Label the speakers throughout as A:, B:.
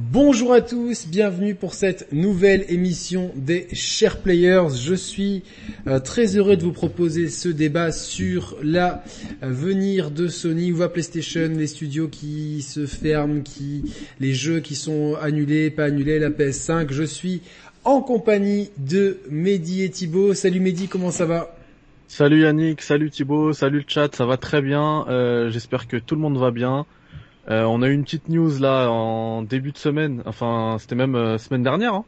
A: Bonjour à tous, bienvenue pour cette nouvelle émission des Chers Players. Je suis euh, très heureux de vous proposer ce débat sur la euh, venir de Sony, où va PlayStation, les studios qui se ferment, qui, les jeux qui sont annulés, pas annulés, la PS5. Je suis en compagnie de Mehdi et Thibaut. Salut Mehdi, comment ça va?
B: Salut Yannick, salut Thibaut, salut le chat, ça va très bien. Euh, j'espère que tout le monde va bien. Euh, on a eu une petite news là en début de semaine, enfin c'était même euh, semaine dernière, hein,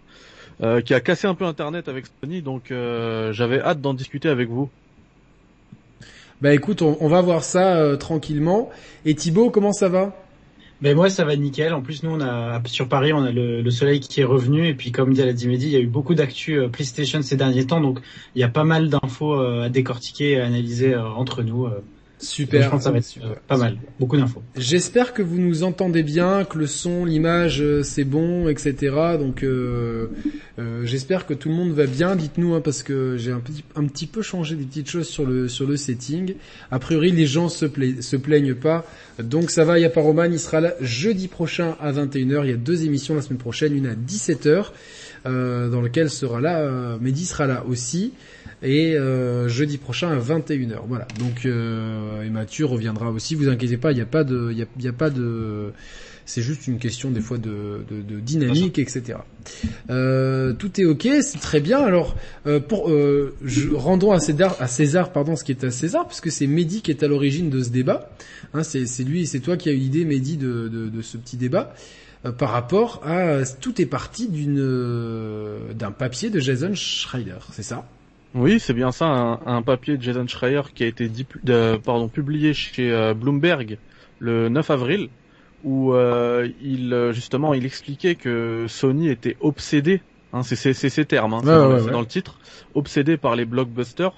B: euh, qui a cassé un peu Internet avec Sony, donc j'avais hâte d'en discuter avec vous.
A: Bah écoute, on, va voir ça tranquillement. Et Thibaut, comment ça va?
C: Ben moi ça va nickel. En plus nous on a sur Paris on a le, soleil qui est revenu et puis comme dit la Mehdi, il y a eu beaucoup d'actu PlayStation ces derniers temps donc il y a pas mal d'infos à décortiquer et à analyser entre nous.
A: Super.
C: Je pense que ça va être euh, pas mal. Beaucoup d'infos.
A: J'espère que vous nous entendez bien, que le son, l'image, euh, c'est bon, etc. Donc, euh, euh, j'espère que tout le monde va bien. Dites-nous, hein, parce que j'ai un petit, un petit peu changé des petites choses sur le sur le setting. A priori, les gens se, se plaignent pas. Donc ça va, il y a pas Roman, il sera là jeudi prochain à 21h. Il y a deux émissions la semaine prochaine, une à 17h, euh, dans lequel sera là, Mehdi sera là aussi et euh, jeudi prochain à 21h. Voilà. Donc euh, et Mathieu reviendra aussi. Vous inquiétez pas, il n'y a pas de, il y a, pas de, c'est juste une question des fois de, dynamique, etc. Euh, tout est ok, c'est très bien. Alors euh, pour euh, je, rendons à César, à César, pardon, ce qui est à César, puisque c'est Mehdi qui est à l'origine de ce débat. Hein, c'est, lui, c'est toi qui as eu l'idée, Mehdi, de, de, de ce petit débat euh, par rapport à tout est parti d'une d'un papier de Jason Schreider, c'est ça?
B: Oui, c'est bien ça, un, papier de Jason Schreier qui a été pardon, publié chez euh, Bloomberg le 9 avril, où euh, il justement il expliquait que Sony était obsédé, hein, c'est ses termes, hein, dans, le titre, obsédé par les blockbusters,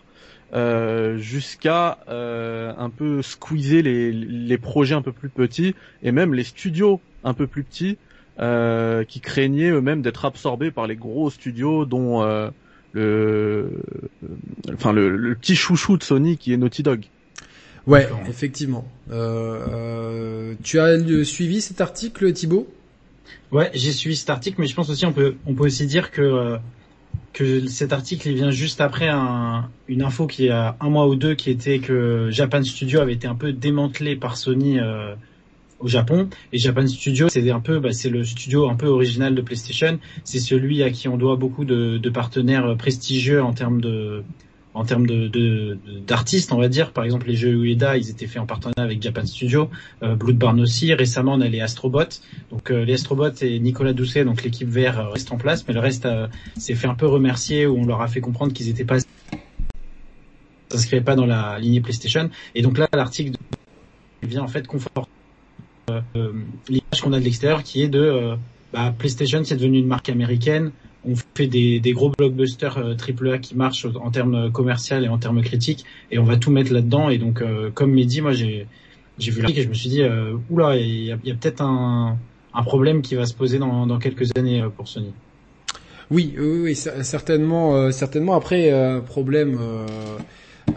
B: euh, jusqu'à un peu squeezer les, les projets un peu plus petits et même les studios un peu plus petits qui craignaient eux-mêmes d'être absorbés par les gros studios dont le, enfin le, petit chouchou de Sony qui est Naughty Dog.
A: Ouais, effectivement. Euh, euh, tu as suivi cet article, Thibaut?
C: Ouais, j'ai suivi cet article, mais je pense aussi on peut on peut aussi dire que euh, que cet article il vient juste après un, une info qui a un mois ou deux qui était que Japan Studio avait été un peu démantelé par Sony euh, au Japon. Et Japan Studio, c'est un peu, bah, c'est le studio un peu original de PlayStation. C'est celui à qui on doit beaucoup de, de partenaires prestigieux en termes de en termes de d'artistes, on va dire. Par exemple, les jeux Ueda, ils étaient faits en partenariat avec Japan Studio. Euh, Bloodborne aussi. Récemment, on a les Astrobots. Donc euh, les Astrobots et Nicolas Doucet, donc l'équipe vert, euh, reste en place, mais le reste euh, s'est fait un peu remercier où on leur a fait comprendre qu'ils étaient pas s'inscrivaient pas dans la lignée PlayStation. Et donc là, l'article vient en fait conforter l'image qu'on a de l'extérieur qui est de euh, bah, PlayStation c'est devenu une marque américaine on fait des, gros blockbusters euh, AAA qui marchent en termes commercial et en termes critiques et on va tout mettre là-dedans et donc comme Mehdi moi j'ai j'ai vu l'article et je me suis dit oula il y a, peut-être un, problème qui va se poser dans, quelques années pour Sony.
A: Oui, oui, oui certainement, certainement. Après, problème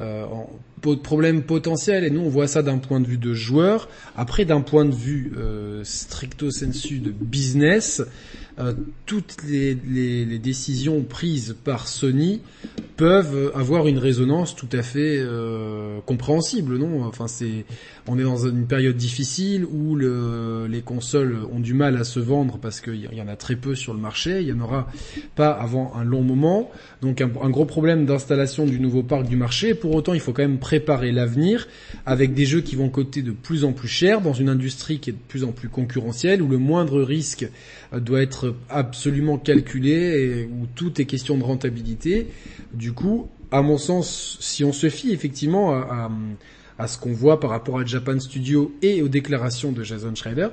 A: euh, problème potentiel et nous on voit ça d'un point de vue de joueur. Après d'un point de vue euh, stricto sensu de business, euh, toutes les, décisions prises par Sony peuvent avoir une résonance tout à fait euh, compréhensible, non? Enfin, c'est, on est dans une période difficile où le, les consoles ont du mal à se vendre parce qu'il y en a très peu sur le marché. Il y en aura pas avant un long moment, donc un, un gros problème d'installation du nouveau parc du marché. Pour autant, il faut quand même préparer l'avenir avec des jeux qui vont coûter de plus en plus cher dans une industrie qui est de plus en plus concurrentielle où le moindre risque doit être absolument calculé où tout est question de rentabilité. Du coup, à mon sens, si on se fie effectivement à, à, ce qu'on voit par rapport à Japan Studio et aux déclarations de Jason Schreider,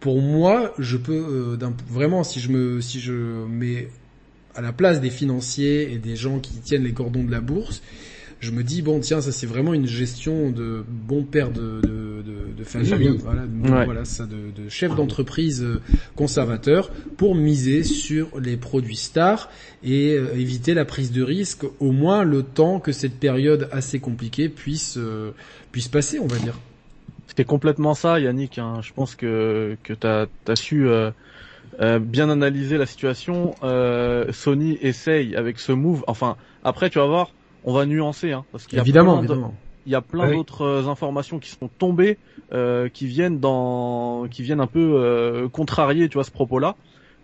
A: pour moi, je peux euh, vraiment si je me si je mets à la place des financiers et des gens qui tiennent les cordons de la bourse, je me dis bon tiens ça c'est vraiment une gestion de bon père de, de, de, de famille, voilà, voilà ça de, de chef d'entreprise euh, conservateur pour miser sur les produits stars et euh, éviter la prise de risque au moins le temps que cette période assez compliquée puisse euh, puisse passer on va dire.
B: C'était complètement ça Yannick, hein. je pense que que t'as as su euh, bien analyser la situation. Euh, Sony essaye avec ce move. Enfin, après, tu vas voir, on va nuancer, hein, parce qu'il y a
A: évidemment,
B: plein il y a plein
C: Oui.
B: d'autres euh, informations qui sont tombées, euh, qui viennent dans, qui viennent un peu euh, contrarier, tu vois, ce propos-là.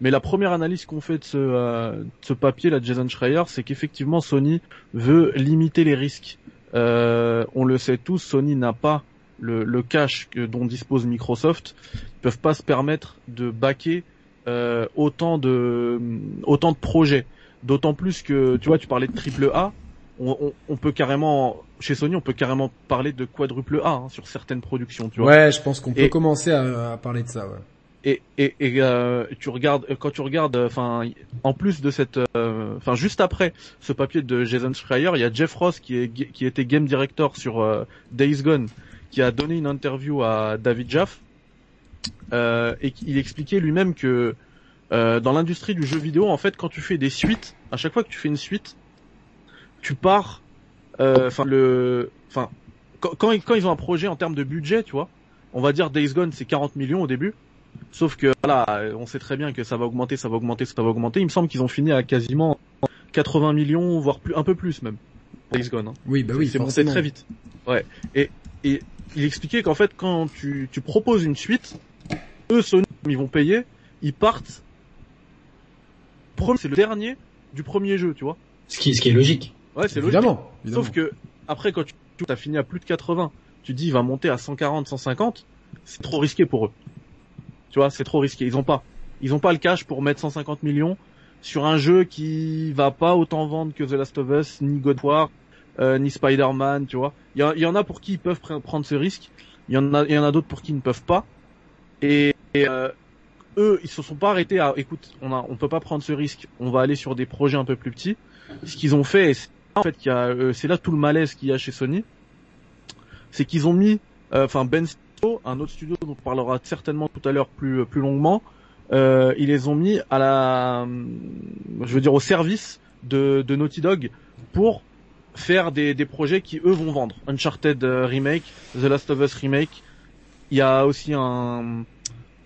B: Mais la première analyse qu'on fait de ce, euh, de ce papier, là, de Jason Schreier, c'est qu'effectivement Sony veut limiter les risques. Euh, on le sait tous, Sony n'a pas le, le cash que, dont dispose Microsoft. Ils peuvent pas se permettre de baquer euh, autant de autant de projets. D'autant plus que, tu vois, tu parlais de triple A. On, on, on peut carrément, chez Sony, on peut carrément parler de quadruple A hein, sur certaines productions, tu vois.
A: Ouais, je pense qu'on peut
B: Et-
A: commencer à, à parler de ça. Ouais.
B: Et, et, et euh, tu regardes quand tu regardes, enfin, en plus de cette, euh, enfin, juste après ce papier de Jason Schreier, il y a Jeff Ross qui est qui était game director sur euh, Days Gone, qui a donné une interview à David Jaff euh, et il expliquait lui-même que dans l'industrie du jeu vidéo, en fait, quand tu fais des suites, à chaque fois que tu fais une suite, tu pars, euh, enfin le, enfin quand, quand ils- quand ils ont un projet en termes de budget, tu vois, on va dire Days Gone c'est 40 millions au début. Sauf que voilà, on sait très bien que ça va augmenter, ça va augmenter, ça va augmenter. Il me semble qu'ils ont fini à quasiment 80 millions, voire plus, un peu plus même. Days Gone. hein.
A: Oui, bah oui,
B: c'est monté très vite. Ouais. Et, et il expliquait qu'en fait, quand tu, tu proposes une suite, eux, Sony, ils vont payer, ils partent. C'est le dernier du premier jeu, tu vois.
C: Ce qui, ce qui est logique.
B: Ouais, c'est logique.
A: Évidemment.
B: Sauf que après, quand tu as fini à plus de 80, tu dis il va monter à 140, 150, c'est trop risqué pour eux. Tu vois, c'est trop risqué. Ils ont pas, ils ont pas le cash pour mettre 150 millions sur un jeu qui va pas autant vendre que The Last of Us, ni God of War, euh, ni Spider-Man, tu vois. Il y, en a pour qui ils peuvent pre- prendre ce risque. Il y en a, il y en a d'autres pour qui ils ne peuvent pas. Et, et, euh, eux, ils se sont pas arrêtés à, écoute, on a, on peut pas prendre ce risque. On va aller sur des projets un peu plus petits. Ce qu'ils ont fait, et en fait qu'il y a, euh, c'est là tout le malaise qu'il y a chez Sony, c'est qu'ils ont mis, euh, enfin Ben Studio, un autre studio dont on parlera certainement tout à l'heure plus plus longuement, euh, ils les ont mis à la, euh, je veux dire au service de, de Naughty Dog pour faire des, des projets qui eux vont vendre. Uncharted euh, remake, The Last of Us remake. Il y a aussi un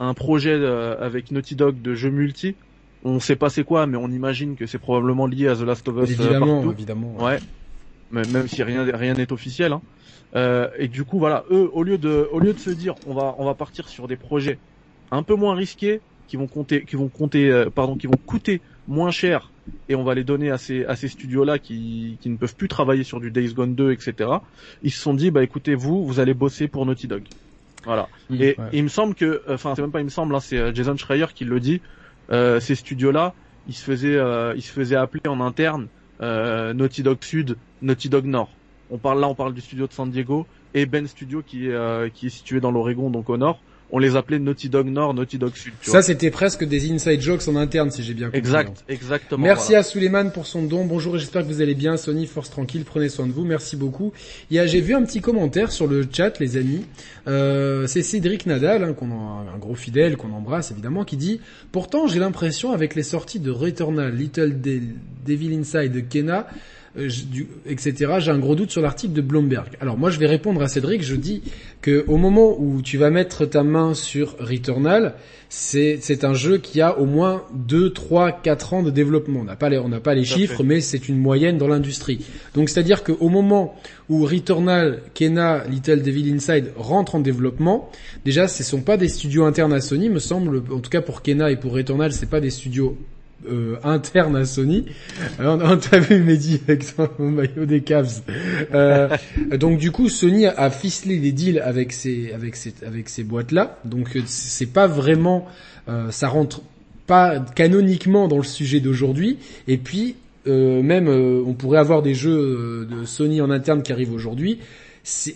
B: un projet euh, avec Naughty Dog de jeux multi. On sait pas c'est quoi, mais on imagine que c'est probablement lié à The Last of Us euh,
A: évidemment,
B: partout.
A: évidemment.
B: Ouais. Mais même si rien rien n'est officiel. Hein. Euh, et du coup, voilà, eux, au lieu de au lieu de se dire, on va on va partir sur des projets un peu moins risqués, qui vont compter qui vont compter euh, pardon, qui vont coûter moins cher, et on va les donner à ces à ces studios là qui qui ne peuvent plus travailler sur du Days Gone 2, etc. Ils se sont dit, bah écoutez, vous vous allez bosser pour Naughty Dog. Voilà. Et
A: ouais.
B: il me semble que, enfin c'est même pas il me semble, hein, c'est euh, Jason Schreier qui le dit. Euh, ces studios-là, ils se faisaient, euh, ils se faisaient appeler en interne euh, Naughty Dog Sud, Naughty Dog Nord. On parle là, on parle du studio de San Diego et Ben Studio qui est euh, qui est situé dans l'Oregon, donc au nord. On les appelait Naughty Dog Nord, Naughty Dog Sud. Tu
A: Ça, c'était presque des inside jokes en interne, si j'ai bien compris.
B: exact, exactement.
A: Merci
B: voilà.
A: à Suleiman pour son don. Bonjour et j'espère que vous allez bien. Sony, force tranquille, prenez soin de vous. Merci beaucoup. Y a, j'ai vu un petit commentaire sur le chat, les amis. Euh, c'est Cédric Nadal, hein, qu'on un gros fidèle, qu'on embrasse évidemment, qui dit Pourtant, j'ai l'impression avec les sorties de Returnal, Little De- Devil Inside, de Kena, euh, du- etc. J'ai un gros doute sur l'article de Bloomberg. Alors moi, je vais répondre à Cédric. Je dis que au moment où tu vas mettre ta main sur Returnal, c'est un jeu qui a au moins 2, 3, 4 ans de développement. On n'a pas les on n'a pas les chiffres, mais c'est une moyenne dans l'industrie. Donc c'est-à-dire qu'au moment où Returnal, Kena, Little Devil Inside rentrent en développement, déjà ce sont pas des studios internes à Sony, me semble. En tout cas pour Kena et pour Returnal, c'est pas des studios euh, internes à Sony. Alors, on t'a vu Mehdi avec son maillot des Cavs. Euh, donc du coup, Sony a- ficelé des deals avec ces avec ces avec ces boîtes là. Donc euh, c'est pas vraiment euh, ça rentre pas canoniquement dans le sujet d'aujourd'hui. Et puis euh, même euh, on pourrait avoir des jeux euh, de Sony en interne qui arrivent aujourd'hui.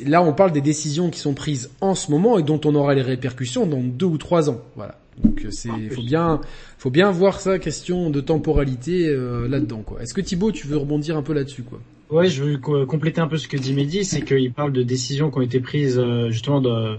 A: Là, on parle des décisions qui sont prises en ce moment et dont on aura les répercussions dans deux ou trois ans. Voilà. Donc euh, c'est faut bien faut bien voir ça question de temporalité euh, là-dedans. Est-ce que Thibaut tu veux rebondir un peu là-dessus quoi?
C: Ouais, je veux co- compléter un peu ce que dit Mehdi, c'est qu'il parle de décisions qui ont été prises euh, justement de,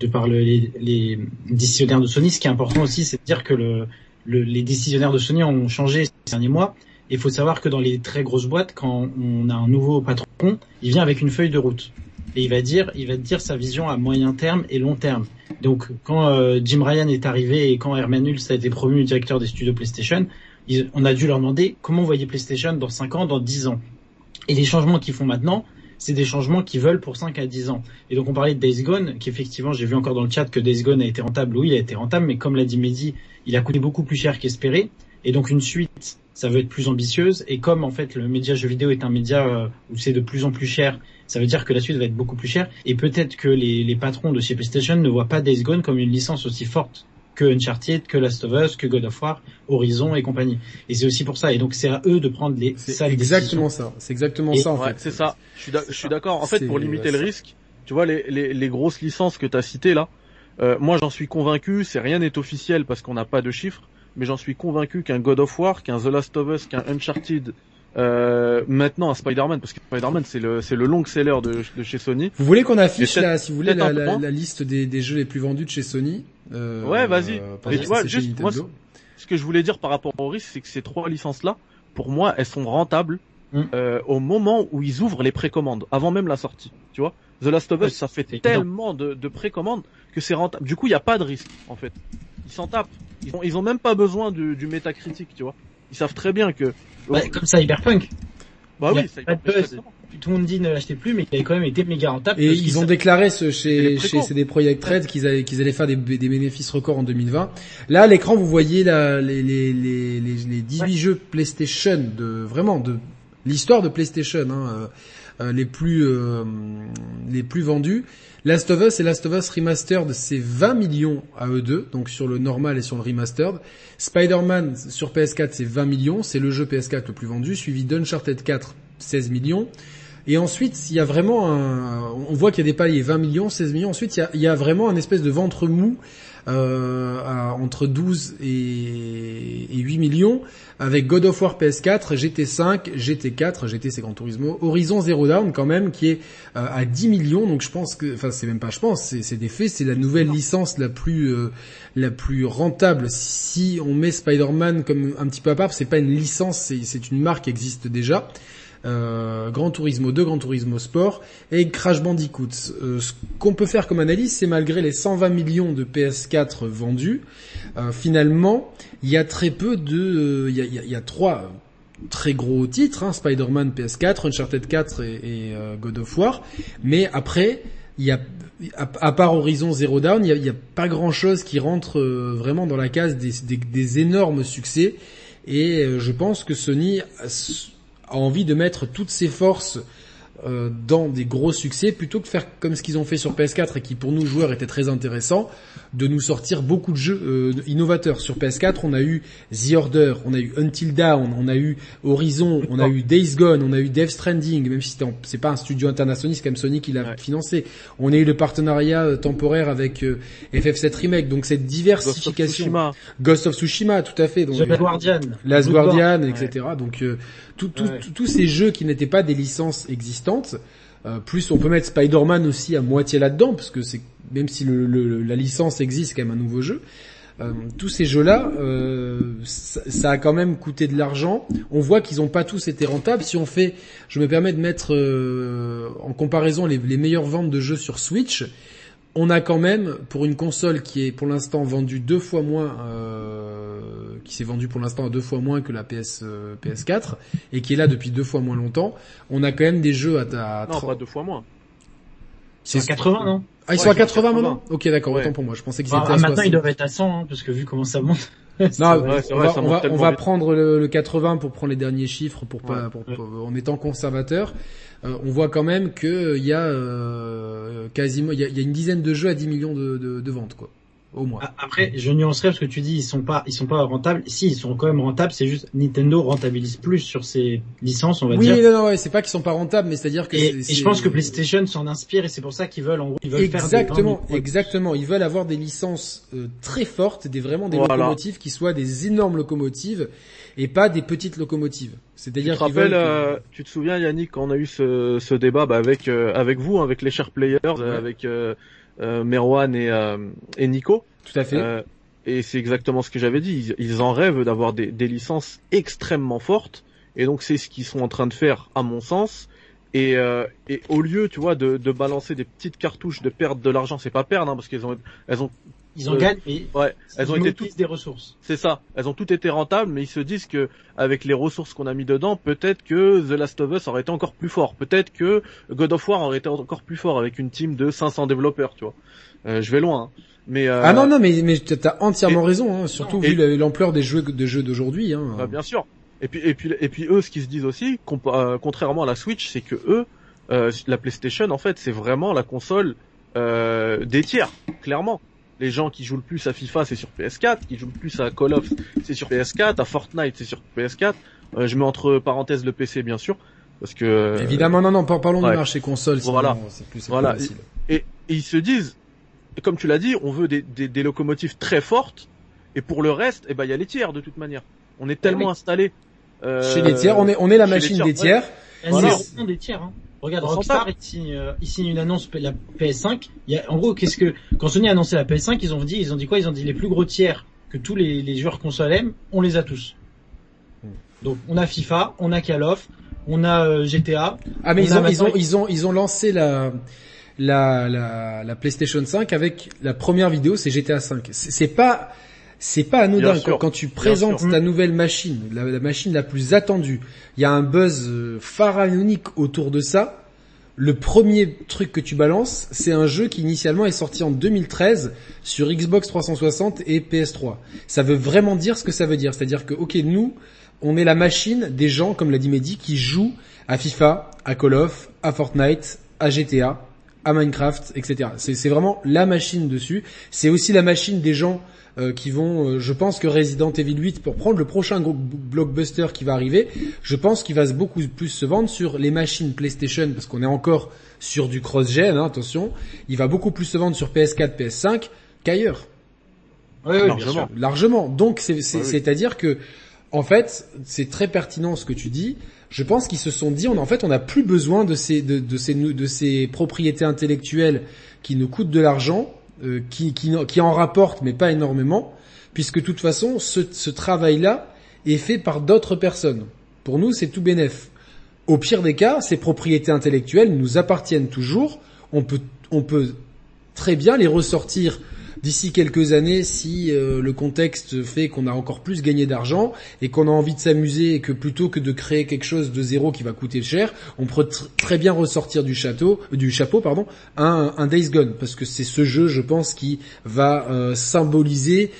C: de par le- les, les décisionnaires de Sony. Ce qui est important aussi, c'est de dire que le, le- les décisionnaires de Sony ont changé ces derniers mois. Il faut savoir que dans les très grosses boîtes, quand on a un nouveau patron, il vient avec une feuille de route. Et il va dire, il va dire sa vision à moyen terme et long terme. Donc, quand euh, Jim Ryan est arrivé et quand Herman Hulst a été promu directeur des studios PlayStation, on a dû leur demander comment voyez PlayStation dans 5 ans, dans 10 ans? Et les changements qu'ils font maintenant, c'est des changements qu'ils veulent pour 5 à 10 ans. Et donc on parlait de Days Gone, qui effectivement, j'ai vu encore dans le chat que Days Gone a été rentable. Oui, il a été rentable, mais comme l'a dit Mehdi, il a coûté beaucoup plus cher qu'espéré. Et donc une suite, ça veut être plus ambitieuse. Et comme en fait le média jeu vidéo est un média euh, où c'est de plus en plus cher, ça veut dire que la suite va être beaucoup plus chère. Et peut-être que les, les patrons de chez PlayStation ne voient pas Days Gone comme une licence aussi forte que Uncharted, que Last of Us, que God of War, Horizon et compagnie. Et c'est aussi pour ça. Et donc c'est à eux de prendre les
A: C'est exactement ça. C'est exactement ça en fait.
B: C'est ça. Je suis d'accord. En fait, pour limiter le risque, tu vois les, les, les grosses licences que tu as citées là, euh, moi j'en suis convaincu. C'est rien n'est officiel parce qu'on n'a pas de chiffres, mais j'en suis convaincu qu'un God of War, qu'un The Last of Us, qu'un Uncharted, euh, maintenant à Spider-Man parce que Spider-Man c'est le c'est le long seller de, de chez Sony.
A: Vous voulez qu'on affiche là, si vous voulez la, la, la, liste des, des jeux les plus vendus de chez Sony
B: euh, Ouais, vas-y. Et tu vois, juste moi, ce que je voulais dire par rapport au risque, c'est que ces trois licences là, pour moi, elles sont rentables mm. euh, au moment où ils ouvrent les précommandes, avant même la sortie. Tu vois, The Last of Us, ça fait tellement de, de précommandes que c'est rentable. Du coup, il n'y a pas de risque en fait. Ils s'en tapent. Ils ont, ils ont même pas besoin du, du métacritique, tu vois. Ils savent très bien que
C: Ouais, comme ça, Cyberpunk.
B: Bah oui,
C: Tout le monde dit ne l'achetez plus, mais il a quand même été méga rentable.
A: Et ils ont déclaré ce, chez, chez CD Projekt Red qu'ils allaient, qu'ils allaient faire des, des bénéfices records en 2020. Là, à l'écran, vous voyez la, les, les, les, les, 18 jeux PlayStation de, vraiment, de l'histoire de PlayStation, hein, euh, euh, les plus, euh, les plus vendus. Last of Us et Last of Us Remastered, c'est 20 millions à eux deux, donc sur le normal et sur le remastered. Spider-Man sur PS4, c'est 20 millions, c'est le jeu PS4 le plus vendu, suivi d'Uncharted 4, 16 millions. Et ensuite, il y a vraiment un, on voit qu'il y a des paliers 20 millions, 16 millions. Ensuite, il y a, vraiment un espèce de ventre mou euh, entre 12 et, et, 8 millions avec God of War PS4, GT5, GT4, GT c'est Gran Turismo, Horizon Zero Dawn quand même qui est euh, à 10 millions. Donc je pense que, enfin c'est même pas je pense, c'est des faits, c'est la nouvelle licence la plus euh, la plus rentable. Si on met Spider-Man comme un petit peu à part, c'est pas une licence, c'est une marque qui existe déjà euh, Gran Turismo 2, Gran Turismo Sport et Crash Bandicoot. Euh, ce qu'on peut faire comme analyse, c'est malgré les 120 millions de PS4 vendus, euh, finalement, il y a très peu de... Euh, il y a, trois très gros titres, hein, Spider-Man PS4, Uncharted 4 et, et God of War, mais après, il y a à, part Horizon Zero Dawn, il n'y a, pas grand chose qui rentre vraiment dans la case des énormes succès. Et je pense que Sony a envie de mettre toutes ses forces euh, dans des gros succès plutôt que faire comme ce qu'ils ont fait sur PS4 et qui pour nous joueurs était très intéressant de nous sortir beaucoup de jeux euh, innovateurs. Sur PS4 on a eu The Order on a eu Until Dawn on a eu Horizon on a eu Days Gone on a eu Death Stranding même si c'est pas un studio international c'est quand même Sony qui l'a financé. On a eu le partenariat euh, temporaire avec FF7 Remake. Donc cette diversification. Ghost of Tsushima, tout à fait. Donc
C: The Guardian.
A: Last Guardian etc donc tous ces jeux qui n'étaient pas des licences existantes. Euh, plus on peut mettre Spider-Man aussi à moitié là-dedans, parce que c'est même si le, la licence existe, quand même un nouveau jeu. Euh, tous ces jeux-là, euh, ça, a quand même coûté de l'argent. On voit qu'ils n'ont pas tous été rentables. Si on fait, je me permets de mettre en comparaison les, les meilleures ventes de jeux sur Switch, on a quand même pour une console qui est pour l'instant vendue deux fois moins, euh, qui s'est vendue pour l'instant à deux fois moins que la PS euh, PS4 et qui est là depuis deux fois moins longtemps, on a quand même des jeux à,
B: à non pas deux fois moins.
C: C'est 80 non?
A: Ah ils sont à 80, maintenant? Ok d'accord autant pour moi. Je pensais qu'ils
C: bah,
A: étaient à
C: Maintenant ils doivent être à 100 hein, parce que vu comment ça monte.
A: non, on va, prendre le, 80 pour prendre les derniers chiffres pour pas, pour, en étant conservateur. Euh, on voit quand même qu'il y a euh, quasiment, il y a, y a, une dizaine de jeux à 10 millions de, de, de ventes quoi au moins.
C: Après, je nuancerai parce que tu dis ils sont pas, ils sont pas rentables. Si, ils sont quand même rentables. C'est juste Nintendo rentabilise plus sur ses licences, on va dire.
A: Oui, non, non, ouais, c'est pas qu'ils sont pas rentables, mais c'est-à-dire que.
C: Et, je pense que PlayStation s'en inspire et c'est pour ça qu'ils veulent, en gros, ils veulent
A: exactement, faire des exactement. Ils veulent avoir des licences euh, très fortes, des vraiment des locomotives qui soient des énormes locomotives et pas des petites locomotives. C'est-à-dire
B: tu euh, tu te souviens Yannick quand on a eu ce, ce débat bah, avec euh, avec vous, avec les chers players, avec euh, Merwan et, euh, et Nico.
A: Tout à fait. Euh,
B: et c'est exactement ce que j'avais dit. Ils, en rêvent d'avoir des, des licences extrêmement fortes. Et donc c'est ce qu'ils sont en train de faire, à mon sens. Et, euh, et au lieu, tu vois, de, de balancer des petites cartouches, de perdre de l'argent, c'est pas perdre, hein, parce qu'elles ont, elles ont,
C: Ils en
B: Euh,
C: gagnent, mais
B: ouais, elles ont
C: ils
B: été toutes,
C: des ressources.
B: c'est ça, elles ont toutes été rentables, mais ils se disent que avec les ressources qu'on a mis dedans, peut-être que The Last of Us aurait été encore plus fort, peut-être que God of War aurait été encore plus fort avec une team de 500 développeurs, tu vois. Euh, je vais loin, hein. mais euh,
A: Ah non non mais mais t'as entièrement raison, hein, surtout
B: Et-
A: vu la- l'ampleur des jeux de jeux d'aujourd'hui. Hein.
B: Bah, bien sûr. Et puis et puis et puis eux, ce qu'ils se disent aussi, euh, contrairement à la Switch, c'est que eux, euh, la PlayStation, en fait, c'est vraiment la console euh, des tiers, clairement. Les gens qui jouent le plus à FIFA, c'est sur PS4, qui jouent le plus à Call of, c'est sur PS4, à Fortnite, c'est sur PS4. Euh, je mets entre parenthèses le PC, bien sûr, parce que euh,
A: Évidemment non non par- parlons
B: ouais.
A: du marché console. sinon
B: Voilà.
A: C'est plus,
B: Voilà.
A: plus
B: et, et ils se disent, comme tu l'as dit, on veut des, des, des locomotives très fortes, et pour le reste, eh ben il y a les tiers de toute manière. On est tellement
C: oui.
B: installé. euh,
A: Chez les tiers, on est on est la machine
B: tiers,
A: des
B: ouais.
A: tiers.
C: Elles
B: Voilà.
C: sont des tiers. Hein. Regarde, Rockstar,
B: tape.
C: il signe, euh, il signe une annonce la PS5. Il y a, en gros, qu'est-ce que quand Sony a annoncé la PS5, ils ont dit, ils ont dit quoi? Ils ont dit les plus gros tiers que tous les, les joueurs console aiment, on les a tous.
A: Hmm.
C: Donc, on a FIFA, on a Call of, on a euh, GTA.
A: Ah mais
C: On
A: ils ont, ils ont ils ont ils ont lancé la la la, la PlayStation 5 avec la première vidéo, c'est GTA 5. C'est c'est pas c'est pas anodin quand, quand tu présentes ta nouvelle machine, la, la machine la plus attendue. Il y a un buzz euh, pharaonique autour de ça. Le premier truc que tu balances, c'est un jeu qui initialement est sorti en 2013 sur Xbox 360 et PS3. Ça veut vraiment dire ce que ça veut dire. C'est-à-dire que, ok, nous, on est la machine des gens, comme l'a dit Mehdi, qui jouent à FIFA, à Call of, à Fortnite, à GTA, à Minecraft, etc. C'est vraiment la machine dessus. C'est aussi la machine des gens euh, qui vont, euh, je pense que Resident Evil 8, pour prendre le prochain gros blockbuster qui va arriver, je pense qu'il va beaucoup plus se vendre sur les machines PlayStation, parce qu'on est encore sur du cross-gen, hein, attention. Il va beaucoup plus se vendre sur PS4, PS5 qu'ailleurs.
C: Bien
B: Largement.
A: Largement. Donc
B: oui.
A: c'est-à-dire que en fait, c'est très pertinent ce que tu dis. Je pense qu'ils se sont dit, on, en fait, on n'a plus besoin de ces de, de ces de ces propriétés intellectuelles qui nous coûtent de l'argent, euh, qui, qui qui en rapportent mais pas énormément, puisque de toute façon, ce, ce travail-là est fait par d'autres personnes. Pour nous, c'est tout bénef. Au pire des cas, ces propriétés intellectuelles nous appartiennent toujours. On peut on peut très bien les ressortir d'ici quelques années si euh, le contexte fait qu'on a encore plus gagné d'argent et qu'on a envie de s'amuser et que plutôt que de créer quelque chose de zéro qui va coûter cher, on peut tr- très bien ressortir du château, euh, du chapeau, pardon, un, un Days Gone parce que c'est ce jeu, je pense, qui va euh, symboliser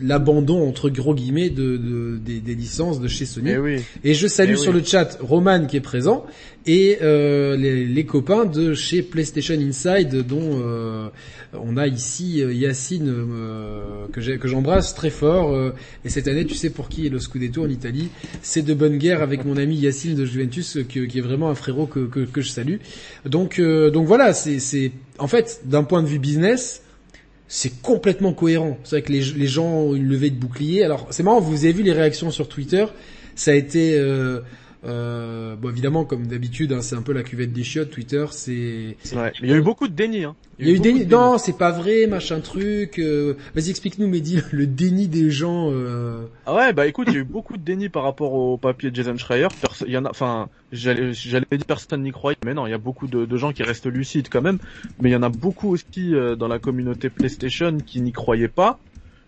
A: l'abandon entre gros guillemets de, de- des, des licences de chez Sony.
B: Eh oui.
A: Et je salue
B: Eh
A: sur
B: oui.
A: le chat Roman qui est présent et euh, les, les copains de chez PlayStation Inside dont euh, on a ici euh, Yacine euh, que j'embrasse très fort euh, et cette année tu sais pour qui est le Scudetto en Italie c'est de bonne guerre avec mon ami Yacine de Juventus euh, que- qui est vraiment un frérot que, que, que je salue donc donc voilà c'est c'est en fait d'un point de vue business c'est complètement cohérent. C'est vrai que les, les gens ont une levée de bouclier. Alors c'est marrant, vous avez vu les réactions sur Twitter. Ça a été, euh, bon évidemment comme d'habitude, hein, c'est un peu la cuvette des chiottes. Twitter, c'est.
B: Ouais. Il y a eu beaucoup de déni. Hein.
A: Il y a eu déni.
B: de déni.
A: Non, c'est pas vrai, machin truc. euh, Vas-y, explique-nous, Mehdi, le déni des gens. euh,
B: Ah ouais, bah écoute, il y a eu beaucoup de déni par rapport au papier de Jason Schreier. Perso- Il y en a, enfin, j'allais, dire personne n'y croyait, mais non, il y a beaucoup de, de gens qui restent lucides quand même. Mais il y en a beaucoup aussi euh, dans la communauté PlayStation qui n'y croyaient pas,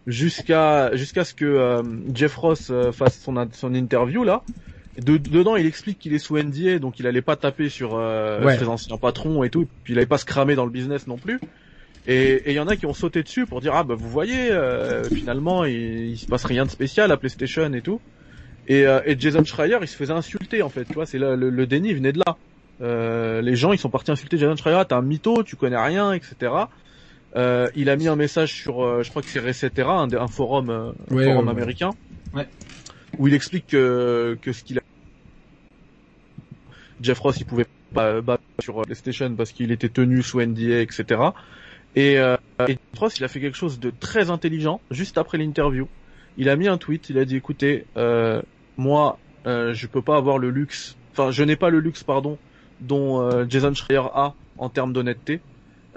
B: jusqu'à jusqu'à ce que euh, Jeff Ross euh, fasse son son interview là. De- dedans, il explique qu'il est sous NDA, donc il allait pas taper sur euh,
A: Ouais.
B: ses anciens patrons et tout, puis il allait pas se cramer dans le business non plus. Et et il y en a qui ont sauté dessus pour dire ah bah vous voyez euh, finalement il, il se passe rien de spécial à PlayStation et tout. Et, euh, et Jason Schreier il se faisait insulter en fait, tu vois, c'est là, le, le déni venait de là. Euh, les gens ils sont partis insulter Jason Schreier, t'es un mytho, tu connais rien, etc. Euh, il a mis un message sur, euh, je crois que c'est Resetera, un, un forum, euh, un
A: Ouais,
B: forum
A: ouais, ouais.
B: américain,
C: Ouais.
B: Où il explique que, que ce qu'il a Jeff Ross il pouvait pas battre sur euh, PlayStation parce qu'il était tenu sous NDA, etc. Et, euh, et Jeff Ross il a fait quelque chose de très intelligent juste après l'interview. Il a mis un tweet, il a dit écoutez, euh, moi euh, je peux pas avoir le luxe, enfin je n'ai pas le luxe pardon dont euh, Jason Schreier a en termes d'honnêteté.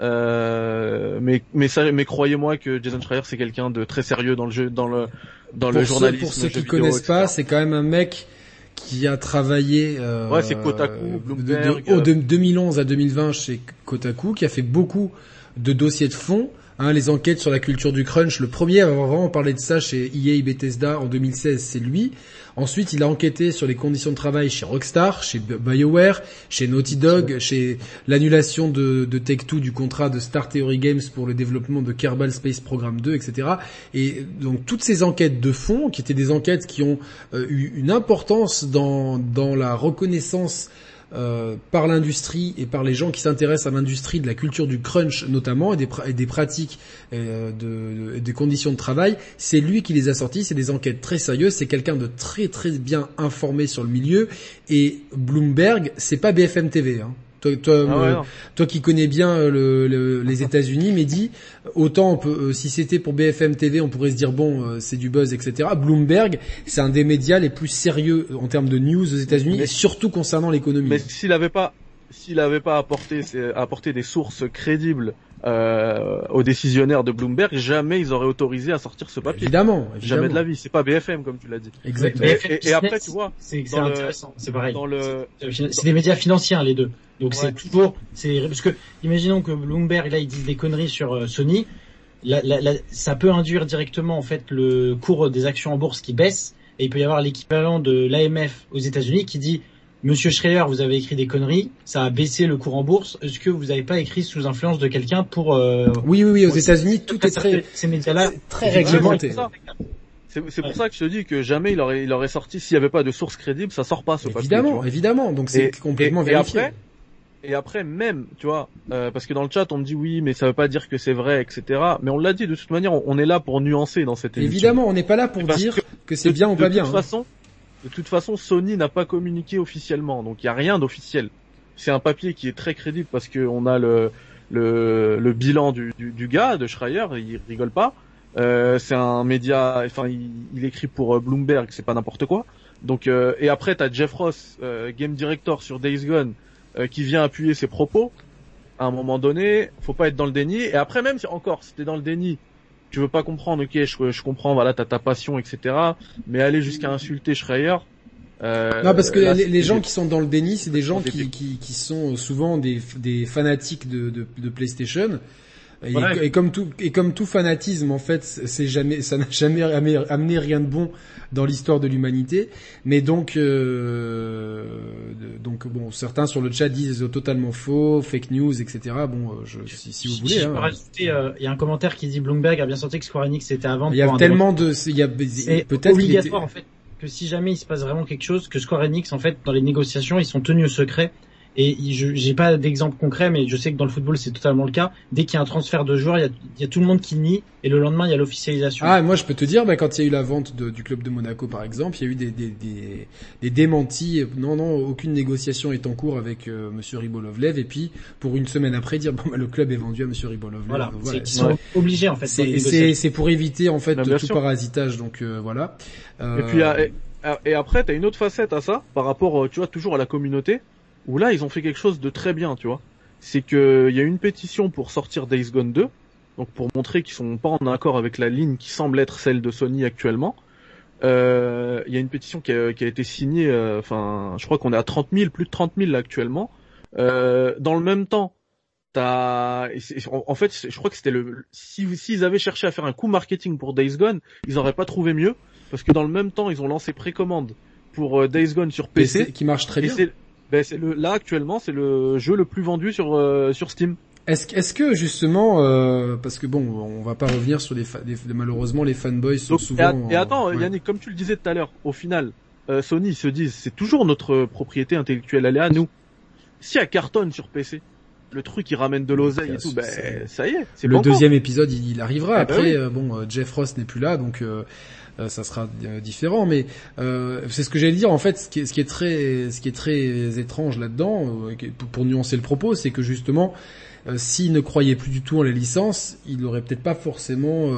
B: Euh, mais mais ça, mais croyez-moi que Jason Schreier c'est quelqu'un de très sérieux dans le jeu, dans le dans le
A: ceux,
B: journalisme.
A: pour ceux qui
B: vidéo,
A: connaissent
B: etc.
A: pas, c'est quand même un mec qui a travaillé euh,
B: Ouais, c'est Kotaku, Bloomberg,
A: de, de, de 2011 à 2020 chez Kotaku, qui a fait beaucoup de dossiers de fond. Hein, les enquêtes sur la culture du crunch, le premier à avoir vraiment parlé de ça chez EA et Bethesda en 2016, c'est lui. Ensuite, il a enquêté sur les conditions de travail chez Rockstar, chez BioWare, chez Naughty Dog, chez l'annulation de, de Take-Two du contrat de Star Theory Games pour le développement de Kerbal Space Program 2, etc. Et donc toutes ces enquêtes de fond, qui étaient des enquêtes qui ont euh, eu une importance dans, dans la reconnaissance euh, par l'industrie et par les gens qui s'intéressent à l'industrie de la culture du crunch notamment et des, pratiques euh, de, des conditions de travail, c'est lui qui les a sortis, c'est des enquêtes très sérieuses, c'est quelqu'un de très très bien informé sur le milieu et Bloomberg, c'est pas BFM TV. Hein. Toi, toi,
B: Ah ouais,
A: euh, toi qui connais bien euh, le, le- les États-Unis, Mehdi, autant on peut, euh, si c'était pour BFM TV, on pourrait se dire bon, c'est du buzz, etc. Bloomberg, c'est un des médias les plus sérieux en termes de news aux États-Unis, et surtout concernant l'économie.
B: Mais s'il avait pas, s'il avait pas apporté des sources crédibles euh, aux décisionnaires de Bloomberg, jamais ils auraient autorisé à sortir ce papier.
A: Évidemment, évidemment.
B: Jamais de la vie. C'est pas BFM comme tu l'as dit.
A: Exactement.
B: Et, après, tu vois,
C: C'est intéressant, c'est pareil.
B: dans le,
C: C'est des médias financiers hein, les deux. Donc
B: Ouais.
C: c'est toujours, c'est parce que imaginons que Bloomberg là ils disent des conneries sur euh, Sony, la- la- la- ça peut induire directement en fait le cours des actions en bourse qui baisse et il peut y avoir l'équivalent de l'AMF aux États-Unis qui dit Monsieur Schreier, vous avez écrit des conneries, ça a baissé le cours en bourse. Est-ce que vous n'avez pas écrit sous influence de quelqu'un pour euh,
A: Oui, oui, oui, aux États-Unis, tout est très,
C: ces médias-là
A: c'est très réglementé.
B: c'est pour
C: Ouais.
B: ça que je te dis que jamais il aurait, il aurait sorti s'il y avait pas de source crédible, ça sort pas ce papier.
A: Évidemment,
B: vois.
A: évidemment. Donc c'est
B: Et-
A: complètement
B: et- et
A: vérifié.
B: après, Et après, même, tu vois, euh, parce que dans le chat, on me dit oui, mais ça veut pas dire que c'est vrai, etc. Mais on l'a dit, de toute manière, on, on est là pour nuancer dans cette émission.
A: Évidemment, on n'est pas là pour dire
B: que
A: que c'est
B: De-
A: bien ou pas
B: de
A: bien.
B: toute
A: hein.
B: façon, de toute façon, Sony n'a pas communiqué officiellement, donc il y a rien d'officiel. C'est un papier qui est très crédible parce que on a le le, le bilan du, du, du gars, de Schreier, il rigole pas. Euh, c'est un média, enfin, il, il écrit pour euh, Bloomberg, c'est pas n'importe quoi. Donc, euh, et après, t'as Jeff Ross, euh, game director sur Days Gone, euh, qui vient appuyer ses propos. À un moment donné, faut pas être dans le déni. Et après, même si encore, t'es dans le déni, tu veux pas comprendre, ok, je, je comprends, voilà, t'as ta passion, etc. Mais aller jusqu'à insulter Schreier. Euh,
A: Non, parce que
B: là,
A: les, gens qui sont dans le déni, c'est des gens qui, qui, qui sont souvent des, des fanatiques de, de, de PlayStation. Et, comme tout et comme tout fanatisme en fait, c'est jamais ça n'a jamais amené, rien de bon dans l'histoire de l'humanité. Mais donc euh, donc bon, certains sur le chat disent totalement faux, fake news, etc. Bon, euh, je, si, si vous voulez.
C: peux
A: hein.
C: euh, il y a un commentaire qui dit Bloomberg a bien senti que Square Enix était avant.
A: Il y a tellement de, il y a
C: c'est
A: peut-être
C: obligatoire
A: était-
C: en fait que si jamais il se passe vraiment quelque chose, que Square Enix en fait dans les négociations ils sont tenus au secret. Et je j'ai pas d'exemple concret, mais je sais que dans le football c'est totalement le cas. Dès qu'il y a un transfert de joueurs, il y a, il y a tout le monde qui nie, et le lendemain il y a l'officialisation.
A: Ah, moi je peux te dire, bah, quand il y a eu la vente de- du club de Monaco par exemple, il y a eu des, des, des, des démentis. Non, non, aucune négociation est en cours avec euh, Monsieur Ribolovlev. Et puis pour une semaine après dire bon bah, le club est vendu à Monsieur Ribolovlev.
C: voilà,
A: Donc, voilà.
C: qu'ils sont obligés en fait.
A: C'est pour éviter en fait
B: Bah,
A: tout parasitage. Donc euh, voilà. Euh,
B: Et puis, euh, et, et après, t'as une autre facette à ça, par rapport, euh, tu vois, toujours à la communauté, où là, ils ont fait quelque chose de très bien, tu vois. C'est que il y a une pétition pour sortir Days Gone 2, donc pour montrer qu'ils sont pas en accord avec la ligne qui semble être celle de Sony actuellement. Euh, Il y a une pétition qui a, qui a été signée, euh, enfin, je crois qu'on est à 30 000, plus de 30 000 là, actuellement. Euh, dans le même temps, t'as, en, fait, je crois que c'était le, si s'ils avaient cherché à faire un coup marketing pour Days Gone, ils auraient pas trouvé mieux, parce que dans le même temps, ils ont lancé précommande pour euh, Days Gone sur PC.
A: PC qui marche très bien.
B: Ben, c'est le, là actuellement, c'est le jeu le plus vendu sur euh, sur Steam.
A: Est-ce que- est-ce que justement, euh, parce que bon, on va pas revenir sur les, fa- les- malheureusement les fanboys sont
B: Donc, et,
A: souvent.
B: at- et attends,
A: ouais.
B: Yannick, comme tu le disais tout à l'heure, au final, euh, Sony ils se disent, c'est toujours notre propriété intellectuelle, elle est à nous. Si elle cartonne sur PC, le truc il ramène de l'oseille et tout, ben ça y est, c'est
A: le deuxième épisode, il, il arrivera.
B: Eh ben
A: Après,
B: oui.
A: euh, bon, euh, Jeff Ross n'est plus là, donc euh, ça sera euh, différent. Mais euh, c'est ce que j'allais dire. En fait, ce qui est, très, ce qui est très étrange là-dedans, euh, pour, nuancer le propos, c'est que justement, euh, s'il ne croyait plus du tout en la licence, il aurait peut-être pas forcément.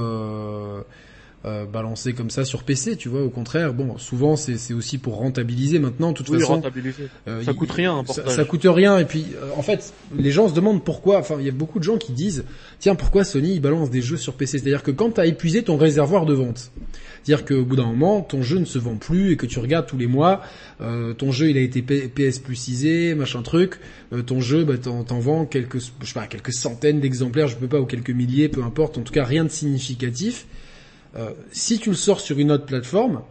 A: Euh, balancer comme ça sur PC, tu vois. Au contraire, bon, souvent c'est c'est aussi pour rentabiliser maintenant. De toute
B: Oui,
A: façon,
B: rentabiliser.
A: euh,
B: Ça
A: il-
B: coûte rien, un
A: ça, ça coûte rien. Et puis, euh, en fait, les gens se demandent pourquoi. Enfin, il y a beaucoup de gens qui disent, tiens, pourquoi Sony il balance des jeux sur PC C'est-à-dire que quand tu as épuisé ton réservoir de vente, c'est-à-dire qu'au bout d'un moment, ton jeu ne se vend plus et que tu regardes tous les mois, euh, ton jeu il a été P- PS Plusisé, machin truc, euh, ton jeu, bah, t'en, t'en vends quelques, je sais pas, quelques centaines d'exemplaires, je peux pas, ou quelques milliers, peu importe. En tout cas, rien de significatif. Euh, si tu le sors sur une autre plateforme,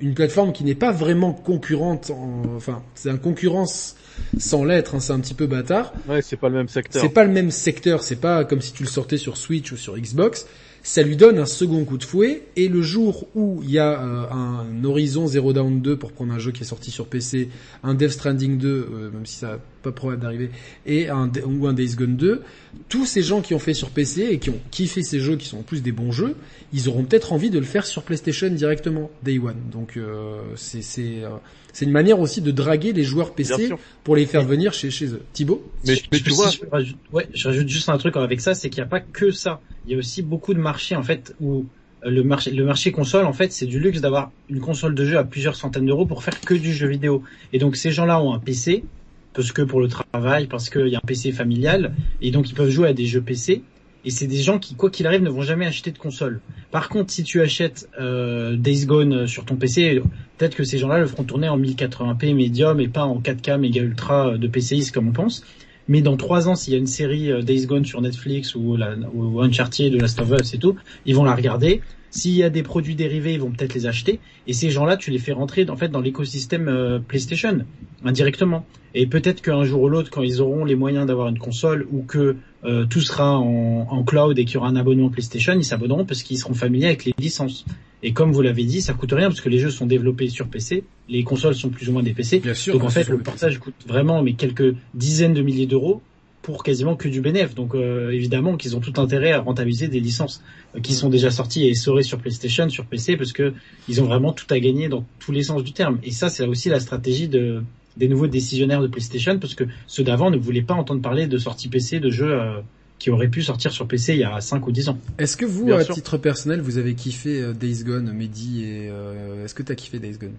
A: une plateforme qui n'est pas vraiment concurrente, en, enfin, c'est un concurrence sans l'être, hein, c'est un petit peu bâtard.
B: Ouais, c'est pas le même secteur.
A: C'est pas le même secteur, c'est pas comme si tu le sortais sur Switch ou sur Xbox. Ça lui donne un second coup de fouet et le jour où il y a euh, un Horizon Zero Dawn 2 pour prendre un jeu qui est sorti sur PC, un Death Stranding 2, euh, même si ça pas probable d'arriver, et un ou un Days Gone 2, tous ces gens qui ont fait sur PC et qui ont kiffé ces jeux qui sont en plus des bons jeux, ils auront peut-être envie de le faire sur PlayStation directement, Day One. Donc euh, c'est c'est euh, c'est une manière aussi de draguer les joueurs PC pour les faire venir chez chez eux. Thibaut?
B: Mais,
C: Je-
B: mais
C: je-
B: tu
C: si
B: vois,
C: je rajoute, ouais, je rajoute juste un truc avec ça, c'est qu'il n'y a pas que ça. Il y a aussi beaucoup de marchés en fait où euh, le marché, le marché console en fait, c'est du luxe d'avoir une console de jeu à plusieurs centaines d'euros pour faire que du jeu vidéo. Et donc ces gens-là ont un PC parce que pour le travail, parce qu'il y a un PC familial, et donc ils peuvent jouer à des jeux PC. Et c'est des gens qui, quoi qu'il arrive, ne vont jamais acheter de console. Par contre, si tu achètes euh, Days Gone sur ton PC, peut-être que ces gens-là le feront tourner en 1080p médium et pas en 4K méga ultra de PCIs comme on pense. Mais dans trois ans, s'il y a une série euh, Days Gone sur Netflix ou, la, ou Uncharted, de Last of Us et tout, ils vont la regarder. S'il y a des produits dérivés, ils vont peut-être les acheter. Et ces gens-là, tu les fais rentrer en fait dans l'écosystème euh, PlayStation indirectement. Et peut-être qu'un jour ou l'autre, quand ils auront les moyens d'avoir une console ou que euh, tout sera en, en cloud et qu'il y aura un abonnement PlayStation, ils s'abonneront parce qu'ils seront familiers avec les licences. Et comme vous l'avez dit, ça coûte rien parce que les jeux sont développés sur PC, les consoles sont plus ou moins des PC.
A: Bien sûr.
C: Donc en fait, le portage coûte vraiment mais quelques dizaines de milliers d'euros pour quasiment que du bénéf. Donc euh, évidemment qu'ils ont tout intérêt à rentabiliser des licences euh, qui sont déjà sorties et essorées sur PlayStation, sur PC, parce que ils ont vraiment tout à gagner dans tous les sens du terme. Et ça, c'est aussi la stratégie de des nouveaux décisionnaires de PlayStation, parce que ceux d'avant ne voulaient pas entendre parler de sorties PC, de jeux euh, qui auraient pu sortir sur PC il y a 5 ou 10 ans.
A: Est-ce que vous,
B: Bien
A: à
B: sûr.
A: titre personnel, vous avez kiffé euh, Days Gone, Mehdi et euh, est-ce que t'as kiffé Days Gone?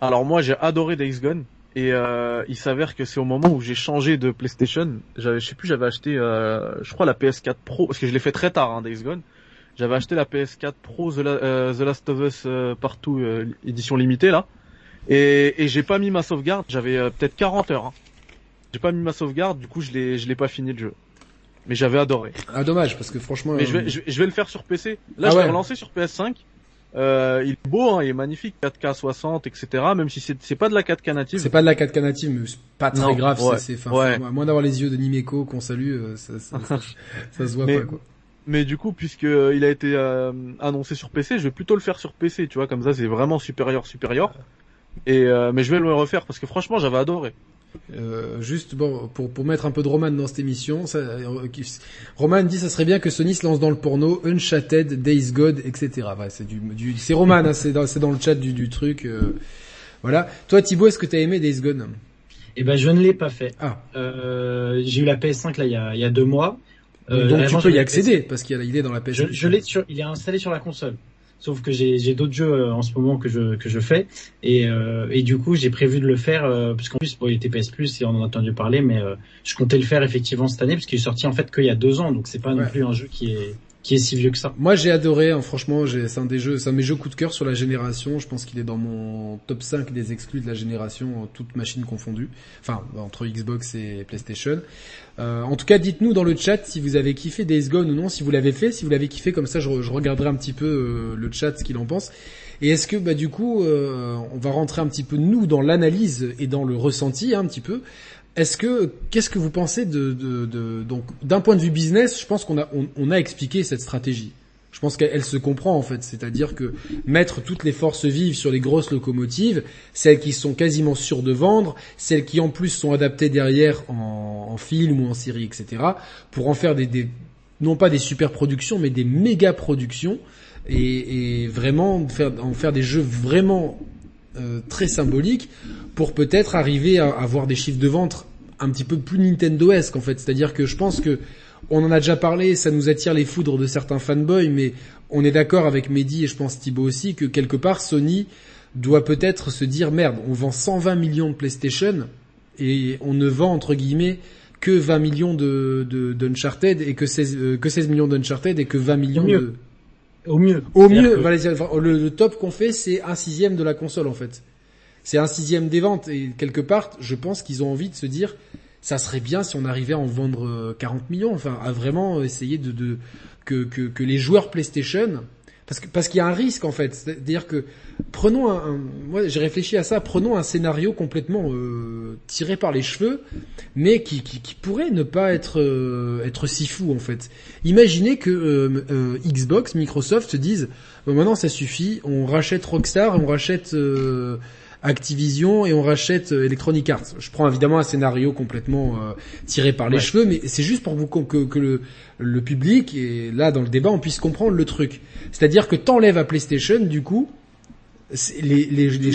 B: Alors moi j'ai adoré Days Gone et euh, il s'avère que c'est au moment où j'ai changé de PlayStation, j'avais je sais plus j'avais acheté euh, je crois la PS4 Pro parce que je l'ai fait très tard hein, Days Gone. J'avais acheté la PS4 Pro The, La- euh, The Last of Us euh, partout euh, édition limitée là et, et j'ai pas mis ma sauvegarde, j'avais peut-être 40 heures. Hein. J'ai pas mis ma sauvegarde, du coup je l'ai je l'ai pas fini le jeu. Mais j'avais adoré.
A: Ah dommage parce que franchement.
B: Mais
A: euh,
B: je vais, je, vais, je vais le faire sur PC. Là,
A: Ah
B: je l'ai
A: ouais.
B: relancé sur PS5. Euh, il est beau, hein, il est magnifique, 4K 60, etc. Même si c'est c'est pas de la 4K native.
A: C'est pas de la 4K native, mais c'est pas très
B: Non,
A: grave.
B: ouais,
A: c'est, c'est,
B: ouais.
A: à moins d'avoir les yeux de Nimeko qu'on salue, euh, ça, ça, ça, ça se voit
B: Mais-
A: pas quoi.
B: Mais du coup, puisque euh, il a été euh, annoncé sur PC, je vais plutôt le faire sur PC. Tu vois, comme ça, c'est vraiment supérieur, supérieur. Et euh, mais je vais le refaire parce que franchement, j'avais adoré.
A: Euh, juste bon pour pour mettre un peu de Roman dans cette émission, ça, euh, qui- Roman dit ça serait bien que Sony se lance dans le porno, Uncharted, Days Gone, etc. Ouais, c'est du, du c'est Roman, hein, c'est dans c'est dans le chat du du truc. euh, voilà. Toi Thibaut, est-ce que t'as aimé Days Gone?
C: Eh ben, je ne l'ai pas fait.
A: Ah.
C: Euh, j'ai eu la PS5 là il y a, il y a deux mois. Euh,
A: Donc tu peux y accéder parce qu'il y a est dans la PS.
C: Je, je l'ai sur, il est installé sur la console. Sauf que j'ai j'ai d'autres jeux euh, en ce moment que je que je fais. Et euh, et du coup j'ai prévu de le faire euh, parce qu'en plus bon, il était PS Plus et on en a entendu parler mais euh, je comptais le faire effectivement cette année parce qu'il est sorti en fait qu'il y a deux ans. Donc c'est pas non plus un jeu qui est qui est si vieux que ça.
A: Moi j'ai adoré, hein, franchement, c'est un des jeux, c'est un de mes jeux coup de cœur sur la génération. Je pense qu'il est dans mon top 5 des exclus de la génération, toutes machines confondues. Enfin, entre Xbox et PlayStation. Euh, en tout cas, dites-nous dans le chat si vous avez kiffé Days Gone ou non, si vous l'avez fait, si vous l'avez kiffé, comme ça je regarderai un petit peu euh, le chat, ce qu'il en pense. Et est-ce que bah du coup, euh, on va rentrer un petit peu nous dans l'analyse et dans le ressenti hein, un petit peu. Est-ce que qu'est-ce que vous pensez de, de, de donc d'un point de vue business, je pense qu'on a on, a expliqué cette stratégie. Je pense qu'elle elle se comprend en fait, c'est-à-dire que mettre toutes les forces vives sur les grosses locomotives, celles qui sont quasiment sûres de vendre, celles qui en plus sont adaptées derrière en, en film ou en série, etc., pour en faire des, des non pas des super productions, mais des méga productions et, et vraiment faire, en faire des jeux vraiment euh, très symboliques pour peut-être arriver à avoir des chiffres de vente un petit peu plus Nintendo-esque en fait. C'est-à-dire que je pense que on en a déjà parlé, ça nous attire les foudres de certains fanboys, mais on est d'accord avec Mehdi et je pense Thibaut aussi que quelque part Sony doit peut-être se dire merde, on vend 120 millions de PlayStation et on ne vend entre guillemets que 20 millions de d'Uncharted et que 16 euh, que 16 millions d'Uncharted et que 20 millions de
C: Au mieux.
A: au mieux,
C: que-
A: le, le top qu'on fait, c'est un sixième de la console en fait. C'est un sixième des ventes et quelque part, je pense qu'ils ont envie de se dire, ça serait bien si on arrivait à en vendre euh, 40 millions, enfin à vraiment essayer de, de que, que, que les joueurs PlayStation, parce que parce qu'il y a un risque en fait, c'est-à-dire que prenons un, moi j'ai réfléchi à ça, prenons un scénario complètement euh, tiré par les cheveux, mais qui, qui, qui pourrait ne pas être euh, être si fou en fait. Imaginez que euh, euh, Xbox, Microsoft se disent Bon, maintenant ça suffit, on rachète Rockstar, on rachète euh, Activision et on rachète euh, Electronic Arts. Je prends évidemment un scénario complètement euh, tiré par les
C: Ouais.
A: cheveux, mais c'est juste pour vous que, que, le, le public et là dans le débat on puisse comprendre le truc. C'est-à-dire que t'enlèves à PlayStation du coup les, les, les,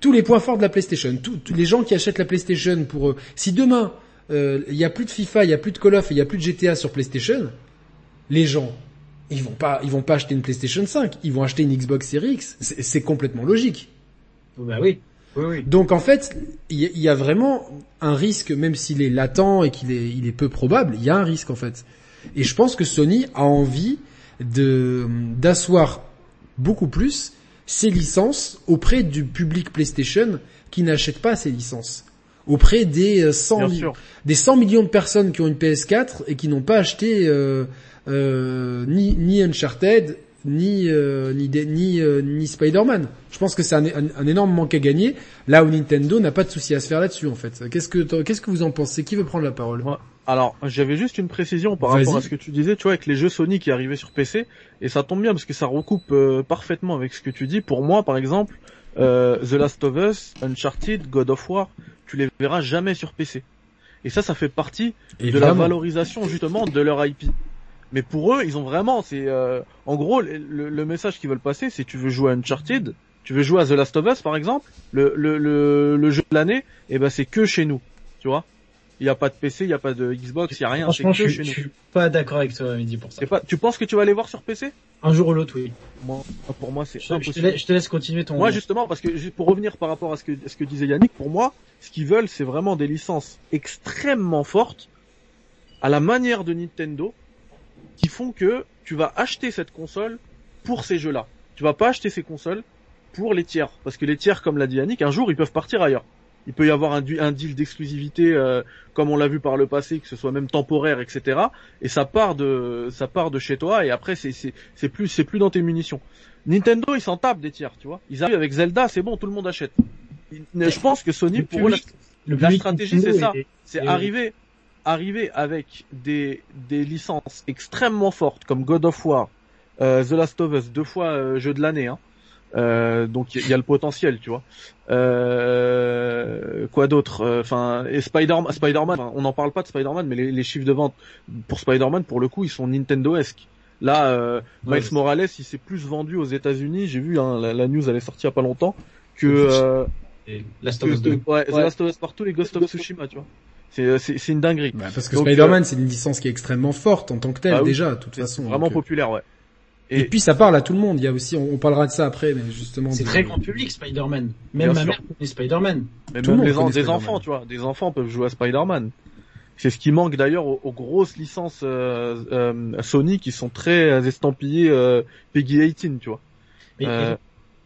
A: tous les points forts de la PlayStation, tous tous les gens qui achètent la PlayStation pour eux. Si demain euh, il y a plus de FIFA, il y a plus de Call of, et il y a plus de GTA sur PlayStation, les gens ils vont pas ils vont pas acheter une PlayStation 5, ils vont acheter une Xbox Series X. C'est complètement logique.
C: Bah oui. Oui, oui.
A: Donc en fait, il y, a- il y a vraiment un risque, même s'il est latent et qu'il est, il est peu probable, il y a un risque en fait. Et je pense que Sony a envie de d'asseoir beaucoup plus ses licences auprès du public PlayStation qui n'achète pas ces licences. Auprès des euh, 100,
B: Bien
A: mi-
B: sûr.
A: des 100 millions de personnes qui ont une PS4 et qui n'ont pas acheté euh, euh, ni, ni Uncharted, ni euh, ni ni, euh, ni Spider-Man. Je pense que c'est un, un- un énorme manque à gagner. Là où Nintendo n'a pas de souci à se faire là-dessus en fait. Qu'est-ce que qu'est-ce que vous en pensez? Qui veut prendre la parole?
B: Ouais. Alors, j'avais juste une précision par rapport à ce que tu disais, tu vois, avec les jeux Sony qui arrivaient sur PC, et ça tombe bien parce que ça recoupe euh, parfaitement avec ce que tu dis. Pour moi, par exemple, euh, The Last of Us, Uncharted, God of War, tu les verras jamais sur PC. Et ça, ça fait partie de la valorisation justement de leur IP. Mais pour eux, ils ont vraiment, c'est euh, en gros le, message qu'ils veulent passer, c'est tu veux jouer à Uncharted, tu veux jouer à The Last of Us par exemple, le le le, le jeu de l'année, et ben c'est que chez nous, tu vois. Il y a pas de PC, il y a pas de Xbox, il y a rien, c'est
C: Franchement,
B: que
C: je,
B: chez
C: je
B: nous.
C: suis pas d'accord avec toi, Mehdi, pour ça.
B: Pas, tu penses que tu vas aller voir sur PC
C: Un jour ou l'autre, oui.
B: Moi, pour moi, c'est
C: Je, je te je te laisse continuer ton.
B: Moi, justement, parce que pour revenir par rapport à ce que, à ce que disait Yannick, pour moi, ce qu'ils veulent, c'est vraiment des licences extrêmement fortes, à la manière de Nintendo, qui font que tu vas acheter cette console pour ces jeux-là. Tu vas pas acheter ces consoles pour les tiers, parce que les tiers, comme l'a dit Yannick, un jour ils peuvent partir ailleurs. Il peut y avoir un, deal d'exclusivité, euh, comme on l'a vu par le passé, que ce soit même temporaire, etc. Et ça part de, ça part de chez toi, et après c'est, c'est, c'est plus, c'est plus dans tes munitions. Nintendo, ils s'en tapent des tiers, tu vois. Ils arrivent avec Zelda, c'est bon, tout le monde achète. Je pense que Sony,
C: Le
B: pour eux, la- stratégie, c'est ça.
C: est-
B: c'est arriver, arriver avec des, des licences extrêmement fortes comme God of War, euh, The Last of Us, deux fois euh, jeu de l'année. Hein. Euh, donc il y, a le potentiel, tu vois. Euh, quoi d'autre Enfin, et Spider-Man, Spider-Man. enfin, on n'en parle pas de Spider-Man, mais les, les chiffres de vente pour Spider-Man, pour le coup, ils sont Nintendo-esques. Là, euh,
C: Ouais,
B: Miles Morales, il s'est plus vendu aux États-Unis. J'ai vu hein, la, la news, elle est sortie il y a pas longtemps que euh,
C: et Last of Us 2.
B: ouais, The. Last of Us partout et Ghost of Tsushima, tu vois. C'est c'est c'est une dinguerie.
A: Bah, parce que Spider-Man c'est une licence qui est extrêmement forte en tant que telle
B: Bah oui.
A: déjà, de toute façon.
B: vraiment
A: donc, euh,
B: populaire, ouais.
A: Et,
B: Et,
A: puis ça parle à tout le monde. Il y a aussi, on, on parlera de ça après, mais justement.
C: C'est très grand public, Spider-Man.
B: Bien
C: Même ma
B: sûr.
C: mère connaît Spider-Man.
B: mais
A: tout le
B: même
A: monde
B: les des
A: Spider-Man.
B: enfants, tu vois, des enfants peuvent jouer à Spider-Man. C'est ce qui manque d'ailleurs aux, aux grosses licences euh, euh, Sony qui sont très euh, estampillées euh, Peggy 18, tu vois.
C: Mais,
B: Euh,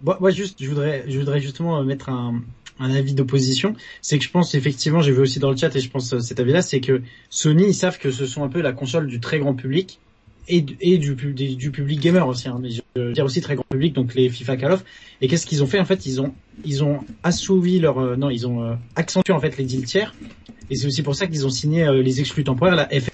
C: moi, moi, juste, je voudrais, je voudrais justement euh, mettre un, un avis d'opposition. C'est que je pense effectivement, j'ai vu aussi dans le chat et je pense euh, cet avis-là, c'est que Sony, ils savent que ce sont un peu la console du très grand public et, du- du, public gamer aussi. Hein, mais je veux dire aussi très grand public, donc les FIFA Call of. Et qu'est-ce qu'ils ont fait en fait Ils ont, ils ont assouvi leur, euh, non, ils ont euh, accentué en fait les deals tiers. Et c'est aussi pour ça qu'ils ont signé les exclus temporaires, la F.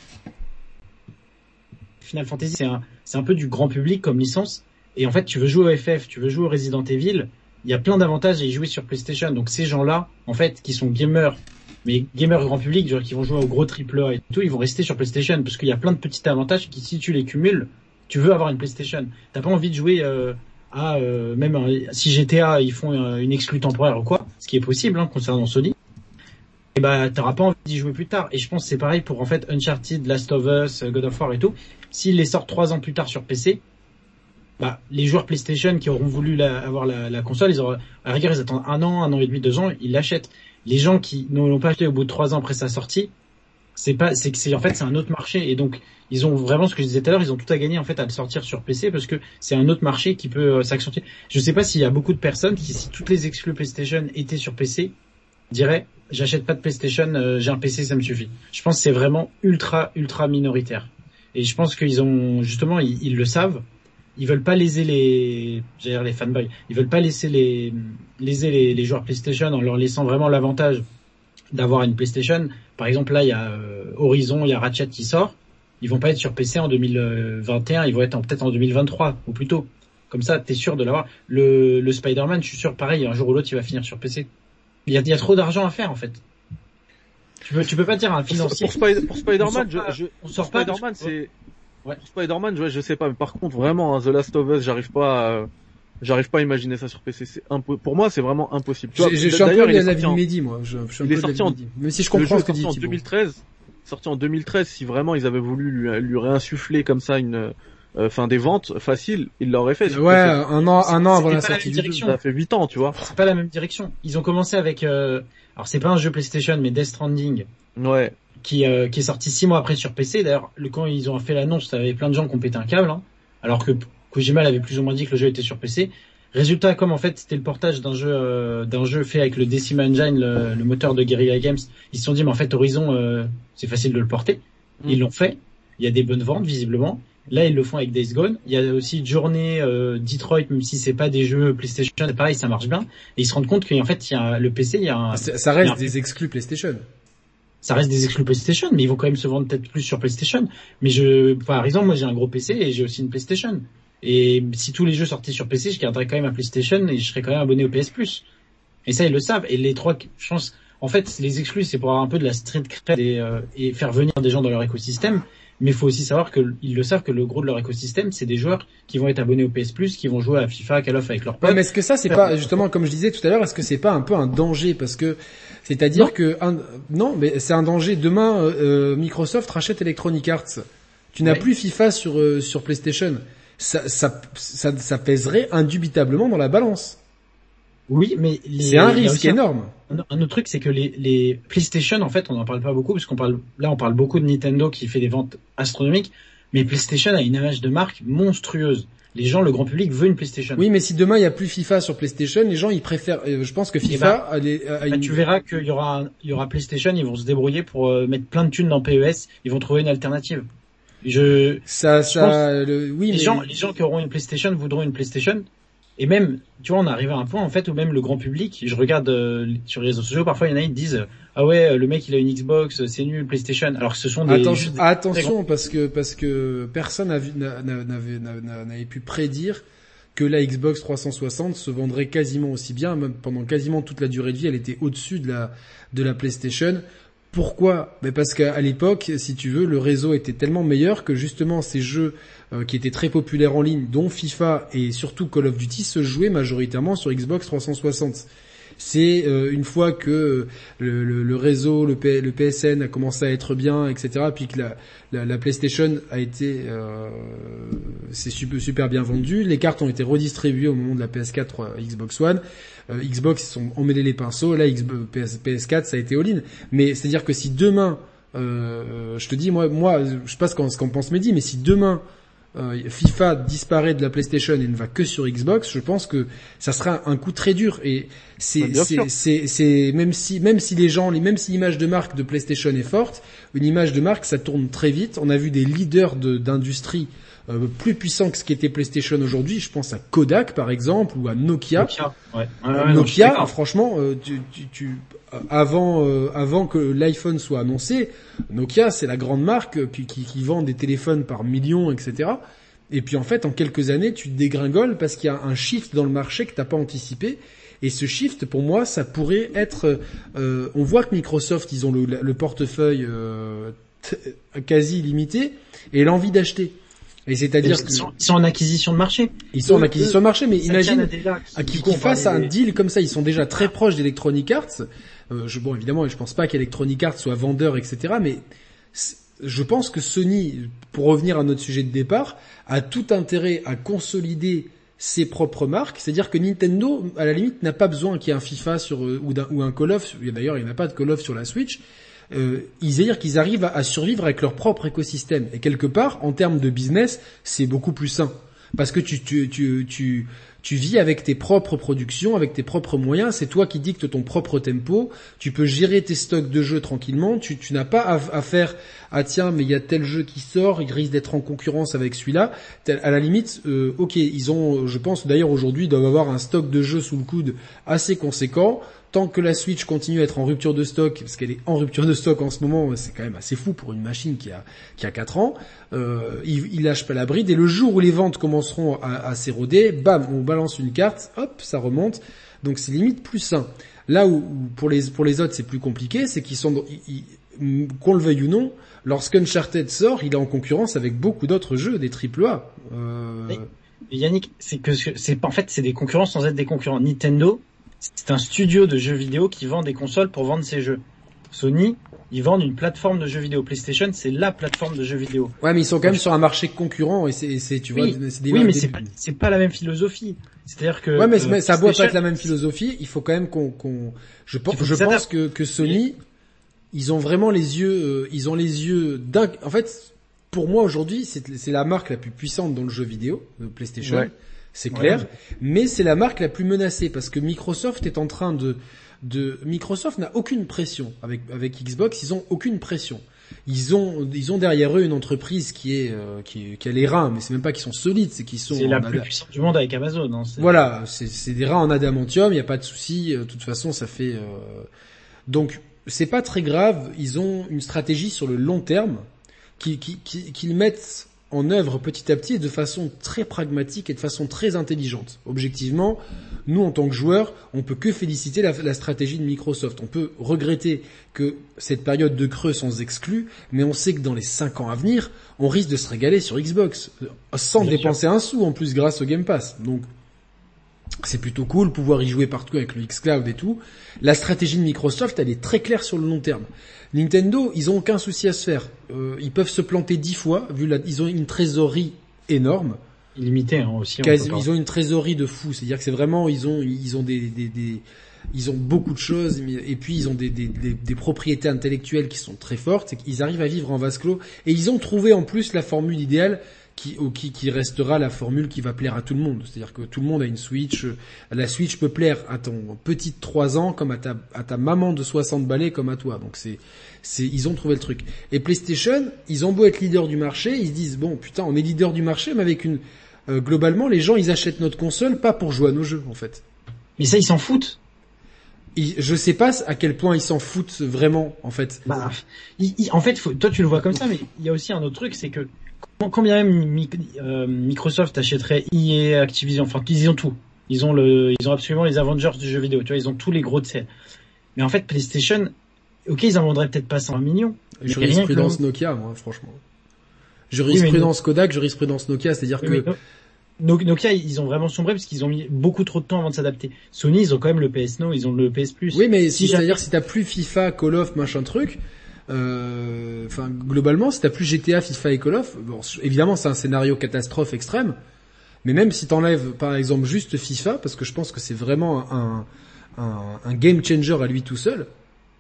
C: Final Fantasy, c'est un, c'est un peu du grand public comme licence. Et en fait, tu veux jouer au FF, tu veux jouer au Resident Evil, il y a plein d'avantages à y jouer sur PlayStation. Donc ces gens-là, en fait, qui sont gamers, mais gamers grand public, genre qui vont jouer au gros triple A et tout, ils vont rester sur PlayStation parce qu'il y a plein de petits avantages qui, si tu les cumules, tu veux avoir une PlayStation. T'as pas envie de jouer euh, à euh, même euh, si GTA ils font euh, une exclue temporaire ou quoi, ce qui est possible hein, concernant Sony. Et bah t'auras pas envie d'y jouer plus tard. Et je pense c'est pareil pour en fait Uncharted, Last of Us, God of War et tout. S'ils les sortent trois ans plus tard sur PC, bah, les joueurs PlayStation qui auront voulu la, avoir la, la, console, ils auront, à rigueur, ils attendent un an, un an et demi, deux ans, ils l'achètent. Les gens qui ne l'ont pas acheté au bout de trois ans après sa sortie, c'est pas, c'est que c'est en fait c'est un autre marché et donc ils ont vraiment ce que je disais tout à l'heure, ils ont tout à gagner en fait à le sortir sur PC parce que c'est un autre marché qui peut euh, s'accentuer. Je sais pas s'il y a beaucoup de personnes qui, si toutes les exclus PlayStation étaient sur PC, diraient j'achète pas de PlayStation, euh, j'ai un PC, ça me suffit. Je pense que c'est vraiment ultra ultra minoritaire et je pense qu'ils ont justement ils le savent ils veulent pas léser les, dire les fanboys, ils veulent pas laisser les, léser les, les, joueurs PlayStation en leur laissant vraiment l'avantage d'avoir une PlayStation. Par exemple, là, il y a euh, Horizon, il y a Ratchet qui sort. Ils vont pas être sur PC en 2021, ils vont être peut-être en 2023 ou plus tôt. Comme ça, t'es sûr de l'avoir. Le, le Spider-Man, je suis sûr, pareil, un jour ou l'autre, il va finir sur PC. Il y a, il y a trop d'argent à faire en fait. Tu peux, tu peux pas dire un financier.
B: Pour, Spider, pour Spider-Man, je, je, on sort Spider-Man, c'est Ouais. Spider-Man, ouais, je sais pas, mais par contre, vraiment, hein, The Last of Us, j'arrive pas à... J'arrive pas à imaginer ça sur PC. C'est impo... Pour moi, c'est vraiment impossible.
A: Je suis un peu la vie de Mehdi, moi. Je, je suis un
B: il est sorti en...
A: Même si je comprends ce que dit
B: en 2013. Sorti en 2013. Si vraiment ils avaient voulu lui, lui réinsuffler comme ça une, enfin euh, des ventes faciles, ils l'auraient fait.
A: Ouais, un an, un an avant la sortie du
B: jeu. Ça fait 8 ans, tu vois.
C: C'est pas la même direction. Ils ont commencé avec, euh... alors c'est pas un jeu PlayStation, mais Death Stranding.
B: Ouais
C: qui, euh, qui est sorti six mois après sur PC. D'ailleurs, le, quand ils ont fait l'annonce, il y avait plein de gens qui ont pété un câble, hein, alors que Kojima avait plus ou moins dit que le jeu était sur PC. Résultat, comme en fait c'était le portage d'un jeu euh, d'un jeu fait avec le Decima Engine, le, le, moteur de Guerrilla Games, ils se sont dit mais en fait Horizon euh, c'est facile de le porter. Mm. Ils l'ont fait. Il y a des bonnes ventes visiblement. Là ils le font avec Days Gone. Il y a aussi Journey, euh, Detroit, même si c'est pas des jeux PlayStation, pareil ça marche bien. Et ils se rendent compte qu'en fait il y a le PC, il y a un,
A: ça reste des exclus PlayStation
C: ça reste des exclus PlayStation, mais ils vont quand même se vendre peut-être plus sur PlayStation. Mais je, par exemple, moi j'ai un gros PC et j'ai aussi une PlayStation. Et si tous les jeux sortaient sur PC, je garderais quand même un PlayStation et je serais quand même abonné au PS Plus. Et ça, ils le savent. Et les trois, je pense, en fait, les exclus, c'est pour avoir un peu de la street cred et, euh, et faire venir des gens dans leur écosystème. Mais il faut aussi savoir qu'ils le savent que le gros de leur écosystème, c'est des joueurs qui vont être abonnés au PS Plus, qui vont jouer à FIFA, à Call of avec leurs potes.
A: Ouais, mais est-ce que ça, c'est pas justement comme je disais tout à l'heure, est-ce que c'est pas un peu un danger? Parce que c'est-à-dire que un, non, mais c'est un danger. Demain, euh, euh, Microsoft rachète Electronic Arts. Tu n'as plus FIFA sur euh, sur PlayStation. Ça, ça, ça, ça, pèserait indubitablement dans la balance.
C: Oui, mais
A: c'est un risque énorme.
C: Un, autre truc, c'est que les, les PlayStation, en fait, on n'en parle pas beaucoup parce qu'on parle là, on parle beaucoup de Nintendo qui fait des ventes astronomiques, mais PlayStation a une image de marque monstrueuse les gens, le grand public veut une PlayStation.
A: Oui, mais si demain il y a plus FIFA sur PlayStation, les gens ils préfèrent. Euh, je pense que FIFA.
C: Eh ben, bah, tu verras qu'il y aura, il y aura PlayStation, ils vont se débrouiller pour euh, mettre plein de thunes dans PES. Ils vont trouver une alternative. Je.
A: Ça, ça. le... Oui,
C: les
A: mais...
C: gens, les gens qui auront une PlayStation voudront une PlayStation. Et même, tu vois, on arrive à un point en fait où même le grand public, je regarde euh, sur les réseaux sociaux, parfois il y en a qui disent ah ouais, le mec il a une Xbox, c'est nul, PlayStation. Alors que ce sont des
A: attention, attention parce que parce que personne n'avait pu prédire que la Xbox 360 se vendrait quasiment aussi bien, même pendant quasiment toute la durée de vie, elle était au-dessus de la de la PlayStation. Pourquoi? Ben Parce qu'à l'époque, si tu veux, le réseau était tellement meilleur que justement ces jeux euh, qui étaient très populaires en ligne, dont FIFA et surtout Call of Duty, se jouaient majoritairement sur Xbox 360. C'est euh, une fois que le, le, réseau, le, PSN a commencé à être bien, etc., puis que la, la, la PlayStation a été, euh, c'est super, bien vendu, les cartes ont été redistribuées au moment de la PS4, euh, Xbox One. Euh, Xbox ils sont emmêlés les pinceaux, là PS, PS4 ça a été all-in. Mais c'est-à-dire que si demain, euh, je te dis moi, moi, je sais pas ce qu'en pense Mehdi, mais si demain euh, FIFA disparaît de la PlayStation et ne va que sur Xbox, je pense que ça sera un coup très dur. Et c'est bah, c'est même si même si les gens, même si l'image de marque de PlayStation est forte, une image de marque ça tourne très vite. On a vu des leaders d'industrie euh, plus puissants que ce qui était PlayStation aujourd'hui. Je pense à Kodak par exemple ou à Nokia.
C: Nokia, ouais.
A: Nokia franchement, euh, tu, tu, tu, avant avant que l'iPhone soit annoncé, Nokia c'est la grande marque qui, qui, qui, vend des téléphones par millions, etc. Et puis en fait, en quelques années, tu te dégringoles parce qu'il y a un shift dans le marché que t'as pas anticipé. Et ce shift, pour moi, ça pourrait être. Euh, on voit que Microsoft, ils ont le, le portefeuille euh, quasi illimité et l'envie d'acheter. Et c'est-à-dire
C: qu'ils sont, ils sont en acquisition de marché.
A: Ils sont en acquisition de marché, mais imagine qu'ils fassent un deal comme ça. Ils sont déjà très proches d'Electronic Arts. Euh, je, bon, évidemment, je pense pas qu'Electronic Arts soit vendeur, etc. Mais je pense que Sony, pour revenir à notre sujet de départ, a tout intérêt à consolider ses propres marques. C'est-à-dire que Nintendo, à la limite, n'a pas besoin qu'il y ait un FIFA sur euh, ou, un Call of. D'ailleurs, il n'y a pas de Call of sur la Switch. Euh, ils dire qu'ils arrivent à, survivre avec leur propre écosystème. Et quelque part, en termes de business, c'est beaucoup plus sain. Parce que tu, tu, tu, tu, tu vis avec tes propres productions, avec tes propres moyens, c'est toi qui dictes ton propre tempo, tu peux gérer tes stocks de jeux tranquillement, tu, n'as pas à, faire ah tiens mais il y a tel jeu qui sort, il risque d'être en concurrence avec celui-là. À la limite, euh, ok, ils ont, je pense d'ailleurs aujourd'hui, doivent avoir un stock de jeux sous le coude assez conséquent tant que la Switch continue à être en rupture de stock, parce qu'elle est en rupture de stock en ce moment, c'est quand même assez fou pour une machine qui a qui a 4 ans, euh, il, il lâche pas la bride, et le jour où les ventes commenceront à, à s'éroder, bam, on balance une carte, hop, ça remonte, donc c'est limite plus sain. Là où, pour les pour les autres c'est plus compliqué, c'est qu'ils sont qu'on le veuille ou non, lorsqu'Uncharted sort, il est en concurrence avec beaucoup d'autres jeux, des triple A.
C: Euh... Yannick, c'est que c'est en fait c'est des concurrents sans être des concurrents. Nintendo, c'est un studio de jeux vidéo qui vend des consoles pour vendre ses jeux. Sony, ils vendent une plateforme de jeux vidéo. PlayStation, c'est la plateforme de jeux vidéo.
A: Ouais, mais ils sont quand même sur un marché concurrent et c'est, tu
C: oui.
A: vois,
C: c'est des Oui, mais c'est pas, c'est pas la même philosophie. C'est-à-dire que.
A: Ouais, mais, euh, ça doit pas être la même philosophie. Il faut quand même qu'on, qu'on, je pense, je pense que, que Sony, ils ont vraiment les yeux, euh, ils ont les yeux d'un, en fait, pour moi aujourd'hui, c'est, la marque la plus puissante dans le jeu vidéo, de PlayStation. Ouais c'est clair, mais c'est la marque la plus menacée parce que Microsoft est en train de de Microsoft n'a aucune pression avec avec Xbox, ils ont aucune pression. Ils ont ils ont derrière eux une entreprise qui est euh, qui, qui a les reins, mais c'est même pas qu'ils sont solides, c'est qu'ils sont
C: C'est la plus puissante du monde avec Amazon. Hein,
A: voilà, c'est des reins en adamantium, il y a pas de souci. Euh, de toute façon, ça fait euh... donc c'est pas très grave. Ils ont une stratégie sur le long terme qu'ils qui, qui, qui mettent en œuvre petit à petit et de façon très pragmatique et de façon très intelligente. Objectivement, nous en tant que joueurs, on peut que féliciter la, stratégie de Microsoft. On peut regretter que cette période de creux sans exclut, mais on sait que dans les cinq ans à venir, on risque de se régaler sur Xbox euh, sans dépenser un sou en plus grâce au Game Pass. Donc c'est plutôt cool, pouvoir y jouer partout avec le xCloud et tout. La stratégie de Microsoft, elle est très claire sur le long terme. Nintendo, ils ont aucun souci à se faire. Euh, ils peuvent se planter dix fois, vu la, ils ont une trésorerie énorme.
C: Illimitée hein, aussi.
A: ils ont une trésorerie de fou. C'est-à-dire que c'est vraiment, ils ont, ils ont des, des, des, ils ont beaucoup de choses, et puis ils ont des, des, des, propriétés intellectuelles qui sont très fortes. Ils arrivent à vivre en vase clos, et ils ont trouvé en plus la formule idéale qui, qui, qui restera la formule qui va plaire à tout le monde. C'est-à-dire que tout le monde a une Switch. La Switch peut plaire à ton petit de 3 ans comme à ta, à ta maman de 60 balais comme à toi. Donc c'est, c'est, ils ont trouvé le truc. Et PlayStation, ils ont beau être leader du marché, ils se disent bon putain, on est leader du marché, mais avec une, euh, globalement, les gens ils achètent notre console pas pour jouer à nos jeux en fait.
C: Mais ça ils s'en foutent.
A: je sais pas à quel point ils s'en foutent vraiment en fait.
C: Bah, en fait, toi tu le vois comme ça, mais il y a aussi un autre truc, c'est que combien même euh, Microsoft achèterait EA, Activision, enfin ils ont tout. Ils ont le, ils ont absolument les Avengers du jeu vidéo, tu vois, ils ont tous les gros de ces. Mais en fait, PlayStation, ok, ils en vendraient peut-être pas 120 millions.
A: Jurisprudence Nokia, moi, franchement. Jurisprudence Kodak, jurisprudence Nokia, c'est-à-dire que
C: Nokia, ils ont vraiment sombré parce qu'ils ont mis beaucoup trop de temps avant de s'adapter. Sony, ils ont quand même le PS No, ils ont le PS Plus.
A: Oui, mais si, c'est-à-dire si t'as plus FIFA, Call of, machin truc, enfin globalement, si t'as plus GTA, FIFA et Call of, bon, évidemment c'est un scénario catastrophe extrême, mais même si t'enlèves par exemple juste FIFA, parce que je pense que c'est vraiment un, un, un, game changer à lui tout seul.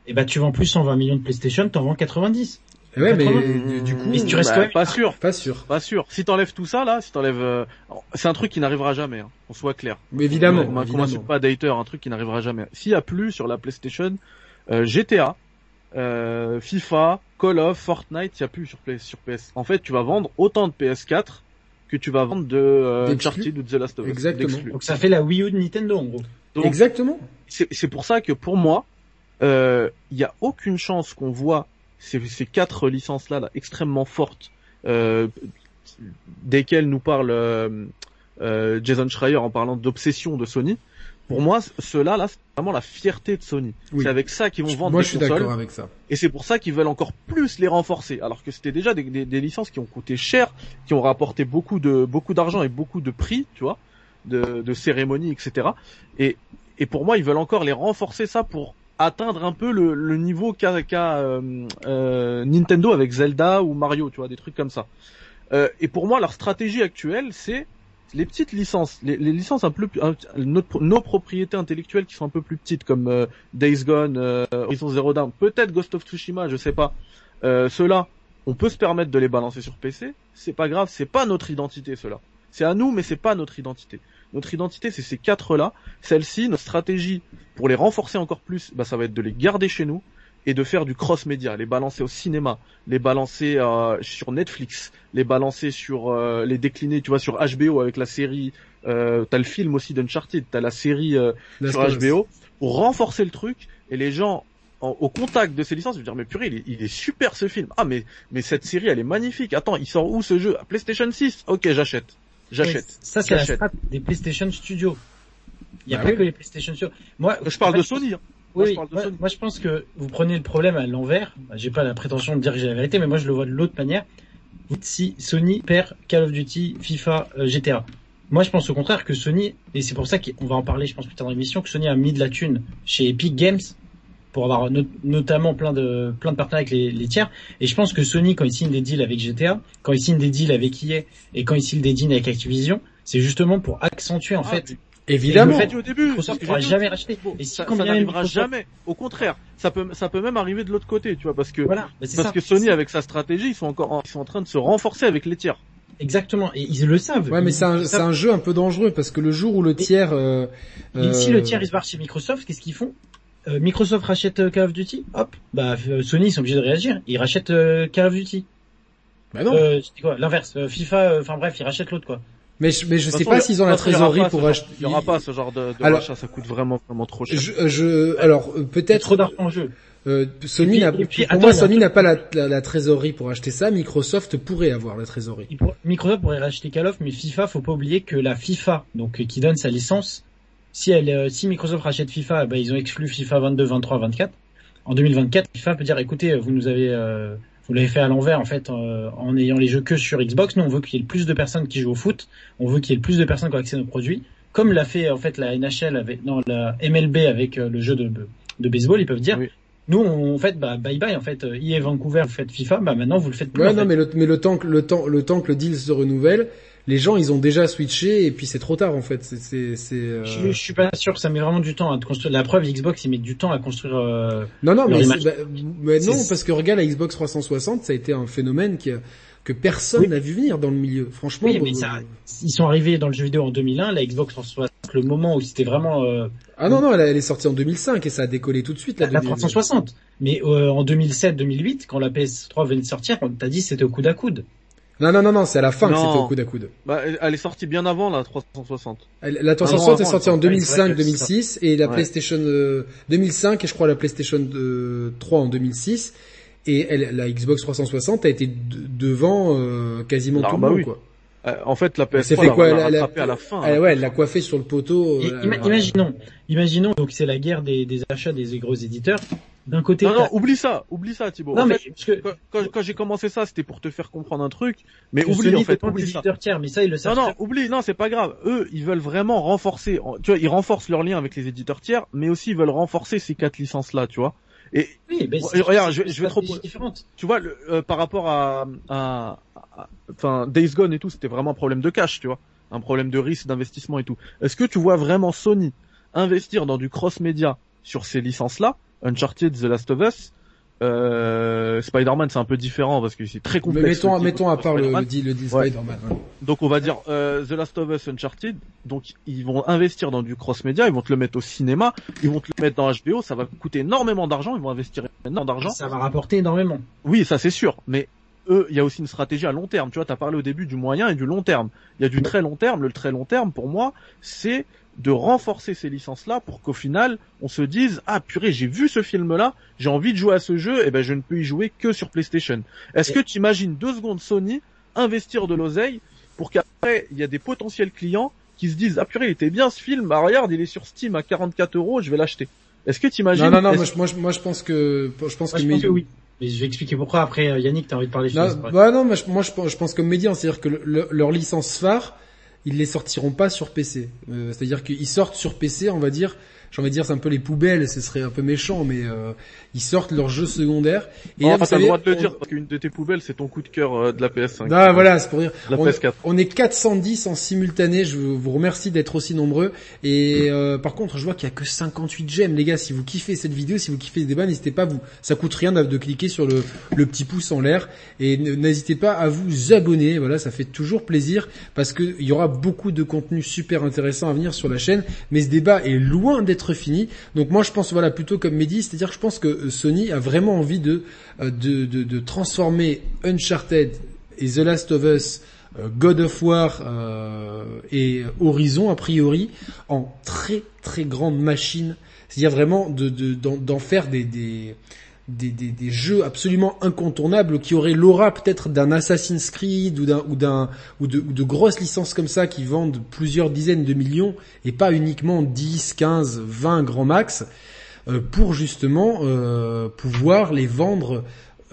C: Et eh bah ben, tu vends plus 120 millions de PlayStation, t'en vends 90.
A: Ouais, mais du, coup,
C: tu restes bah,
B: pas sûr,
A: pas sûr,
B: pas sûr. Si t'enlèves tout ça là, si t'enlèves, euh... c'est un truc qui n'arrivera jamais. Hein, on soit clair.
A: Mais évidemment, on,
B: évidemment. pas d'hater, un truc qui n'arrivera jamais. S'il y a plus sur la PlayStation, euh, GTA, euh, FIFA, Call of, Fortnite, il y a plus sur PS, sur PS. En fait, tu vas vendre autant de PS4 que tu vas vendre de euh, Uncharted ou de The Last of Us.
A: Exactement.
C: Donc ça fait la Wii U de Nintendo en gros.
A: Exactement.
B: C'est pour ça que pour moi, euh, il n'y a aucune chance qu'on voit ces, ces quatre licences là, là extrêmement fortes, euh, desquelles nous parle euh, euh, Jason Schreier en parlant d'obsession de Sony. Pour moi, cela là, c'est vraiment la fierté de Sony. C'est avec ça qu'ils vont vendre
A: moi,
B: des
A: je suis
B: d'accord
A: avec ça.
B: Et c'est pour ça qu'ils veulent encore plus les renforcer. Alors que c'était déjà des, des, des, licences qui ont coûté cher, qui ont rapporté beaucoup de beaucoup d'argent et beaucoup de prix, tu vois, de, de cérémonies, etc. Et et pour moi, ils veulent encore les renforcer ça pour atteindre un peu le, le niveau qu'a qu'a, euh, euh, Nintendo avec Zelda ou Mario, tu vois, des trucs comme ça. Euh, et pour moi, leur stratégie actuelle, c'est les petites licences, les, licences un peu plus, nos propriétés intellectuelles qui sont un peu plus petites, comme euh, Days Gone, euh, Horizon Zero Dawn, peut-être Ghost of Tsushima, je sais pas. Euh, ceux-là, on peut se permettre de les balancer sur PC. C'est pas grave, c'est pas notre identité, ceux-là. C'est à nous, mais c'est pas notre identité. Notre identité, c'est ces quatre-là. Celle-ci, notre stratégie pour les renforcer encore plus, bah, ça va être de les garder chez nous et de faire du cross-média, les balancer au cinéma, les balancer euh, sur Netflix, les balancer sur euh, les décliner, tu vois, sur HBO avec la série. Euh, t'as le film aussi d'Uncharted, t'as la série euh, sur. HBO pour renforcer le truc et les gens en- au contact de ces licences, je veux dire mais purée, il est, il est super ce film. Ah mais mais cette série elle est magnifique. Attends, il sort où ce jeu? PlayStation 6 OK, j'achète. J'achète.
C: Mais Ça, c'est la strat des PlayStation Studios. Il n'y a
A: Bah
C: pas
A: oui.
C: que les PlayStation Studios. Moi,
B: Je parle de Sony. hein. Moi,
C: Oui,
B: je parle de
C: moi, je pense que vous prenez le problème à l'envers. Bah, J'ai pas la prétention de dire que j'ai la vérité, mais moi je le vois de l'autre manière. Si Sony perd Call of Duty, FIFA, euh, GTA. Moi je pense au contraire que Sony, et c'est pour ça qu'on va en parler je pense plus tard dans l'émission, que Sony a mis de la thune chez Epic Games pour avoir no- notamment plein de plein de partenaires avec les, les tiers. Et je pense que Sony, quand il signe des deals avec GTA, quand il signe des deals avec EA et quand il signe des deals avec Activision, c'est justement pour accentuer en
B: Ah,
C: fait
A: Évidemment.
C: Et
B: J'ai dit au début.
C: Microsoft pourra
B: dit.
C: jamais racheter. Et si
B: ça, n'arrivera
C: Microsoft-
B: jamais. Au contraire, ça peut ça peut même arriver de l'autre côté, tu vois, parce que
C: Voilà, bah,
B: parce
C: ça.
B: que Sony avec sa stratégie, ils sont encore en- ils sont en train de se renforcer avec les tiers.
C: Exactement, et ils le savent.
A: Ouais, mais c'est un, un jeu un peu dangereux parce que le jour où le tiers, euh,
C: Mais si
A: euh,
C: le tiers il se barre chez Microsoft, qu'est-ce qu'ils font? Euh, Microsoft rachète euh, Call of Duty, hop, bah euh, Sony ils sont obligés de réagir, ils rachètent euh, Call of Duty.
A: bah non.
C: Euh, c'était quoi? L'inverse, euh, FIFA, euh, enfin bref, ils rachètent l'autre quoi.
A: Mais je, mais je sais pas s'ils ont la
B: façon,
A: trésorerie pour acheter.
B: Il y aura pas ce genre de, de
A: Alors-
B: rachat, ça coûte vraiment vraiment trop cher.
A: Je, je, alors euh, peut-être
C: trop d'argent en jeu.
A: euh, Sony n'a, pour
C: attends,
A: moi Sony pas la, la, la trésorerie pour acheter ça. Microsoft pourrait avoir la trésorerie.
C: Pour- Microsoft pourrait racheter Call of, mais FIFA, faut pas oublier que la FIFA, donc euh, qui donne sa licence, si elle, euh, si Microsoft rachète FIFA, bah, ils ont exclu FIFA 22, 23, 24. En 2024, FIFA peut dire, écoutez, vous nous avez, euh, vous l'avez fait à l'envers en fait, euh, en ayant les jeux que sur Xbox. Nous, on veut qu'il y ait le plus de personnes qui jouent au foot. On veut qu'il y ait le plus de personnes qui ont accès à nos produits, comme l'a fait en fait la NHL avec, non, la MLB avec euh, le jeu de, de baseball. Ils peuvent dire,
B: Oui.
C: nous, on fait, bah, bye bye en fait. euh, EA Vancouver, vous faites FIFA, bah maintenant vous le faites plus.
A: Ouais, non,
C: fait.
A: mais le, mais le temps que le temps, le temps que le deal se renouvelle, les gens ils ont déjà switché et puis c'est trop tard en fait. C'est, c'est, c'est, euh,
C: Je, je suis pas sûr que ça met vraiment du temps à construire. La preuve, Xbox, ils mettent du temps à construire. euh,
A: Non, non, mais, bah, mais non, parce que regarde la Xbox 360, ça a été un phénomène qui a- que personne
C: Oui.
A: n'a vu venir dans le milieu. Franchement,
C: Oui, mais
A: euh,
C: ça, ils sont arrivés dans le jeu vidéo en 2001. La Xbox 360, le moment où c'était vraiment euh,
A: ah non, non, elle, elle est sortie en 2005 et ça a décollé tout de suite.
C: la,
A: La,
C: la
A: 2000.
C: 360. Mais euh, en 2007-2008, quand la PS3 venait de sortir, on t'a dit c'était au coude à coude.
A: Non, non, non, non, c'est à la fin que c'était au coude à coude.
B: Bah, elle est sortie bien avant la 360.
A: Elle- La 360
B: Ah non,
A: est sortie en
C: avant, ouais, c'est vrai que
A: 2005-2006 et la
B: Ouais.
A: PlayStation euh, 2005 et je crois la PlayStation euh, 3 en 2006 et elle, la Xbox 360 a été de- devant euh, quasiment
B: Ah,
A: tout
B: bah
A: le monde
B: oui.
A: quoi.
B: Euh, en fait, la
A: Elle s'est
B: PS3
A: fait
B: l'a-
A: quoi
B: l'a
A: elle, elle a-
B: rattrapé à la fin.
A: elle-
B: hein.
A: ouais, elle l'a coiffé sur le poteau.
C: Et
A: euh,
C: ima-
A: euh,
C: imaginons, imaginons donc c'est la guerre des, des achats des gros éditeurs. D'un côté,
B: Non, non, oublie ça, oublie ça, Thibaut.
C: non
B: En
C: mais
B: fait,
C: parce que
B: quand, quand- quand j'ai commencé ça, c'était pour te faire comprendre un truc, mais oublie en fait, oublie ça.
C: tiers, mais ça ils le
B: Non,
C: savent.
B: non, oublie, non, c'est pas grave. Eux, ils veulent vraiment renforcer, en- tu vois, ils renforcent leur lien avec les éditeurs tiers, mais aussi ils veulent renforcer ces quatre licences-là, tu vois. Et
C: Oui, c'est-
B: regarde, je- je vais reposer-
C: différente.
B: tu vois, le- euh, par rapport à, à, à- enfin, Days Gone et tout, c'était vraiment un problème de cash, tu vois, un problème de risque d'investissement et tout. Est-ce que tu vois vraiment Sony investir dans du cross-média sur ces licences-là, Uncharted, The Last of Us, euh, Spider-Man, c'est un peu différent parce que c'est très
A: mais
B: complexe.
A: mettons,
B: le type
A: mettons à part le,
B: Spider-Man.
A: le deal, le deal
B: Ouais.
A: Spider-Man. ouais.
B: Donc on va dire euh, The Last of Us Uncharted, donc ils vont investir dans du cross-média, ils vont te le mettre au cinéma, ils vont te le mettre dans HBO, ça va coûter énormément d'argent, ils vont investir énormément d'argent.
C: Ça va rapporter énormément.
B: Oui, ça c'est sûr, mais eux, il y a aussi une stratégie à long terme. Tu vois, tu as parlé au début du moyen et du long terme. Il y a du très long terme. Le très long terme, pour moi, c'est de renforcer ces licences-là pour qu'au final, on se dise, ah purée, j'ai vu ce film-là, j'ai envie de jouer à ce jeu, et ben je ne peux y jouer que sur PlayStation. Est-ce que tu imagines deux secondes Sony investir de l'oseille pour qu'après, il y a des potentiels clients qui se disent, ah purée, il était bien ce film, ah regarde, il est sur Steam à 44 euros, je vais l'acheter. Est-ce que tu imagines
A: Non, non, non, moi, je- moi, je- moi, je pense que, je pense
C: Moi,
A: que,
C: je pense
A: Mehdi-
C: que oui. Mais je vais expliquer pourquoi après, euh, Yannick, t'as envie de parler de
A: Non, bah non, moi je, moi, je pense, je pense comme Median, c'est-à-dire que le- le- leur licence phare, ils les sortiront pas sur PC. Euh, c'est-à-dire qu'ils sortent sur PC, on va dire, j'ai envie de dire c'est un peu les poubelles, ce serait un peu méchant, mais euh, ils sortent leurs jeux secondaires.
B: Et là, t'as le droit de le dire parce qu'une de tes poubelles c'est ton coup de cœur euh, de la PS5.
A: Ah voilà, c'est pour dire.
B: La
A: on,
B: PS4.
A: on est 410 en simultané. Je vous remercie d'être aussi nombreux. Et euh, par contre, je vois qu'il y a que 58 j'aime, les gars. Si vous kiffez cette vidéo, si vous kiffez ce débat, n'hésitez pas. Vous, ça coûte rien de, de cliquer sur le, le petit pouce en l'air et n'hésitez pas à vous abonner. Voilà, ça fait toujours plaisir parce que il y aura beaucoup de contenu super intéressant à venir sur la chaîne. Mais ce débat est loin d'être fini. Donc moi, je pense voilà plutôt comme Mehdi, c'est-à-dire que je pense que euh, Sony a vraiment envie de euh, de, de, de transformer Uncharted et The Last of Us, euh, God of War et Horizon a priori en très très grandes machines. C'est-à-dire vraiment de de- d'en d'en faire des, des des, jeux absolument incontournables qui auraient l'aura peut-être d'un Assassin's Creed ou d'un ou de, ou de grosses licences comme ça qui vendent plusieurs dizaines de millions et pas uniquement 10, 15, 20 grands max euh, pour justement euh, pouvoir les vendre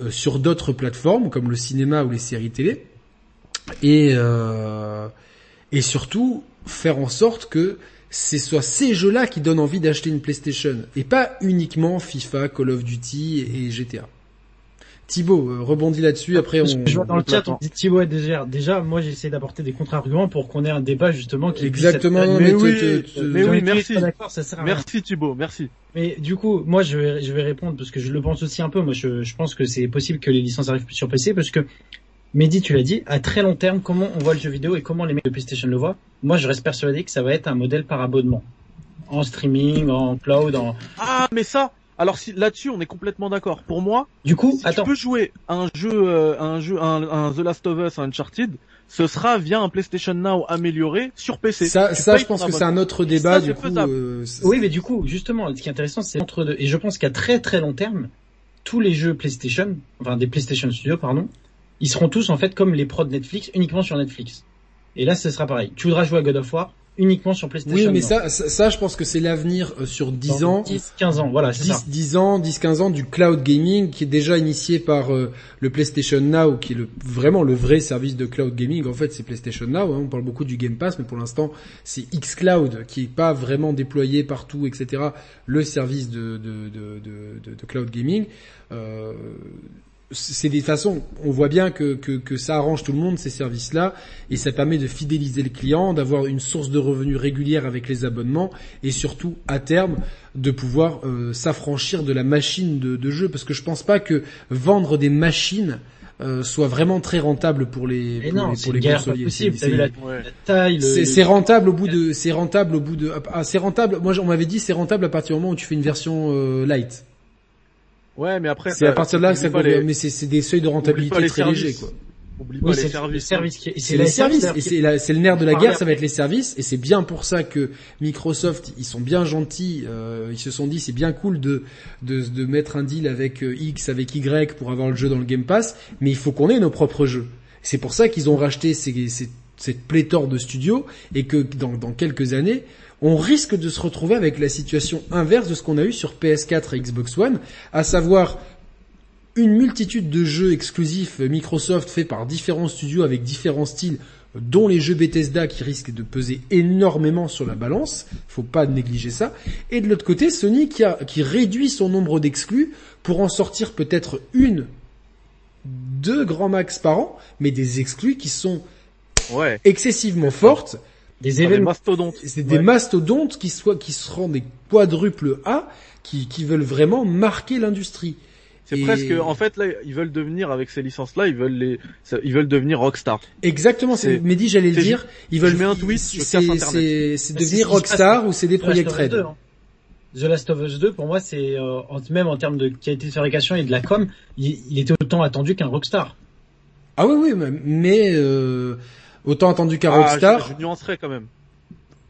A: euh, sur d'autres plateformes comme le cinéma ou les séries télé et et surtout faire en sorte que ce soit ces jeux-là qui donnent envie d'acheter une PlayStation et pas uniquement FIFA, Call of Duty et GTA. Thibaut, euh, rebondis là-dessus. Après, on.
C: Je vois dans le chat, on dit Thibaut est déjà, déjà, moi j'essaie d'apporter des contre-arguments pour qu'on ait un débat justement qui puisse
A: Exactement.
B: Mais
A: te-
B: oui,
A: te- te-
B: mais merci.
C: ça sert à rien.
B: Merci Thibaut, merci.
C: Mais du coup, moi je vais, je vais répondre parce que je le pense aussi un peu. Moi je, je pense que c'est possible que les licences arrivent sur PC parce que Mehdi, tu l'as dit, à très long terme, comment on voit le jeu vidéo et comment les mecs de PlayStation le voient? Moi je reste persuadé que ça va être un modèle par abonnement. En streaming, en cloud, en...
B: Ah, mais ça, alors si là-dessus on est complètement d'accord. Pour moi,
C: Du coup,
B: si
C: attends.
B: tu peux jouer à un jeu, euh, un jeu, un, un The Last of Us, un Uncharted, ce sera via un PlayStation Now amélioré sur PC.
A: Ça, je pense que c'est un autre débat
B: ça,
A: du coup. euh,
C: Oui, mais du coup, justement, ce qui est intéressant, c'est entre deux. Et je pense qu'à très très long terme, tous les jeux PlayStation, enfin des PlayStation Studios, pardon, ils seront tous en fait comme les pros de Netflix, uniquement sur Netflix. Et là, ce sera pareil. Tu voudras jouer à God of War uniquement sur PlayStation.
A: Oui, mais ça, ça, ça, je pense que c'est l'avenir euh, sur 10
C: Dans
A: ans.
C: 10, 15 ans, voilà, c'est ça.
A: 10, 10 ans, 10, 15 ans du cloud gaming qui est déjà initié par euh, le PlayStation Now, qui est le, vraiment le vrai service de cloud gaming. En fait, c'est PlayStation Now. hein. On parle beaucoup du Game Pass, mais pour l'instant, c'est xCloud qui est pas vraiment déployé partout, etc. Le service de, de, de, de, de- de cloud gaming. Euh, c'est des façons, on voit bien que, que, que ça arrange tout le monde ces services-là et ça permet de fidéliser le client, d'avoir une source de revenus régulière avec les abonnements et surtout à terme de pouvoir euh, s'affranchir de la machine de, de jeu parce que je pense pas que vendre des machines euh, soit vraiment très rentable pour les
C: Mais
A: pour
C: non,
A: les,
C: c'est
A: pour les consoliers.
B: Ouais.
A: c'est rentable au bout de c'est rentable au bout de ah c'est rentable moi on m'avait dit c'est rentable à partir du moment où tu fais une version euh, light
B: Ouais, mais après,
A: c'est à partir de là que ça
B: les-
A: mais c'est c'est des seuils de rentabilité très légers quoi.
B: Oublie
C: Oui,
B: pas les
C: c'est le
B: services.
C: service qui est,
A: c'est les services. et c'est la- c'est le nerf de la
C: Parler
A: guerre ça va être les services et c'est bien pour ça que Microsoft ils sont bien gentils euh, ils se sont dit c'est bien cool de, de de mettre un deal avec euh, X avec Y pour avoir le jeu dans le Game Pass mais il faut qu'on ait nos propres jeux. C'est pour ça qu'ils ont racheté ces, ces- cette pléthore de studios et que dans, dans quelques années on risque de se retrouver avec la situation inverse de ce qu'on a eu sur PS4 et Xbox One à savoir une multitude de jeux exclusifs Microsoft faits par différents studios avec différents styles, dont les jeux Bethesda qui risquent de peser énormément sur la balance. Faut pas négliger ça. Et de l'autre côté, Sony qui a, qui réduit son nombre d'exclus pour en sortir peut-être une, deux grands max par an, mais des exclus qui sont
B: Ouais.
A: excessivement fortes.
C: Des
B: mastodontes.
A: C'est des
C: Ouais.
A: mastodontes qui soient, qui seront des quadruples A, qui, qui veulent vraiment marquer l'industrie.
B: C'est
A: Et-
B: presque, en fait, là, ils veulent devenir, avec ces licences-là, ils veulent les, ils veulent devenir Rockstar.
A: Exactement, c'est Mehdi, j'allais le dire. Ils veulent
B: mets un tweet, je
A: c'est c'est devenir Rockstar ou c'est des Project Red.
C: 2, hein. The Last of Us 2, pour moi, c'est euh, même en termes de qualité de fabrication et de la com, il, il était autant attendu qu'un Rockstar.
A: Ah oui oui, mais- mais euh, autant attendu qu'un
B: Ah,
A: Rockstar.
B: je, je nuancerais quand même.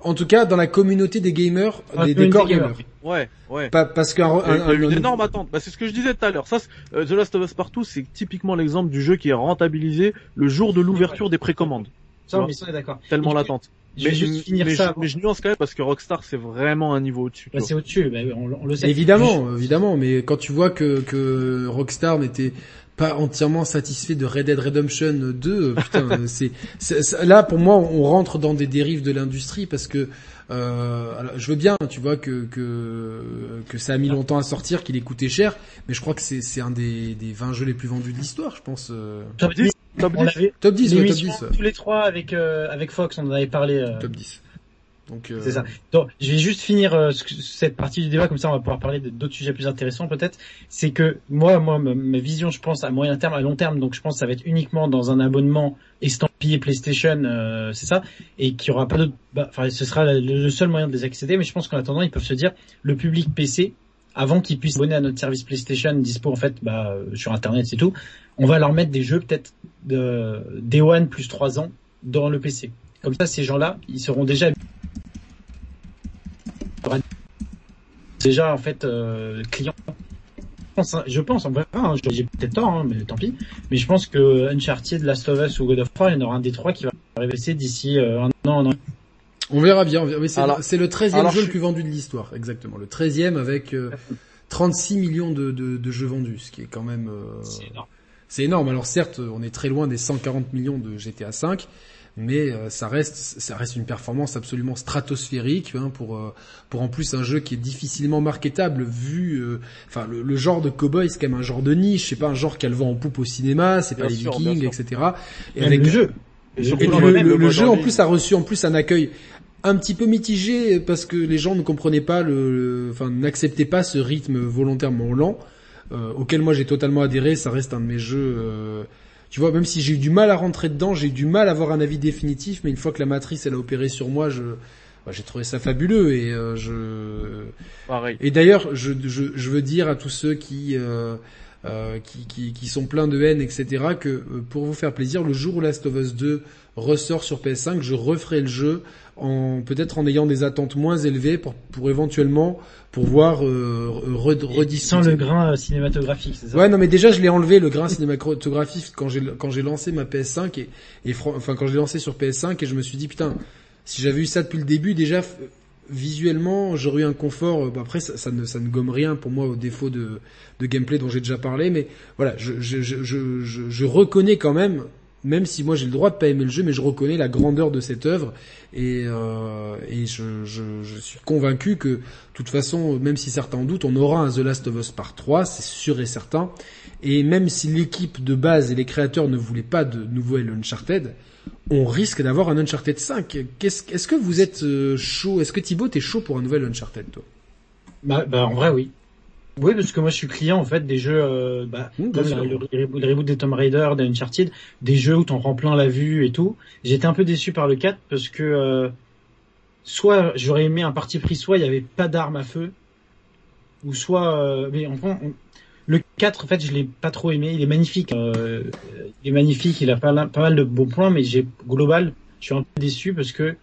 A: En tout cas, dans la communauté des gamers,
C: Ah,
A: des, des core gamers.
B: Ouais, ouais.
A: Pas parce qu'un
B: Il y a, eu
A: un-
B: une
A: un-
B: énorme attente. Bah, c'est ce que je disais tout à l'heure. Ça, euh, The Last of Us Partout, c'est typiquement l'exemple du jeu qui est rentabilisé le jour de l'ouverture des précommandes.
C: Ça, on est d'accord.
B: Tellement l'attente.
C: Je
B: Mais,
C: juste finir
B: mais,
C: ça.
B: je, mais je nuance quand même parce que Rockstar, c'est vraiment un niveau au-dessus.
C: Bah, c'est au-dessus, bah, on, on le sait.
A: Évidemment, évidemment, mais quand tu vois que, que Rockstar n'était pas entièrement satisfait de Red Dead Redemption 2, euh, putain, euh, c'est, là pour moi on rentre dans des dérives de l'industrie parce que Euh, alors, je veux bien, tu vois, que, que, que ça a mis longtemps à sortir, qu'il ait coûté cher, mais je crois que c'est, c'est un des, des 20 jeux les plus vendus de l'histoire, je pense. euh.
C: Top 10,
B: Top
C: on
B: 10.
C: l'avait-
A: Top 10, ouais, top
C: l'émission,
A: 10. ouais.
C: tous les trois avec euh, avec Fox, on en avait parlé. euh,
A: Top 10. Euh,
C: C'est ça. Donc, je vais juste finir euh, ce- cette partie du débat, comme ça on va pouvoir parler d'autres sujets plus intéressants peut-être. C'est que moi, moi, ma, vision, je pense à moyen terme, à long terme, donc je pense que ça va être uniquement dans un abonnement estampillé PlayStation, euh, c'est ça, et qu'il y aura pas d'autre. bah, Enfin, ce sera le, seul moyen de les accéder. Mais je pense qu'en attendant, ils peuvent se dire le public PC, avant qu'ils puissent abonner à notre service PlayStation dispo en fait bah, sur Internet, c'est tout. On va leur mettre des jeux peut-être de Day One plus 3 ans dans le PC. Comme ça, ces gens-là, ils seront déjà déjà en fait euh, client. Je pense, hein, on verra, hein, j'ai peut-être tort, hein, mais tant pis. Mais je pense que Uncharted, Last of Us ou God of War, il y en aura un des trois qui va arriver d'ici euh, un an, un an.
A: On verra bien. on verra- mais c'est, le 13e
B: alors
A: jeu
B: je
A: le plus vendu de l'histoire, exactement. Le 13e avec euh, 36 millions de, de, de jeux vendus, ce qui est quand même... euh,
C: C'est énorme.
A: C'est énorme. Alors certes, on est très loin des 140 millions de GTA V, mais euh, ça reste, ça reste une performance absolument stratosphérique hein, pour euh, pour en plus un jeu qui est difficilement marketable vu, euh, enfin le, le genre de cowboy c'est quand même un genre de niche, c'est pas un genre qu'elle vend en poupe au cinéma, c'est pas les
B: sûr,
A: Vikings, etc. Et
C: Même
A: avec
C: le jeu.
B: Et
A: et le,
B: le-
A: jeu
B: en
A: plus a reçu en plus un accueil un petit peu mitigé parce que les gens ne comprenaient pas le, le- enfin n'acceptaient pas ce rythme volontairement lent euh, auquel moi j'ai totalement adhéré. Ça reste un de mes jeux. euh, tu vois, même si j'ai eu du mal à rentrer dedans, j'ai eu du mal à avoir un avis définitif. Mais une fois que la matrice elle a opéré sur moi, je bah, j'ai trouvé ça fabuleux et euh, je
B: Pareil.
A: et d'ailleurs, je, je, je veux dire à tous ceux qui, euh, euh, qui, qui, qui sont pleins de haine, etc., que euh, pour vous faire plaisir, le jour où Last of Us 2 ressort sur PS5, je referai le jeu en peut-être en ayant des attentes moins élevées pour, pour éventuellement pouvoir euh, re, rediscuter.
C: le grain euh, cinématographique, c'est ça?
A: Ouais, non, mais déjà, je l'ai enlevé le grain cinématographique quand j'ai quand j'ai lancé ma PS5 et, et enfin quand je l'ai lancé sur PS5 et je me suis dit putain, si j'avais eu ça depuis le début, déjà visuellement, j'aurais eu un confort. euh, bon, après, ça, ça ne ça ne gomme rien pour moi au défaut de de gameplay dont j'ai déjà parlé, mais voilà, je je je, je, je reconnais quand même. Même si moi j'ai le droit de pas aimer le jeu, mais je reconnais la grandeur de cette œuvre et, euh, je, suis convaincu que, de toute façon, même si certains en doutent, on aura un The Last of Us par 3, c'est sûr et certain. Et même si l'équipe de base et les créateurs ne voulaient pas de nouvelles Uncharted, on risque d'avoir un Uncharted 5. Qu'est-ce, est-ce que vous êtes euh, chaud? Est-ce que Thibaut t'es chaud pour un nouvel Uncharted, toi?
C: Bah, bah, en vrai, oui. Oui, parce que moi je suis client en fait des jeux, euh, bah,
A: Mmh,
C: comme le, le reboot- des Tomb Raider, des Uncharted, des jeux où t'en prends plein la vue et tout. J'étais un peu déçu par le 4 parce que euh, soit j'aurais aimé un parti pris, soit il y avait pas d'armes à feu, ou soit, euh, mais enfin, on- le 4 en fait je l'ai pas trop aimé. Il est magnifique, euh, il est magnifique, il a pas, pas mal de bons points, mais j'ai global, je suis un peu déçu parce que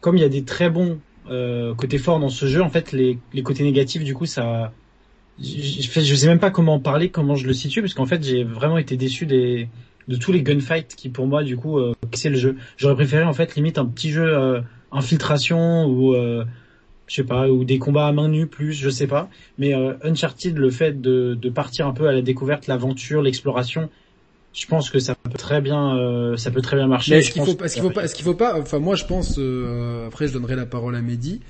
C: comme il y a des très bons euh, côtés forts dans ce jeu, en fait les, les côtés négatifs du coup ça je, je, sais même pas comment en parler, comment je le situe, parce qu'en fait j'ai vraiment été déçu des de tous les gunfights qui pour moi du coup euh, c'est le jeu. J'aurais préféré en fait limite un petit jeu euh, infiltration ou euh, je sais pas ou des combats à main nue plus, je sais pas. Mais Uncharted, le fait de, de partir un peu à la découverte, l'aventure, l'exploration, je pense que ça peut très bien euh, ça peut très bien marcher.
A: Est-ce qu'il faut, est-ce qu'il faut pas, est-ce qu'il faut pas, enfin moi je pense, euh, après je donnerai la parole à Mehdi.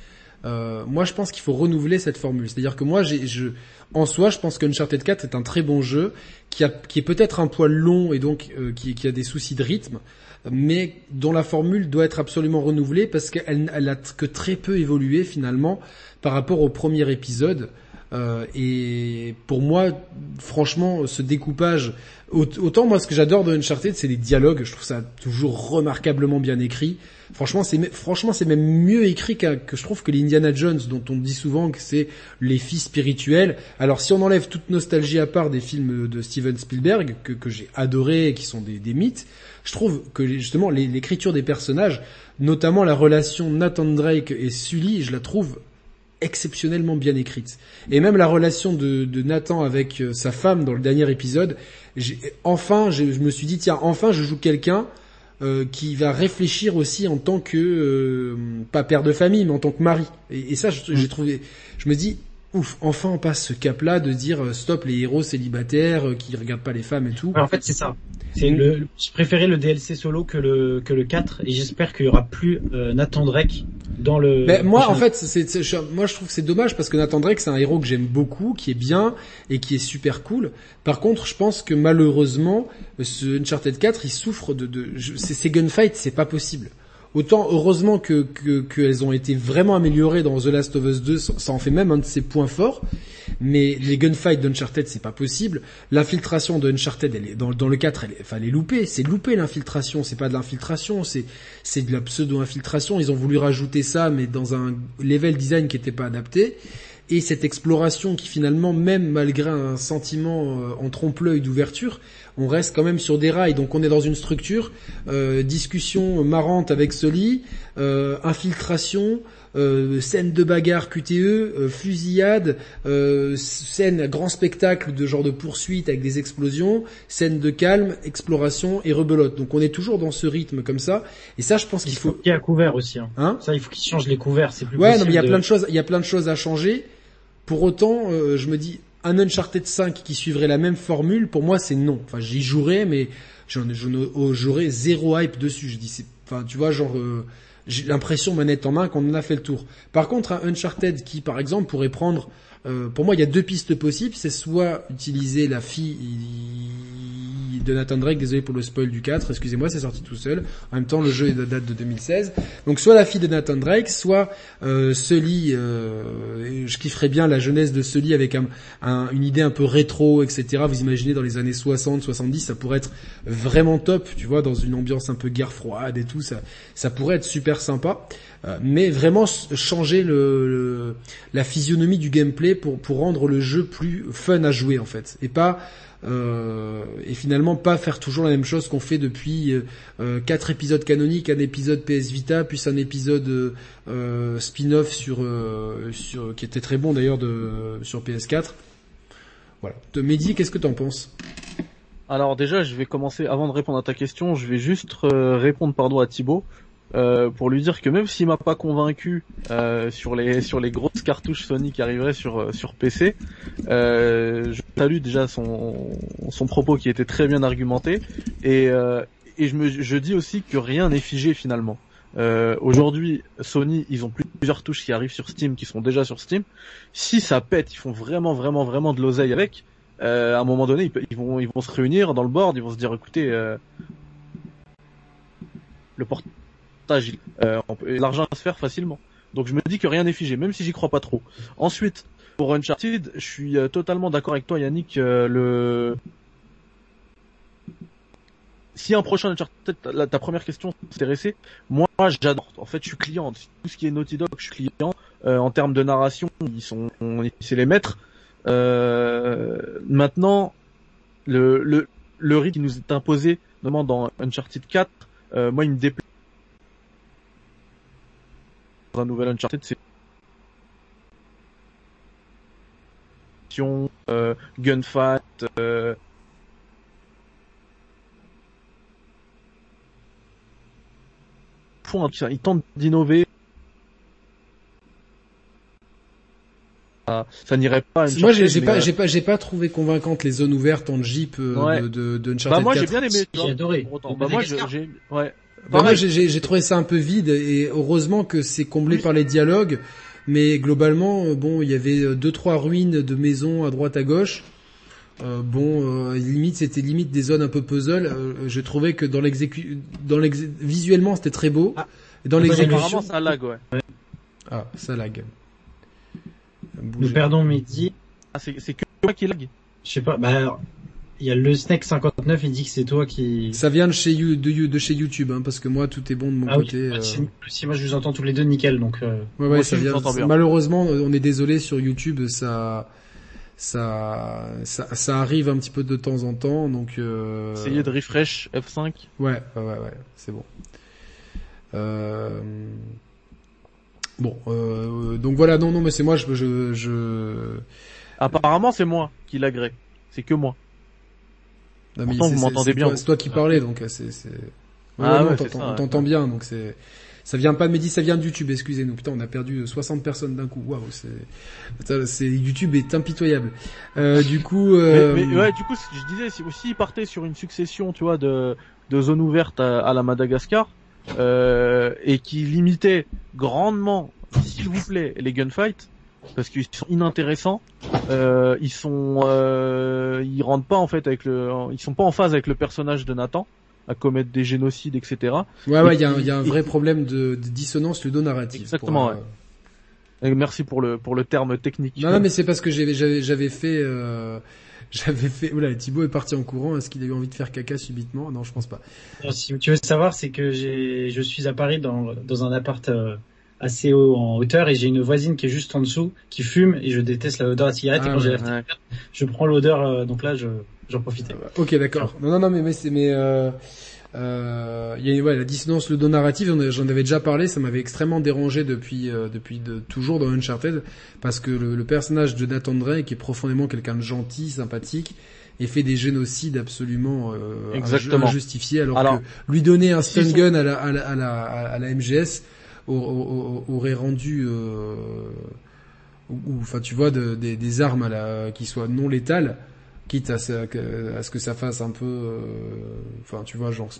A: Euh, moi je pense qu'il faut renouveler cette formule. C'est-à-dire que moi je, en soi je pense qu'Uncharted 4 est un très bon jeu qui a, qui est peut-être un poil long et donc euh, qui, qui a des soucis de rythme, mais dont la formule doit être absolument renouvelée parce qu'elle elle a que très peu évolué finalement par rapport au premier épisode. Euh, et pour moi, franchement, ce découpage, aut- autant moi ce que j'adore de Uncharted, c'est les dialogues. Je trouve ça toujours remarquablement bien écrit. Franchement, c'est me- franchement c'est même mieux écrit qu'un- que je trouve que les Indiana Jones, dont on dit souvent que c'est les filles spirituelles. Alors si on enlève toute nostalgie à part des films de Steven Spielberg que, que j'ai adoré qui sont des, des mythes, je trouve que justement l'écriture des personnages, notamment la relation Nathan Drake et Sully, je la trouve exceptionnellement bien écrite. Et même la relation de, de Nathan avec euh, sa femme dans le dernier épisode, enfin, je me suis dit tiens, enfin, je joue quelqu'un euh, qui va réfléchir aussi en tant que euh, pas père de famille, mais en tant que mari. Et, et ça, j'ai trouvé, je me dis ouf, enfin on passe ce cap-là de dire euh, stop les héros célibataires euh, qui regardent pas les femmes et tout.
C: Ouais, en fait, c'est ça. C'est le, je préférais le DLC solo que le que le 4 et j'espère qu'il y aura plus euh, Nathan Drake dans le.
A: Mais moi, en fait, c'est, moi je trouve que c'est dommage parce que Nathan Drake c'est un héros que j'aime beaucoup, qui est bien et qui est super cool. Par contre, je pense que malheureusement, ce Uncharted 4, il souffre de, de je- ces gunfights, c'est pas possible. Autant heureusement que que- qu'elles ont été vraiment améliorées dans The Last of Us 2, ça en fait même un de ses points forts. Mais les gunfights d'Uncharted, c'est pas possible. L'infiltration de elle est, dans, dans le 4, elle est, enfin, elle est loupée. C'est loupé l'infiltration. C'est pas de l'infiltration, c'est c'est de la pseudo-infiltration. Ils ont voulu rajouter ça, mais dans un level design qui était pas adapté. Et cette exploration qui finalement, même malgré un sentiment euh, en trompe-l'œil d'ouverture, on reste quand même sur des rails. Donc on est dans une structure, euh, discussion marrante avec Soli, euh, infiltration, euh, scène de bagarre QTE, euh, fusillade, euh, scène à grand spectacle de genre de poursuite avec des explosions, scène de calme, exploration et rebelote. Donc on est toujours dans ce rythme comme ça. Et ça, je pense qu'il
C: Il faut
A: faut...
C: qu'il y ait un couvert aussi. Hein.
A: Hein?
C: Ça, il faut qu'ils changent les couverts. C'est plus
A: Ouais, non, mais il y a
C: de-
A: plein de choses, il y a plein de choses à changer. Pour autant, euh, je me dis, un Uncharted 5 qui suivrait la même formule, pour moi, c'est non. Enfin, j'y jouerais, mais oh, j'aurais zéro hype dessus. Je dis, enfin, tu vois, genre, euh, j'ai l'impression manette en main qu'on en a fait le tour. Par contre, un Uncharted qui, par exemple, pourrait prendre, euh, pour moi, il y a deux pistes possibles. C'est soit utiliser la fille de Nathan Drake, désolé pour le spoil du 4, excusez-moi, c'est sorti tout seul. En même temps, le jeu date de 2016. Donc soit la fille de Nathan Drake, soit euh, Sully, euh, je kifferais bien la jeunesse de Sully avec un- une idée un peu rétro, etc. Vous imaginez dans les années 60, 70, ça pourrait être vraiment top, tu vois, dans une ambiance un peu guerre froide et tout, ça, ça pourrait être super sympa. Euh, mais vraiment changer le, le- la physionomie du gameplay pour, pour rendre le jeu plus fun à jouer en fait. Et pas euh, et finalement pas faire toujours la même chose qu'on fait depuis euh, euh, quatre épisodes canoniques, un épisode PS Vita, puis un épisode euh, euh, spin-off sur, sur qui était très bon d'ailleurs de sur PS4. Voilà. De Mehdi, qu'est-ce que t'en penses?
B: Alors déjà, je vais commencer, avant de répondre à ta question, je vais juste répondre pardon à Thibaut euh, pour lui dire que même s'il m'a pas convaincu euh, sur les sur les grosses cartouches Sony qui arriveraient sur euh, sur PC, euh, je salue déjà son son propos qui était très bien argumenté et et je me je dis aussi que rien n'est figé finalement. Euh, Aujourd'hui, Sony, ils ont plusieurs touches qui arrivent sur Steam, qui sont déjà sur Steam. Si ça pète, ils font vraiment, vraiment, vraiment de l'oseille avec. Euh, à un moment donné, ils, vont, ils vont se réunir dans le board, ils vont se dire, écoutez, euh, le portage, il- euh, l'argent va se faire facilement. Donc je me dis que rien n'est figé, même si j'y crois pas trop. Ensuite, pour Uncharted, je suis euh, totalement d'accord avec toi, Yannick. euh, le si un prochain Uncharted, ta, première question s'intéressait, moi j'adore. En fait, je suis client. Tout ce qui est Naughty Dog, je suis client. En termes de narration, ils sont, c'est les maîtres. Maintenant, le, le, le rythme qui nous est imposé, notamment dans Uncharted 4, euh, moi il me déplaît. Dans un nouvel Uncharted, c'est euh, gunfight, euh, font un- ils tentent d'innover. Ah, Ça n'irait pas.
A: Moi, j'ai pas,
B: euh,
A: pas, j'ai pas trouvé convaincantes les zones ouvertes en jeep euh,
B: Ouais.
A: de, de, de Uncharted
B: Bah moi j'ai
A: 4.
B: bien aimé.
C: J'ai adoré.
B: Bah moi j'ai ouais.
A: Bah, moi, j'ai- j'ai j'ai trouvé ça un peu vide et heureusement que c'est comblé par les dialogues. Mais globalement, euh, bon, il y avait euh, deux trois ruines de maisons à droite à gauche. Euh, bon, euh, limite, c'était limite des zones un peu puzzle. Euh, je trouvais que dans l'exécu, dans l'exé, visuellement, c'était très beau.
C: Ah.
A: Et dans
C: Bah,
A: l'exécution,
B: ça lag ouais.
A: ah, ça lag.
C: Nous perdons Mehdi.
B: Ah, c'est c'est que moi qui lag.
C: Je sais pas. Bah, alors, il y a le Snake 59. Il dit que c'est toi qui.
A: Ça vient de chez, You- de, You- de chez YouTube, hein, parce que moi, tout est bon de mon
C: Ah oui.
A: côté. euh.
C: Si, si moi je vous entends tous les deux nickel. Donc. euh,
A: Ouais, ouais, ça vient.
B: bien.
A: Malheureusement, on est désolé sur YouTube, ça, ça, ça, ça arrive un petit peu de temps en temps, donc. Euh...
B: Essayez de refresh F5.
A: Ouais, ouais, ouais, ouais, c'est bon. Euh... Bon, euh, donc voilà, non, non, mais c'est moi, je, je, je...
B: Apparemment c'est moi qui lagrais. C'est que moi.
A: Non, mais
B: Pourtant, vous m'entendez bien.
A: toi- C'est toi qui parlais, donc euh, c'est. Ouais,
B: Ah
A: ouais, non,
B: ouais,
A: on t'entend-
B: ouais.
A: bien, donc c'est. Ça vient pas de Mehdi, ça vient de YouTube, excusez-nous. Putain, on a perdu 60 personnes d'un coup. Waouh, c'est, c'est YouTube est impitoyable. Euh, du coup,
B: euh... mais, ouais, du coup, je disais, si aussi il partait sur une succession, tu vois, de de zones ouvertes à, la Madagascar euh, et qui limitait grandement, s'il vous plaît, les gunfights parce qu'ils sont inintéressants. Euh, ils sont, euh, ils rentrent pas en fait avec le, ils sont pas en phase avec le personnage de Nathan à commettre des génocides, etc.
A: Ouais, ouais, il y a, y a, un vrai problème de, de dissonance ludo-narrative.
B: Exactement. ouais. Euh, merci pour le pour le terme technique.
A: Non, non mais c'est parce que j'avais j'avais fait euh, j'avais fait. Oula, Thibaut est parti en courant. Est-ce qu'il a eu envie de faire caca subitement? Non, je pense pas.
C: si tu veux savoir, c'est que j'ai je suis à Paris dans dans un appart. Euh, assez haut en hauteur et j'ai une voisine qui est juste en dessous qui fume et je déteste l'odeur de cigarette et ah quand j'ai la je prends l'odeur euh, donc là je j'en profitais.
A: Ok d'accord. Non non non mais mais c'est mais euh, euh, il y a ouais, la dissonance le narrative j'en avais déjà parlé ça m'avait extrêmement dérangé depuis euh, depuis de, toujours dans Uncharted parce que le, le personnage de Nathan Drake est profondément quelqu'un de gentil sympathique et fait des génocides absolument euh, injustifiés alors, alors, que lui donner un stun gun à la, à la, à la, à la MGS aurait rendu euh, ou enfin tu vois des armes à la, qui soient non létales quitte à, ce que ça fasse un peu euh, enfin tu vois genre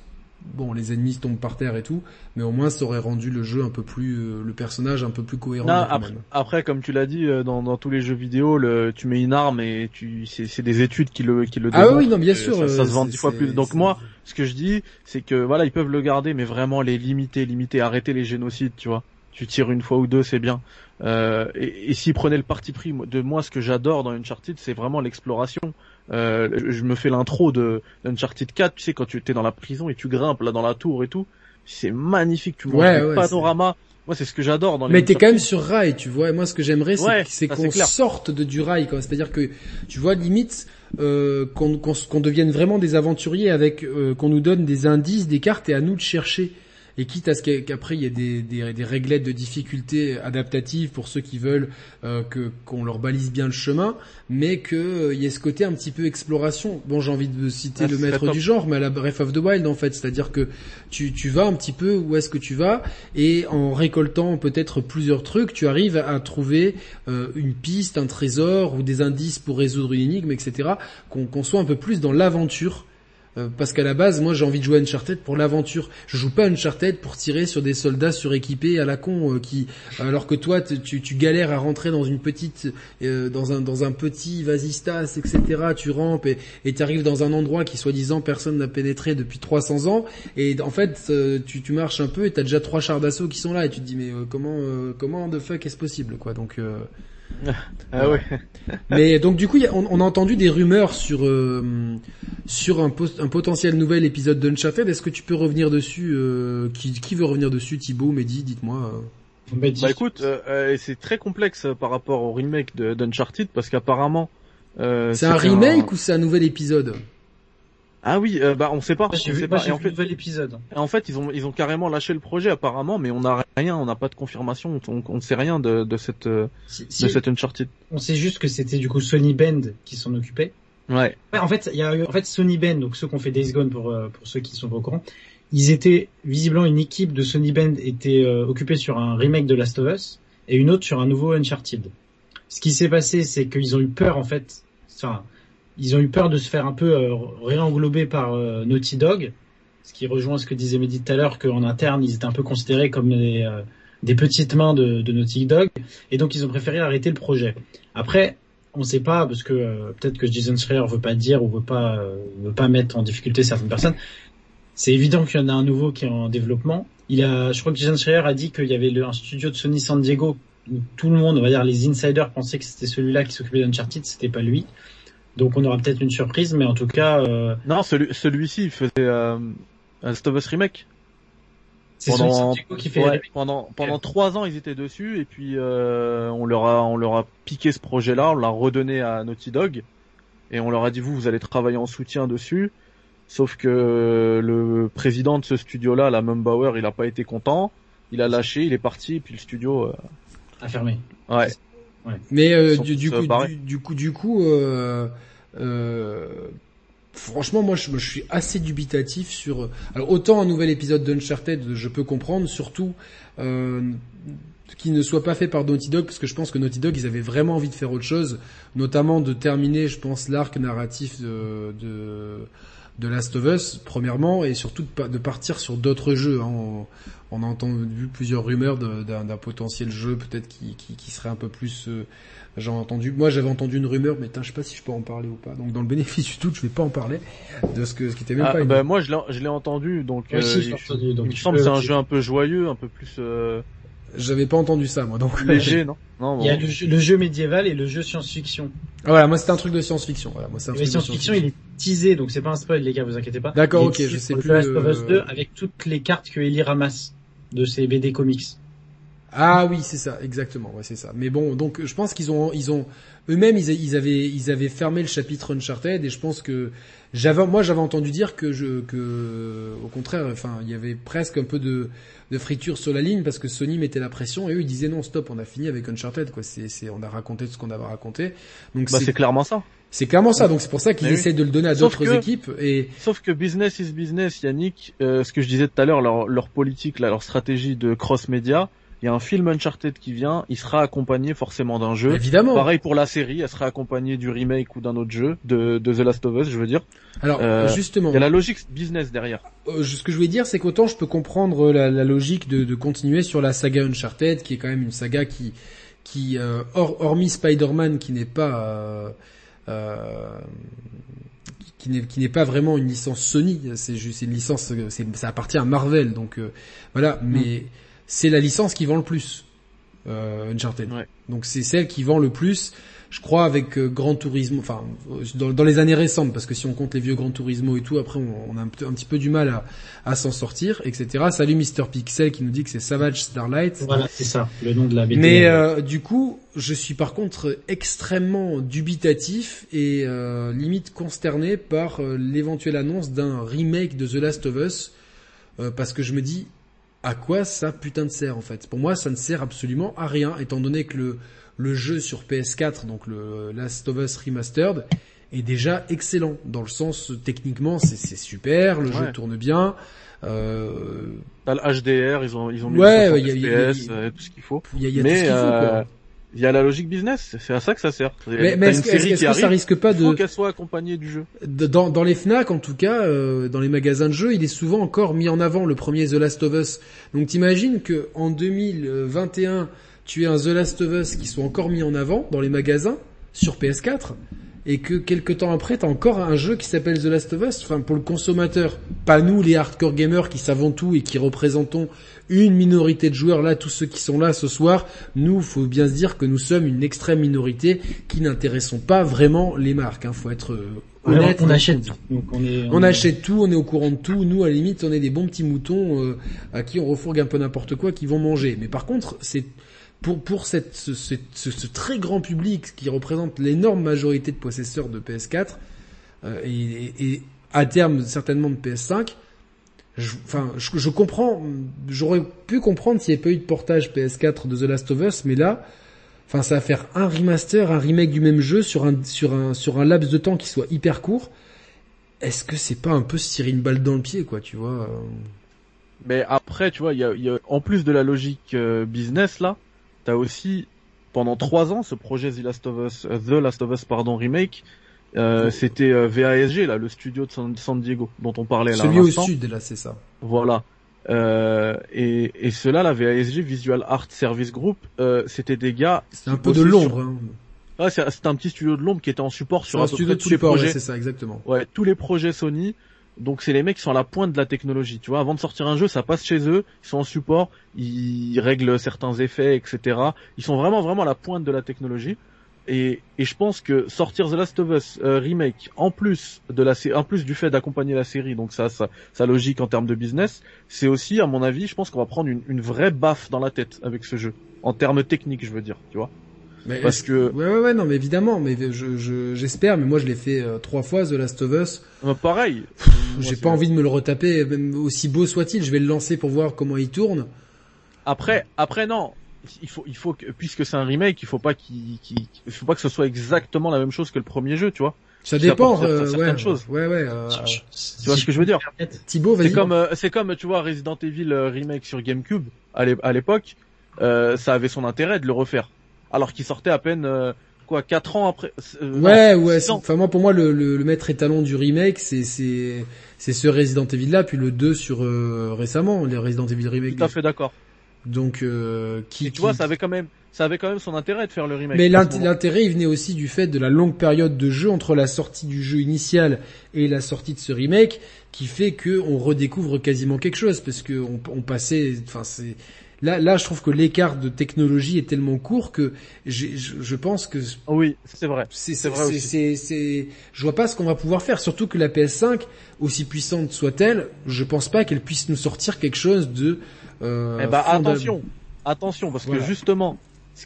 A: bon les ennemis tombent par terre et tout mais au moins ça aurait rendu le jeu un peu plus euh, le personnage un peu plus cohérent
B: après, après, comme tu l'as dit dans, dans tous les jeux vidéo le tu mets une arme et tu c'est des études qui le qui le
A: ah oui non bien sûr
B: ça, ça se vend dix fois plus donc moi ce que je dis, c'est que voilà, ils peuvent le garder, mais vraiment les limiter, limiter, arrêter les génocides, tu vois. Tu tires une fois ou deux, c'est bien. Euh, et, et s'ils prenaient le parti pris de moi, ce que j'adore dans Uncharted, c'est vraiment l'exploration. Euh, je me fais l'intro de Uncharted 4, tu sais, quand tu étais dans la prison et tu grimpes là dans la tour et tout, c'est magnifique. Tu vois le panorama. Moi, c'est ce que j'adore dans les.
A: Mais t'es quand même sur rail, tu vois. Et moi, ce que j'aimerais, c'est qu'on sorte de du rail, C'est-à-dire que, tu vois, limite, euh, qu'on devienne vraiment des aventuriers avec, euh, qu'on nous donne des indices, des cartes, et à nous de chercher et quitte à ce qu'après il y ait des, des, des, réglettes de difficultés adaptatives pour ceux qui veulent euh, que qu'on leur balise bien le chemin, mais qu'il euh, y ait ce côté un petit peu exploration. Bon, j'ai envie de citer ah, le maître du genre, mais à la Breath of the Wild en fait, c'est-à-dire que tu, tu vas un petit peu où est-ce que tu vas, et en récoltant peut-être plusieurs trucs, tu arrives à trouver euh, une piste, un trésor ou des indices pour résoudre une énigme, etc. Qu'on soit un peu plus dans l'aventure euh, parce qu'à la base, moi j'ai envie de jouer à Uncharted pour l'aventure. Je joue pas à Uncharted pour tirer sur des soldats suréquipés à la con, euh, qui, alors que toi tu, galères à rentrer dans une petite, euh, dans un dans un petit vasistas, etc. Tu rampes et tu arrives dans un endroit qui soi-disant personne n'a pénétré depuis 300 ans. Et en fait, tu, tu marches un peu et t'as déjà trois chars d'assaut qui sont là et tu te dis mais comment comment de fuck est-ce possible quoi? Donc
B: ah ouais.
A: Mais donc du coup, on, a entendu des rumeurs sur euh, sur un, un, potentiel nouvel épisode d'Uncharted. Est-ce que tu peux revenir dessus euh, qui, qui, veut revenir dessus Thibaut, Mehdi, dites-moi.
B: Euh. Bah écoute, c'est très complexe par rapport au remake d'Uncharted parce qu'apparemment.
A: c'est un remake ou c'est un nouvel épisode?
B: Ah oui, euh, bah on sait pas.
C: J'ai vu,
B: pas.
C: en fait, nouvel épisode.
B: En fait, ils ont ils ont carrément lâché le projet apparemment, mais on n'a rien, on n'a pas de confirmation, on, ne sait rien de, de cette euh, de cette Uncharted.
C: On sait juste que c'était du coup Sony Bend qui s'en occupait.
B: Ouais.
C: ouais. En fait, il y a en fait Sony Bend, donc ceux qui ont fait Days Gone pour euh, pour ceux qui sont pas au courant, ils étaient visiblement une équipe de Sony Bend était euh, occupée sur un remake de Last of Us et une autre sur un nouveau Uncharted. Ce qui s'est passé, c'est qu'ils ont eu peur en fait. Enfin, ils ont eu peur de se faire un peu euh, réenglober par euh, Naughty Dog, ce qui rejoint ce que disait Mehdi tout à l'heure, qu'en interne, ils étaient un peu considérés comme des, euh, des petites mains de, Naughty Dog, et donc ils ont préféré arrêter le projet. Après, on ne sait pas, parce que peut-être que Jason Schreier veut pas dire ou veut pas, veut pas mettre en difficulté certaines personnes. C'est évident qu'il y en a un nouveau qui est en développement. Il a, je crois que Jason Schreier a dit qu'il y avait un studio de Sony San Diego où tout le monde, on va dire les insiders, pensaient que c'était celui-là qui s'occupait d'Uncharted, c'était pas lui. Donc on aura peut-être une surprise, mais en tout cas. Euh...
B: Non, celui, celui-ci, il faisait euh, un Stovus remake.
C: C'est pendant, qui fait
B: ouais, pendant pendant trois ans ils étaient dessus et puis euh, on leur a on leur a piqué ce projet-là, on l'a redonné à Naughty Dog et on leur a dit vous vous allez travailler en soutien dessus. Sauf que le président de ce studio-là, la Mumbauer, il a pas été content. Il a lâché, il est parti, et puis le studio
C: a fermé.
B: Ouais.
A: Mais euh, du, du, coup, du, coup, du coup, euh, euh, franchement, moi, je, je, suis assez dubitatif sur. Alors, autant un nouvel épisode d'Uncharted, je peux comprendre, surtout euh, qu'il ne soit pas fait par Naughty Dog, parce que je pense que Naughty Dog, ils avaient vraiment envie de faire autre chose, notamment de terminer, je pense, l'arc narratif de, de, de Last of Us, premièrement, et surtout de, de partir sur d'autres jeux. Hein. On, on, a entendu plusieurs rumeurs d'un potentiel jeu, peut-être qui, qui, qui, serait un peu plus euh, j'ai entendu, moi j'avais entendu une rumeur, mais je sais pas si je peux en parler ou pas. Donc dans le bénéfice du doute, je vais pas en parler de ce que ce qui était même
B: ah,
A: pas.
B: Bah, moi je l'ai je entendu, donc, euh, entendu, donc il me semble que c'est un jeu un peu joyeux, un peu plus. Euh...
A: J'avais pas entendu ça moi donc.
B: Léger non?
C: non bon. Il y a le jeu, le jeu, médiéval et le jeu science-fiction.
A: Ah, voilà, moi c'était un truc de science-fiction. Voilà, moi
C: c'est un truc science-fiction. il est teasé, donc c'est pas un spoil les gars, vous inquiétez pas.
A: D'accord, ok, je sais plus.
C: Last of Us 2 avec toutes les cartes que Ellie ramasse de ses BD comics.
A: Ah oui, c'est ça, exactement, ouais, c'est ça. Mais bon, donc je pense qu'ils ont, ils ont, eux-mêmes, ils, ils, avaient, ils avaient fermé le chapitre Uncharted et je pense que j'avais, moi, j'avais entendu dire que je, que, au contraire, enfin, il y avait presque un peu de, de friture sur la ligne parce que Sony mettait la pression et eux ils disaient non, stop, on a fini avec Uncharted, quoi. C'est, c'est, on a raconté tout ce qu'on avait raconté.
B: Donc bah, c'est clairement ça.
A: C'est clairement ça, donc c'est pour ça qu'ils essaient de le donner à d'autres équipes. Et
B: sauf que business is business, Yannick. Euh, ce que je disais tout à l'heure, leur, leur politique, là, leur stratégie de cross média, il y a un film Uncharted qui vient, il sera accompagné forcément d'un jeu.
A: Évidemment.
B: Pareil pour la série, elle sera accompagnée du remake ou d'un autre jeu, de, de, The Last of Us, je veux dire.
A: Alors, euh, justement.
B: Il y a la logique business derrière.
A: Euh, ce que je voulais dire, c'est qu'autant je peux comprendre la, la logique de, de, continuer sur la saga Uncharted, qui est quand même une saga qui, qui euh, hormis Spider-Man, qui n'est pas... Euh, euh qui n'est pas vraiment une licence Sony, c'est juste une licence, ça appartient à Marvel, donc voilà. Mais mm c'est la licence qui vend le plus. Euh, Uncharted. Donc c'est celle qui vend le plus, je crois, avec euh, Grand Turismo, enfin dans, les années récentes, parce que si on compte les vieux Grand Turismo et tout, après on, a un, petit peu du mal à, à s'en sortir, etc. Salut Mister Pixel qui nous dit que c'est Savage Starlight.
C: Voilà, c'est ça, le nom de la BD.
A: Mais euh, du coup, je suis par contre extrêmement dubitatif et euh, limite consterné par euh, l'éventuelle annonce d'un remake de The Last of Us, parce que je me dis à quoi ça putain de sert en fait? Pour moi, ça ne sert absolument à rien, étant donné que le, le jeu sur PS4, donc le Last of Us Remastered, est déjà excellent. Dans le sens, techniquement, c'est super, le jeu tourne bien. Euh...
B: le HDR, ils ont, ils ont mis
A: ouais,
B: il y a, FPS, tout ce qu'il faut.
A: Il y a, y a tout ce qu'il faut, quoi. Euh,
B: il y a la logique business, c'est à ça que ça sert.
A: Mais, mais est-ce est que ça risque pas de... Il
B: faut qu'elle soit accompagnée du jeu.
A: Dans, dans les Fnac, en tout cas, euh, dans les magasins de jeux, il est souvent encore mis en avant le premier The Last of Us. Donc t'imagines que en 2021, tu es un The Last of Us qui soit encore mis en avant dans les magasins sur PS4 et que quelques temps après, t'as encore un jeu qui s'appelle The Last of Us. Enfin, pour le consommateur, pas nous les hardcore gamers qui savons tout et qui représentons une minorité de joueurs là, tous ceux qui sont là ce soir, nous, faut bien se dire que nous sommes une extrême minorité qui n'intéressons pas vraiment les marques. Hein. Faut être euh, honnête.
C: on achète tout.
A: on, est, on, achète tout, on est au courant de tout. Nous, à la limite, on est des bons petits moutons euh, à qui on refourgue un peu n'importe quoi, qui vont manger. Mais par contre, c'est pour pour cette, ce, ce, ce, très grand public qui représente l'énorme majorité de possesseurs de PS4 euh, et, et, à terme certainement de PS5, je, enfin, je, je comprends, j'aurais pu comprendre s'il n'y avait pas eu de portage PS4 de The Last of Us, mais là, enfin, ça va faire un remaster, un remake du même jeu sur un sur un sur un laps de temps qui soit hyper court. Est-ce que c'est pas un peu se tirer une balle dans le pied, quoi, tu vois
B: Mais après, tu vois, il y a, y a, en plus de la logique euh, business là, t'as aussi pendant trois ans ce projet The Last of Us, euh, The Last of Us pardon remake. Euh, c'était euh, VASG là, le studio de San, Diego dont on parlait là.
A: Celui au sud là, c'est ça.
B: Voilà. Euh, et, et cela, la VASG Visual Art Service Group, euh, c'était des gars.
A: C'était un peu de l'ombre. Hein.
B: Ouais, c'était un petit studio de l'ombre qui était en support sur un peu près tous les projets.
A: c'est ça, exactement.
B: Ouais, tous les projets Sony. Donc c'est les mecs qui sont à la pointe de la technologie. Tu vois, avant de sortir un jeu, ça passe chez eux, ils sont en support, ils règlent certains effets, etc. Ils sont vraiment vraiment à la pointe de la technologie. Et, et je pense que sortir The Last of Us euh, remake en plus de la en plus du fait d'accompagner la série, donc ça, ça, ça logique en termes de business, c'est aussi à mon avis, je pense qu'on va prendre une, une vraie baffe dans la tête avec ce jeu, en termes techniques, je veux dire, tu vois.
A: Mais Parce que ouais, ouais ouais non mais évidemment mais je j'espère mais moi je l'ai fait euh, trois fois The Last of Us.
B: Euh, pareil.
A: J'ai pas envie de me le retaper même aussi beau soit-il, je vais le lancer pour voir comment il tourne.
B: Après après non, il faut il faut que puisque c'est un remake, il faut pas qu'il faut pas que ce soit exactement la même chose que le premier jeu, tu vois.
A: Ça dépend, euh,
B: certaines
A: ouais,
B: choses.
A: ouais, ouais. euh,
B: Tu vois ce que je veux dire?
A: Thibaut, vas-y.
B: C'est comme, euh, c'est comme, tu vois, Resident Evil euh, remake sur GameCube à l'époque, euh, ça avait son intérêt de le refaire, alors qu'il sortait à peine euh, quoi, quatre ans après. euh,
A: Ouais, ouais. Enfin moi, pour moi, le, le, le maître étalon du remake, c'est c'est c'est ce Resident Evil là, puis le 2 sur euh, récemment, les Resident Evil remake.
B: Tout à fait d'accord.
A: Donc euh, qui,
B: Et tu
A: qui-
B: vois, ça avait quand même, ça avait quand même son intérêt de faire le remake.
A: Mais l'intérêt, il venait aussi du fait de la longue période de jeu entre la sortie du jeu initial et la sortie de ce remake, qui fait que on redécouvre quasiment quelque chose, parce que on, on passait, enfin c'est là, là, je trouve que l'écart de technologie est tellement court que je, je pense que
B: Oui, c'est vrai.
A: c'est
B: vrai
A: c'est-
B: aussi.
A: c'est c'est je vois pas ce qu'on va pouvoir faire surtout que la PS5 aussi puissante soit-elle je pense pas qu'elle puisse nous sortir quelque chose de euh,
B: Eh ben
A: fonda-
B: attention, attention, parce
A: Voilà.
B: que justement,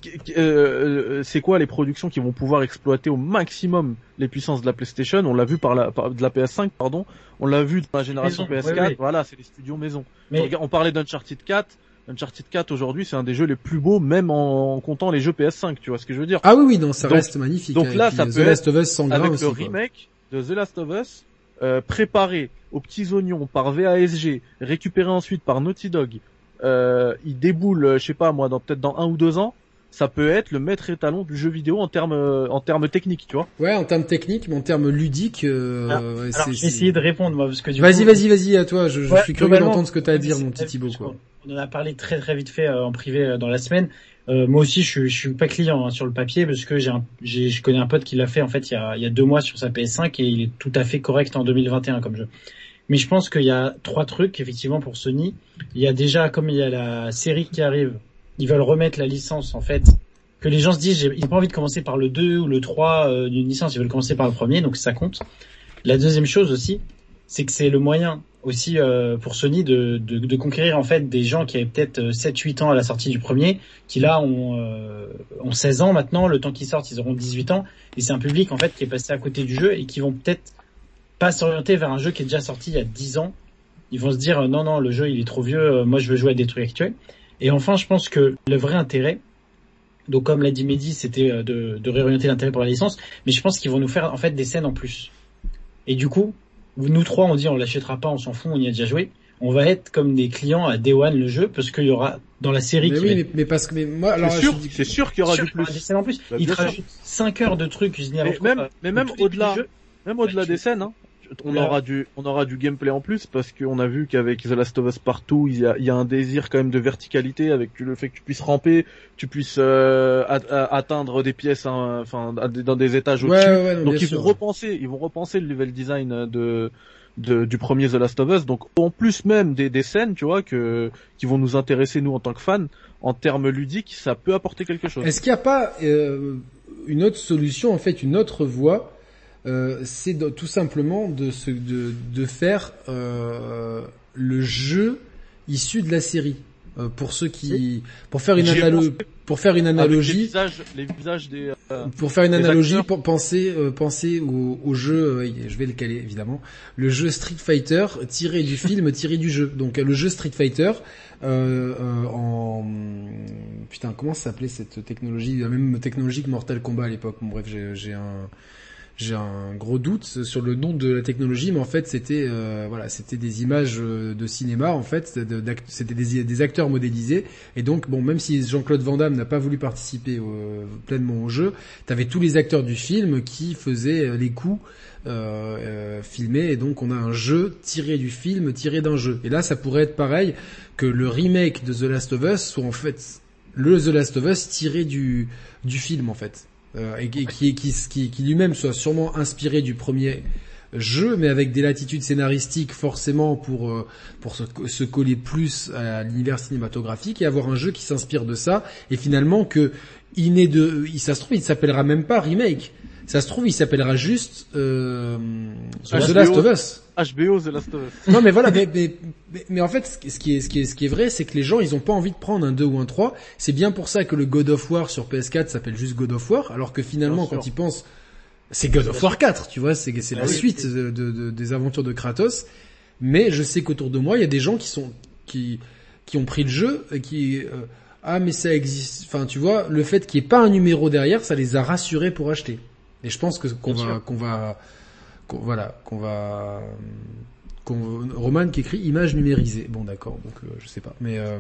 B: euh, euh, c'est quoi les productions qui vont pouvoir exploiter au maximum les puissances de la PlayStation? On l'a vu par la par- de la PS5, pardon. On l'a vu dans la génération
C: Maison,
B: PS4.
C: oui, oui.
B: Voilà, c'est les studios maison.
C: Mais
B: Regarde, On parlait d'Uncharted 4. Uncharted 4 aujourd'hui, c'est un des jeux les plus beaux, même en, en comptant les jeux PS5. Tu vois ce que je veux dire
A: ah oui oui non ça
B: Donc-
A: reste magnifique
B: donc
A: Et
B: là, ça
A: The
B: peut
A: Last of Us sans
B: Avec
A: aussi
B: le
A: quoi.
B: remake de The Last of Us, euh, préparé aux petits oignons par VASG, récupéré ensuite par Naughty Dog, euh, il déboule, euh, je sais pas moi, dans peut-être dans un ou deux ans, ça peut être le maître étalon du jeu vidéo en termes en termes techniques, tu vois.
A: ouais en termes techniques mais en termes ludiques euh,
C: Alors-
A: ouais,
C: alors
A: c'est-
C: j'ai
A: c'est-
C: essayé de répondre moi parce que
A: vas-y vas-y vas-y à toi je, je
C: Ouais,
A: suis curieux d'entendre ce que tu as à dire mon petit Thibaut quoi
C: On en a parlé très très vite fait euh, en privé euh, dans la semaine. Euh, moi aussi, je, je suis pas client hein, sur le papier parce que je connais un pote qui l'a fait en fait il y, a, deux mois sur sa PS5 et il est tout à fait correct en 2021 comme jeu. Mais je pense qu'il y a trois trucs effectivement pour Sony. Il y a déjà comme il y a la série qui arrive, ils veulent remettre la licence en fait. Que les gens se disent, ils n'ont pas envie de commencer par le 2 ou le 3 euh, d'une licence, ils veulent commencer par le premier, donc ça compte. La deuxième chose aussi, c'est que c'est le moyen aussi euh, pour Sony de, de, de conquérir en fait des gens qui avaient peut-être 7-8 ans à la sortie du premier, qui là ont, euh, ont 16 ans maintenant, le temps qu'ils sortent ils auront 18 ans, et c'est un public en fait qui est passé à côté du jeu et qui vont peut-être pas s'orienter vers un jeu qui est déjà sorti il y a 10 ans. Ils vont se dire euh, non non le jeu il est trop vieux, euh, moi je veux jouer à des trucs actuels. Et enfin je pense que le vrai intérêt, donc comme l'a dit Mehdi, c'était euh, de, de réorienter l'intérêt pour la licence, mais je pense qu'ils vont nous faire en fait des scènes en plus. Et du coup, nous trois, on dit on l'achètera pas, on s'en fout, on y a déjà joué. On va être comme des clients à Day One le jeu parce qu'il y aura dans la série
A: mais
C: qui
A: oui
C: va
A: mais, parce que mais moi alors
B: C'est sûr, c'est sûr qu'il y aura
C: sûr
B: du
C: qu'il y aura
B: plus.
C: scènes en plus.
B: Bah,
C: il te rajoute 5 heures de trucs, je
B: Mais même, mais même au-delà, même au-delà des scènes, hein, on aura du, on aura du gameplay en plus parce qu'on a vu qu'avec The Last of Us partout, il y a, il y a un désir quand même de verticalité avec le fait que tu puisses ramper, tu puisses euh, a- atteindre des pièces, hein, enfin dans des étages au-dessus.
A: ouais, ouais,
B: Donc ils
A: sûr.
B: vont repenser, ils vont repenser le level design de, de du premier The Last of Us. Donc en plus même des, des scènes, tu vois, que qui vont nous intéresser nous en tant que fans, en termes ludiques, ça peut apporter quelque chose.
A: Est-ce qu'il n'y a pas euh, une autre solution, en fait, une autre voie euh, C'est de- tout simplement de, se, de, de faire euh, le jeu issu de la série. Euh, pour ceux qui, pour faire une analogie, pour faire une
B: Avec les
A: analogie,
B: visages, les visages des. euh,
A: pour faire une
B: des
A: analogie, pour penser, euh, penser au, au jeu, euh, je vais le caler évidemment, le jeu Street Fighter tiré du film, tiré du jeu. Donc euh, le jeu Street Fighter euh, euh, en putain comment s'appelait cette technologie, la même technologie que Mortal Kombat à l'époque. Bon bref, j'ai j'ai un j'ai un gros doute sur le nom de la technologie, mais en fait c'était euh, voilà, c'était des images euh, de cinéma en fait, c'était des, acteurs modélisés, et donc bon, même si Jean-Claude Van Damme n'a pas voulu participer pleinement au jeu, t'avais tous les acteurs du film qui faisaient euh, les coups euh, euh, filmés, et donc on a un jeu tiré du film, tiré d'un jeu. Et là, ça pourrait être pareil que le remake de The Last of Us soit en fait le The Last of Us tiré du du film en fait euh, et qui, lui-même soit sûrement inspiré du premier jeu, mais avec des latitudes scénaristiques forcément pour euh, pour se, coller plus à l'univers cinématographique et avoir un jeu qui s'inspire de ça. Et finalement que il n'est de, il ça s'appellera même pas remake, ça se trouve il s'appellera juste euh, The. Last of Us.
B: HBO The Last of Us.
A: Non mais voilà, mais, mais, mais, en fait, ce qui- est, ce qui est, ce qui est vrai, c'est que les gens, ils ont pas envie de prendre un 2 ou un 3. C'est bien pour ça que le God of War sur PS4 s'appelle juste God of War, alors que finalement, quand ils pensent, c'est God of War 4, tu vois, c'est, c'est la
C: Ah oui.
A: suite de- de- des aventures de Kratos. Mais je sais qu'autour de moi, il y a des gens qui sont, qui, qui ont pris le jeu et qui, euh, ah mais ça existe. Enfin, tu vois, le fait qu'il n'y ait pas un numéro derrière, ça les a rassurés pour acheter. Et je pense que qu'on va qu'on va voilà qu'on va qu'on Roman qui écrit image numérisée. Bon d'accord, donc euh, je sais pas, mais euh,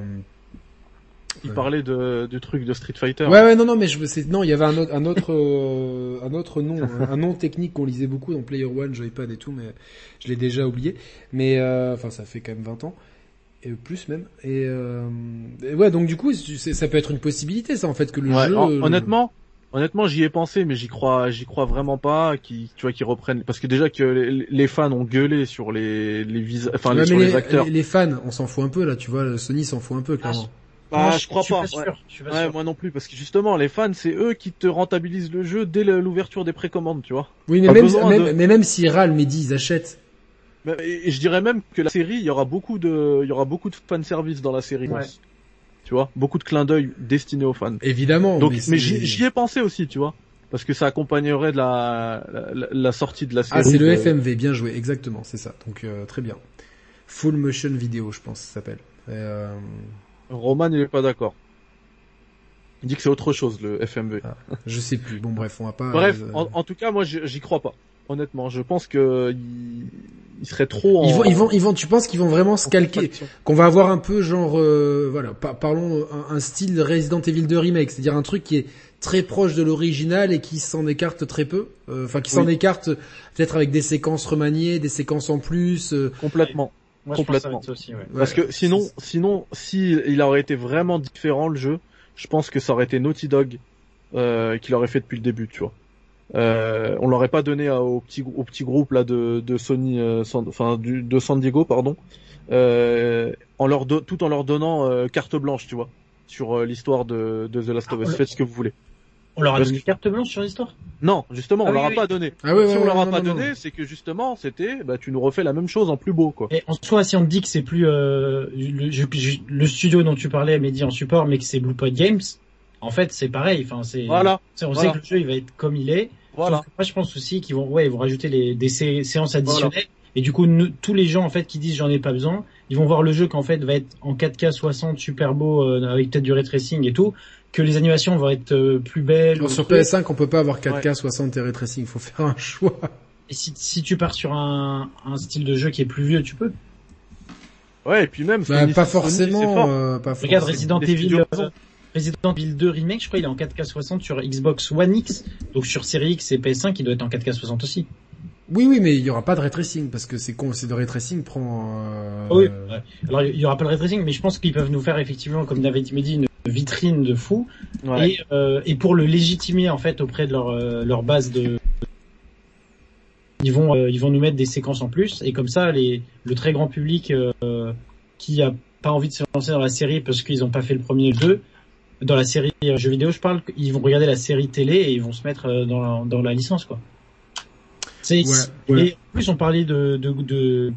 B: Il
A: Ouais.
B: parlait de, du truc de Street Fighter.
A: ouais ouais non non mais je non il y avait un autre un autre euh, un autre nom un, un nom technique qu'on lisait beaucoup dans Player One, Joypad et tout, mais je l'ai déjà oublié. Mais euh, enfin ça fait quand même 20 ans et plus même. Et, euh, et ouais donc du coup ça peut être une possibilité ça en fait que le
B: Ouais,
A: jeu.
B: hon- honnêtement, honnêtement, j'y ai pensé, mais j'y crois, j'y crois vraiment pas. Qui, tu vois, qu'ils reprennent, parce que déjà que les, les fans ont gueulé sur les, les vis, enfin,
A: Ouais,
B: les- sur les, acteurs.
A: les, les fans, on s'en fout un peu là, tu vois, Sony s'en fout un peu clairement.
B: Bah,
C: Moi,
B: je crois
C: suis
B: pas.
C: pas sûr.
B: ouais.
C: Je suis pas
B: Ouais,
C: sûr.
B: moi non plus, parce que justement, les fans, c'est eux qui te rentabilisent le jeu dès l'ouverture des précommandes, tu vois.
A: oui, mais
B: pas
A: même, même,
B: de-
A: mais même s'ils râlent, Mehdi, ils achètent.
B: Et, je dirais même que la série, il y aura beaucoup de, il y aura beaucoup de fan service dans la série.
C: Ouais.
B: Tu vois, beaucoup de clins d'œil destinés aux fans.
A: Évidemment.
B: Donc,
A: mais,
B: mais, j'y ai pensé aussi, tu vois, parce que ça accompagnerait de la, la, la sortie de la série.
A: Ah, c'est le
B: de-
A: FMV, bien joué, exactement, c'est ça. Donc euh, très bien. Full motion vidéo, je pense, ça s'appelle. Euh,
B: Roman, il est pas d'accord. Il dit que c'est autre chose, le FMV.
A: je sais plus. Bon, bref, on va pas.
B: Bref,
A: euh,
B: en, en tout cas, moi, j'y crois pas. Honnêtement, je pense que il, il serait trop. En,
A: ils vont, ils vont, ils vont. Tu penses qu'ils vont vraiment se calquer, qu'on va avoir un peu genre, euh, voilà, par- parlons un, un style Resident Evil 2 remake, c'est-à-dire un truc qui est très proche de l'original et qui s'en écarte très peu. Euh, Enfin, qui s'en écarte peut-être avec des séquences remaniées, des séquences en plus. euh,
B: complètement.
C: Moi, je pense que ça
B: complètement.
C: aussi, ouais.
B: Parce que sinon, sinon, si il aurait été vraiment différent le jeu, je pense que ça aurait été Naughty Dog euh, qui l'aurait fait depuis le début, tu vois. Euh, on l'aurait pas donné à- au petit au petit groupe là de, de Sony, euh, San- enfin du, de San Diego, pardon, euh, en leur do- tout en leur donnant euh, carte blanche, tu vois, sur euh, l'histoire de, de The Last of Us.
C: Ah,
B: Faites ce que vous voulez.
C: On leur a donné carte blanche sur l'histoire?
B: Non, justement,
C: Ah
B: on
C: oui,
B: leur a
C: oui.
B: pas donné.
A: Ah
B: si on leur a
A: non,
B: pas
A: non,
B: donné, c'est que justement, c'était, bah, tu nous refais la même chose en plus beau, quoi.
C: Et en soi, si on te dit que c'est plus euh, le, studio dont tu parlais, Mehdi en support, mais que c'est Blue Point Games, en fait, c'est pareil. Enfin, c'est.
B: Voilà,
C: On
B: voilà.
C: sait que le jeu il va être comme il est.
B: voilà.
C: Moi, je pense aussi qu'ils vont, ouais, ils vont rajouter les, des sé- séances additionnelles. Et du coup, nous- tous les gens en fait qui disent j'en ai pas besoin, ils vont voir le jeu qu'en fait va être en 4K 60 super beau euh, avec peut-être du ray tracing et tout, que les animations vont être euh, plus belles.
A: Alors, sur
C: truc.
A: PS5, on peut pas avoir 4K 60 et ray tracing, il faut faire un choix.
C: Et si, si tu pars sur un, un style de jeu qui est plus vieux, tu peux.
B: Ouais, et puis même,
A: Bah, pas forcément, euh, pas
C: Regarde
A: forcément.
C: Resident
B: les
C: Evil, euh. Resident Evil 2 remake, je crois il est en 4K 60 sur Xbox One X, donc sur Series X et PS5 il doit être en 4K 60 aussi.
A: Oui, oui, mais il y aura pas de ray tracing parce que c'est con, c'est de ray tracing prend. euh,
C: Oui. ouais. Alors il y aura pas le ray tracing, mais je pense qu'ils peuvent nous faire effectivement, comme l'avait dit une vitrine de fou.
B: Ouais.
C: Et, euh, et pour le légitimer en fait auprès de leur, euh, leur base de ils vont euh, ils vont nous mettre des séquences en plus et comme ça les le très grand public euh, qui a pas envie de se lancer dans la série parce qu'ils ont pas fait le premier jeu dans la série jeux vidéo je parle ils vont regarder la série télé et ils vont se mettre euh, dans la, dans la licence quoi c'est
A: Ouais, ouais.
C: et en plus on parlait de de, de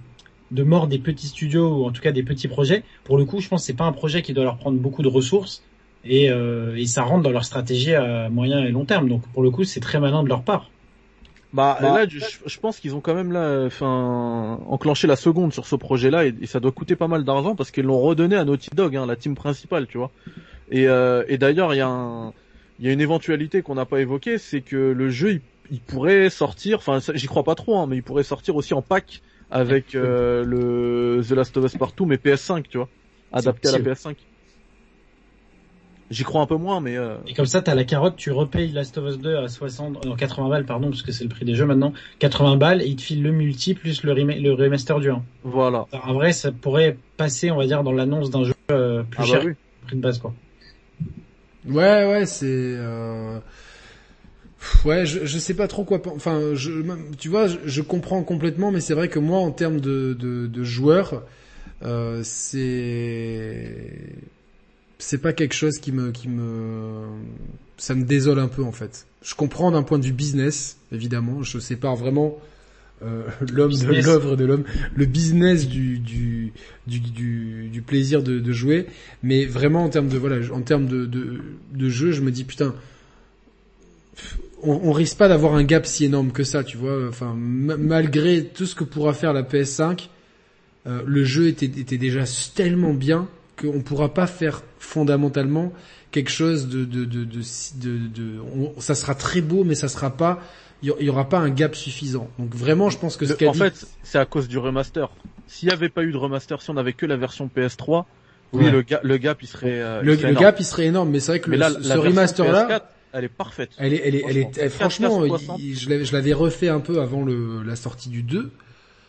C: de mort des petits studios ou en tout cas des petits projets pour le coup je pense que c'est pas un projet qui doit leur prendre beaucoup de ressources et, euh, et ça rentre dans leur stratégie à moyen et long terme. Donc pour le coup, c'est très malin de leur part.
B: Bah,
C: Bah,
B: là, je, je pense qu'ils ont quand même là, enfin, enclenché la seconde sur ce projet-là et, et ça doit coûter pas mal d'argent parce qu'ils l'ont redonné à Naughty Dog, hein, la team principale, tu vois. Et, euh, et d'ailleurs, il y il y a une éventualité qu'on n'a pas évoquée, c'est que le jeu, il, il pourrait sortir, enfin, j'y crois pas trop, hein, mais il pourrait sortir aussi en pack avec euh, le The Last of Us Partout, mais PS5, tu vois, adapté à la
C: possible.
B: PS5. J'y crois un peu moins, mais euh,
C: Et comme ça, t'as la carotte, tu repayes Last of Us 2 à 60, non 80 balles pardon, parce que c'est le prix des jeux maintenant. 80 balles et ils te filent le multi plus le, rema- le remaster du 1.
B: voilà.
C: En vrai, ça pourrait passer, on va dire, dans l'annonce d'un jeu euh, plus
B: Ah bah
C: cher
B: oui.
C: prix de base quoi.
A: Ouais, ouais, c'est. Euh... Ouais, je, je sais pas trop quoi. Enfin, tu vois, je, comprends complètement, mais c'est vrai que moi, en termes de, de, joueurs, euh, c'est c'est pas quelque chose qui me qui me ça me désole un peu en fait. Je comprends d'un point de vue business, évidemment. Je sépare vraiment euh, l'homme de
C: Business.
A: l'œuvre de l'homme, le business du du du, du, du plaisir de, de jouer, mais vraiment en termes de voilà, en termes de, de de jeu, je me dis putain, on, on risque pas d'avoir un gap si énorme que ça, tu vois. Enfin, ma- malgré tout ce que pourra faire la PS5, euh, le jeu était, était déjà tellement bien qu'on pourra pas faire fondamentalement quelque chose de de de de, de, de- on- ça sera très beau, mais ça sera pas il y aura pas un gap suffisant. Donc vraiment, je pense que ce qu'a
B: En
A: dit...
B: fait, c'est à cause du remaster. S'il y avait pas eu de remaster, si on avait que la version PS3, oui,
A: Ouais.
B: le, ga- le gap il serait. euh, il
A: le,
B: serait
A: le
B: énorme.
A: gap, il serait énorme, mais c'est vrai que
B: Mais
A: le-
B: là,
A: ce
B: la version
A: remaster-là,
B: PS4, elle est parfaite.
A: elle est, elle est, elle est, elle- franchement,
B: Franchement, 4K60.
A: il- je l'avais- refait un peu avant le, la sortie du 2.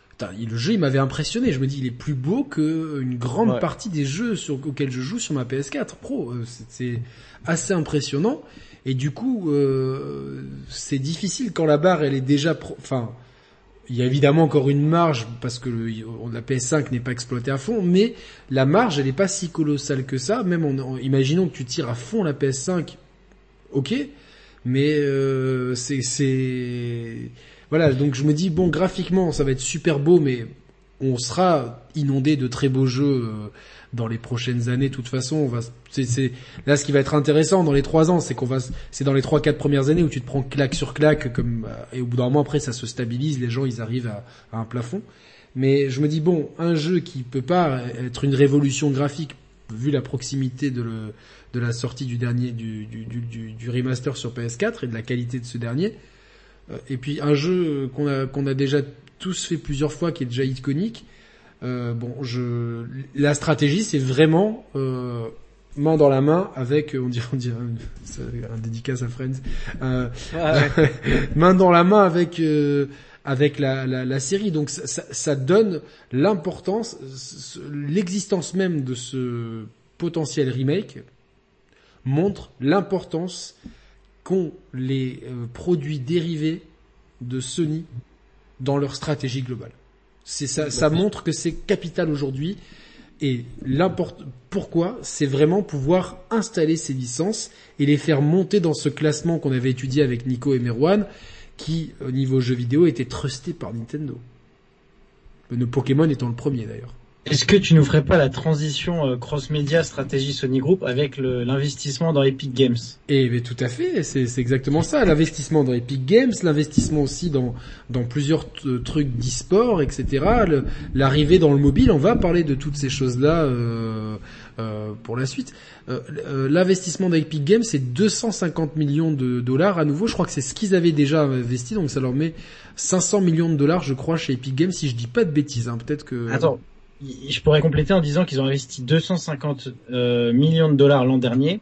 A: Putain, il- le jeu, il m'avait impressionné. Je me dis, il est plus beau que une grande
B: Ouais.
A: partie des jeux sur, auxquels je joue sur ma PS4 Pro. Euh, C'est assez impressionnant. Et du coup, euh, c'est difficile quand la barre, elle est déjà, enfin, il y a évidemment encore une marge parce que la PS5 n'est pas exploitée à fond, mais la marge, elle n'est pas si colossale que ça. Même en, en- imaginons que tu tires à fond la PS5, ok, mais euh, c'est voilà. Donc je me dis bon, graphiquement, ça va être super beau, mais on sera inondé de très beaux jeux euh, dans les prochaines années. De toute façon, on va. C'est, là ce qui va être intéressant dans les trois ans, c'est qu'on va. C'est dans les trois quatre premières années où tu te prends claque sur claque, comme euh, et au bout d'un moment après ça se stabilise. Les gens ils arrivent à, un plafond. Mais je me dis bon, un jeu qui peut pas être une révolution graphique vu la proximité de le de la sortie du dernier du, du, du, du remaster sur PS4 et de la qualité de ce dernier. Euh, Et puis un jeu qu'on a qu'on a déjà tous fait plusieurs fois, qui est déjà iconique. Euh, bon, je la stratégie, c'est vraiment euh, main dans la main avec, on dirait, on dirait un, dédicace à Friends, euh, main dans la main avec euh, avec la, la, la série. Donc ça, ça, ça donne l'importance, ce- l'existence même de ce potentiel remake montre l'importance qu'ont les euh, produits dérivés de Sony dans leur stratégie globale. C'est ça, ça montre que c'est capital aujourd'hui. Et l'importe, pourquoi? C'est vraiment pouvoir installer ces licences et les faire monter dans ce classement qu'on avait étudié avec Nico et Merwan, qui, au niveau jeux vidéo, était trusté par Nintendo. Le Pokémon étant le premier d'ailleurs.
C: Est-ce que tu nous ferais pas la transition euh, cross-média stratégie Sony Group avec l'investissement dans Epic Games?
A: Et mais tout à fait, c'est exactement ça. L'investissement dans Epic Games, l'investissement aussi dans dans plusieurs t- trucs d'e-sport, etc. L'arrivée dans le mobile, on va parler de toutes ces choses-là euh, euh, pour la suite. Euh, euh, L'investissement d'Epic Games, c'est 250 millions de dollars à nouveau. Je crois que c'est ce qu'ils avaient déjà investi, donc ça leur met 500 millions de dollars, je crois, chez Epic Games, si je dis pas de bêtises. Hein. Peut-être que
C: Attends, je pourrais compléter en disant qu'ils ont investi 250 euh, millions de dollars l'an dernier.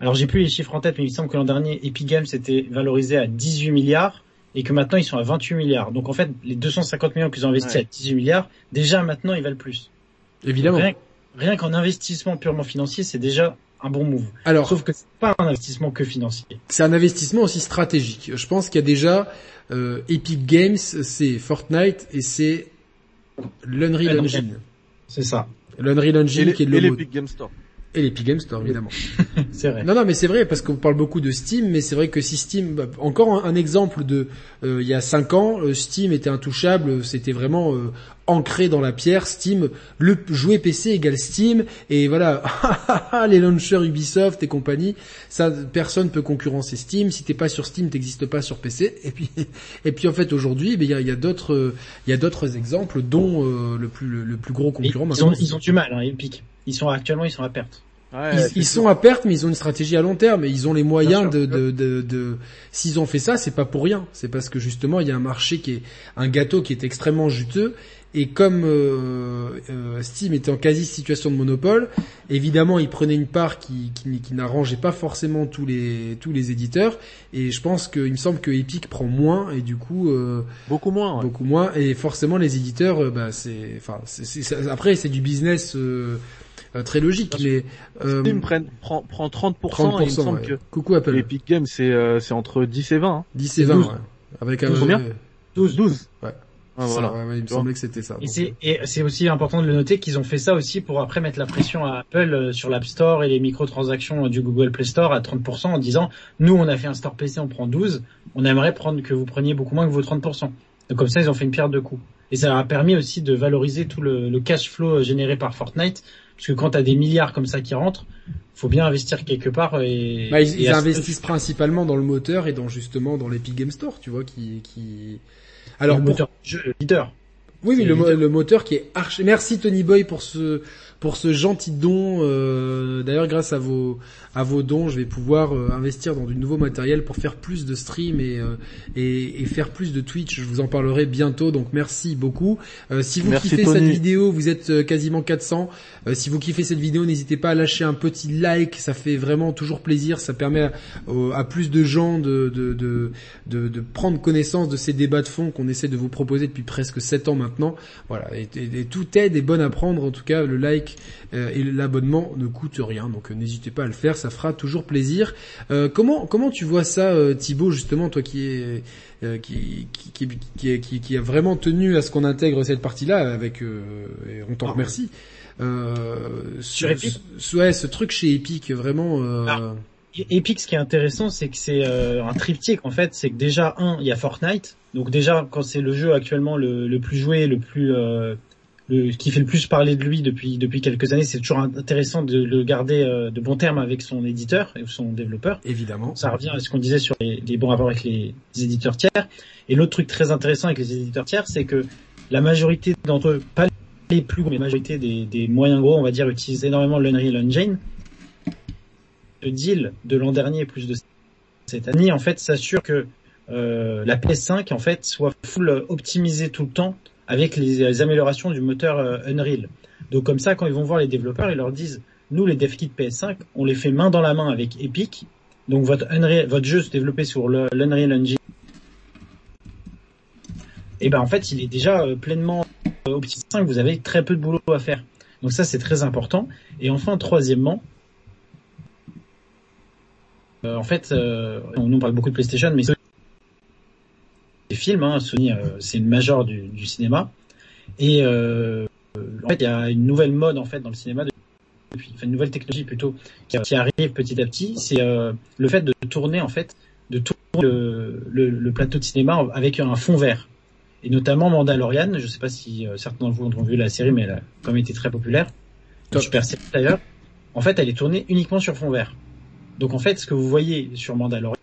C: Alors j'ai plus les chiffres en tête, mais il me semble que l'an dernier, Epic Games était valorisé à 18 milliards et que maintenant ils sont à 28 milliards. Donc en fait, les 250 millions qu'ils ont investis
B: Ouais.
C: à 18 milliards, déjà maintenant ils valent plus.
A: évidemment.
C: Rien, rien qu'en investissement purement financier, c'est déjà un bon move.
A: Alors,
C: Sauf que c'est pas un investissement que financier.
A: c'est un investissement aussi stratégique. Je pense qu'il y a déjà euh, Epic Games, c'est Fortnite et c'est l'Unreal
C: Unreal.
A: Engine.
C: C'est ça.
A: L'Unreal
B: Et
A: Engine
B: les-
A: qui est
B: et
A: le mot-
B: l'Epic Game Store.
A: et l'Epic Games Store évidemment.
C: C'est vrai.
A: Non non mais c'est vrai parce qu'on parle beaucoup de Steam mais c'est vrai que si Steam bah, encore un, un exemple de euh, il y a cinq ans euh, Steam était intouchable c'était vraiment euh, ancré dans la pierre Steam le jouet PC égale Steam et voilà les launchers Ubisoft et compagnie ça personne peut concurrencer Steam si t'es pas sur Steam t'existes pas sur PC et puis et puis en fait aujourd'hui ben, il y a, il y a d'autres il y a d'autres exemples dont euh, le plus le, le plus gros concurrent
C: Ils ont, ils ont du mal, hein, Epic. Ils sont actuellement, ils sont à perte.
B: Ouais,
A: ils, ils sont à perte, mais ils ont une stratégie à long terme et ils ont les moyens de, de, de, de- S'ils ont fait ça, c'est pas pour rien. C'est parce que justement, il y a un marché qui est un gâteau qui est extrêmement juteux. Et comme euh, euh, Steam était en quasi situation de monopole, évidemment, ils prenaient une part qui, qui, qui n'arrangeait pas forcément tous les tous les éditeurs. Et je pense qu'il me semble que Epic prend moins et du coup euh,
B: Beaucoup moins. ouais.
A: beaucoup moins. Et forcément, les éditeurs, euh, bah, c'est, enfin, après, c'est du business euh, très logique. Mais euh,
B: Steam prend, prend, prend 30%,
A: 30%,
B: et il me semble
A: ouais.
B: que
A: Coucou Apple.
B: Epic Games c'est euh, c'est entre 10 et 20. Hein.
A: 10 et 20,
C: 12.
A: ouais. Avec un...
B: Combien
A: ouais,
C: 12.
B: 12.
A: Ouais.
B: Ah, voilà.
A: ouais, ouais, il me semblait que c'était ça.
C: Et c'est, et c'est aussi important de le noter qu'ils ont fait ça aussi pour après mettre la pression à Apple euh, sur l'App Store et les microtransactions euh, du Google Play Store à 30% en disant, nous, on a fait un store PC, on prend 12, on aimerait prendre que vous preniez beaucoup moins que vos 30%. Donc comme ça, ils ont fait une pierre de coups. Et ça leur a permis aussi de valoriser tout le, le cash flow euh, généré par Fortnite, parce que quand t'as des milliards comme ça qui rentrent, faut bien investir quelque part et...
A: Bah, ils,
C: et
A: investissent principalement dans le moteur et dans justement dans l'Epic Game Store, tu vois, qui, qui. Alors
C: le moteur leader.
A: Oui, oui, le, mo- le moteur qui est archi. Merci Tony Boy pour ce pour ce gentil don. Euh, D'ailleurs, grâce à vos à vos dons, je vais pouvoir euh, investir dans du nouveau matériel pour faire plus de streams et, euh, et et faire plus de Twitch. Je vous en parlerai bientôt. Donc merci beaucoup. Euh, si vous
B: Merci,
A: kiffez
B: Tony.
A: cette vidéo, vous êtes euh, quasiment 400. Euh, si vous kiffez cette vidéo, n'hésitez pas à lâcher un petit like. Ça fait vraiment toujours plaisir. Ça permet à, à plus de gens de de, de de de prendre connaissance de ces débats de fond qu'on essaie de vous proposer depuis presque 7 ans maintenant. Voilà, et, et- et tout aide est bon à prendre. En tout cas, le like et l'abonnement ne coûtent rien, donc euh, n'hésitez pas à le faire, ça fera toujours plaisir. Euh, comment comment tu vois ça, euh, Thibaut, justement, toi qui est euh, qui, qui, qui, qui, a vraiment tenu à ce qu'on intègre cette partie-là avec euh, et on t'en
C: Ah.
A: remercie. Euh,
C: Sur
A: ce-
C: Epic
A: ce- ouais, ce truc chez Epic, vraiment. Euh,
C: Ah. Epic, ce qui est intéressant, c'est que c'est euh, un triptyque en fait. C'est que déjà un, il y a Fortnite. Donc déjà, quand c'est le jeu actuellement le, le plus joué, le plus euh, le, qui fait le plus parler de lui depuis depuis quelques années, c'est toujours intéressant de le garder euh, de bon terme avec son éditeur et son développeur.
A: évidemment.
C: Ça revient à ce qu'on disait sur les, les bons rapports avec les, les éditeurs tiers. Et l'autre truc très intéressant avec les éditeurs tiers, c'est que la majorité d'entre eux, pas les plus gros, mais la majorité des, des moyens gros, on va dire, utilisent énormément l'Unreal Engine. Le deal de l'an dernier plus de cette année, en fait, s'assure que euh, la PS5, en fait, soit full optimisée tout le temps avec les, améliorations du moteur euh, Unreal. Donc comme ça, quand ils vont voir les développeurs, ils leur disent, nous, les dev kits PS5, on les fait main dans la main avec Epic. Donc votre, jeu se développé sur l'Unreal Engine. Et ben en fait, il est déjà euh, pleinement euh, optimisé. Vous avez très peu de boulot à faire. Donc ça, c'est très important. Et enfin, troisièmement, euh, en fait, euh, on nous parle beaucoup de PlayStation, mais des films, hein, Sony, euh, c'est une major du, du cinéma. Et euh, en fait, il y a une nouvelle mode en fait dans le cinéma enfin, une nouvelle technologie plutôt qui, arrive petit à petit, c'est euh, le fait de tourner en fait, de tourner le, le, le plateau de cinéma avec un fond vert. Et notamment Mandalorian, je sais pas si euh, certains d'entre vous ont vu la série, mais elle a quand même été très populaire.
A: Top.
C: Super série d'ailleurs. En fait, elle est tournée uniquement sur fond vert. Donc en fait, ce que vous voyez sur Mandalorian,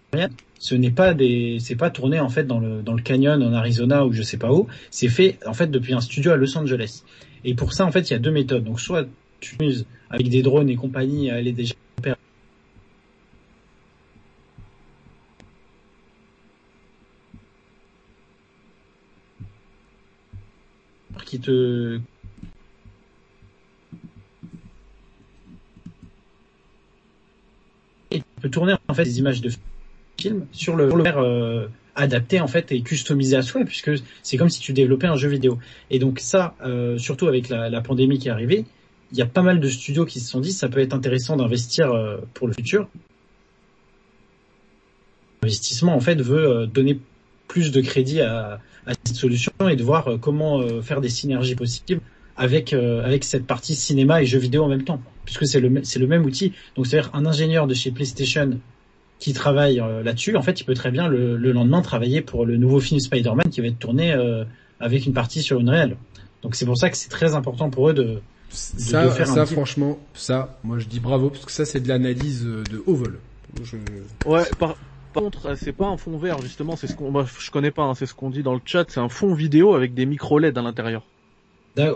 C: ce n'est pas des, c'est pas tourné en fait dans le dans le canyon en Arizona ou je sais pas où. C'est fait en fait depuis un studio à Los Angeles. Et pour ça, en fait, il y a deux méthodes. Donc soit tu uses avec des drones et compagnie à aller déjà qui te et tu peux tourner en fait des images de sur le, sur euh, adapté en fait et customisé à souhait puisque c'est comme si tu développais un jeu vidéo. Et donc ça, euh, surtout avec la, pandémie qui est arrivée, il y a pas mal de studios qui se sont dit ça peut être intéressant d'investir euh, pour le futur. L'investissement en fait veut donner plus de crédit à, cette solution et de voir comment faire des synergies possibles avec avec cette partie cinéma et jeux vidéo en même temps puisque c'est le c'est le même outil. Donc c'est-à-dire un ingénieur de chez PlayStation qui travaille euh, là-dessus, en fait, il peut très bien le, le lendemain travailler pour le nouveau film Spider-Man qui va être tourné euh, avec une partie sur une réelle. Donc c'est pour ça que c'est très important pour eux de
A: Ça,
C: de faire un
A: ça
C: petit-
A: franchement, ça, moi je dis bravo parce que ça c'est de l'analyse euh, de haut vol. Je...
B: Ouais, par, par contre, c'est pas un fond vert justement, c'est ce qu'on, moi, je connais pas, hein, c'est ce qu'on dit dans le chat, c'est un fond vidéo avec des micro LED à l'intérieur.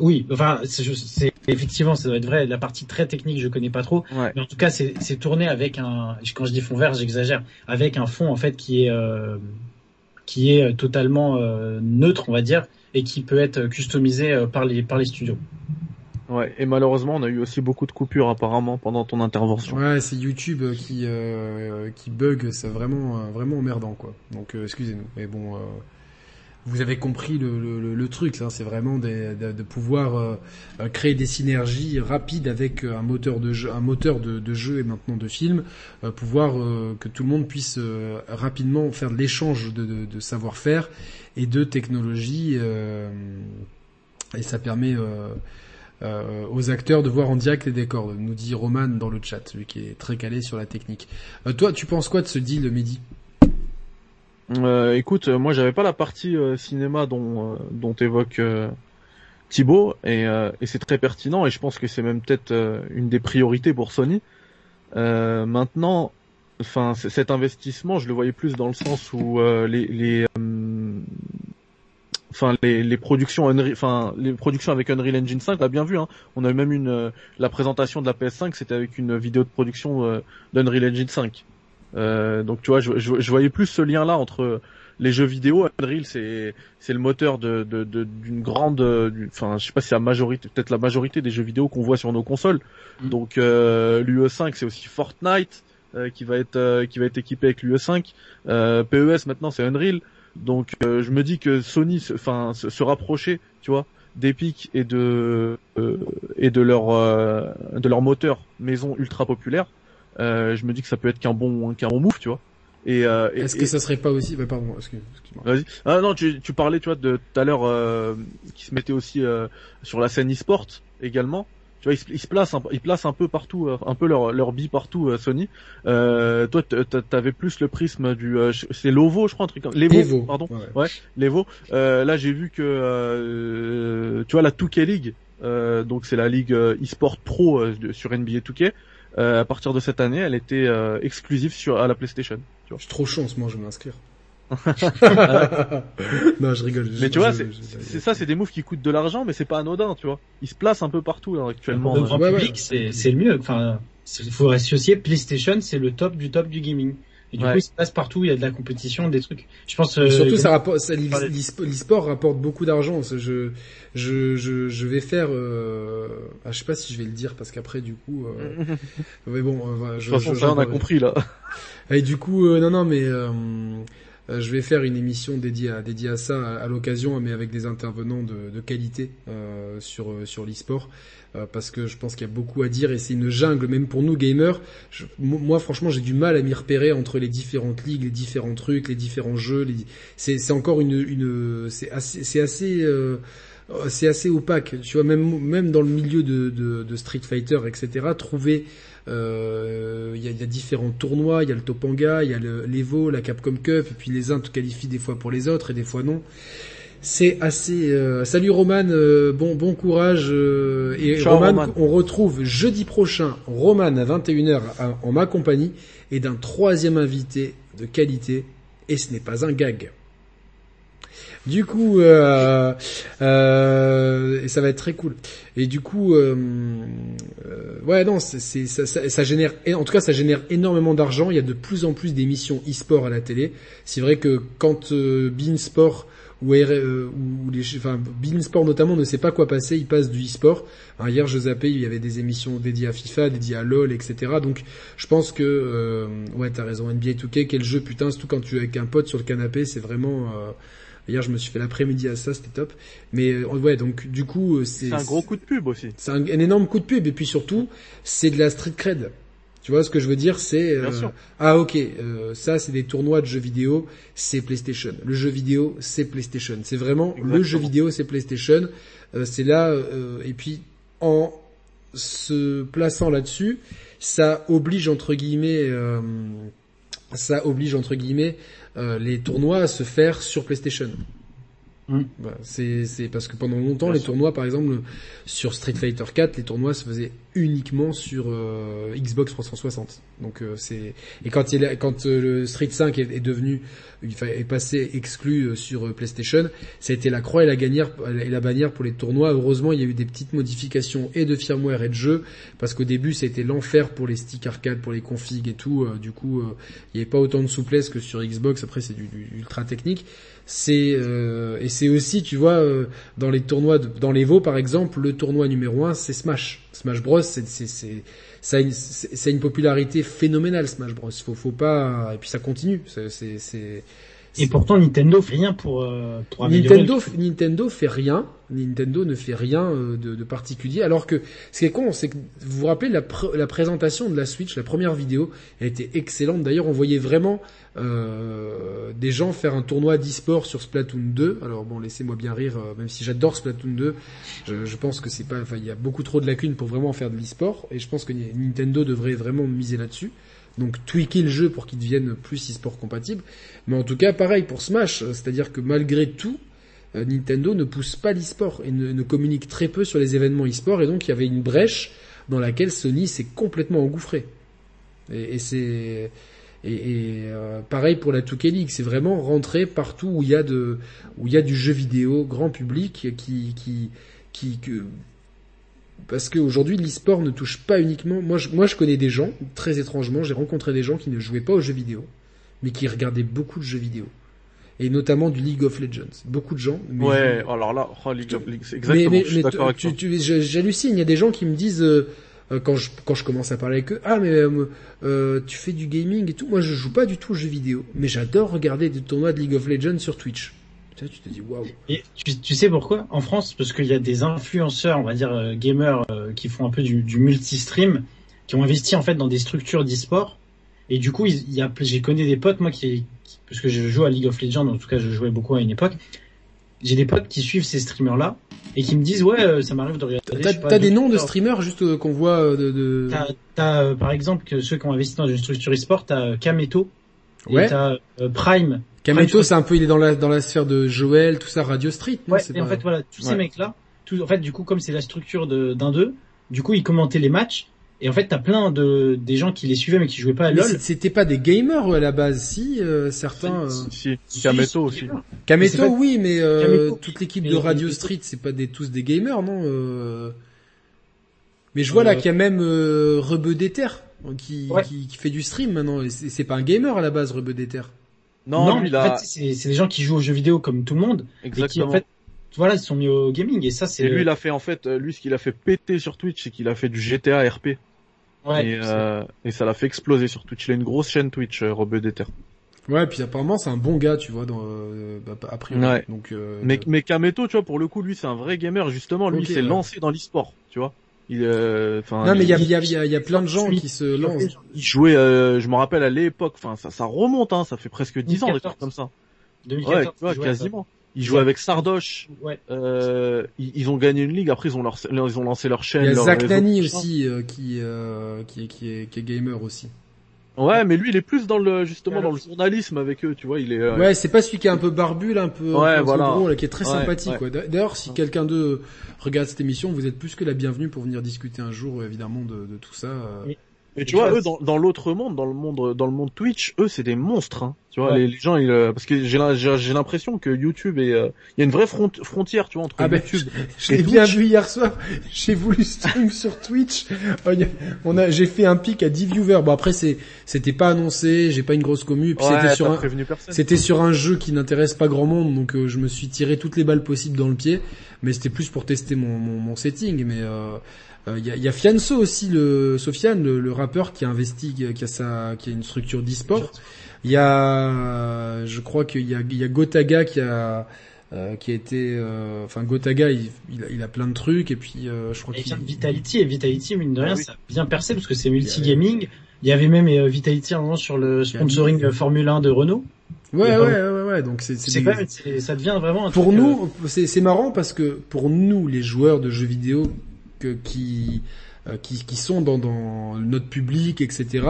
C: Oui, enfin c'est effectivement ça doit être vrai. La partie très technique je connais pas trop,
B: Ouais.
C: mais en tout cas c'est tourné avec un quand je dis fond vert j'exagère avec un fond en fait qui est euh, qui est totalement euh, neutre on va dire et qui peut être customisé euh, par les par les studios.
B: Ouais. Et malheureusement, on a eu aussi beaucoup de coupures apparemment pendant ton intervention.
A: Ouais, c'est YouTube euh, qui euh, qui bug, c'est vraiment euh, vraiment emmerdant quoi. Donc euh, excusez-nous, mais bon, euh, vous avez compris le, truc, hein, c'est vraiment de, pouvoir euh, créer des synergies rapides avec euh, un moteur de jeu, un moteur de, jeu et maintenant de film, euh, pouvoir que tout le monde puisse rapidement faire de l'échange de, savoir-faire et de technologie, et ça permet aux acteurs de voir en direct les décors, nous dit Roman dans le chat, lui qui est très calé sur la technique. Toi, tu penses quoi de ce deal, Mehdi?
B: Euh, écoute, euh, moi j'avais pas la partie euh, cinéma dont euh, dont évoque Thibaut et, et c'est très pertinent et je pense que c'est même peut-être une des priorités pour Sony. Maintenant, enfin cet investissement, je le voyais plus dans le sens où les les enfin les, les productions enfin les productions avec Unreal Engine 5, on l'a bien vu. Hein. On a eu même une euh, la présentation de la PS5, c'était avec une vidéo de production d'Unreal Engine 5. Euh, donc tu vois, je, je, je, voyais plus ce lien-là entre les jeux vidéo. Unreal, c'est c'est le moteur de d'une de, d'une grande, enfin je sais pas si la majorité, peut-être la majorité des jeux vidéo qu'on voit sur nos consoles. Mm. Donc euh, l'UE5, c'est aussi Fortnite qui va être qui va être équipé avec l'UE5. PES maintenant, c'est Unreal. Donc euh, je me dis que Sony, enfin se, se, rapprocher, tu vois, d'Epic et de euh, et de leur euh, de leur moteur maison ultra populaire, je me dis que ça peut être qu'un bon qu'un bon move, tu vois.
A: Et, est-ce que ça serait pas aussi bah, pardon excuse-moi
B: vas-y ah non tu, tu parlais tu vois de tout à l'heure qui se mettait aussi sur la scène e-sport également tu vois, ils, se placent, un, ils placent un peu partout, euh, un peu leur leur bille partout. Euh, Sony. Euh, toi, t'avais plus le prisme du, euh, c'est Lovo, je crois, un truc. Levo, pardon. Ouais, Levo. là, j'ai vu que, tu vois, la 2K League, donc c'est la ligue e-sport pro sur NBA 2K. À partir de cette année, elle était exclusive sur à la PlayStation.
A: Tu vois. Je suis trop chance, moi, je vais m'inscrire. non, je rigole.
B: Mais tu vois, c'est ça, c'est des moves qui coûtent de l'argent, mais c'est pas anodin, tu vois. Ils se placent un peu partout là, actuellement.
C: Le grand public, c'est le mieux. Enfin, il faut associer PlayStation, c'est le top du top du gaming. Et du coup, il se passe partout, il y a de la compétition, des trucs. Je pense.
A: Euh, surtout, ça rapporte, l'e-sport rapporte beaucoup d'argent. Je, je, je, je vais faire. Euh... Ah, je sais pas si je vais le dire parce qu'après, du coup. Euh... mais bon,
B: euh, je, de toute façon, ça, on a compris là.
A: Et du coup, euh, non, non, mais. Euh, je vais faire une émission dédiée à, dédiée à ça à, l'occasion, mais avec des intervenants de, de qualité euh, sur euh, sur l'e-sport. Parce que je pense qu'il y a beaucoup à dire et c'est une jungle même pour nous gamers. Moi franchement j'ai du mal à m'y repérer entre les différentes ligues, les différents trucs, les différents jeux. Les... C'est encore une, une c'est assez c'est assez c'est assez opaque. Tu vois même même dans le milieu de, de, de Street Fighter etc. Trouver euh, il y, a, y, a, différents tournois, il y a le Topanga, il y a l'Evo, la Capcom Cup, et puis les uns te qualifient des fois pour les autres et des fois non. C'est assez. Euh... Salut Roman, euh, bon bon courage euh, et Roman, on retrouve jeudi prochain Roman à 21h en ma compagnie et d'un troisième invité de qualité et ce n'est pas un gag. Du coup, euh, euh, ça va être très cool. Et du coup, euh, euh ouais, non, c'est ça, ça, ça, génère, en tout cas, ça génère énormément d'argent. Il y a de plus en plus d'émissions e-sport à la télé. C'est vrai que quand euh, Beansport ou, euh, ou les, enfin, Beansport notamment ne sait pas quoi passer, il passe du e-sport. hier, je zappais, il y avait des émissions dédiées à FIFA, dédiées à LoL, etc. Donc, je pense que, euh, ouais, t'as raison. NBA 2K, quel jeu, putain, surtout quand tu es avec un pote sur le canapé, c'est vraiment. Euh, Hier, je me suis fait l'après-midi à ça, c'était top. Mais euh, ouais, donc du coup,
B: euh, c'est... Un gros coup de pub aussi.
A: C'est un, énorme coup de pub. Et puis surtout, c'est de la street cred. Tu vois ce que je veux dire? C'est
B: euh,
A: ah ok euh, ça c'est des tournois de jeux vidéo c'est PlayStation le jeu vidéo c'est PlayStation c'est vraiment le jeu vidéo c'est PlayStation c'est là et puis en se plaçant là-dessus ça oblige entre guillemets ça oblige entre guillemets les tournois à se faire sur PlayStation. Mm. Bah, c'est parce que pendant longtemps, les tournois, par exemple, sur Street Fighter 4, les tournois se faisaient uniquement sur euh, Xbox 360. Donc euh, c'est et quand il quand euh, le Street 5 est, devenu il est passé exclu sur PlayStation, ça a été la croix et la et la bannière pour les tournois. Heureusement, il y a eu des petites modifications et de firmware et de jeu parce qu'au début, c'était l'enfer pour les sticks arcade, pour les configs et tout. du coup, il n'y avait pas autant de souplesse que sur Xbox. Après, c'est du, du, ultra technique c'est euh, et c'est aussi tu vois euh, dans les tournois de, dans les par exemple le tournoi numéro un c'est Smash. Smash Bros c'est c'est c'est ça a une, a une popularité phénoménale Smash Bros. Faut faut pas et puis ça continue. C'est c'est
C: et pourtant Nintendo fait rien pour, euh, pour
A: Nintendo Nintendo fait rien. Nintendo ne fait rien euh, de, de, particulier. Alors que ce qui est con c'est que vous vous rappelez la, la présentation de la Switch la première vidéo elle était excellente. D'ailleurs on voyait vraiment euh, des gens faire un tournoi d'e-sport sur Splatoon 2. Alors bon, laissez-moi bien rire, euh, même si j'adore Splatoon 2, je, je, pense que c'est pas, il y a beaucoup trop de lacunes pour vraiment faire de l'e-sport, et je pense que Nintendo devrait vraiment miser là-dessus. Donc tweaker le jeu pour qu'il devienne plus e-sport compatible. Mais en tout cas, pareil pour Smash, c'est-à-dire que malgré tout, euh, Nintendo ne pousse pas l'e-sport et ne, communique très peu sur les événements e-sport, et donc il y avait une brèche dans laquelle Sony s'est complètement engouffré. Et, c'est Et, euh, pareil pour la 2K League, c'est vraiment rentrer partout où il y a de où il y a du jeu vidéo grand public qui qui qui que parce qu'aujourd'hui l'e-sport ne touche pas uniquement moi je, moi je connais des gens très étrangement j'ai rencontré des gens qui ne jouaient pas aux jeux vidéo mais qui regardaient beaucoup de jeux vidéo et notamment du League of Legends beaucoup de gens mais
B: Ouais, alors là, oh, League of Legends, exactement,
A: mais, mais,
B: je suis
A: mais
B: d'accord avec
A: tu- tu- j'hallucine. Il y a des gens qui me disent euh, euh, quand je quand je commence à parler avec eux, ah mais euh, euh, tu fais du gaming et tout. Moi, je joue pas du tout aux jeux vidéo, mais j'adore regarder des tournois de League of Legends sur Twitch. Tu sais, tu te dis waouh.
C: Et tu, tu sais pourquoi? En France, parce qu'il y a des influenceurs, on va dire euh, gamers, euh, qui font un peu du, du multi-stream, qui ont investi en fait dans des structures d'e-sport. Et du coup, il y a, j'ai connu des potes, moi, qui, qui- parce que je joue à League of Legends, en tout cas, je jouais beaucoup à une époque. J'ai des potes qui suivent ces streamers-là et qui me disent, ouais, euh, ça m'arrive de regarder.
A: T'as
C: pas,
A: des noms de
C: streamers.
A: streamers juste euh, qu'on voit de. de...
C: T'as, t'as, euh, par exemple, que ceux qui ont investi dans une structure e-sport, t'as euh, Kameto,
A: Ouais.
C: et t'as euh, Prime.
A: Kameto, c'est un peu, il est dans la dans la sphère de Joël, tout ça, Radio Street. Non,
C: Ouais,
A: c'est
C: et
A: pas-
C: en fait, voilà, tous
A: Ouais.
C: ces mecs-là, tout, en fait, du coup, comme c'est la structure de- d'un d'eux, du coup, ils commentaient les matchs, et en fait, t'as plein de, des gens qui les suivaient mais qui jouaient pas à LoL.
A: c'était pas des gamers eux, à la base, si euh, certains. euh,
B: Si,
C: Si,
B: Kameto
C: si,
B: aussi.
A: Kameto,
C: pas-
A: oui, mais euh,
C: Kameto.
A: toute l'équipe
C: Mais-
A: de Radio
C: mais-
A: Street, c'est pas des tous des gamers, non euh... Mais je vois
C: Euh,
A: là qu'il y a même euh, Rebeu qui,
C: Ouais.
A: qui, qui fait du stream maintenant. et C'est c'est pas un gamer à la base, Rebeu d'Ether.
B: Non, lui, il
C: en fait, c'est, des gens qui jouent aux jeux vidéo comme tout le monde, et qui,
B: exactement.
C: en fait, voilà, ils se sont mis au gaming, et ça, c'est,
B: Et lui, il a fait en fait, euh, lui, ce qu'il a fait péter sur Twitch, c'est qu'il a fait du GTA RP.
C: ouais,
B: et, euh, et ça l'a fait exploser sur Twitch. Il a une grosse chaîne Twitch, euh, Rebeu d'Ether.
A: Ouais, puis apparemment c'est un bon gars, tu vois, dans, euh, bah, a priori.
B: Ouais.
A: Donc, euh,
B: Mais, mais Kameto, tu vois, pour le coup, lui, c'est un vrai gamer. Justement, lui, il s'est
A: ouais.
B: lancé dans l'e-sport, tu vois. Il, euh, enfin,
A: non, mais il y a,
B: il,
A: il y, a, il y a- il y a plein de gens qui se lancent.
B: il jouait, euh, je me rappelle à l'époque, enfin, ça, ça remonte, hein, ça fait presque 10 ans, des
C: 2014.
B: trucs comme ça.
C: 2014,
B: Ouais, tu vois,
C: ils jouaient
B: quasiment. Avec Sardoche.
C: Ouais.
B: Euh, ils, ils ont gagné une ligue. Après, ils ont leur, ils ont lancé leur chaîne.
A: Il y a
B: leur
A: Zach Nani aussi euh, qui, euh, qui, est- qui, est, qui est gamer aussi.
B: Ouais, mais lui, il est plus dans le, justement, dans le journalisme avec eux, tu vois. Il est. euh,
A: Ouais, c'est pas celui qui est un peu barbu, là, un peu,
B: Ouais, voilà.
A: gros, là, qui est très
B: Ouais,
A: sympathique.
B: ouais.
A: quoi. D'ailleurs, si quelqu'un d'eux regarde cette émission, vous êtes plus que la bienvenue pour venir discuter un jour, évidemment, de, de tout ça. euh.
C: Oui.
B: Mais
C: Et
B: tu
C: tu
B: vois,
C: vois,
B: eux, dans, dans l'autre monde, dans le monde, dans le monde Twitch, eux, c'est des monstres. Hein. Tu vois,
C: Ouais.
B: les, les gens, ils, euh, parce que j'ai la- j'ai j'ai l'impression que YouTube est, euh, il y a une vraie front- frontière, tu vois, entre
A: Ah ben,
B: YouTube.
A: Je l'ai
B: Et
A: bien vu hier soir. J'ai voulu stream sur Twitch. Oh, On a, j'ai fait un pic à 10 viewers. Bon après c'est, c'était pas annoncé. J'ai pas une grosse commu. Et puis
B: Ouais,
A: c'était sur un,
B: prévenu personne.
A: c'était sur un jeu qui n'intéresse pas grand monde. Donc euh, je me suis tiré toutes les balles possibles dans le pied. Mais c'était plus pour tester mon, mon, mon setting. Mais euh, euh, il y, a, il y a Fianso aussi, le Sofiane, le, le rappeur qui a investi, qui a, sa, qui a une structure d'e-sport. Il y a, euh, je crois qu'il y a, il y a Gotaga qui a, euh, qui a été, euh, enfin Gotaga, il, il, a, il a plein de trucs et puis euh, je crois
C: Et il
A: qu'il
C: vient de Vitality, et Vitality, mine de rien,
B: Ah oui.
C: ça a bien percé parce que c'est multi-gaming. Il y avait même euh, Vitality à un moment sur le sponsoring euh, Formule 1 de Renault.
A: Ouais, ouais,
C: a
A: ouais, ouais, ouais, donc c'est, c'est
C: C'est
A: des-
C: quand même, c'est- ça devient vraiment un
A: pour
C: truc, euh,
A: nous, c'est, c'est marrant parce que pour nous, les joueurs de jeux vidéo qui, euh, qui, qui sont dans, dans notre public, etc.,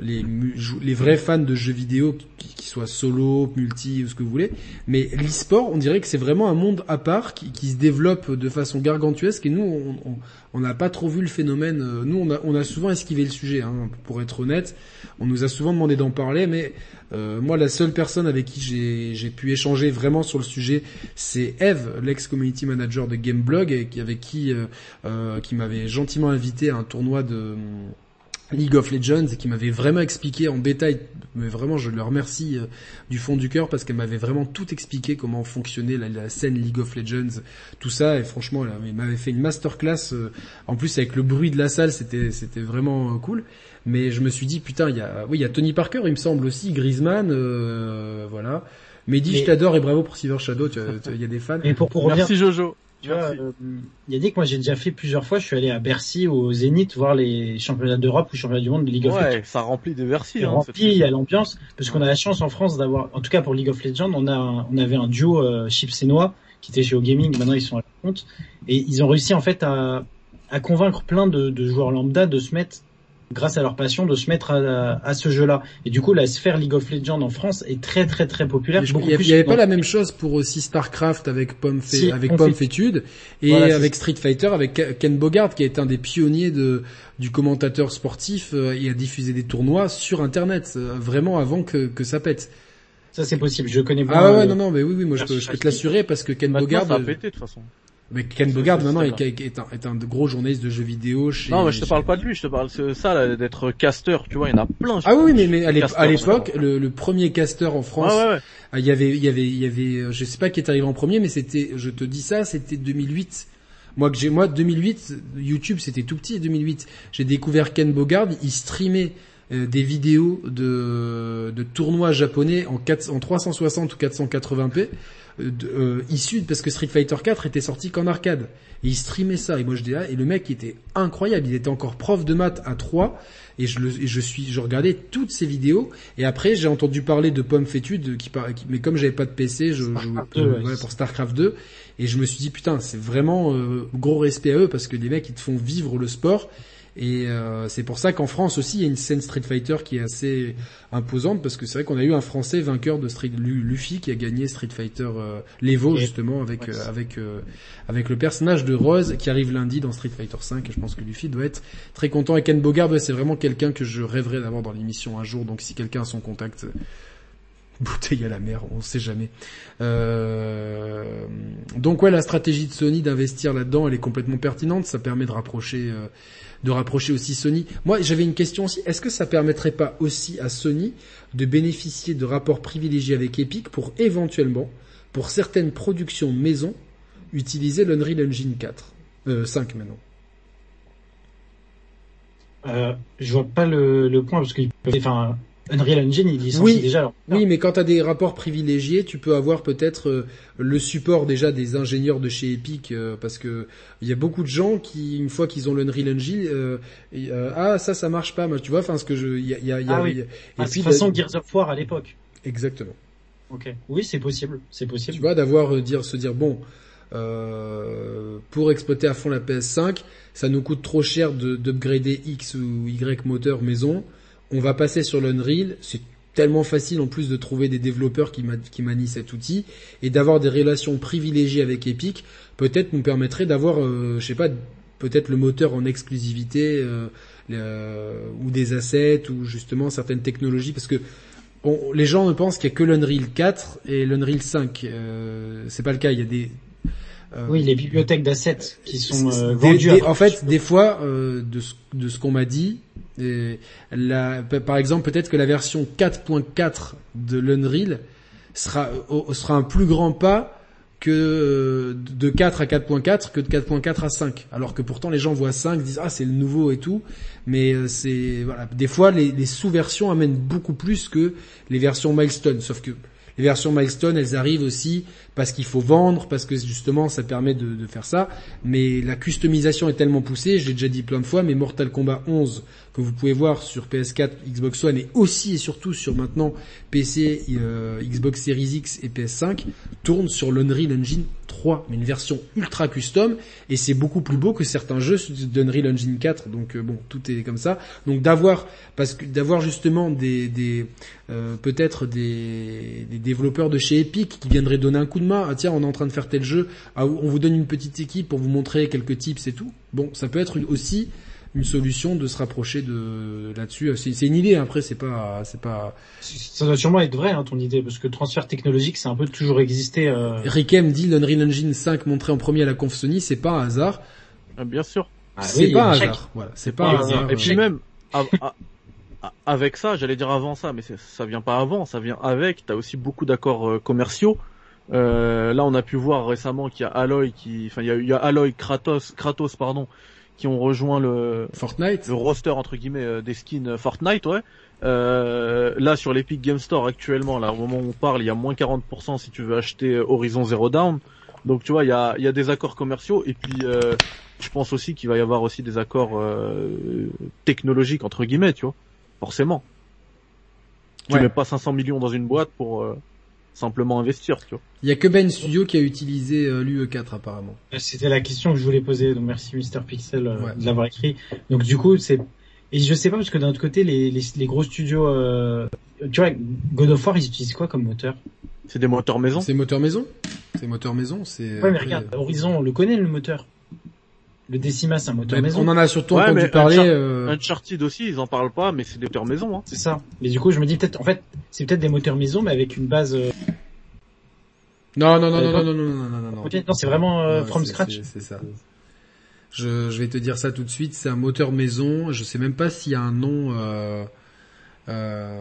A: les, vrais fans de jeux vidéo, qui, soient solo, multi ou ce que vous voulez, mais l'e-sport, on dirait que c'est vraiment un monde à part qui, se développe de façon gargantuesque et nous, on- n'a pas trop vu le phénomène. euh, Nous, on a, souvent esquivé le sujet, hein, pour être honnête. On nous a souvent demandé d'en parler, mais euh, moi, la seule personne avec qui j'ai pu échanger vraiment sur le sujet, c'est Eve, l'ex-community manager de Gameblog, avec qui, euh, euh, qui m'avait gentiment invité à un tournoi de League of Legends et qui m'avait vraiment expliqué en détail, mais vraiment je le remercie euh, du fond du cœur parce qu'elle m'avait vraiment tout expliqué comment fonctionnait la, la scène League of Legends, tout ça et franchement elle m'avait fait une masterclass euh, en plus avec le bruit de la salle c'était c'était vraiment euh, cool. Mais je me suis dit putain il y a oui il y a Tony Parker il me semble aussi Griezmann euh, voilà. Mehdi
C: Mais-
A: je t'adore et bravo pour Silver Shadow il y a des fans.
C: Mais pour, pour revenir,
B: Merci Jojo.
C: Tu vois, euh, Yannick, moi j'ai déjà fait plusieurs fois, je suis allé à Bercy ou au Zénith voir les championnats d'Europe ou championnats du monde de League of Legends.
B: Ouais, ça remplit versets.
C: C'est
B: Hein,
C: rempli, il y a l'ambiance, parce qu'on a la chance en France d'avoir, en tout cas pour League of Legends, on a, un- on avait un duo euh, Chips et Noix qui était chez O Gaming, maintenant ils sont à la compte, et ils ont réussi en fait à, à convaincre plein de, de joueurs lambda de se mettre grâce à leur passion, de se mettre à, à ce jeu-là. Et du coup, la sphère League of Legends en France est très très très populaire.
A: Il n'y avait, pas la même chose pour aussi Starcraft avec Pomme, avec Pomme Fétude et avec Street Fighter avec Ken Bogard qui est un des pionniers de du commentateur sportif euh, et a diffusé des tournois sur Internet euh, vraiment avant que, que ça pète.
C: Ça c'est possible, je connais
A: pas. Ah ouais, non, non, mais oui, oui, moi je peux, je peux te l'assurer parce que Ken Bogard...
B: Ça a pété de toute façon.
A: Mais Ken Bogard maintenant est, est, un, est un gros journaliste de jeux vidéo chez.
B: Non, mais je te parle pas de lui, je te parle de ça d'être caster. Tu vois, il y en a plein.
A: Ah oui, mais, mais à l'époque, le, le, premier caster en France, ouais, ouais, il y avait, il y avait, il y avait, je sais pas qui est arrivé en premier, mais c'était, je te dis ça, c'était 2008. Moi que j'ai, moi 2008, YouTube c'était tout petit. 2008, j'ai découvert Ken Bogard, il streamait euh, des vidéos de, de tournois japonais en, 4, en 360 ou 480p euh, euh, issu parce que Street Fighter 4 était sorti qu'en arcade. Et il streamait ça. Et moi je dis ah, et le mec était incroyable, il était encore prof de maths à 3 et je le je suis je regardais toutes ces vidéos. Et après j'ai entendu parler de Pomme Fétude qui, qui mais comme j'avais pas de PC, je jouais ouais, pour Starcraft 2 et je me suis dit putain, c'est vraiment euh, gros respect à eux parce que les mecs ils te font vivre le sport et euh, c'est pour ça qu'en France aussi, il y a une scène Street Fighter qui est assez imposante parce que c'est vrai qu'on a eu un Français vainqueur de Street Luffy qui a gagné Street Fighter euh, l'Evo justement avec euh, avec euh, avec le personnage de Rose qui arrive lundi dans Street Fighter 5 et je pense que Luffy doit être très content. Et Ken Bogard, c'est vraiment quelqu'un que je rêverais d'avoir dans l'émission un jour. Donc si quelqu'un a son contact, bouteille à la mer, on sait jamais. Euh... Donc ouais, la stratégie de Sony d'investir là-dedans, elle est complètement pertinente. Ça permet de rapprocher de rapprocher aussi Sony. Moi, j'avais une question aussi. Est-ce que ça permettrait pas aussi à Sony de bénéficier de rapports privilégiés avec Epic pour éventuellement, pour certaines productions maison, utiliser l'Unreal Engine 4, euh, 5 maintenant?
C: Euh, Je vois pas le, point parce qu'il enfin, Unreal Engine, il licencie
A: oui,
C: déjà.
A: Oui, mais quand tu as des rapports privilégiés, tu peux avoir peut-être euh, le support déjà des ingénieurs de chez Epic, euh, parce que il y a beaucoup de gens qui, une fois qu'ils ont l'Unreal Engine, euh, ah ça, ça marche pas. Moi, tu vois, enfin ce que je, il y a, y a, y a
C: ah oui. et ah, puis de façon Gears of War à l'époque.
A: Exactement.
C: Ok. Oui, c'est possible, c'est possible.
A: Tu vois, d'avoir dire, se dire bon. pour exploiter à fond la PS5, ça nous coûte trop cher de d'upgrader X ou Y moteur maison on va passer sur l'Unreal, c'est tellement facile en plus de trouver des développeurs qui, qui manient cet outil et d'avoir des relations privilégiées avec Epic, peut-être nous permettrait d'avoir, euh, je sais pas, peut-être le moteur en exclusivité euh, euh, ou des assets ou justement certaines technologies parce que les gens ne pensent qu'il y a que l'Unreal 4 et l'Unreal 5. Euh, c'est pas le cas. Il y a des
C: oui, les bibliothèques d'assets qui sont vendues.
A: en fait, des fois, de ce, de ce qu'on m'a dit, par exemple, peut-être que la version 4.4 de l'Unreal sera, un plus grand pas que de 4 à 4.4 que de 4.4 à 5. Alors que pourtant les gens voient 5, disent ah c'est le nouveau et tout, mais euh, c'est voilà. Des fois les, les sous-versions amènent beaucoup plus que les versions milestone. Sauf que les versions milestone, elles arrivent aussi parce qu'il faut vendre, parce que justement ça permet de, faire ça. Mais la customisation est tellement poussée, je l'ai déjà dit plein de fois, mais Mortal Kombat 11 que vous pouvez voir sur PS4, Xbox One et aussi et surtout sur maintenant PC, euh, Xbox Series X et PS5 tourne sur l'Unreal Engine 3, mais une version ultra custom et c'est beaucoup plus beau que certains jeux d'Unreal Engine 4. Donc euh, bon, tout est comme ça. Donc d'avoir parce que d'avoir justement des, des euh, peut-être des, des, développeurs de chez Epic qui viendraient donner un coup de main. Ah tiens, on est en train de faire tel jeu. Ah, on vous donne une petite équipe pour vous montrer quelques tips et tout. Bon, ça peut être aussi une solution de se rapprocher de là-dessus. C'est une idée. Après, c'est pas, c'est pas.
C: Ça doit sûrement être vrai hein, ton idée, parce que le transfert technologique, c'est un peu toujours existé. Euh...
A: Rikem dit l'Unreal Engine 5 montré en premier à la Conf Sony, c'est pas un hasard.
B: Ah, bien sûr.
A: Ah, c'est pas un hasard. Voilà, c'est pas un hasard.
B: Et puis même. avec ça, j'allais dire avant ça, mais ça vient pas avant, ça vient avec. T'as aussi beaucoup d'accords euh, commerciaux. Euh, là, on a pu voir récemment qu'il y a Aloy qui, enfin, il y a, il y a Aloy Kratos, Kratos, pardon, qui ont rejoint le
A: Fortnite,
B: le roster entre guillemets euh, des skins Fortnite, ouais. Euh, là sur l'Epic Game Store actuellement, là au moment où on parle, il y a moins 40% si tu veux acheter Horizon Zero Dawn. Donc tu vois, il y a, il y a des accords commerciaux et puis euh, je pense aussi qu'il va y avoir aussi des accords euh, technologiques entre guillemets, tu vois, forcément. Tu mets pas 500 millions dans une boîte pour euh, simplement investir, tu vois.
A: Il y a que Ben Studio qui a utilisé euh, l'UE4 apparemment.
C: C'était la question que je voulais poser, donc merci Mister Pixel euh, de l'avoir écrit. Donc du coup, c'est Et je sais pas parce que d'un autre côté, les, les, les gros studios, euh, tu vois, God of War, ils utilisent quoi comme moteur?
B: C'est des moteurs maison?
A: C'est moteur maison? C'est moteur maison. C'est.
C: Ouais, mais regarde, Horizon, on le connaît le moteur. Le Decima, c'est un moteur maison.
A: on en a surtout
B: Ouais,
A: entendu parler.
B: Unchar-
A: euh,
B: Uncharted aussi, ils en parlent pas, mais c'est des moteurs maison. Hein.
C: C'est ça. Mais du coup, je me dis peut-être, en fait, c'est peut-être des moteurs maison, mais avec une base. Euh...
A: Non, non, non, non,
C: pas-
A: non, non, non, non, non, non.
C: Non, c'est vraiment euh,
A: Ouais,
C: from scratch.
A: c'est- ça. Je, je vais te dire ça tout de suite. C'est un moteur maison. Je sais même pas s'il y a un nom. Euh, euh,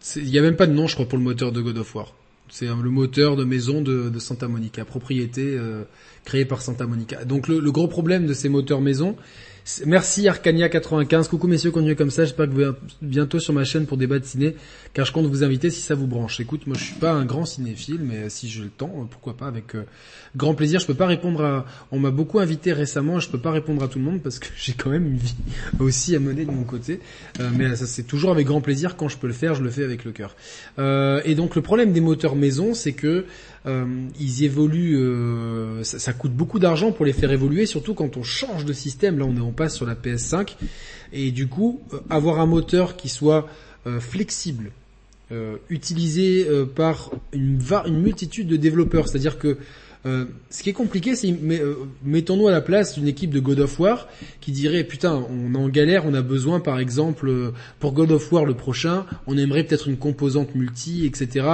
A: c'est- il y a même pas de nom, je crois, pour le moteur de God of War. C'est euh, le moteur de maison de, Santa Monica, propriété euh, créée par Santa Monica. Donc le, le gros problème de ces moteurs maison, merci Arcania95, coucou messieurs continuez comme ça, j'espère que vous êtes bientôt sur ma chaîne pour débat de ciné, car je compte vous inviter si ça vous branche. Écoute, moi je suis pas un grand cinéphile, mais si j'ai le temps, euh, pourquoi pas, avec euh, grand plaisir. Je peux pas répondre à, on m'a beaucoup invité récemment, je peux pas répondre à tout le monde parce que j'ai quand même une vie aussi à mener de mon côté, Euh, mais ça c'est toujours avec grand plaisir quand je peux le faire, je le fais avec le cœur. Et donc le problème des moteurs maison, c'est que euh, ils évoluent, euh, ça, coûte beaucoup d'argent pour les faire évoluer, surtout quand on change de système. Là, on, passe sur la PS5, et du coup, euh, avoir un moteur qui soit euh, flexible, euh, utilisé par une multitude de développeurs, c'est-à-dire que euh, ce qui est compliqué, c'est mais, euh, mettons-nous à la place d'une équipe de God of War qui dirait putain, on est en galère, on a besoin par exemple euh, pour God of War le prochain, on aimerait peut-être une composante multi, etc.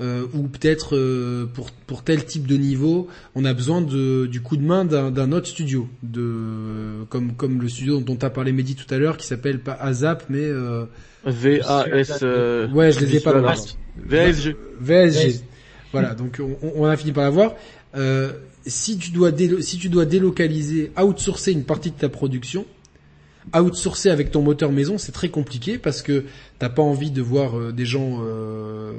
A: euh, ou peut-être euh, pour pour tel type de niveau, on a besoin de du coup de main d'un d'un autre studio, de comme comme le studio dont tu as parlé Mehdi tout à l'heure, qui s'appelle pas Azap mais euh,
B: VAS, euh,
A: ouais, je les ai pas
B: VASG.
A: VSG. Voilà, donc on, on a fini par l'avoir. Euh, si tu dois si tu dois délocaliser, outsourcer une partie de ta production, outsourcer avec ton moteur maison, c'est très compliqué parce que t'as pas envie de voir euh, des gens euh,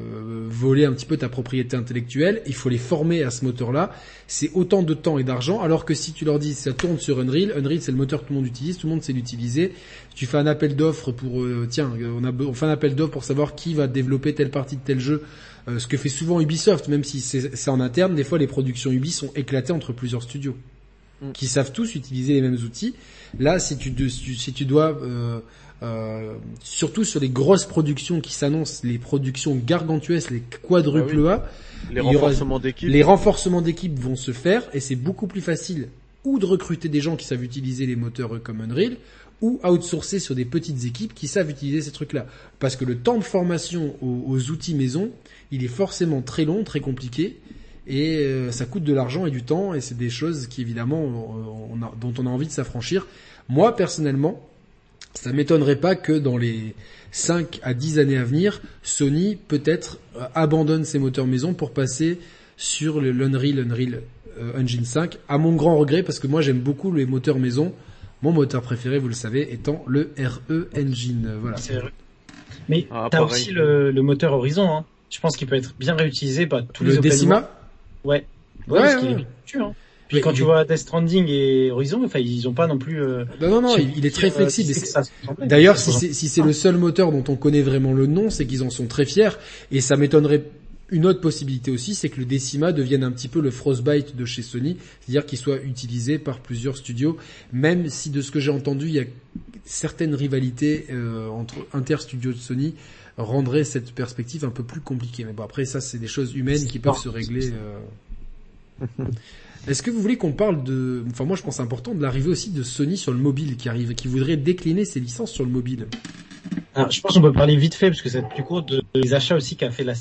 A: voler un petit peu ta propriété intellectuelle. Il faut les former à ce moteur-là. C'est autant de temps et d'argent. Alors que si tu leur dis ça tourne sur Unreal, Unreal c'est le moteur que tout le monde utilise, tout le monde sait l'utiliser. Tu fais un appel d'offres pour tiens, on on fait un appel d'offres pour savoir qui va développer telle partie de tel jeu. Euh, ce que fait souvent Ubisoft, même si c'est en interne, des fois les productions Ubi sont éclatées entre plusieurs studios
B: Mm.
A: qui savent tous utiliser les mêmes outils. Là, si tu, de- si tu- si tu dois, euh, euh, surtout sur les grosses productions qui s'annoncent, les productions gargantuesques, les quadruples A,
B: Les renforcements d'équipe.
A: les renforcements d'équipe vont se faire et c'est beaucoup plus facile ou de recruter des gens qui savent utiliser les moteurs comme Unreal ou outsourcer sur des petites équipes qui savent utiliser ces trucs-là. Parce que le temps de formation aux, aux outils maison, il est forcément très long, très compliqué et euh, ça coûte de l'argent et du temps et c'est des choses qui évidemment on- on a- dont on a envie de s'affranchir. Moi personnellement, ça m'étonnerait pas que dans les 5 à 10 années à venir, Sony peut-être euh, abandonne ses moteurs maison pour passer sur le l'Unreal Unreal euh, Engine 5 à mon grand regret parce que moi j'aime beaucoup les moteurs maison. Mon moteur préféré, vous le savez, étant le RE Engine. Voilà.
C: Vrai. Mais
B: Ah,
C: t'as aussi le, le moteur Horizon. Hein. Je pense qu'il peut être bien réutilisé par tous les
A: Le
C: open
A: Decima.
C: Ouais. Ouais,
A: Ouais,
C: parce
A: ouais.
C: est tue, hein. Puis
A: Mais
C: quand tu
A: est-
C: vois Death Stranding et Horizon, enfin ils ont pas non plus. Euh,
A: Non, non, non, il, il est très
C: euh,
A: flexible. D'ailleurs, c'est si c'est le seul moteur dont on connaît vraiment le nom, c'est qu'ils en sont très fiers. Et ça m'étonnerait. Une autre possibilité aussi, c'est que le Decima devienne un petit peu le Frostbite de chez Sony, c'est-à-dire qu'il soit utilisé par plusieurs studios, même si de ce que j'ai entendu, il y a certaines rivalités euh, entre interstudios de Sony rendraient cette perspective un peu plus compliquée. Mais bon, après ça, c'est des choses humaines qui peuvent se régler. euh. Est-ce que vous voulez qu'on parle de, enfin moi je pense important de l'arrivée aussi de Sony sur le mobile qui arrive, qui voudrait décliner ses licences sur le mobile?
C: Alors, je pense qu'on peut parler vite fait parce que c'est plus court de, des achats aussi qu'a fait la,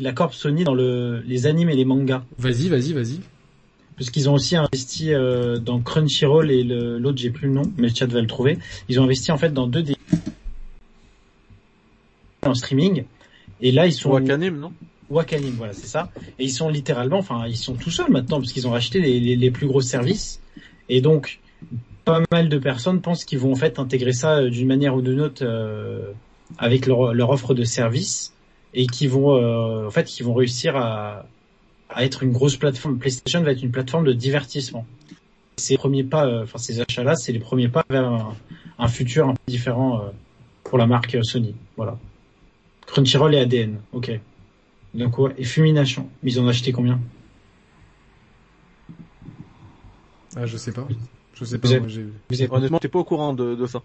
C: la Corp Sony dans le, les animes et les mangas.
A: Vas-y, vas-y, vas-y.
C: Parce qu'ils ont aussi investi euh, dans Crunchyroll et l'autre j'ai plus le nom, mais le chat va le trouver. Ils ont investi en fait dans deux des en streaming. Et là ils sont
B: Wakanim, non?
C: Wakanim, voilà, c'est ça. Et ils sont littéralement, enfin, ils sont tout seuls maintenant parce qu'ils ont racheté les, les, les plus gros services. Et donc, pas mal de personnes pensent qu'ils vont en fait intégrer ça euh, d'une manière ou d'une autre euh, avec leur, leur offre de service et qui vont, euh, en fait, qui vont réussir à, à être une grosse plateforme. PlayStation va être une plateforme de divertissement. Ces premiers pas, euh, enfin, ces achats-là, c'est les premiers pas vers un, un futur un peu différent euh, pour la marque Sony. Voilà. Crunchyroll et ADN. Ok. Donc ouais, et Fumination. Mais ils en ont acheté combien?
A: Ah, je sais pas. Je sais pas.
C: Vous
A: moi, j'ai-
C: Vous êtes-
B: Honnêtement, t'es pas au courant de, de ça.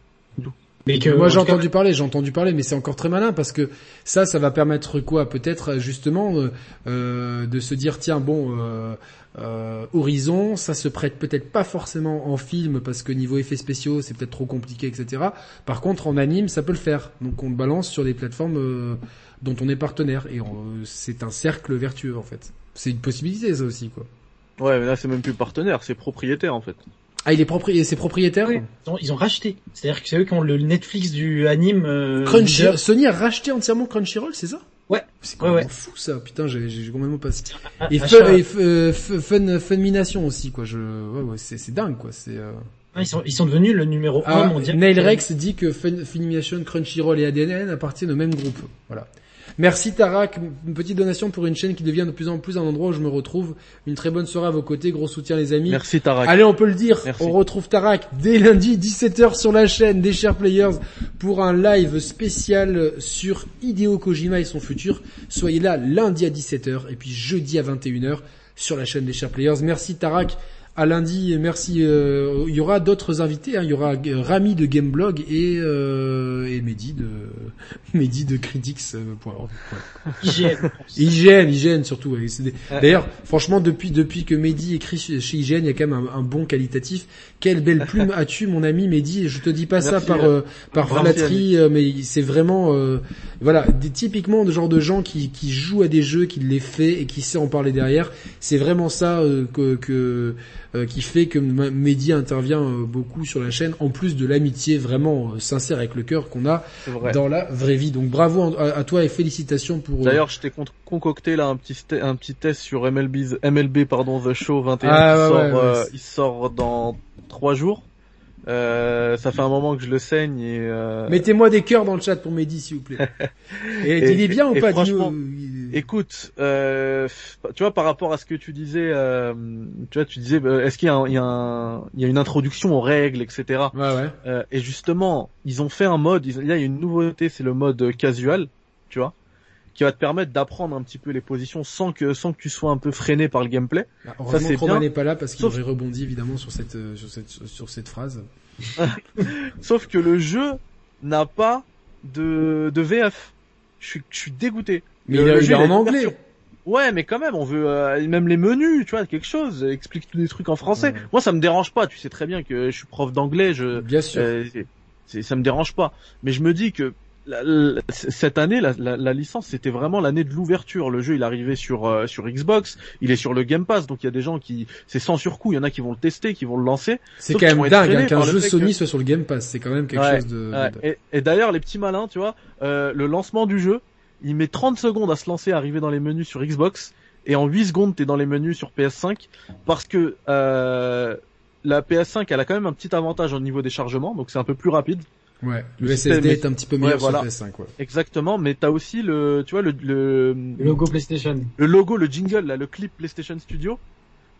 C: Mais que,
A: Moi j'ai
C: cas,
A: entendu parler, j'ai entendu parler, mais c'est encore très malin parce que ça, ça va permettre quoi? Peut-être justement euh, euh, de se dire tiens bon, euh, euh, Horizon, ça se prête peut-être pas forcément en film parce que niveau effets spéciaux c'est peut-être trop compliqué, etc. Par contre en anime ça peut le faire, donc on le balance sur les plateformes euh, dont on est partenaire et on- c'est un cercle vertueux en fait. C'est une possibilité ça aussi quoi.
B: Ouais, mais là c'est même plus partenaire, c'est propriétaire en fait.
A: Ah il est propri c'est propriétaire
C: Oui, ils ont, ils ont racheté. C'est-à-dire que c'est eux qui ont le Netflix du anime. euh,
A: Crunchy,
C: leader.
A: Sony a racheté entièrement Crunchyroll, c'est ça?
C: Ouais.
A: C'est
C: Ouais,
A: complètement
C: ouais.
A: fou ça, putain, j'ai complètement passé.
C: Ah,
A: Et,
C: achat-
A: fun, et f- euh, fun, Funmination aussi quoi. Je, ouais, ouais, c'est dingue quoi. C'est. Euh...
C: Ah, ils sont, ils sont devenus le numéro
A: Ah,
C: 1 mondial.
A: Nail Rex dit que Fun, Funimation, Crunchyroll et ADN appartiennent au même groupe. Voilà. Merci Tarak, une petite donation pour une chaîne qui devient de plus en plus un endroit où je me retrouve. Une très bonne soirée à vos côtés, gros soutien les amis.
B: Merci Tarak.
A: Allez, on peut le dire.
B: Merci.
A: On retrouve Tarak dès lundi 17h sur la chaîne des Chers Players pour un live spécial sur Hideo Kojima et son futur. Soyez là lundi à 17h et puis jeudi à 21h sur la chaîne des Chers Players. Merci Tarak. À lundi, merci. euh, il y aura d'autres invités. hein. Il y aura euh, Rami de Gameblog et euh, et Mehdi de Mehdi de Critics.org.
C: IGN.
A: IGN, IGN surtout. ouais. D'ailleurs, franchement, depuis depuis que Mehdi écrit chez IGN, il y a quand même un, un bon qualitatif. Quelle belle plume as-tu, mon ami Mehdi? Je te dis pas ça par euh, par
B: Merci,
A: flatterie, euh, mais c'est vraiment euh, voilà, des, typiquement le genre de gens qui qui jouent à des jeux, qui les fait et qui sait en parler derrière. C'est vraiment ça euh, que que euh, qui fait que Mehdi intervient euh, beaucoup sur la chaîne, en plus de l'amitié vraiment euh, sincère avec le cœur qu'on a dans la vraie vie. Donc bravo à, à toi et félicitations pour. euh,
B: D'ailleurs, je t'ai con- concocté là un petit un petit test sur MLB MLB pardon The Show 21
A: Ah,
B: qui
A: ouais,
B: sort
A: ouais,
B: il sort dans trois jours. Euh, ça fait un moment que je le saigne et euh,
A: Mettez-moi des cœurs dans le chat pour Mehdi, s'il vous plaît. Et,
B: Et-
A: il est bien ou pas
B: franchement. Écoute, euh, tu vois par rapport à ce que tu disais, euh, tu vois, tu disais, euh, est-ce qu'il y a, y, y une introduction aux règles, etc.
A: Ouais, ouais.
B: Euh, et justement, ils ont fait un mode, ils- là il y a une nouveauté, c'est le mode casual, tu vois, qui va te permettre d'apprendre un petit peu les positions sans que sans que tu sois un peu freiné par le gameplay.
A: Bah, heureusement
B: c'est bien.
A: n'est pas là parce qu'il
B: Sauf-
A: aurait rebondi évidemment sur cette, euh, sur cette, sur cette phrase.
B: Sauf que le jeu n'a pas de, de VF. Je suis, je suis dégoûté.
A: Mais
B: Le-
A: il,
B: jeu,
A: est en anglais.
B: version- Ouais, mais quand même, on veut euh, même les menus, tu vois, quelque chose. Explique tous des trucs en français.
A: Ouais.
B: Moi, ça me dérange pas. Tu sais très bien que je suis prof d'anglais. Je,
A: Bien sûr.
B: euh, ça me dérange pas. Mais je me dis que la- la- cette année, la, licence, c'était vraiment l'année de l'ouverture. Le jeu, il arrivait sur euh, sur Xbox, il est sur le Game Pass, donc il y a des gens qui, c'est sans surcoût. Il y en a qui vont le tester, qui vont le lancer.
A: c'est quand même dingue hein, qu'un jeu Sony
B: que-
A: soit sur le Game Pass. C'est quand même quelque
B: Ouais,
A: chose de.
B: Ouais, Et, et d'ailleurs, les petits malins, tu vois, euh, le lancement du jeu, il met 30 secondes à se lancer, à arriver dans les menus sur Xbox, et en 8 secondes, t'es dans les menus sur PS5, parce que euh, la PS5, elle a quand même un petit avantage au niveau des chargements, donc c'est un peu plus rapide.
A: Ouais. Le SSD
B: est-
A: est un petit peu meilleur
B: Ouais, voilà.
A: sur PS5. Ouais.
B: Exactement, mais t'as aussi le, tu vois, le, le,
C: Le logo PlayStation.
B: le logo, le jingle, là, le clip PlayStation Studio,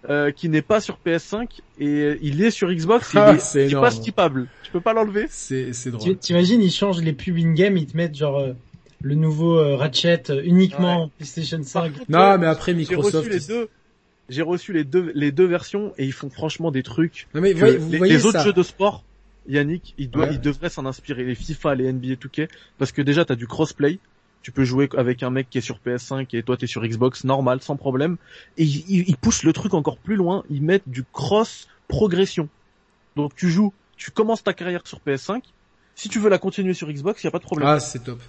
B: euh, qui n'est pas sur PS5, et il est sur Xbox,
A: Ah,
B: il est, est pas skippable. Tu peux pas l'enlever.
A: C'est drôle.
C: T'imagines, ils changent les pubs in-game, ils te mettent genre euh, le nouveau euh, Ratchet euh, uniquement PlayStation 5.
B: contre,
A: Non, mais après
B: J'ai reçu
A: Microsoft.
B: les deux. J'ai reçu les deux les deux versions et ils font franchement des trucs.
A: Non mais
B: que
A: voyez- vous
B: les,
A: voyez
B: les autres
A: ça.
B: jeux de sport, Yannick, ils, doivent,
A: Ouais.
B: ils devraient s'en inspirer. Les FIFA, les NBA 2K, parce que déjà t'as du crossplay. Tu peux jouer avec un mec qui est sur PS5 et toi t'es sur Xbox, normal, sans problème. Et ils, ils- ils poussent le truc encore plus loin. Ils mettent du cross progression. Donc tu joues, tu commences ta carrière sur PS5. Si tu veux la continuer sur Xbox, y a pas de problème.
A: Ah, c'est top.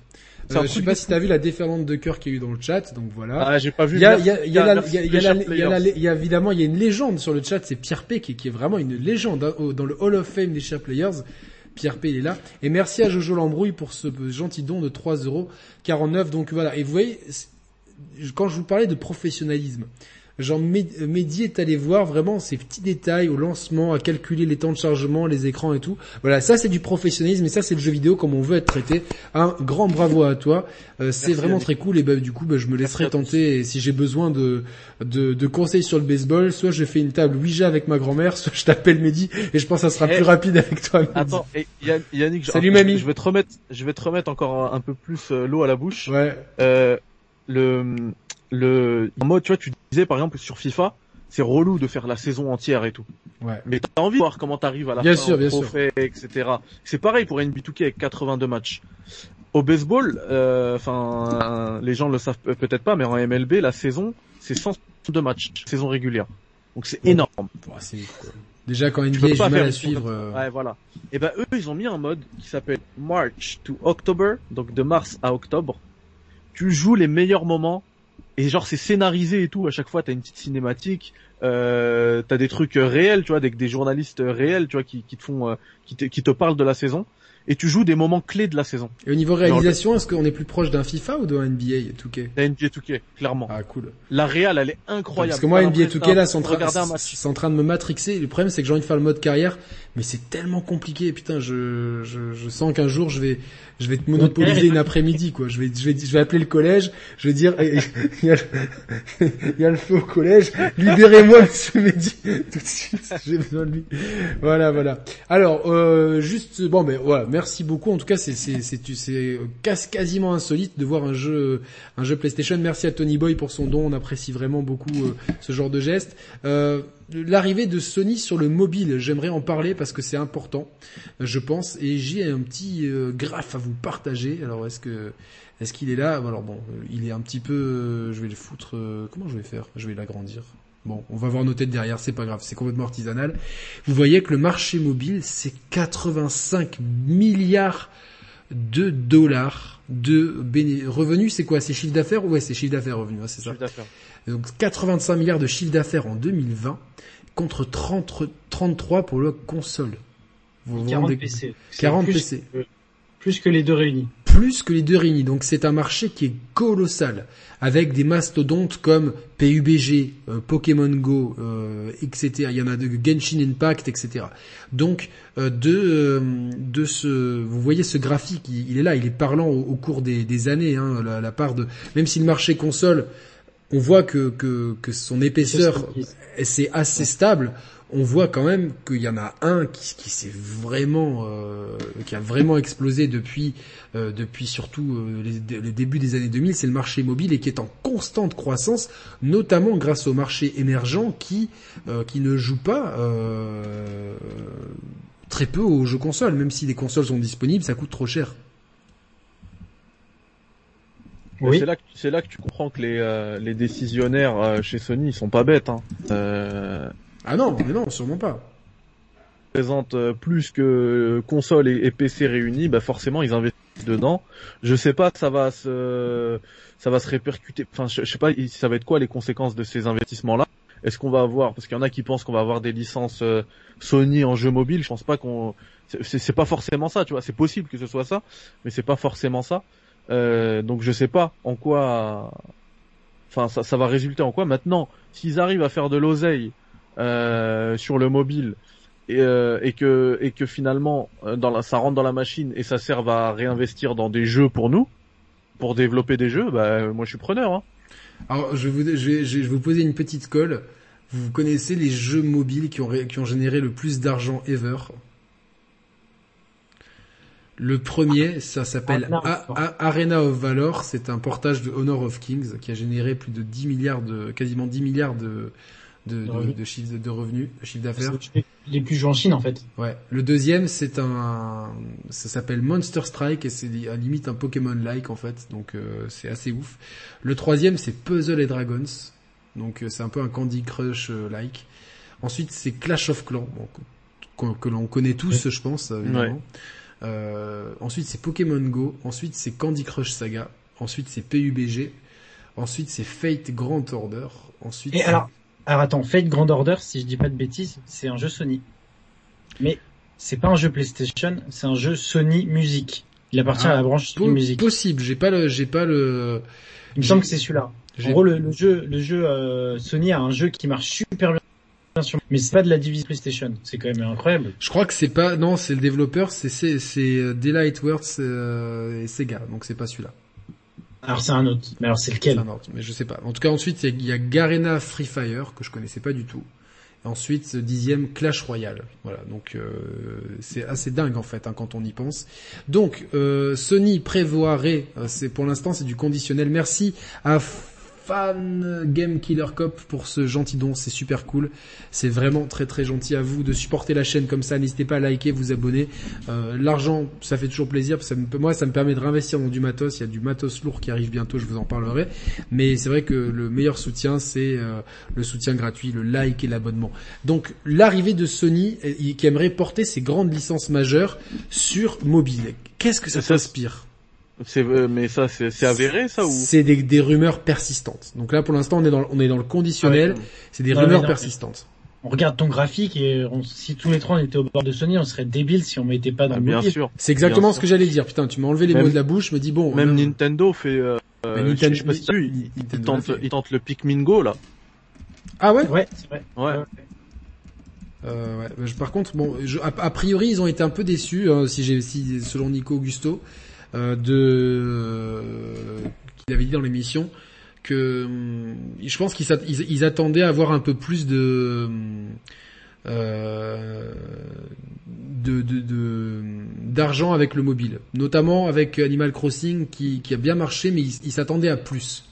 A: Euh, je sais pas si t'as vu la déferlante de cœur qu'il y a eu dans le chat, donc voilà.
B: Ah, j'ai pas vu.
A: Il y a, il il il il il il évidemment, il y a une légende sur le chat, c'est Pierre P qui, qui est vraiment une légende hein, dans le Hall of Fame des Share Players. Pierre P, il est là. Et merci à Jojo Lambrouille pour ce gentil don de 3,49€. Donc voilà. Et vous voyez, quand je vous parlais de professionnalisme, Genre Mehdi est allé voir vraiment ces petits détails au lancement, à calculer les temps de chargement, les écrans et tout. Voilà, ça c'est du professionnalisme et ça c'est le jeu vidéo comme on veut être traité. Un grand bravo à toi. Euh, c'est vraiment très cool et bah, du coup bah, je me laisserai tenter et si j'ai besoin de, de de conseils sur le baseball, soit je fais une table Ouija avec ma grand-mère, soit je t'appelle Mehdi et je pense que ça sera
B: Eh.
A: plus rapide avec toi. Mehdi.
B: Attends, et Yannick, je-
A: Salut, mamie.
B: Je vais te remettre, je vais te remettre encore un, un peu plus euh, l'eau à la bouche.
A: Ouais.
B: Euh, le, le, en mode, tu vois, tu disais par exemple sur FIFA, c'est relou de faire la saison entière et tout.
A: Ouais.
B: Mais t'as envie de voir comment t'arrives à la
A: Bien
B: fin
A: sûr, bien
B: trophée, etc. C'est pareil pour NBA2K avec 82 matchs. Au baseball, euh, enfin, les gens le savent pe- peut-être pas, mais en MLB, la saison, c'est 162 matchs, saison régulière. Donc c'est énorme.
A: C'est. Déjà quand NBA j'ai du mal à suivre. euh.
B: Ouais, voilà. Et ben eux, ils ont mis un mode qui s'appelle March to October, donc de mars à octobre. Tu joues les meilleurs moments et genre c'est scénarisé et tout. À chaque fois, t'as une petite cinématique, euh, t'as des trucs euh, réels, tu vois, des journalistes euh, réels, tu vois, qui, te font, euh, qui te parlent de la saison. Et tu joues des moments clés de la saison.
A: Et au niveau réalisation, est-ce qu'on est plus proche d'un FIFA ou d'un NBA 2K
B: La NBA 2K, clairement.
A: Ah cool.
B: La réal, elle est incroyable.
A: Parce que moi NBA
B: l'impression
A: 2K là, c'est en, en train de me matrixer. Le problème c'est que j'ai envie de faire le mode carrière, mais c'est tellement compliqué. Putain, je, je, je sens qu'un jour je vais, je vais te monopoliser une après-midi quoi. Je vais, je vais, je vais appeler le collège. Je vais dire, Eh, il y a, le, il y a le feu au collège. Libérez-moi Monsieur Mehdi tout de suite. J'ai besoin de lui. Voilà, voilà. Alors, euh, juste, bon, mais voilà, merci beaucoup. En tout cas, c'est, c'est, euh, quas- quasiment insolite de voir un jeu, un jeu PlayStation. Merci à Tony Boy pour son don. On apprécie vraiment beaucoup euh, ce genre de geste. Euh, L'arrivée de Sony sur le mobile, j'aimerais en parler parce que c'est important, je pense. Et j'ai un petit graphe à vous partager. Alors, est-ce que, est-ce qu'il est là? Alors bon, il est un petit peu. je vais le foutre. comment je vais faire? Je vais l'agrandir. Bon, on va voir nos têtes derrière, c'est pas grave, c'est complètement artisanal. Vous voyez que le marché mobile, c'est 85 milliards de dollars de béné- revenus. C'est quoi C'est chiffre d'affaires? Ouais, c'est chiffre d'affaires revenus, hein, c'est ça. Donc 85 milliards de chiffre d'affaires en 2020 contre 30, 33 pour le console. Vous vous
C: 40
A: rendez-
C: PC. C'est
A: 40
C: plus,
A: PC.
C: Plus que les deux réunis.
A: plus que les deux réunis. Donc c'est un marché qui est colossal, avec des mastodontes comme PUBG, euh, Pokémon Go, euh, etc. Il y en a de Genshin Impact, etc. Donc euh, de euh, de ce, vous voyez ce graphique, il, il est là, il est parlant au, au cours des, des années. Hein, la, la part de, même si le marché console, on voit que que, que son épaisseur c'est assez stable. On voit quand même qu'il y en a un qui, qui s'est vraiment, euh, qui a vraiment explosé depuis, euh, depuis surtout euh, les, les débuts des années 2000, c'est le marché mobile et qui est en constante croissance, notamment grâce au marché émergent qui, euh, qui ne joue pas euh, très peu aux jeux consoles, même si les consoles sont disponibles, ça coûte trop cher.
C: Oui.
B: C'est là, que- c'est là que tu comprends que les, euh, les décisionnaires euh, chez Sony, ils sont pas bêtes. Hein. Euh,
A: Ah non, mais non, sûrement pas.
B: ils présentent euh, plus que console et, PC réunis, bah forcément ils investissent dedans. Je sais pas, ça va se, ça va se répercuter. Enfin, je, je sais pas, ça va être quoi les conséquences de ces investissements-là? Est-ce qu'on va avoir, parce qu'il y en a qui pensent qu'on va avoir des licences euh, Sony en jeu mobile. Je pense pas qu'on, c'est- pas forcément ça, tu vois. C'est possible que ce soit ça, mais c'est pas forcément ça. Euh, donc je sais pas en quoi, enfin ça va résulter en quoi. Maintenant, s'ils arrivent à faire de l'oseille euh, sur le mobile et, euh, et que et que finalement euh, dans la, ça rentre dans la machine et ça serve à réinvestir dans des jeux pour nous, pour développer des jeux, bah moi je suis preneur. Hein.
A: Alors, je vais, vous, je, vais, je vais vous poser une petite colle. Vous connaissez les jeux mobiles qui ont, qui ont généré le plus d'argent ever? Le premier, ça s'appelle
C: Arena of
A: A-
C: Valor.
A: A- Arena of Valor. C'est un portage de Honor of Kings qui a généré plus de 10 milliards de, quasiment 10 milliards de, de, de,
C: revenus.
A: de chiffre de revenus, de chiffre d'affaires.
C: Les plus joués en Chine en fait.
A: Ouais. Le deuxième, c'est un, ça s'appelle Monster Strike et c'est à limite un Pokémon-like en fait, donc euh, c'est assez ouf. Le troisième, c'est Puzzle et Dragons, donc euh, c'est un peu un Candy Crush euh, like. Ensuite, c'est Clash of Clans, bon, que, que l'on connaît tous, je pense, évidemment. Euh, ensuite, c'est Pokémon Go. Ensuite, c'est Candy Crush Saga. Ensuite, c'est PUBG. Ensuite, c'est Fate Grand Order. Ensuite,
C: Et alors, alors attends, Fate Grand Order, si je dis pas de bêtises, c'est un jeu Sony. Mais c'est pas un jeu PlayStation, c'est un jeu Sony Music. Il appartient
A: Ah,
C: à la branche
A: po-
C: Sony Music.
A: possible. J'ai pas le, j'ai pas le.
C: Il me semble que c'est celui-là. En gros, le, le jeu, le jeu euh, Sony a un jeu qui marche super bien mais c'est pas de la division PlayStation. C'est quand même incroyable.
A: Je crois que c'est pas, non, c'est le développeur, c'est c'est c'est euh, Daylight Works euh, et Sega, donc c'est pas celui-là.
C: Alors c'est un autre. Mais alors c'est
A: C'est
C: lequel
A: un autre, mais je sais pas. En tout cas, ensuite il y a- Garena Free Fire que je connaissais pas du tout. Et ensuite dixième Clash Royale. Voilà, donc euh, c'est assez dingue en fait hein, quand on y pense. Donc euh, Sony prévoirait, euh, c'est pour l'instant c'est du conditionnel. Merci à fan Game Killer Cop pour ce gentil don, c'est super cool. C'est vraiment très très gentil à vous de supporter la chaîne comme ça. N'hésitez pas à liker, vous abonner. Euh, L'argent, ça fait toujours plaisir. Ça me, moi, ça me permet de réinvestir dans du matos. Il y a du matos lourd qui arrive bientôt, je vous en parlerai. Mais c'est vrai que le meilleur soutien, c'est euh, le soutien gratuit, le like et l'abonnement. Donc l'arrivée de Sony euh, qui aimerait porter ses grandes licences majeures sur mobile. Qu'est-ce que ça s'inspire
B: c'est euh, mais ça c'est avéré ça ou?
A: C'est des, des, rumeurs persistantes. Donc là pour l'instant on est dans on est dans le conditionnel. Ah c'est des rumeurs persistantes.
C: On regarde ton graphique et si tous les trois on était au bord de Sony, on serait débile si on mettait pas dans ah, le
B: Bien sûr.
A: C'est exactement ce que j'allais dire. Putain, tu m'as enlevé les mots de la bouche. Je me dis bon.
B: Même Nintendo fait. Euh, Nintendo, je, sais pas il, il, tente, il tente le Pikmin Go là.
A: Ah ouais?
C: Ouais, c'est vrai.
B: Ouais.
A: Euh, ouais. Par contre, bon, je, a, priori, ils ont été un peu déçus, hein, si j'ai, si, selon Nico Augusto, euh, de euh, qu'il avait dit dans l'émission que hum, je pense qu'ils ils, attendaient à avoir un peu plus de euh, de, de, d'argent avec le mobile, notamment avec Animal Crossing qui, qui a bien marché, mais ils s'attendaient à plus.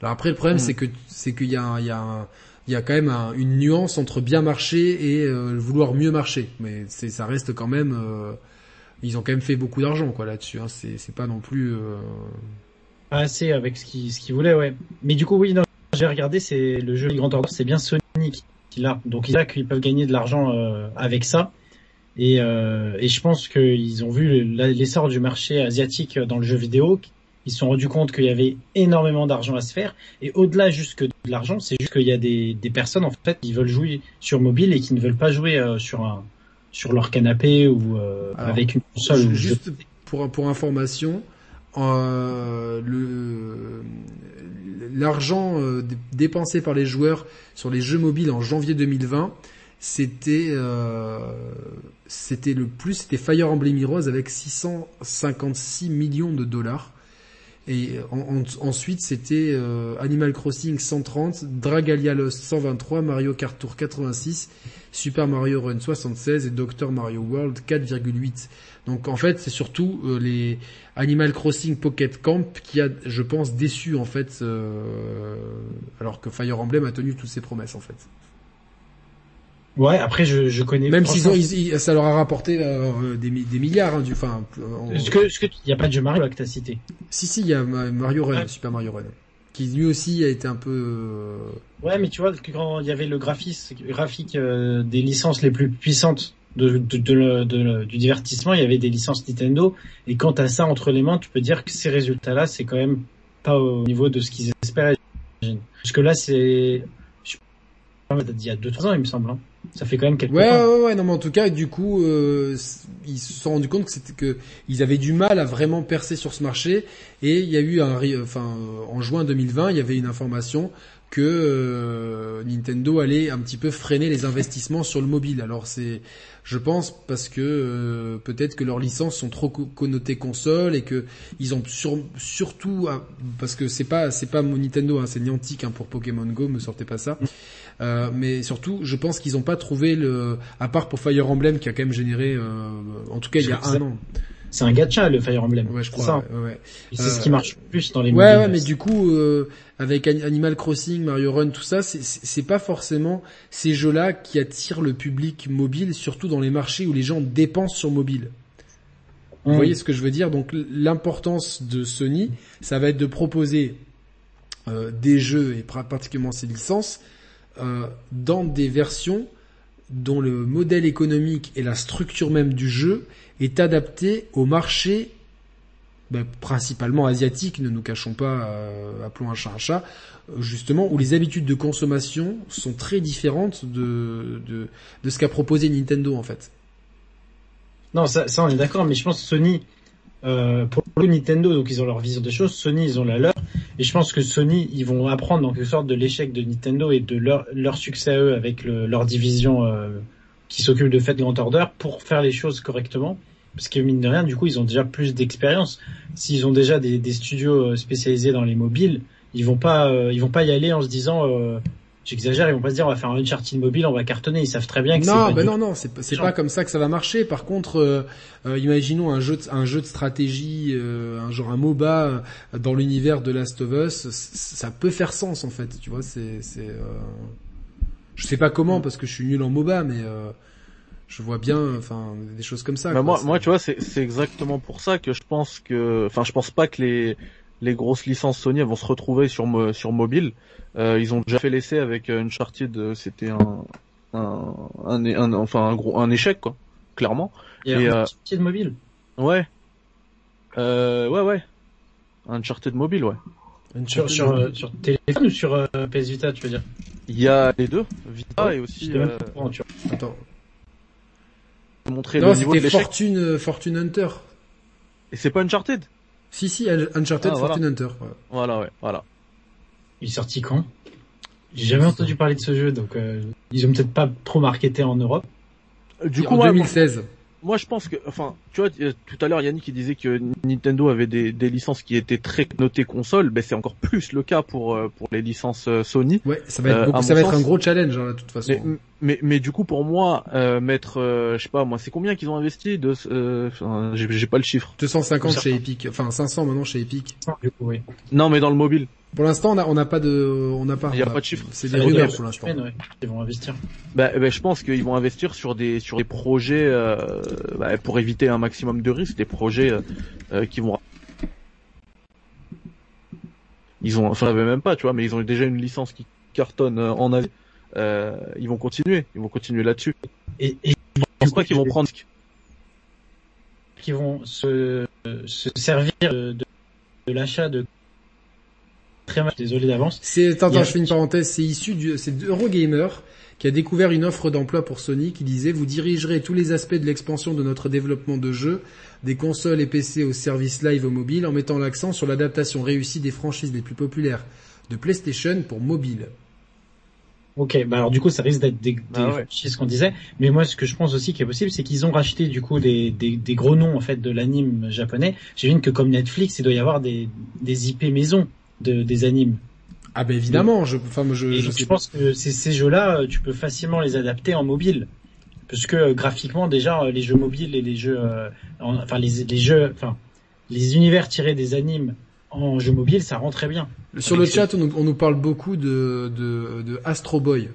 A: Alors après, le problème, mmh. c'est que c'est qu'il y a, il y a il y a quand même une nuance entre bien marcher et euh, vouloir mieux marcher. Mais c'est, ça reste quand même, euh, ils ont quand même fait beaucoup d'argent quoi là-dessus. Hein. C'est, pas non plus. Euh...
C: assez avec ce qu'ils, ce voulaient, ouais. Mais du coup, oui, j'ai regardé, c'est le jeu Grand Order, c'est bien Sony qui l'a. Donc il a qu'ils peuvent gagner de l'argent euh, avec ça. Et, et je pense qu'ils ont vu l'essor du marché asiatique dans le jeu vidéo ils se sont rendus compte qu'il y avait énormément d'argent à se faire. Et au-delà juste que de l'argent, c'est juste qu'il y a des, des, personnes en fait qui veulent jouer sur mobile et qui ne veulent pas jouer euh, sur un sur leur canapé ou euh, avec une console.
A: Juste pour pour information, euh, le l'argent euh, dépensé par les joueurs sur les jeux mobiles en janvier 2020 c'était euh, c'était le plus c'était Fire Emblem Heroes avec 656 millions de dollars et ensuite, c'était euh, Animal Crossing 130, Dragalia Lost 123, Mario Kart Tour 86, Super Mario Run 76 et Doctor Mario World 4,8. Donc en fait, c'est surtout euh, les Animal Crossing Pocket Camp qui a, je pense, déçu en fait, euh, alors que Fire Emblem a tenu toutes ses promesses en fait.
C: Ouais, après je, je connais.
A: Même s'ils ont, ça leur a rapporté euh, des, des, milliards, hein, du, enfin.
C: Est-ce que, est-ce que il y a pas de jeu Mario là que t'as cité
A: Si si, il y a Mario Run, Super Mario Run, qui lui aussi a été un peu. Euh,
C: ouais, mais tu vois quand il y avait le graphisme, graphique euh, des licences les plus puissantes de, de, de, de, du divertissement, il y avait des licences Nintendo, et quand t'as ça entre les mains, tu peux dire que ces résultats-là, c'est quand même pas au niveau de ce qu'ils espéraient. Parce que là, c'est, il y a deux trois ans, il me semble. Hein. Ça fait quand même quelques
A: ouais, Ouais, ouais, non, mais en tout cas, du coup, euh, ils se sont rendus compte que c'était que ils avaient du mal à vraiment percer sur ce marché. Et il y a eu un, enfin, en juin 2020, il y avait une information que euh, Nintendo allait un petit peu freiner les investissements sur le mobile. Alors c'est, je pense, parce que euh, peut-être que leurs licences sont trop connotées console et que ils ont surtout, parce que c'est pas c'est pas Nintendo, hein, c'est Niantic hein, pour Pokémon Go, me sortez pas ça. Euh, mais surtout, je pense qu'ils n'ont pas trouvé le, à part pour Fire Emblem qui a quand même généré, euh, en tout cas il y a un an.
C: C'est un gacha le Fire Emblem.
A: Ouais, je crois.
C: C'est ce qui marche plus dans les.
A: Ouais, ouais, mais du coup, euh, avec Animal Crossing, Mario Run, tout ça, c'est pas forcément ces jeux-là qui attirent le public mobile, surtout dans les marchés où les gens dépensent sur mobile. Vous mm. voyez ce que je veux dire? Donc l'importance de Sony, ça va être de proposer euh, des jeux et pratiquement ces licences euh, dans des versions dont le modèle économique et la structure même du jeu est adapté au marché ben, principalement asiatique, ne nous cachons pas, euh, appelons un chat un chat, justement, où les habitudes de consommation sont très différentes de, de, de ce qu'a proposé Nintendo en fait.
C: Non, ça, ça on est d'accord, mais je pense que Sony, euh, pour le Nintendo, donc ils ont leur vision des choses, Sony ils ont la leur, et je pense que Sony ils vont apprendre en quelque sorte de l'échec de Nintendo et de leur, leur succès à eux avec le, leur division euh, qui s'occupe de faire Grand Order pour faire les choses correctement. Parce que mine de rien, du coup, ils ont déjà plus d'expérience. S'ils ont déjà des, studios euh, spécialisés dans les mobiles, ils vont pas, ils vont pas y aller en se disant, j'exagère, ils vont pas se dire on va faire un Uncharted mobile, on va cartonner. Ils savent très bien que c'est
A: Non,
C: pas
A: bah
C: du-
A: non, non, c'est pas- c'est pas comme ça que ça va marcher. Par contre, euh, euh, imaginons un jeu, de, un jeu de stratégie, euh, un genre un MOBA euh, dans l'univers de Last of Us, ça peut faire sens en fait. Tu vois, c'est, c'est, euh, je sais pas comment parce que je suis nul en MOBA, mais euh, je vois bien, enfin, des choses comme ça.
B: Bah,
A: quoi.
B: moi,
A: C'est-
B: moi, tu vois, c'est c'est exactement pour ça que je pense que, enfin, je pense pas que les les grosses licences Sony elles vont se retrouver sur mo- sur mobile. Euh, ils ont déjà fait l'essai avec euh, Uncharted, euh, c'était un, un un un enfin un gros un échec quoi, clairement.
C: Il y a
B: et,
C: un
B: euh,
C: Uncharted mobile.
B: Ouais. Euh, ouais, ouais. Uncharted mobile, ouais.
C: Sur, sur, euh, sur téléphone ou sur euh, PS Vita, tu veux dire?
B: Il y a les deux, Vita et aussi euh,
C: tu.
A: Attends.
B: montrer
A: Non,
B: le niveau de
A: c'était
B: l'échec.
A: Fortune, euh, Fortune Hunter.
B: Et c'est pas Uncharted?
A: Si, si, Uncharted
B: Ah, voilà.
A: Fortune Hunter. ouais.
B: Voilà, ouais, voilà.
C: Il est sorti quand? J'ai jamais entendu parler de ce jeu, donc euh, ils ont peut-être pas trop marketé en Europe.
B: Du
A: en
B: coup, ouais, moi,
A: 2016.
B: Moi, je pense que, enfin, tu vois, euh, tout à l'heure Yannick il disait que Nintendo avait des, des licences qui étaient très notées console, ben c'est encore plus le cas pour euh, pour les licences euh, Sony.
A: Ouais, ça va être,
B: Euh,
A: beaucoup,
B: à
A: ça
B: mon
A: va être
B: sens-
A: un gros challenge, hein, de toute façon.
B: Mais, mais mais du coup pour moi euh, mettre, euh, je sais pas, moi c'est combien qu'ils ont investi de, euh, enfin, j'ai pas le chiffre.
A: 250 chez. Epic, enfin 500 maintenant chez Epic.
C: Du coup, oui.
B: Non, mais dans le mobile.
A: Pour l'instant, on n'a pas de, on n'a pas.
B: Il y a pas de chiffre.
A: C'est des
C: va
A: rumeurs pour l'instant.
C: ouais. Ils vont investir.
B: Bah, bah, je pense qu'ils vont investir sur des sur des projets euh, bah, pour éviter un maximum de risques, des projets euh, euh, qui vont. Ils ont, enfin, même pas, tu vois, mais ils ont déjà une licence qui cartonne euh, en Asie. Euh, ils vont continuer, ils vont continuer là-dessus.
C: Et, et
B: Je pense pas qu'ils vont prendre.
C: qui vont se, se servir de, de l'achat de très mal, désolé d'avance.
A: C'est, attends,
C: a-
A: je fais une parenthèse, c'est issu du, c'est Eurogamer qui a découvert une offre d'emploi pour Sony qui disait vous dirigerez tous les aspects de l'expansion de notre développement de jeux, des consoles et PC au service live au mobile en mettant l'accent sur l'adaptation réussie des franchises les plus populaires de PlayStation pour mobile.
C: Ok, bah alors du coup ça risque d'être des, des
B: Ah ouais.
C: franchises qu'on disait, mais moi ce que je pense aussi qui est possible, c'est qu'ils ont racheté du coup des, des, des gros noms en fait de l'anime japonais. J'imagine que comme Netflix, il doit y avoir des, des IP maison de des animes.
A: Ah ben évidemment, je, enfin moi, je,
C: Et
A: je
C: donc,
A: sais
C: je
A: pas.
C: pense que ces, ces jeux-là, euh, tu peux facilement les adapter en mobile. Parce que euh, graphiquement, déjà, euh, les jeux mobiles et les jeux, euh, en- enfin les, les jeux, enfin les univers tirés des animes en jeu mobile, ça rend très bien.
A: Sur le chat, on nous, on nous parle beaucoup de, de, de Astro Boy.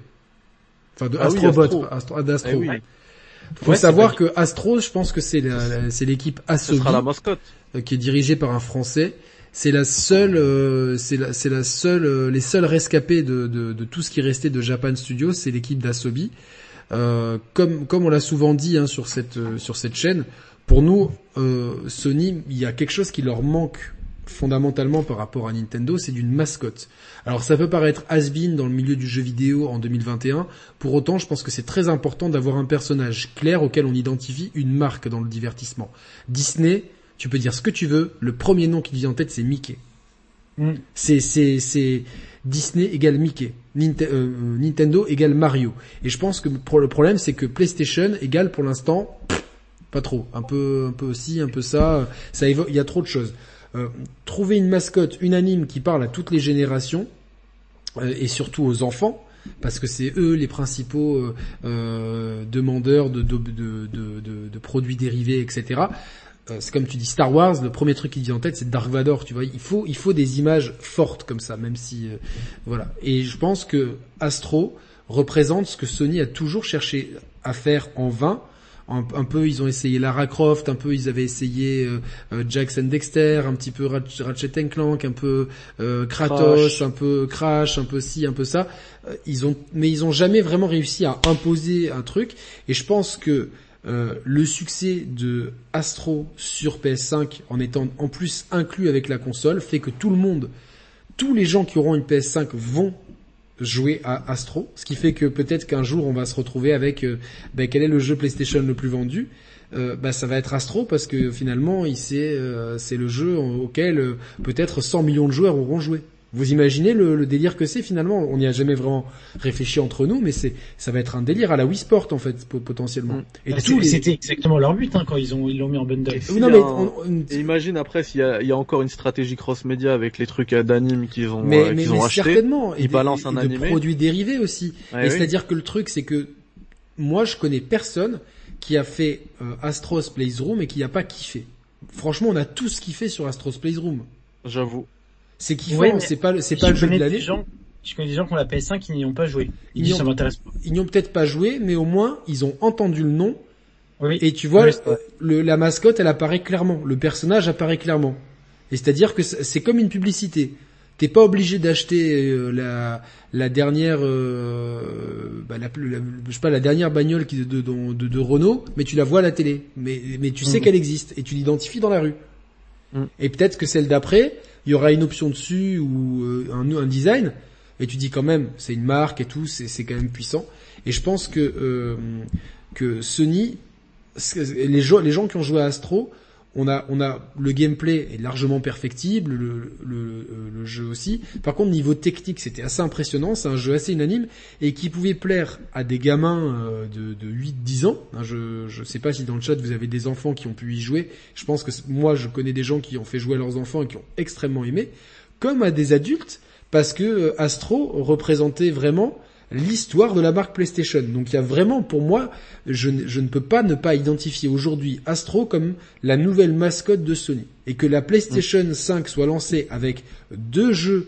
A: Enfin, de
B: Ah oui,
A: Astrobot,
B: Astro.
A: ah, d'Astro.
B: Eh oui,
A: Faut
C: Ouais,
A: savoir que Astro, je pense que c'est la- la- c'est l'équipe
B: ce
A: Asobi,
B: sera la mascotte.
A: qui est dirigée par un Français. C'est la seule, euh, c'est la, c'est la seule, euh, les seuls rescapés de, de, de tout ce qui restait de Japan Studios, c'est l'équipe d'Asobi. Euh, comme comme on l'a souvent dit hein, sur cette euh, sur cette chaîne, pour nous euh, Sony, il y a quelque chose qui leur manque fondamentalement par rapport à Nintendo, c'est d'une mascotte. Alors ça peut paraître has-been dans le milieu du jeu vidéo en 2021, pour autant je pense que c'est très important d'avoir un personnage clair auquel on identifie une marque dans le divertissement. Disney, tu peux dire ce que tu veux, le premier nom qui te vient en tête c'est Mickey.
C: Mm.
A: C'est c'est c'est Disney égale Mickey, euh, euh, Nintendo égale Mario. Et je pense que pour le problème c'est que PlayStation égale pour l'instant pas trop, un peu un peu aussi, un peu ça, ça évo- il y a trop de choses. Euh, trouver une mascotte unanime qui parle à toutes les générations euh, et surtout aux enfants parce que c'est eux les principaux euh, euh, demandeurs de, de, de, de, de- de produits dérivés, etc. Euh, c'est comme tu dis Star Wars, le premier truc qui vient en tête c'est Dark Vador, tu vois. Il faut il faut des images fortes comme ça, même si euh, voilà. Et je pense que Astro représente ce que Sony a toujours cherché à faire en vain. Un, un peu, ils ont essayé Lara Croft, un peu, ils avaient essayé euh, Jackson Dexter, un petit peu Ratch- Ratchet and Clank, un peu euh, Kratos,
B: Crash.
A: un peu Crash, un peu ci, un peu ça. Ils ont, mais ils ont jamais vraiment réussi à imposer un truc. Et je pense que euh, le succès de Astro sur PS5, en étant en plus inclus avec la console, fait que tout le monde, tous les gens qui auront une PS5 vont jouer à Astro, ce qui fait que peut-être qu'un jour on va se retrouver avec euh, ben, quel est le jeu PlayStation le plus vendu? Euh, bah, ça va être Astro parce que finalement c'est le jeu auquel peut-être 100 millions de joueurs auront joué. Vous imaginez le, le délire que c'est finalement? On n'y a jamais vraiment réfléchi entre nous, mais c'est ça va être un délire à la Wii Sport en fait po- potentiellement.
B: Mm.
A: Et
C: Bah,
A: les-
C: C'était exactement leur but hein, quand ils ont ils l'ont mis en bundle.
B: Et
A: non, mais
B: un-
A: on- on-
B: Et imagine après s'il y a, il y a encore une stratégie cross-média avec les trucs euh, d'anime qu'ils ont,
A: mais,
B: euh,
A: mais,
B: qu'ils
A: mais
B: ont acheté.
A: certainement.
B: ils
A: et
B: balancent un
A: et de produits dérivés aussi.
B: Ouais,
A: et
B: oui.
A: c'est-à-dire que le truc, c'est que moi, je connais personne qui a fait euh, Astros Playroom et qui n'a pas kiffé. Franchement, on a tous kiffé sur Astros Playroom.
B: J'avoue.
A: C'est kiffant,
C: Ouais,
A: c'est pas, le- c'est pas le jeu de
C: connais des
A: l'année.
C: gens- Je connais des gens qui ont la PS5 qui n'y ont pas joué. Ils
A: Ils ont-. Ils n'y ont peut-être pas joué, mais au moins, ils ont entendu le nom.
C: Oui.
A: Et tu vois, le, la mascotte, elle apparaît clairement. Le personnage apparaît clairement. Et c'est-à-dire que c'est comme une publicité. T'es pas obligé d'acheter euh, la, la dernière, euh, bah, la, la- je sais pas, la dernière bagnole qui, de, de, de, de Renault, mais tu la vois à la télé. Mais, mais tu sais
C: Mhm.
A: qu'elle existe et tu l'identifies dans la rue.
B: Mhm.
A: Et peut-être que celle d'après, il y aura une option dessus ou euh, un, design. Et tu dis quand même, c'est une marque et tout, c'est quand même puissant. Et je pense que euh, que Sony, les les gens qui ont joué à Astro, on a, on a le gameplay est largement perfectible, le, le, le jeu aussi. Par contre, niveau technique, c'était assez impressionnant. C'est un jeu assez unanime et qui pouvait plaire à des gamins euh, de, de 8-10 ans. Hein, Je, je sais pas si dans le chat vous avez des enfants qui ont pu y jouer. Je pense que moi, je connais des gens qui ont fait jouer leurs enfants et qui ont extrêmement aimé, comme à des adultes, parce que euh, Astro représentait vraiment l'histoire de la marque PlayStation. Donc il y a vraiment, pour moi, je, ne- je ne peux pas ne pas identifier aujourd'hui Astro comme la nouvelle mascotte de Sony. Et que la PlayStation 5 soit lancée avec deux jeux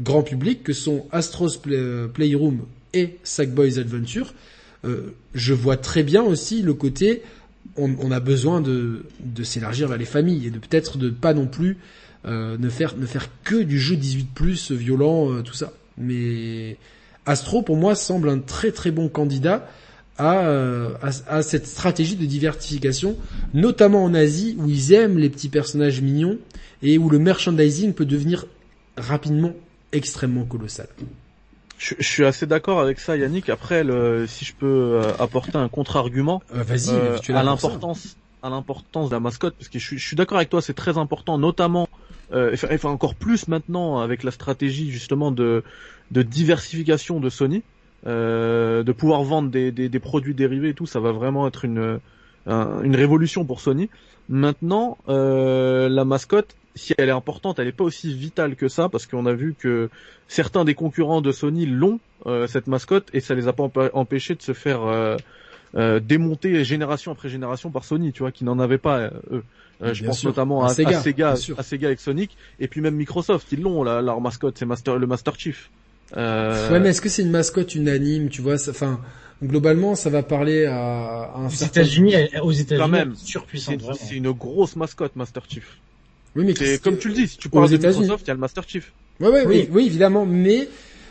A: grand public que sont Astro's Play- euh, Playroom et Sackboy's Adventure, euh, je vois très bien aussi le côté on, on a besoin de, de s'élargir vers les familles et de peut-être de pas non plus euh, ne faire ne faire que du jeu 18 plus violent euh, tout ça. Mais Astro pour moi semble un très très bon candidat à, euh, à, à cette stratégie de diversification, notamment en Asie où ils aiment les petits personnages mignons et où le merchandising peut devenir rapidement extrêmement colossal.
B: Je, je suis assez d'accord avec ça, Yannick. Après, le, si je peux euh, apporter un contre-argument
A: Euh, Vas-y,
B: euh, à l'importance, à l'importance de la mascotte, parce que je suis, je suis d'accord avec toi, c'est très important, notamment, euh, enfin, enfin, encore plus maintenant avec la stratégie justement de, de diversification de Sony, euh, de pouvoir vendre des, des, des produits dérivés et tout, ça va vraiment être une, un- une révolution pour Sony. Maintenant, euh, la mascotte, si elle est importante, elle n'est pas aussi vitale que ça, parce qu'on a vu que certains des concurrents de Sony l'ont, euh, cette mascotte, et ça les a pas empêchés de se faire euh, euh, démonter génération après génération par Sony, tu vois, qui n'en avait pas, eux. Euh, je
A: Bien
B: pense
A: sûr.
B: notamment
A: À
B: à, à
A: Sega,
B: à Sega avec Sonic, et puis même Microsoft, ils l'ont, la- leur mascotte, c'est Master, le Master Chief. Euh,
A: Ouais, mais est-ce que c'est une mascotte unanime, tu vois Enfin, globalement, ça va parler à, à un
C: Aux
A: certain...
C: États-Unis, aux États-Unis, surpuissante
B: c'est une grosse mascotte, Master Chief.
A: Oui, mais
B: C'est comme tu le dis, si tu parles
A: aux
B: de
A: États-Unis.
B: Microsoft, il y a le Master Chief.
A: Ouais, ouais, oui,
C: Oui.
A: oui, évidemment, mais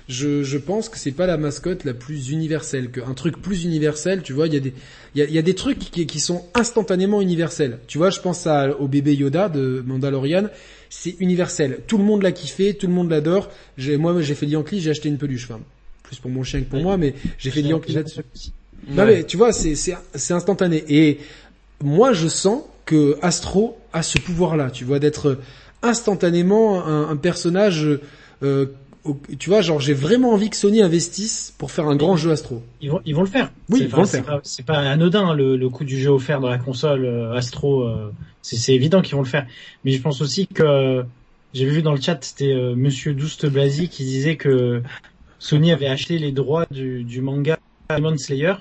A: je, je pense que c'est pas la mascotte la plus universelle. Qu'un truc plus universel, tu vois, il y a des, il y a, il y a des trucs qui, qui sont instantanément universels. Tu vois, je pense à, au bébé Yoda de Mandalorian, c'est universel. Tout le monde l'a kiffé, tout le monde l'adore. J'ai, moi, j'ai fait Yankee, j'ai acheté une peluche, enfin, plus pour mon chien que pour moi, mais j'ai fait Yankee là-dessus. Non mais tu vois, c'est c'est c'est instantané. Et moi, je sens que Astro a ce pouvoir-là, tu vois, d'être instantanément un, un personnage. euh, tu vois, genre j'ai vraiment envie que Sony investisse pour faire un grand jeu Astro.
C: Ils vont, ils vont le faire.
A: Oui, ils vont le faire.
C: pas- C'est pas anodin hein, le, le coût du jeu offert dans la console euh, Astro. euh, c'est évident qu'ils vont le faire. Mais je pense aussi que euh, j'avais vu dans le chat, c'était euh, Monsieur Douste Blasi qui disait que Sony avait acheté les droits du, du manga Demon Slayer.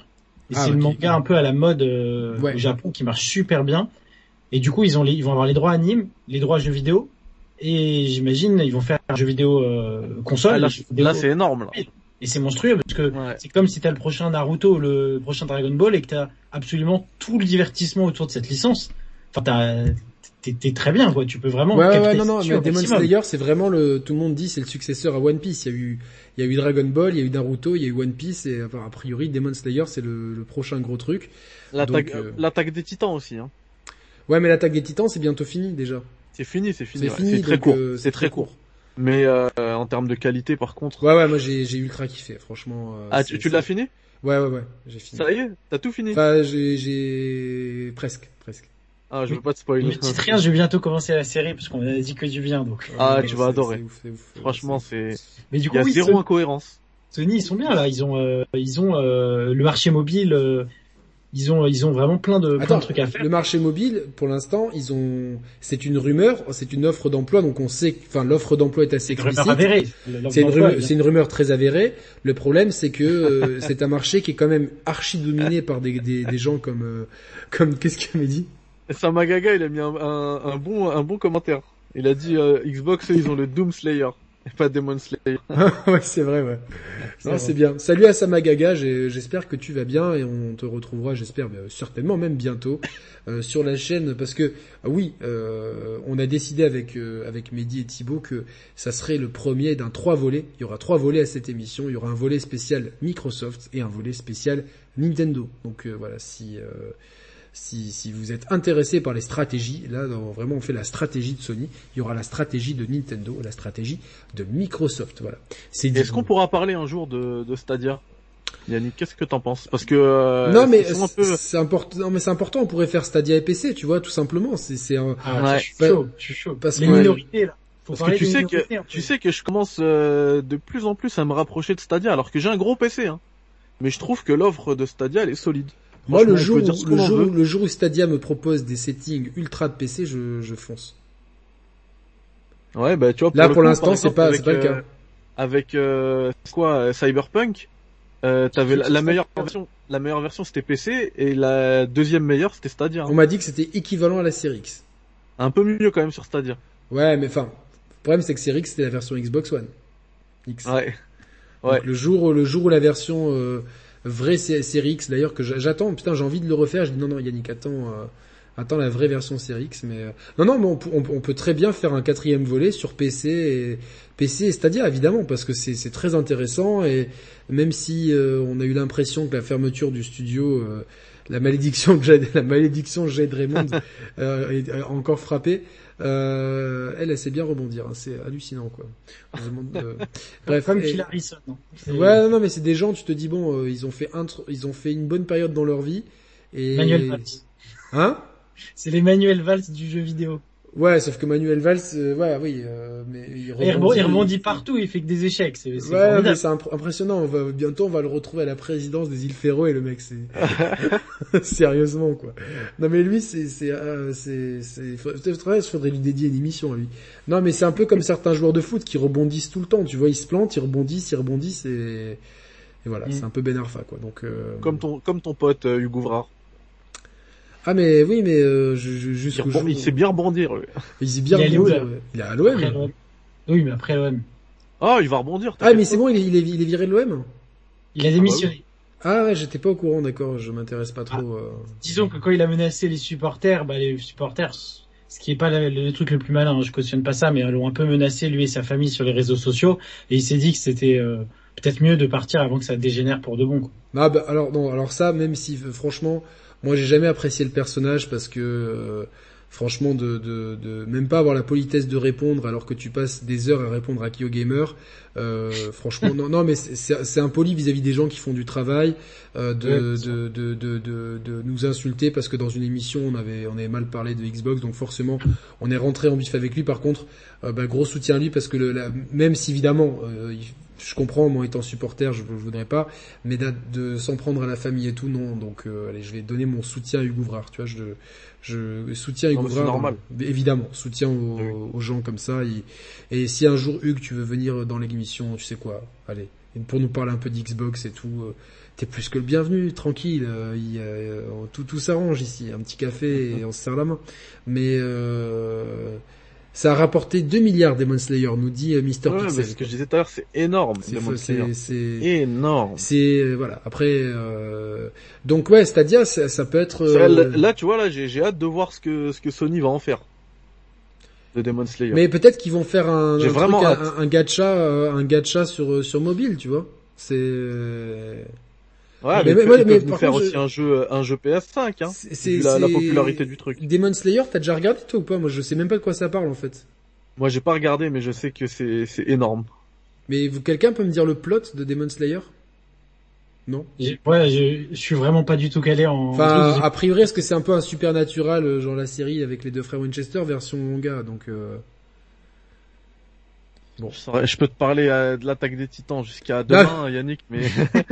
C: Et
A: Ah,
C: c'est le manga un peu à la mode euh,
A: Ouais.
C: au Japon qui marche super bien. Et du coup, ils ont les, ils vont avoir les droits anime, les droits jeux vidéo. Et j'imagine ils vont faire un jeu vidéo euh, console.
B: Ah, là,
C: jeu vidéo-
B: là, c'est énorme. Là.
C: et c'est monstrueux parce que
B: Ouais.
C: c'est comme si t'as le prochain Naruto, le prochain Dragon Ball et que t'as absolument tout le divertissement autour de cette licence. Enfin, t'as, t'es, très bien, quoi. Tu peux vraiment.
A: Ouais, ouais, non, non, mais Demon. Slayer, c'est vraiment le, tout le monde dit, c'est le successeur à One Piece. Il y a eu, il y a eu Dragon Ball, il y a eu Naruto, il y a eu One Piece, et enfin, a priori, Demon Slayer, c'est le, le prochain gros truc.
B: L'attaque
A: euh,
B: l'attaque des titans aussi. Hein.
A: Ouais, mais l'attaque des Titans, c'est bientôt fini déjà.
B: C'est fini, c'est fini.
A: C'est
B: ouais. très court.
A: euh,
B: c'est très court. Mais euh, en termes de qualité, par contre.
A: Ouais, ouais, moi j'ai, j'ai ultra kiffé, franchement. euh,
B: ah, tu, l'as fini?
A: Ouais, ouais, ouais, j'ai fini.
B: Ça y est, t'as tout fini?
A: Enfin, j'ai, j'ai presque, presque.
B: Ah, je veux pas te spoiler.
C: Ne dites rien, je vais bientôt commencer la série parce qu'on a dit que du bien donc.
B: Ah,
A: Ouais,
B: tu vas adorer.
A: ouf, ouf.
B: Franchement, c'est,
C: Mais du
B: il
C: coup,
B: y a
C: oui,
B: zéro
C: Sony,
B: incohérence.
C: Sony, ils sont bien là. Ils ont, euh, ils ont euh, le marché mobile. euh, ils ont, ils ont vraiment plein de, plein de trucs à faire.
A: le marché mobile, pour l'instant, ils ont, c'est une rumeur, c'est une offre d'emploi, donc on sait, enfin, l'offre d'emploi est assez
C: C'est une rumeur
A: explicite.
C: avérée.
A: C'est une, rumeur, c'est une rumeur très avérée. Le problème, c'est que euh, c'est un marché qui est quand même archi dominé par des, des, des gens comme, euh, comme qu'est-ce qu'il m'a dit
B: Samagaga, il a mis un, un, un bon, un bon commentaire. Il a dit, euh, Xbox, ils ont le Doom Slayer. Et pas Demon Slayer.
A: Ouais, c'est vrai, ouais.
C: C'est
A: Non, c'est bien. Salut à Samagaga, j'espère que tu vas bien et on te retrouvera, j'espère euh, certainement même bientôt euh, sur la chaîne parce que ah oui, euh, on a décidé avec euh, avec Mehdi et Thibaut que ça serait le premier d'un trois volets. Il y aura trois volets à cette émission. Il y aura un volet spécial Microsoft et un volet spécial Nintendo. Donc euh, voilà, si euh, si, si vous êtes intéressé par les stratégies, là vraiment on fait la stratégie de Sony, il y aura la stratégie de Nintendo, la stratégie de Microsoft. Voilà. C'est dit.
B: Est-ce qu'on pourra parler un jour de, de Stadia? Yannick, qu'est-ce que t'en penses? Parce que, euh,
A: non mais
B: peu,
A: c'est important. Non mais c'est important. On pourrait faire Stadia et PC, tu vois, tout simplement. C'est c'est un-
C: Ah,
B: Ouais.
C: je suis
A: Bah,
C: chaud, je suis chaud.
A: parce
C: les
A: que-
C: minorités là. Faut
B: parce que tu sais que, tu sais que je commence, euh, de plus en plus à me rapprocher de Stadia, alors que j'ai un gros PC, hein. Mais je trouve que l'offre de Stadia, elle est solide.
A: Moi le jour où, le jour le jour où Stadia me propose des settings ultra de PC, je, je fonce.
B: Ouais, bah, tu vois,
A: Là,
B: le
A: pour l'instant, c'est pas- c'est pas le
B: euh,
A: cas.
B: Avec, euh, c'est quoi, euh, Cyberpunk, euh, t'avais la, la meilleure version, la meilleure version c'était PC, et la deuxième meilleure c'était Stadia.
A: On m'a dit que c'était équivalent à la Series X.
B: Un peu mieux quand même sur Stadia.
A: Ouais, mais enfin, le problème c'est que Series X c'était la version Xbox One. X.
B: Ouais.
A: Donc,
B: Ouais.
A: le jour, où- le jour où la version euh, vraie sé- série X, d'ailleurs que j'a- j'attends, putain, j'ai envie de le refaire. Je dis non, non, Yannick, attends, euh, attends la vraie version série X. Mais euh, non, non, mais on, peut- on peut- on peut très bien faire un quatrième volet sur PC et PC et Stadia, évidemment, parce que c'est très intéressant et même si euh, on a eu l'impression que la fermeture du studio, la malédiction Jade, la malédiction Jade Raymond euh, est encore frappée. Euh, elle, elle sait bien rebondir. hein, c'est hallucinant, quoi. On demande, euh, Bref,
C: Comme
A: et-
C: Harrison. C'est-
A: Ouais, non, non, mais c'est des gens, tu te dis bon, euh, ils ont fait un, tr- ils ont fait une bonne période dans leur vie et
C: Manuel Valls.
A: hein?
C: C'est les Manuel Valls du jeu vidéo.
A: Ouais, sauf que Manuel Valls, euh, ouais, oui, euh, mais il
C: rebondit, il rebondit partout, il fait que des échecs. C'est c'est
A: Ouais,
C: formidable.
A: mais c'est impr- impressionnant. On va, bientôt, on va le retrouver à la présidence des îles Féroé, le mec. C'est sérieusement quoi. Non, mais lui, c'est, c'est, euh, c'est, c'est. Faudrait, faudrait lui dédier une émission à lui. Non, mais c'est un peu comme certains joueurs de foot qui rebondissent tout le temps. Tu vois, ils se plantent, ils rebondissent, ils rebondissent et, et voilà,
C: Mm.
A: c'est un peu Ben Arfa quoi. Donc. Euh...
B: Comme ton, comme ton pote euh, Hugo Vrard.
A: Ah mais oui, mais euh,
B: Il,
A: jusqu'au jour.
B: il sait bien rebondir, lui.
A: Il sait bien
C: Il
A: rebondir. Il est à l'OM.
C: Oui, mais après l'OM.
B: Ah, il va rebondir.
A: Ah mais c'est bon, il est, il est, il est viré de l'OM.
C: Il a démissionné.
A: Ah ouais, j'étais pas au courant, d'accord. Je m'intéresse pas trop. euh.
C: Disons que quand il a menacé les supporters, bah les supporters, ce qui est pas le, le truc le plus malin, hein, je cautionne pas ça, mais ils l'ont un peu menacé lui et sa famille sur les réseaux sociaux, et il s'est dit que c'était euh, peut-être mieux de partir avant que ça dégénère pour de bon. Quoi.
A: Ah bah alors non, alors ça, même si euh, franchement, moi j'ai jamais apprécié le personnage parce que euh, franchement de, de, de même pas avoir la politesse de répondre alors que tu passes des heures à répondre à Kyo Gamer, euh, franchement non non mais c'est- impoli vis-à-vis des gens qui font du travail euh, de,
C: Ouais,
A: de, de, de, nous insulter parce que dans une émission on avait on avait mal parlé de Xbox donc forcément on est rentré en bif avec lui. Par contre euh, bah, gros soutien à lui parce que le, la- même si évidemment euh, il- je comprends moi étant supporter je, je voudrais pas mais de, de s'en prendre à la famille et tout non donc euh, allez je vais donner mon soutien à Hugo Vrard tu vois je je soutiens Hugo Vrard
B: normal.
A: évidemment soutien aux,
B: Oui.
A: aux gens comme ça et, et si un jour Hugues tu veux venir dans l'émission tu sais quoi allez pour nous parler un peu d'Xbox et tout euh, t'es plus que le bienvenu tranquille euh, euh, tout tout s'arrange ici un petit café et on se serre la main mais euh, ça a rapporté 2 milliards Demon Slayer nous dit euh, Mister
B: Ouais, mais
A: Pixel
B: ce que je disais tout à l'heure, c'est énorme.
A: c'est
B: Demon
A: c'est
B: Slayer.
A: c'est
B: énorme.
A: c'est euh, voilà. Après, euh, donc ouais, Stadia, ça, ça peut être. Euh,
B: Là, tu vois, là, j'ai hâte de voir ce que ce que Sony va en faire de Demon Slayer.
A: mais peut-être qu'ils vont faire un, un,
B: vraiment
A: truc, un, un gacha, un gacha sur sur mobile, tu vois. C'est
B: ouais,
A: mais-
B: mais,
A: mais-
B: ils
A: mais
B: peuvent nous
A: par
B: faire
A: contre,
B: aussi un jeu un jeu PS5, hein.
A: c'est
B: la, popularité du truc.
A: Demon Slayer, t'as déjà regardé toi ou pas? Moi, je sais même pas de quoi ça parle en fait.
B: Moi, j'ai pas regardé, mais je sais que c'est c'est énorme.
A: Mais vous, quelqu'un peut me dire le plot de Demon Slayer? Non?
C: Ouais, je, je suis vraiment pas du tout calé en.
A: Enfin, a priori, est-ce que c'est un peu un supernatural, euh, genre la série avec les deux frères Winchester version manga, donc. Euh...
B: Je, saurais- je peux te parler euh, de l'attaque des titans jusqu'à demain, Yannick, mais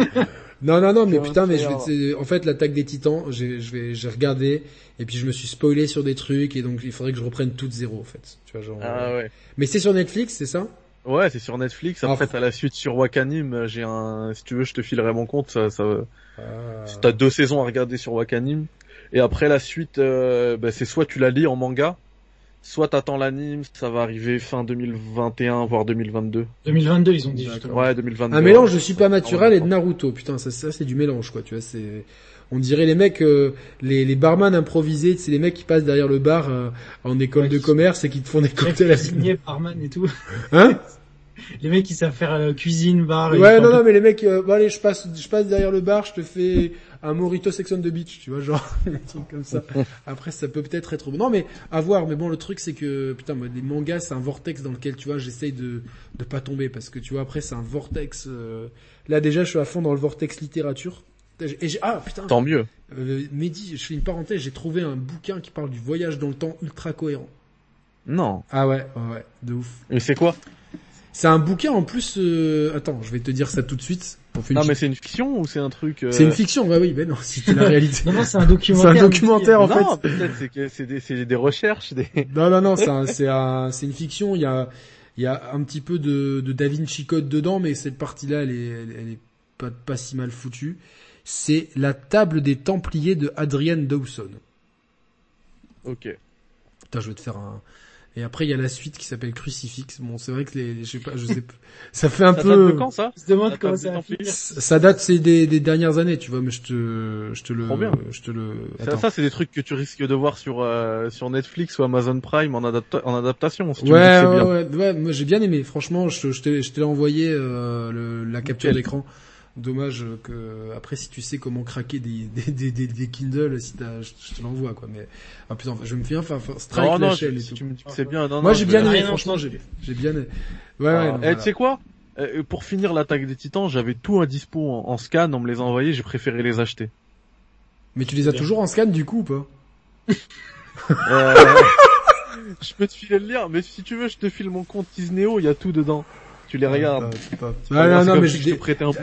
A: Non, non, non, mais putain, mais je vais, te- en fait, l'attaque des titans, j'ai, je vais, j'ai regardé, et puis je me suis spoilé sur des trucs, et donc il faudrait que je reprenne tout de zéro, en fait. Tu vois, genre.
B: ah
A: euh,
B: ouais.
A: Mais c'est sur Netflix, c'est ça?
B: Ouais, c'est sur Netflix. Après,
A: Ah.
B: t'as la suite sur Wakanim. J'ai un, si tu veux, je te filerai mon compte. Ça, ça,
A: Ah.
B: t'as deux saisons à regarder sur Wakanim. Et après la suite, euh, bah, c'est soit tu la lis en manga, soit t'attends l'anime. Ça va arriver fin 2021 voire 2022.
C: 2022, ils ont dit justement.
B: Ouais, 2022.
A: Un mélange de Supernatural et de Naruto, putain, ça, ça c'est du mélange, quoi, tu vois, c'est... On dirait les mecs, euh, les, les barman improvisés, c'est les mecs qui passent derrière le bar euh, en école
C: Ouais,
A: de
C: qui-
A: commerce et qui te font des cocktails à
C: cuisiniers, barman et tout.
A: Hein
C: Les mecs qui savent faire euh, cuisine, bar. et
A: Ouais, non, non, mais les mecs, euh, bon allez, je passe, je passe derrière le bar, je te fais un Morito Sex on the Beach, tu vois, genre, un truc comme ça. Après, ça peut peut-être être... Non, mais à voir, mais bon, le truc, c'est que, putain, moi, les mangas, c'est un vortex dans lequel, tu vois, j'essaye de, de pas tomber, parce que, tu vois, après, c'est un vortex... euh, Là, déjà, je suis à fond dans le vortex littérature. Et. Ah, putain
B: Tant mieux.
A: euh, Mehdi, je fais une parenthèse, j'ai trouvé un bouquin qui parle du voyage dans le temps ultra cohérent.
B: Non.
A: Ah ouais, ouais, ouais, de ouf.
B: Mais c'est quoi?
A: C'est un bouquin en plus... euh, Attends, je vais te dire ça tout de suite.
B: Non, mais c'est une fiction ou c'est un truc euh,
A: C'est une fiction, ouais, oui, mais non, si c'est la réalité.
C: Non, non, c'est un
A: c'est
C: documentaire.
A: un documentaire en fait.
B: Non, peut-être c'est que c'est des, c'est des recherches. Des...
A: Non, non, non, c'est un, c'est un, c'est une fiction. Il y a, il y a un petit peu de, de Da Vinci Code dedans, mais cette partie-là, elle est, elle, elle est pas, pas si mal foutue. C'est la table des Templiers de Adrian Dawson.
B: Ok.
A: Putain, je vais te faire un. Et après, il y a la suite qui s'appelle Crucifix. Bon, c'est vrai que les, je sais pas, je sais pas. Ça fait un
B: Ça
A: peu.
B: date de quand ça?
C: Je se demande comment
A: date, c'est des, des dernières années, tu vois, mais je te, je te le, je te le.
B: Ça,
A: Attends.
B: ça, c'est des trucs que tu risques de voir sur euh, sur Netflix ou Amazon Prime en, adapta- en adaptation. Si tu me dis que
A: Ouais, ouais,
B: bien.
A: ouais, ouais, moi j'ai bien aimé. Franchement, je, je t'ai, envoyé euh, le, la capture d'écran. Dommage que après si tu sais comment craquer des des des, des, des Kindle, si t'as, je, je te l'envoie quoi. Mais ah putain, je me fais enfin enfin, strike
B: Non,
A: la
B: non,
A: chaîne
B: tu,
A: et
B: si tu me dis que c'est bien. Non,
A: Moi j'ai bien aimé.
C: rien
A: Franchement, j'ai j'ai bien aimé. Ouais, ouais.
B: Ah,
A: non,
B: eh,
A: voilà.
B: tu sais quoi? Euh, Pour finir l'attaque des titans, j'avais tout à dispo en, en scan, on me les a envoyés, j'ai préféré les acheter.
A: Mais tu les as
C: Bien.
A: toujours en scan du coup ou pas?
B: Euh, je peux te filer le lien, mais si tu veux, je te file mon compte Disneyo, il y a tout dedans. Tu les regardes.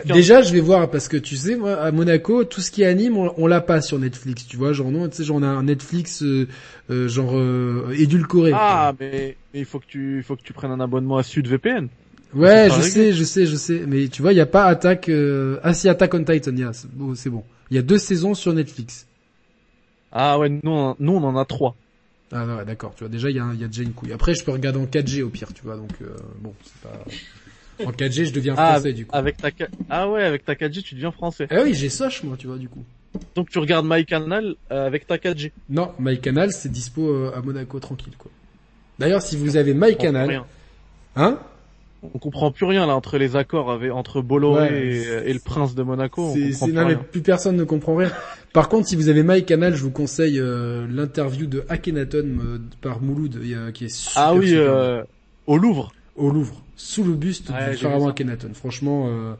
A: Déjà, je vais voir parce que tu sais, moi, à Monaco, tout ce qui est anime, on, on l'a pas sur Netflix. Tu vois, genre non, tu sais, genre on a un Netflix euh, euh, genre euh, édulcoré.
B: Ah, mais mais il faut que tu il faut que tu prennes un abonnement à SudVPN.
A: Ouais,
B: Ça
A: je sais, je sais, je sais. Mais tu vois, il y a pas Attack. Euh... Ah si, Attack on Titan, il y a, c'est bon. Il y a deux saisons sur Netflix.
B: Ah ouais, nous on, nous on en a trois.
A: Ah ouais, d'accord. Tu vois, déjà il y y a déjà une couille. Après, je peux regarder en 4G au pire, tu vois. Donc euh, bon, c'est pas. En 4G, je deviens
B: Ah,
A: français du coup.
B: Avec ta ah ouais, avec ta 4G, tu deviens français.
A: Ah oui, j'ai Soch moi, tu vois, du coup.
B: Donc tu regardes MyCanal euh, avec ta 4G.
A: Non, MyCanal, c'est dispo euh, à Monaco tranquille, quoi. D'ailleurs, si vous avez MyCanal,
B: rien.
A: hein?
B: On comprend plus rien là entre les accords avec entre Bolloré
A: Ouais,
B: et, et le prince de Monaco. On
A: non, mais plus personne ne comprend rien. Par contre, si vous avez MyCanal, je vous conseille euh, l'interview de Akhenaton euh, par Mouloud, euh, qui est super,
B: Ah oui,
A: super
B: euh, au Louvre.
A: au Louvre, sous le buste
B: Ouais,
A: du pharaon. Akhenaton. Franchement, euh,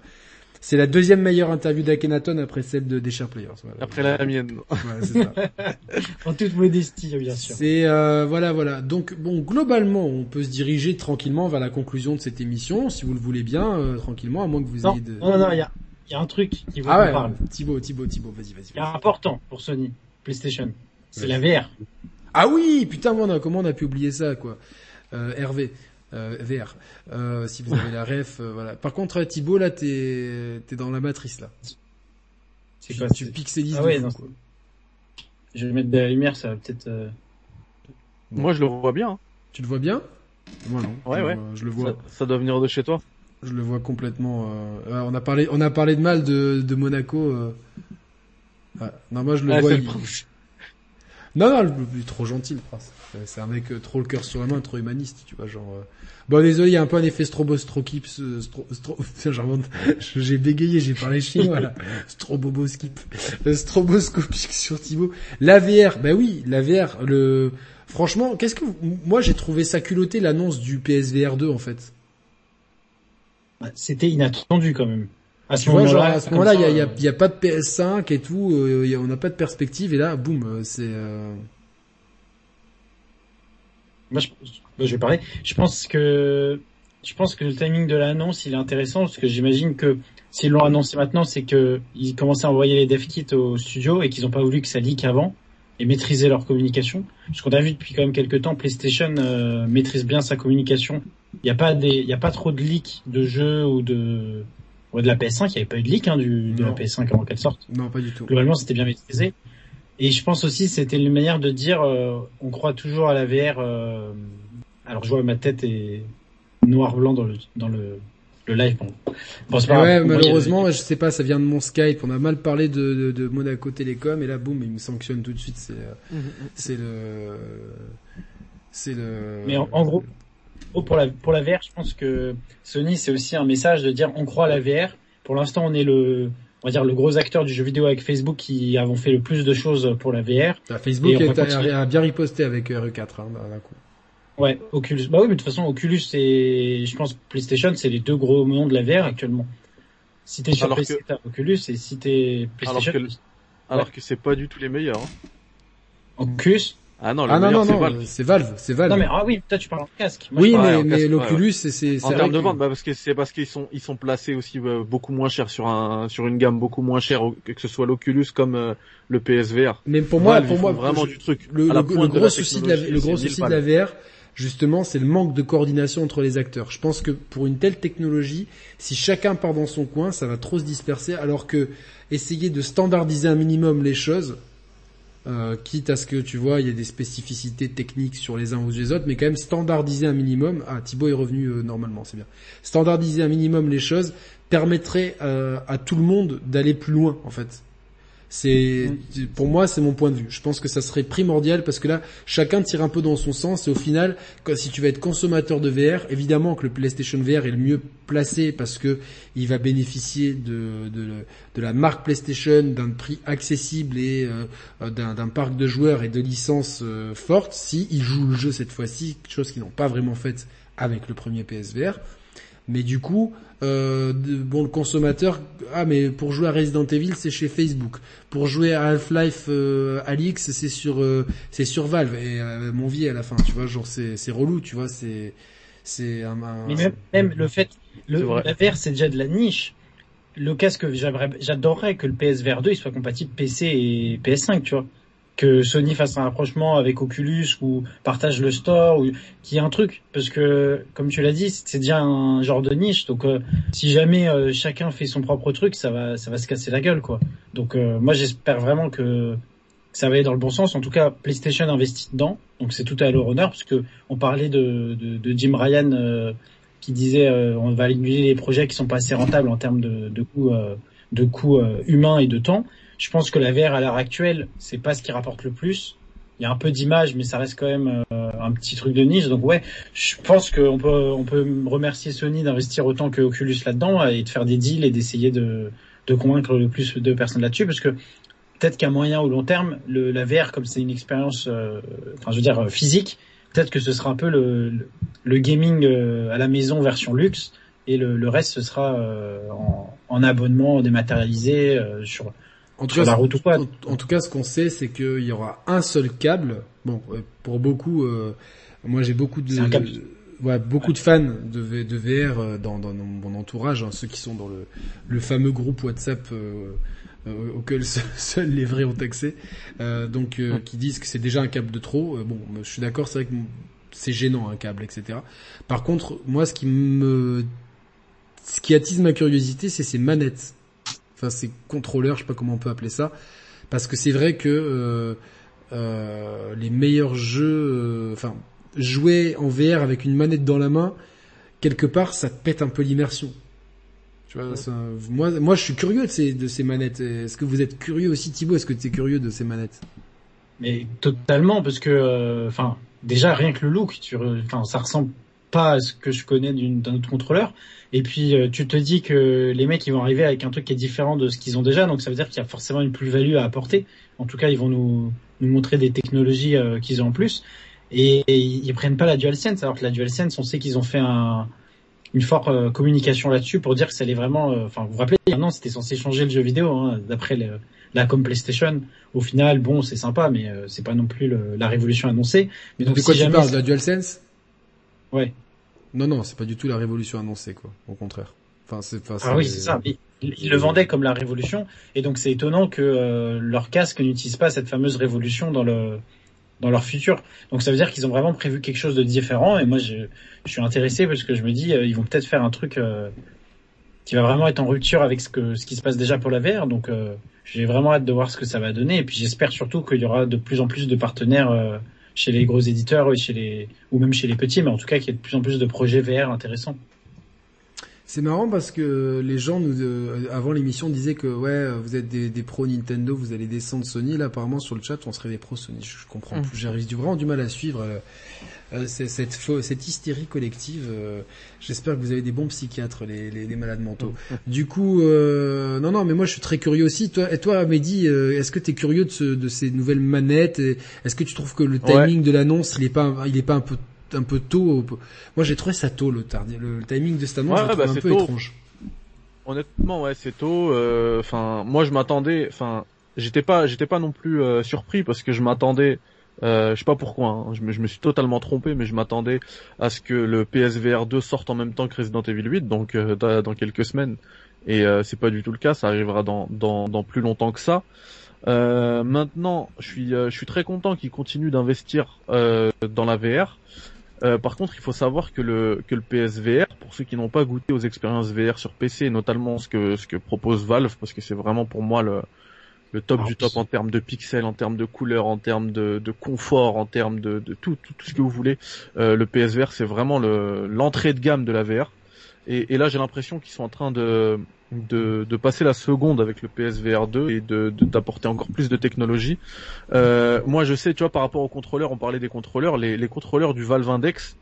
A: c'est la deuxième meilleure interview d'Akhenaton après celle de des Sharp Players. Voilà.
B: Après la mienne.
A: Ouais, c'est ça.
C: En toute modestie, bien sûr.
A: C'est euh, voilà, voilà. Donc bon, globalement, on peut se diriger tranquillement vers la conclusion de cette émission, si vous le voulez bien, euh, tranquillement, à moins que vous
C: Non,
A: ayez de.
C: non, non, il y a, il y a un truc qui vous
A: Ah ouais,
C: parle.
A: Thibaut, Thibaut, Thibaut, vas-y, vas-y.
C: qui est
A: vas-y.
C: important pour Sony, PlayStation. C'est la VR.
A: Ah oui, putain, moi, on a- comment on a pu oublier ça, quoi. Euh, Hervé, euh, VR. Euh, si vous avez la ref, euh, voilà. Par contre, euh, Thibaut, là, t'es, t'es dans la matrice, là.
C: C'est
A: Tu,
C: quoi
A: tu pixelises
C: Ah ouais, non,
A: quoi.
C: Je vais mettre de la lumière, ça va peut-être. euh,
B: Moi je le vois bien. hein.
A: Tu le vois bien? Moi non.
B: Ouais,
A: je,
B: ouais.
A: Je le vois,
B: Ça, ça doit venir de chez toi.
A: je le vois complètement. Euh... ouais, on a parlé, on a parlé de mal de, de Monaco. Euh... ouais. Non, moi je le
B: Ah,
A: vois.
B: le.
A: Non, non, il est trop gentil, le prince. C'est un mec euh, trop le cœur sur la main, trop humaniste, tu vois, genre. euh. Bon, désolé, il y a un peu un effet strobostrokips, euh, stro, stro... J'ai bégayé, j'ai parlé chinois, là. Stroboboskip. Euh, Stroboscopique sur Thibaut. La VR, bah oui, la VR, le, franchement, qu'est-ce que, vous- moi, j'ai trouvé ça culotté, l'annonce du PSVR 2, en fait.
C: C'était inattendu quand même. À ce moment-là,
A: il y
C: ça,
A: a, il y, a,
C: euh,
A: y a pas de PS5 et tout, euh, il y a- on n'a pas de perspective et là, boum, c'est. euh,
C: Moi, je, je vais parler. Je pense que je pense que le timing de l'annonce il est intéressant parce que j'imagine que s'ils l'ont annoncé maintenant, c'est que ils commençaient à envoyer les dev kits au studio et qu'ils n'ont pas voulu que ça leak avant et maîtriser leur communication. Parce qu'on a vu depuis quand même quelques temps, PlayStation euh, maîtrise bien sa communication. Il n'y a pas des, il y a pas trop de leaks de jeux ou de ouais, de la PS5. Il n'y avait pas eu de leak hein, du, de la
A: Non.
C: PS5 avant qu'elle sorte
A: Non, pas du tout.
C: globalement c'était bien maîtrisé. Et je pense aussi c'était une manière de dire euh, on croit toujours à la VR. euh, alors je vois ma tête est noir blanc dans le dans le, le live. Bon, bon c'est pas
A: ouais,
C: grave.
A: Malheureusement, je sais pas, ça vient de mon Skype. On a mal parlé de, de, de Monaco Télécom et là, boum, il me sanctionne tout de suite. C'est, euh, c'est le, c'est le.
C: Mais en, en gros, oh, pour la pour la VR, je pense que Sony c'est aussi un message de dire on croit à la VR. Pour l'instant, on est le on va dire le gros acteur du jeu vidéo avec Facebook qui avons fait le plus de choses pour la VR.
A: Ah, Facebook est- a, bien riposté avec euh, RE4 hein, d'un coup.
C: Ouais, Oculus. Bah oui, mais de toute façon, Oculus et je pense PlayStation, c'est les deux gros noms de la VR actuellement. Si t'es sur PC,
B: que-
C: t'as Oculus, et si t'es PlayStation,
B: Alors que- Alors que c'est pas du tout les meilleurs. hein.
C: Oculus.
B: Ah non, le
A: Ah non,
B: meilleur
A: non,
B: c'est
A: non,
B: Valve.
A: c'est Valve, c'est Valve.
C: Non mais ah oui, toi tu parles en casque. Moi,
A: oui, mais,
B: en
A: mais
B: casque, ouais,
A: l'Oculus, c'est, c'est,
B: En
A: c'est
B: termes de vente, bah parce que c'est parce qu'ils sont ils sont placés aussi euh, beaucoup moins cher sur un sur une gamme beaucoup moins chère que ce soit l'Oculus comme euh, le PSVR.
A: Mais pour moi,
B: Valve,
A: pour moi,
B: vraiment
A: je-
B: du truc
A: le, gros souci de la, le gros souci de la VR, justement, c'est le manque de coordination entre les acteurs. Je pense que pour une telle technologie, si chacun part dans son coin, ça va trop se disperser, alors que essayer de standardiser un minimum les choses, euh, quitte à ce que tu vois, il y a des spécificités techniques sur les uns ou les autres, mais quand même standardiser un minimum. Ah, Thibaut est revenu euh, normalement, c'est bien. Standardiser un minimum les choses permettrait euh, à tout le monde d'aller plus loin, en fait. C'est pour moi c'est mon point de vue. Je pense que ça serait primordial parce que là chacun tire un peu dans son sens et au final si tu vas être consommateur de VR, évidemment que le PlayStation VR est le mieux placé parce que il va bénéficier de de, la marque PlayStation, d'un prix accessible et euh, d'un parc de joueurs et de licences euh, fortes si ils jouent le jeu cette fois-ci, chose qu'ils n'ont pas vraiment faite avec le premier PSVR. Mais du coup, euh, bon, le consommateur, ah mais pour jouer à Resident Evil, c'est chez Facebook. Pour jouer à Half-Life euh, Alix, c'est sur euh, c'est sur Valve et euh, mon vie à la fin, tu vois, genre c'est c'est relou, tu vois, c'est c'est un, un-
C: Mais même, même le fait, le, la VR c'est déjà de la niche. Le casque, j'aimerais- j'adorerais que le PSVR 2 il soit compatible PC et PS5, tu vois. Que Sony fasse un rapprochement avec Oculus ou partage le store ou qu'il y ait un truc. Parce que, comme tu l'as dit, c'est déjà un genre de niche. Donc, euh, si jamais euh, chacun fait son propre truc, ça va, ça va se casser la gueule, quoi. Donc, euh, moi, j'espère vraiment que ça va aller dans le bon sens. En tout cas, PlayStation investit dedans. Donc, c'est tout à leur honneur parce que on parlait de, de, de Jim Ryan qui disait on va annuler les projets qui sont pas assez rentables en termes de, de coûts de coûts humains et de temps. Je pense que la VR à l'heure actuelle, c'est pas ce qui rapporte le plus. Il y a un peu d'image, mais ça reste quand même euh, un petit truc de niche. Donc ouais, je pense qu'on peut on peut remercier Sony d'investir autant que Oculus là-dedans et de faire des deals et d'essayer de de convaincre le plus de personnes là-dessus, parce que peut-être qu'à moyen ou long terme, la VR comme c'est une expérience, euh, enfin je veux dire euh, physique, peut-être que ce sera un peu le, le, gaming à la maison version luxe et le, reste ce sera en, en abonnement dématérialisé sur,
A: en tout
C: sur
A: cas,
C: la route ou pas.
A: En, en tout cas, ce qu'on sait, c'est qu'il y aura un seul câble. Bon, euh, pour beaucoup, euh, moi j'ai beaucoup de, ouais, beaucoup de fans de, V- de VR euh, dans, dans mon entourage, hein, ceux qui sont dans le, le fameux groupe WhatsApp euh, euh, auquel se- seuls les vrais ont accès, euh, donc euh, qui disent que c'est déjà un câble de trop. Euh, bon, je suis d'accord, c'est vrai que c'est gênant un câble, etc. Par contre, moi, ce qui me, ce qui attise ma curiosité, c'est ces manettes enfin ces contrôleurs, je sais pas comment on peut appeler ça, parce que c'est vrai que euh, euh, les meilleurs jeux, euh, enfin jouer en VR avec une manette dans la main, quelque part, ça te pète un peu l'immersion. Tu vois, ça- moi, moi, je suis curieux de ces de ces manettes. Est-ce que vous êtes curieux aussi, Thibaut Est-ce que tu es curieux de ces manettes?
C: Mais totalement, parce que, euh, enfin, déjà rien que le look, tu, enfin, ça ressemble pas ce que je connais d'un autre contrôleur. Et puis, euh, tu te dis que les mecs, ils vont arriver avec un truc qui est différent de ce qu'ils ont déjà, donc ça veut dire qu'il y a forcément une plus-value à apporter. En tout cas, ils vont nous, nous montrer des technologies euh, qu'ils ont en plus. Et, et ils prennent pas la DualSense, alors que la DualSense, on sait qu'ils ont fait un, une forte euh, communication là-dessus pour dire que ça allait vraiment. Enfin, vous vous rappelez, maintenant c'était censé changer le jeu vidéo hein, d'après la com PlayStation. Au final, bon, c'est sympa, mais c'est pas non plus le- la révolution annoncée. Mais donc
A: de quoi
C: si
A: tu
C: jamais
A: parles
C: ça-
A: De la DualSense?
C: Ouais.
A: Non, non, c'est pas du tout la révolution annoncée, quoi. Au contraire. Enfin, c'est, enfin,
C: Ah oui, c'est ça. Ils, ils le vendaient comme la révolution, et donc c'est étonnant que euh, leur casque n'utilise pas cette fameuse révolution dans le dans leur futur. Donc ça veut dire qu'ils ont vraiment prévu quelque chose de différent. Et moi, je, je suis intéressé parce que je me dis, euh, ils vont peut-être faire un truc euh, qui va vraiment être en rupture avec ce que ce qui se passe déjà pour la VR. Donc euh, j'ai vraiment hâte de voir ce que ça va donner. Et puis j'espère surtout qu'il y aura de plus en plus de partenaires euh, chez les gros éditeurs et chez les ou même chez les petits, mais en tout cas qu'il y ait de plus en plus de projets VR intéressants.
A: C'est marrant parce que les gens nous euh, avant l'émission disaient que ouais vous êtes des, des pros Nintendo, vous allez descendre Sony. Là apparemment sur le chat on serait des pros Sony. Je, je comprends
B: Mm.
A: plus. J'arrive vraiment du mal à suivre euh, euh, cette cette hystérie collective. euh, J'espère que vous avez des bons psychiatres les, les, les malades mentaux. Du coup euh, non non mais moi je suis très curieux aussi. Toi et toi Mehdi euh, est-ce que tu es curieux de, ce, de ces nouvelles manettes? Et Est-ce que tu trouves que le timing de l'annonce il est pas il est pas un peu un peu tôt Moi j'ai trouvé ça tôt le, tardi, le, le timing de cette annonce
B: Ouais, bah,
A: un peu
B: tôt.
A: étrange.
B: Honnêtement, ouais, c'est tôt. euh, Enfin, moi, je m'attendais. Enfin, j'étais pas, j'étais pas non plus euh, surpris parce que je m'attendais. Euh, je sais pas pourquoi. hein, je, me, je me suis totalement trompé, mais je m'attendais à ce que le PSVR 2 sorte en même temps que Resident Evil 8, donc euh, dans, dans quelques semaines. Et c'est pas du tout le cas. Ça arrivera dans, dans, dans plus longtemps que ça. Maintenant, je suis, je suis très content qu'ils continuent d'investir dans la VR. Euh, par contre, il faut savoir que le que le PSVR, pour ceux qui n'ont pas goûté aux expériences VR sur PC, notamment ce que ce que propose Valve, parce que c'est vraiment pour moi le le top
C: Ah,
B: du top en termes de pixels, en termes de couleurs, en termes de, de confort, en termes de, de tout, tout tout ce que vous voulez. Euh, le PSVR, c'est vraiment le l'entrée de gamme de la VR. Et, et là, j'ai l'impression qu'ils sont en train de, de de passer la seconde avec le PSVR 2 et de de- d'apporter encore plus de technologie. Euh, moi, je sais, tu vois, par rapport aux contrôleurs, on parlait des contrôleurs, les, les contrôleurs du Valve Index,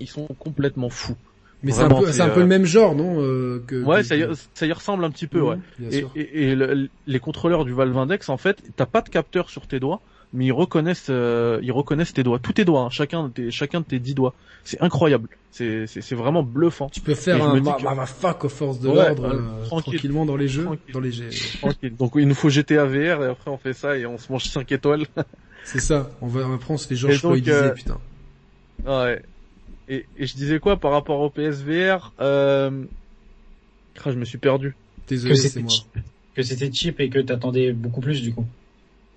B: ils sont complètement fous.
A: Mais c'est un peu, c'est un peu
B: euh,
A: le même genre, non euh, que,
B: Ouais,
A: que-
B: ça y, ça y ressemble un petit peu,
A: Mhm,
B: ouais. Et,
A: sûr.
B: et- et le- les contrôleurs du Valve Index, en fait, t'as pas de capteur sur tes doigts, mais ils reconnaissent, euh, ils reconnaissent tes doigts, tous tes doigts, hein, chacun de tes, chacun de tes dix doigts. C'est incroyable. C'est, c'est, c'est vraiment bluffant.
A: Tu peux faire un ma-
B: que-
A: ma- ma fuck aux forces de
B: Ouais,
A: l'ordre
B: euh,
A: euh,
B: tranquille.
A: tranquillement dans les jeux,
B: Tranquille.
A: dans les jeux.
B: Tranquille. Donc il nous faut GTA VR et après on fait ça et on se mange 5 étoiles.
A: C'est ça. On va après on se fait
B: donc,
A: Floyd
B: euh,
A: putain.
B: Ouais. Et, et je disais quoi par rapport au PSVR euh... ah, je me suis perdu.
A: Désolé,
C: que
A: c'est
C: c'était
A: moi.
C: cheap, que c'était cheap et que t'attendais beaucoup plus du coup.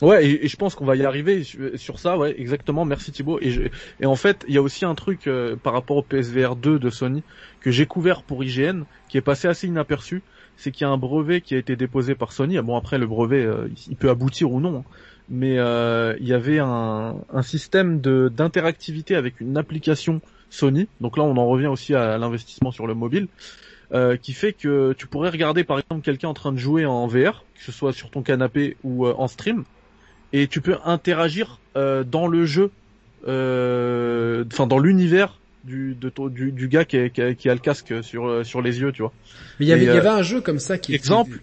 B: Ouais, et, je pense qu'on va y arriver sur, ça, ouais, exactement. Merci Thibaut. Et, je- et en fait, il y a aussi un truc euh, par rapport au PSVR 2 de Sony que j'ai couvert pour IGN, qui est passé assez inaperçu. C'est qu'il y a un brevet qui a été déposé par Sony. Bon, après le brevet, euh, il peut aboutir ou non, hein. mais euh, il y avait un, système de d'interactivité avec une application Sony. Donc là, on en revient aussi à l'investissement sur le mobile. qui fait que tu pourrais regarder par exemple quelqu'un en train de jouer en VR, que ce soit sur ton canapé ou en stream, et tu peux interagir euh, dans le jeu, euh, enfin dans l'univers du, de du, du gars qui, est- qui a, qui a le casque sur, euh, sur les yeux, tu vois.
A: Mais il y avait,
B: euh,
A: un jeu comme ça qui
B: exemple,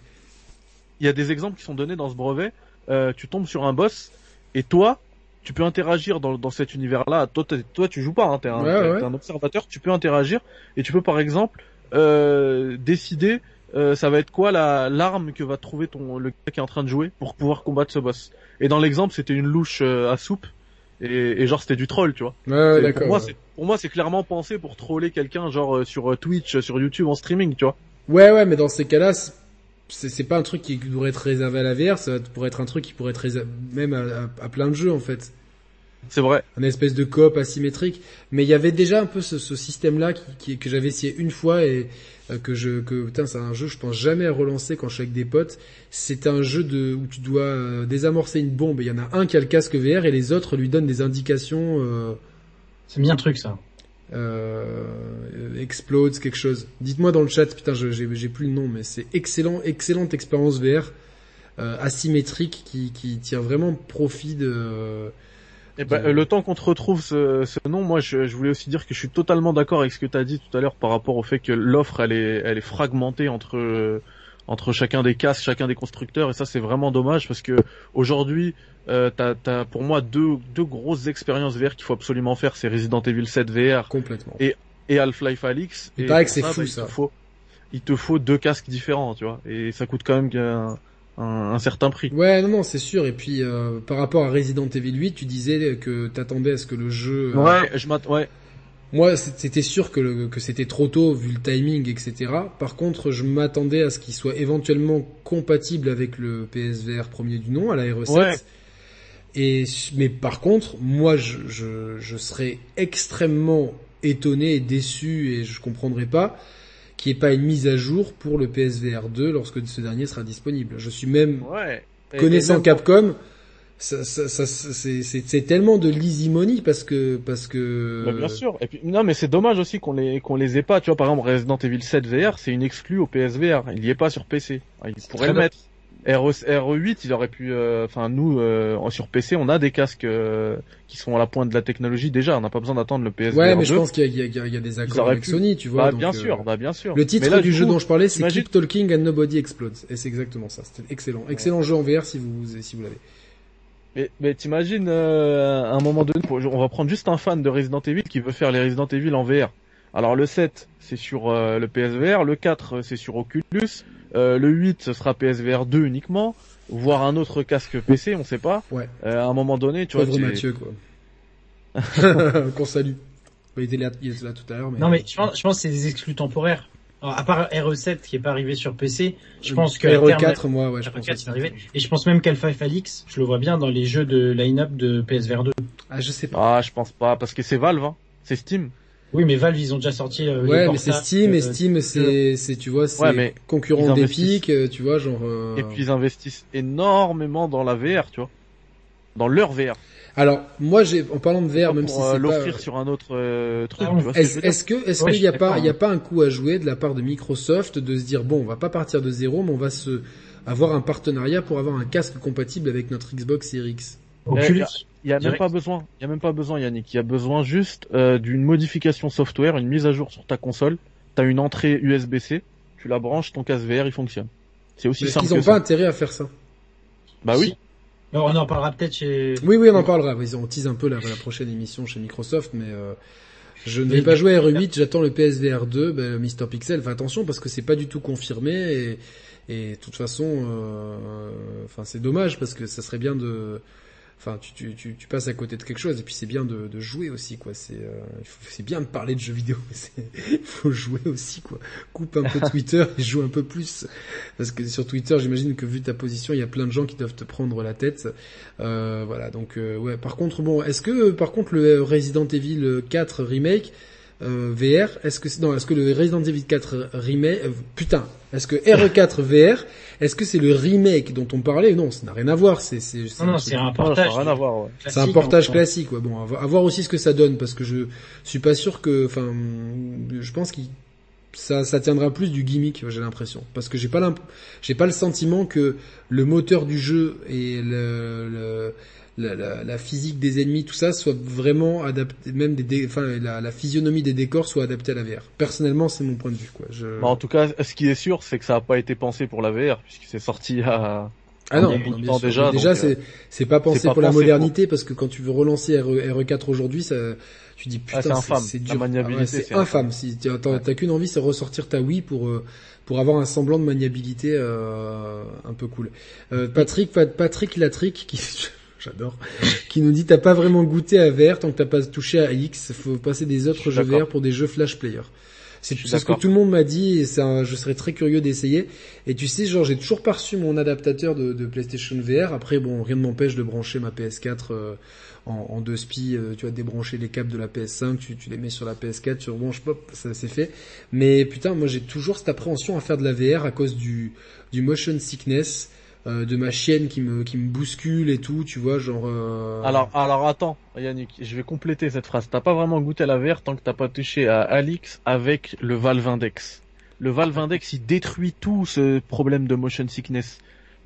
B: Il y a des exemples qui sont donnés dans ce brevet. Euh, tu tombes sur un boss et toi, tu peux interagir dans, dans cet univers-là. Toi, tu joues pas, hein, t'es un,
A: Ouais, ouais.
B: un observateur. Tu peux interagir et tu peux par exemple euh, décider. Euh, ça va être quoi la l'arme que va trouver ton le gars qui est en train de jouer pour pouvoir combattre ce boss? Et dans l'exemple, c'était une louche euh, à soupe et, et genre c'était du troll, tu vois.
A: Ouais, ouais,
B: pour moi, c'est pour moi c'est clairement pensé pour troller quelqu'un genre euh, sur Twitch, sur YouTube en streaming, tu vois.
A: Ouais, ouais, mais dans ces cas-là, c'est- pas un truc qui devrait être réservé à la VR, ça pourrait être un truc qui pourrait être réservé même à, à- à plein de jeux en fait.
B: C'est vrai.
A: Un espèce de coop asymétrique. Mais il y avait déjà un peu ce, ce système-là qui, qui- que j'avais essayé une fois et euh, que je que putain c'est un jeu je pense jamais à relancer quand je suis avec des potes. C'est un jeu de où tu dois euh, désamorcer une bombe. et Il y en a un qui a le casque VR et les autres lui donnent des indications. Euh,
C: C'est bien un truc ça.
A: euh, explodes quelque chose. Dites-moi dans le chat, putain, j'ai j'ai plus le nom, mais c'est excellent, excellente expérience VR euh, asymétrique qui, qui tire vraiment profit de.
B: Eh ben, euh, le temps qu'on te retrouve ce, ce nom, moi je, je voulais aussi dire que je suis totalement d'accord avec ce que tu as dit tout à l'heure par rapport au fait que l'offre elle est, elle est fragmentée entre euh, entre chacun des casques, chacun des constructeurs et ça c'est vraiment dommage parce que aujourd'hui euh, t'as t'as pour moi deux deux grosses expériences VR qu'il faut absolument faire, c'est Resident Evil 7 VR
A: Complètement.
B: Et- et Half-Life Alix.
A: Il
B: et pour
A: c'est
B: bah,
A: fou,
B: il
A: ça.
B: Te faut, il te faut deux casques différents, tu vois, et ça coûte quand même un, un, un certain prix.
A: Ouais, non, non, c'est sûr. Et puis, euh, par rapport à Resident Evil 8, tu disais que t'attendais à ce que le jeu... euh,
B: Ouais, je m'attends, ouais.
A: Moi, c'était sûr que, le- que c'était trop tôt vu le timing, etc. Par contre, je m'attendais à ce qu'il soit éventuellement compatible avec le PSVR premier du nom, à la RE7.
B: Ouais.
A: Et mais par contre, moi, je, je, je serais extrêmement étonné et déçu et je comprendrais pas qu'il n'y ait pas une mise à jour pour le PSVR 2 lorsque ce dernier sera disponible. Je suis même
B: Ouais.
A: Connaissant Capcom, ça, ça, ça- c'est tellement de l'easy parce que parce que
B: Bah, bien sûr. Et puis non, mais c'est dommage aussi qu'on les qu'on les ait pas. Tu vois, par exemple, Resident Evil 7 VR, c'est une exclue au PSVR. Il y est pas sur PC. Ah, Il pourrait le
C: bien.
B: mettre. RE, RE8, il aurait pu. euh, Enfin, nous euh, sur PC, on a des casques euh, qui sont à la pointe de la technologie déjà. On n'a pas besoin d'attendre le PSVR
A: Ouais, mais
B: 2.
A: je pense qu'il y, a- y y des accords avec
B: pu.
A: Sony, tu vois.
B: Bah,
A: donc,
B: bien
A: euh,
B: sûr, bah bien sûr.
A: Le
B: Mais
A: titre
B: là,
A: du jeu
B: coup,
A: dont je parlais, c'est Keep Talking and Nobody Explodes. Et c'est exactement ça. C'était excellent. Excellent jeu en VR si vous, si vous l'avez.
B: Mais, mais t'imagines, euh, à un moment donné, on va prendre juste un fan de Resident Evil qui veut faire les Resident Evil en VR. Alors le 7, c'est sur le PSVR, le 4, euh, c'est sur Oculus, euh, le 8, ce sera PSVR 2 uniquement, voire un autre casque PC, on sait pas.
A: Ouais.
B: Euh, à un moment donné, tu vois,
A: Pauvre
B: tu-
A: Mathieu, quoi. Qu'on salue. Bah, il était là, il était là tout à l'heure, mais...
C: Non mais je pense, je pense que c'est des exclus temporaires. Alors, à part RE7 qui est pas arrivé sur PC, je pense que à terme-
A: RE4, moi, ouais, je pense
C: RE4
A: aussi.
C: c'est arrivé. Et je pense même qu'Alpha Alix, je le vois bien dans les jeux de line-up de PSVR 2.
A: Ah, je sais pas.
B: Ah, je pense pas, parce que c'est Valve, hein. c'est Steam.
C: Oui, mais Valve ils ont déjà sorti. euh, les
A: Ouais, mais c'est Steam, et
C: euh,
A: Steam, c'est, c'est, tu vois, c'est
B: Ouais, mais
A: concurrent d'Epic, euh, tu vois, genre... euh,
B: Et puis ils investissent énormément dans la VR, tu vois. Dans leur VR.
A: Alors, moi, j'ai, en parlant de VR, même
B: pour
A: si
B: euh,
A: c'est
B: l'offrir
A: pas...
B: sur un autre euh, truc,
C: Ah,
A: Est-ce que est-ce
C: Ouais,
A: qu'il
C: je
A: y a pas il y a
C: hein.
A: pas un coup à jouer de la part de Microsoft de se dire bon on va pas partir de zéro mais on va se avoir un partenariat pour avoir un casque compatible avec notre Xbox Series X?
C: Oculus.
B: Il y a même
C: Direct.
B: pas besoin. Il y a même pas besoin, Yannick. Il y a besoin juste euh, d'une modification software, une mise à jour sur ta console. T'as une entrée USB-C, tu la branches, ton casque VR il fonctionne. C'est aussi
A: Est-ce
B: simple
A: qu'ils ont
B: que
A: pas
B: ça.
A: intérêt à faire ça
B: Bah oui.
C: On en parlera peut-être chez.
A: Oui oui on en parlera. On tease un peu la, la prochaine émission chez Microsoft mais euh, je ne vais
C: Mais
A: pas jouer à RE8, j'attends le PSVR 2, ben, Mister Pixel, fais attention parce que c'est pas du tout confirmé et, et de toute façon, euh, enfin c'est dommage parce que ça serait bien de, enfin tu, tu, tu, tu passes à côté de quelque chose et puis c'est bien de, de jouer aussi quoi. C'est euh, c'est bien de parler de jeux vidéo, mais il faut jouer aussi quoi. Coupe un peu Twitter et joue un peu plus parce que sur Twitter j'imagine que vu ta position il y a plein de gens qui doivent te prendre la tête. Euh, voilà donc euh, ouais. Par contre bon, est-ce que par contre le Resident Evil 4 remake euh, VR, est-ce que c'est non, est-ce que le Resident Evil 4 remake, euh, putain, est-ce que RE4 VR, est-ce que c'est le remake dont on parlait? Non, ça n'a rien à voir. C'est c'est c'est
C: Non, non,
A: un
C: c'est
A: truc-
C: un
B: Non, ça
C: portage.
B: n'a rien à voir. ouais.
A: c'est un
C: classique,
A: portage
C: hein.
A: classique. Ouais. Bon, à vo- à voir aussi ce que ça donne parce que je suis pas sûr que, enfin, je pense qu'il ça, ça tiendra plus du gimmick, j'ai l'impression, parce que j'ai pas l'imp- j'ai pas le sentiment que le moteur du jeu et le, le- la, la- la physique des ennemis, tout ça, soit vraiment adapté, même des, dé- enfin, la, la physionomie des décors soit adaptée à la VR. Personnellement, c'est mon point de vue, quoi. Je...
B: Bah, en tout cas, ce qui est sûr, c'est que ça n'a pas été pensé pour la VR, puisque c'est sorti à...
A: Ah non, non, bien sûr.
B: déjà,
A: déjà
B: donc,
A: c'est c'est pas pensé
B: pas
A: pour la modernité parce que quand tu veux relancer RE, RE4 aujourd'hui, ça tu dis putain
B: Ah, c'est
A: dur, Ah ouais, c'est infâme. Si t'as
B: Ouais.
A: qu'une envie, c'est ressortir ta Wii pour euh, pour avoir un semblant de maniabilité euh, un peu cool. Euh, Patrick Pat- Patrick Latrick qui J'adore. Qui nous dit t'as pas vraiment goûté à VR tant que t'as pas touché à X. Faut passer des autres jeux. VR pour des jeux flash player. C'est ce que tout le monde m'a dit et un- je serais très curieux d'essayer. Et tu sais, genre, j'ai toujours pas reçu mon adaptateur de, de PlayStation VR. Après, bon, rien ne m'empêche de brancher ma PS4 euh, en, en deux spi. euh, tu vas débrancher les câbles de la PS5, tu, tu les mets sur la PS4, tu rebranches, pop, ça c'est fait. Mais putain, moi j'ai toujours cette appréhension à faire de la VR à cause du, du motion sickness, euh, de ma chienne qui me, qui me bouscule et tout, tu vois, genre... euh,
B: Alors, alors attends, Yannick, je vais compléter cette phrase. T'as pas vraiment goûté à la VR tant que t'as pas touché à Alix avec le Valve Index. Le Valve Index, il détruit tout ce problème de motion sickness.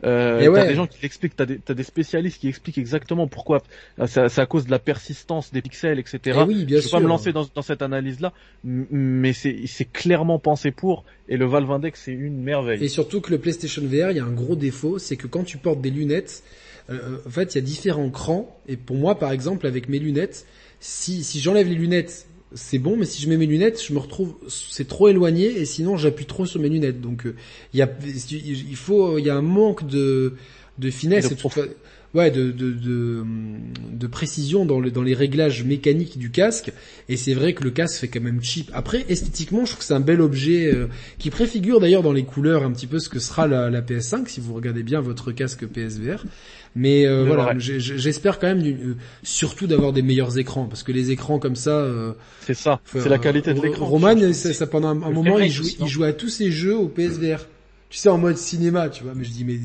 B: Euh,
A: Et
B: t'as
A: ouais.
B: des gens qui l'expliquent, t'as des, t'as des spécialistes qui expliquent exactement pourquoi. Euh, C'est c'est à cause de la persistance des pixels, etc.
A: eh oui, bien
B: je vais
A: sûr.
B: pas me lancer dans, dans cette analyse-là, mais c'est c'est clairement pensé pour. Et le Valve Index, c'est une merveille.
A: Et surtout que le PlayStation VR, il y a un gros défaut, c'est que quand tu portes des lunettes, euh, en fait, il y a différents crans. Et pour moi, par exemple, avec mes lunettes, si, si j'enlève les lunettes c'est bon, mais si je mets mes lunettes, je me retrouve, c'est trop éloigné et sinon j'appuie trop sur mes lunettes. Donc il y a, il faut, il y a un manque de de finesse
B: De
A: et tout, ouais, de, de, de, de précision dans, le, dans les réglages mécaniques du casque. Et c'est vrai que le casque fait quand même cheap. Après, esthétiquement, je trouve que c'est un bel objet euh, qui préfigure d'ailleurs dans les couleurs un petit peu ce que sera la, la PS5 si vous regardez bien votre casque PSVR. Mais euh,
B: Mais
A: voilà, j'espère quand même euh, surtout d'avoir des meilleurs écrans parce que les écrans comme ça. euh,
B: C'est ça. C'est la qualité de l'écran.
A: Roman, ça, ça, pendant un, moment, il jouait, il jouait à tous ses jeux au PSVR. Tu sais, en mode cinéma, tu vois. Mais je dis, mais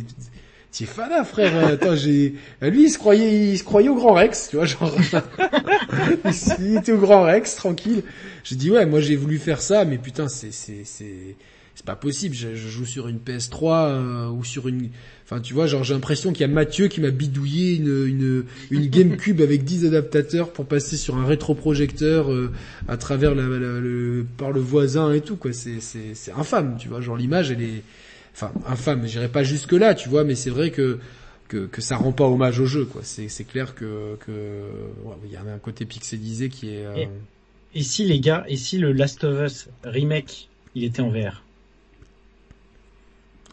A: es fada, frère. Attends, j'ai. Lui, il se croyait, il se croyait au Grand Rex, tu vois, genre. il était au Grand Rex, tranquille. J'ai dit, ouais, moi j'ai voulu faire ça, mais putain, c'est, c'est, c'est, c'est pas possible. Je, joue sur une PS3 euh, ou sur une. Enfin, tu vois, genre j'ai l'impression qu'il y a Mathieu qui m'a bidouillé une, une, une GameCube avec 10 adaptateurs pour passer sur un rétroprojecteur euh, à travers la- le, par le voisin et tout, quoi. C'est, c'est, c'est infâme, tu vois. Genre l'image, elle est, enfin, infâme. J'irai pas jusque là, tu vois, mais c'est vrai que que, que ça rend pas hommage au jeu, quoi. C'est, c'est clair que que ouais, il y a un côté pixelisé qui est. euh,
C: Et- Et si les gars, et si le Last of Us remake, il était en VR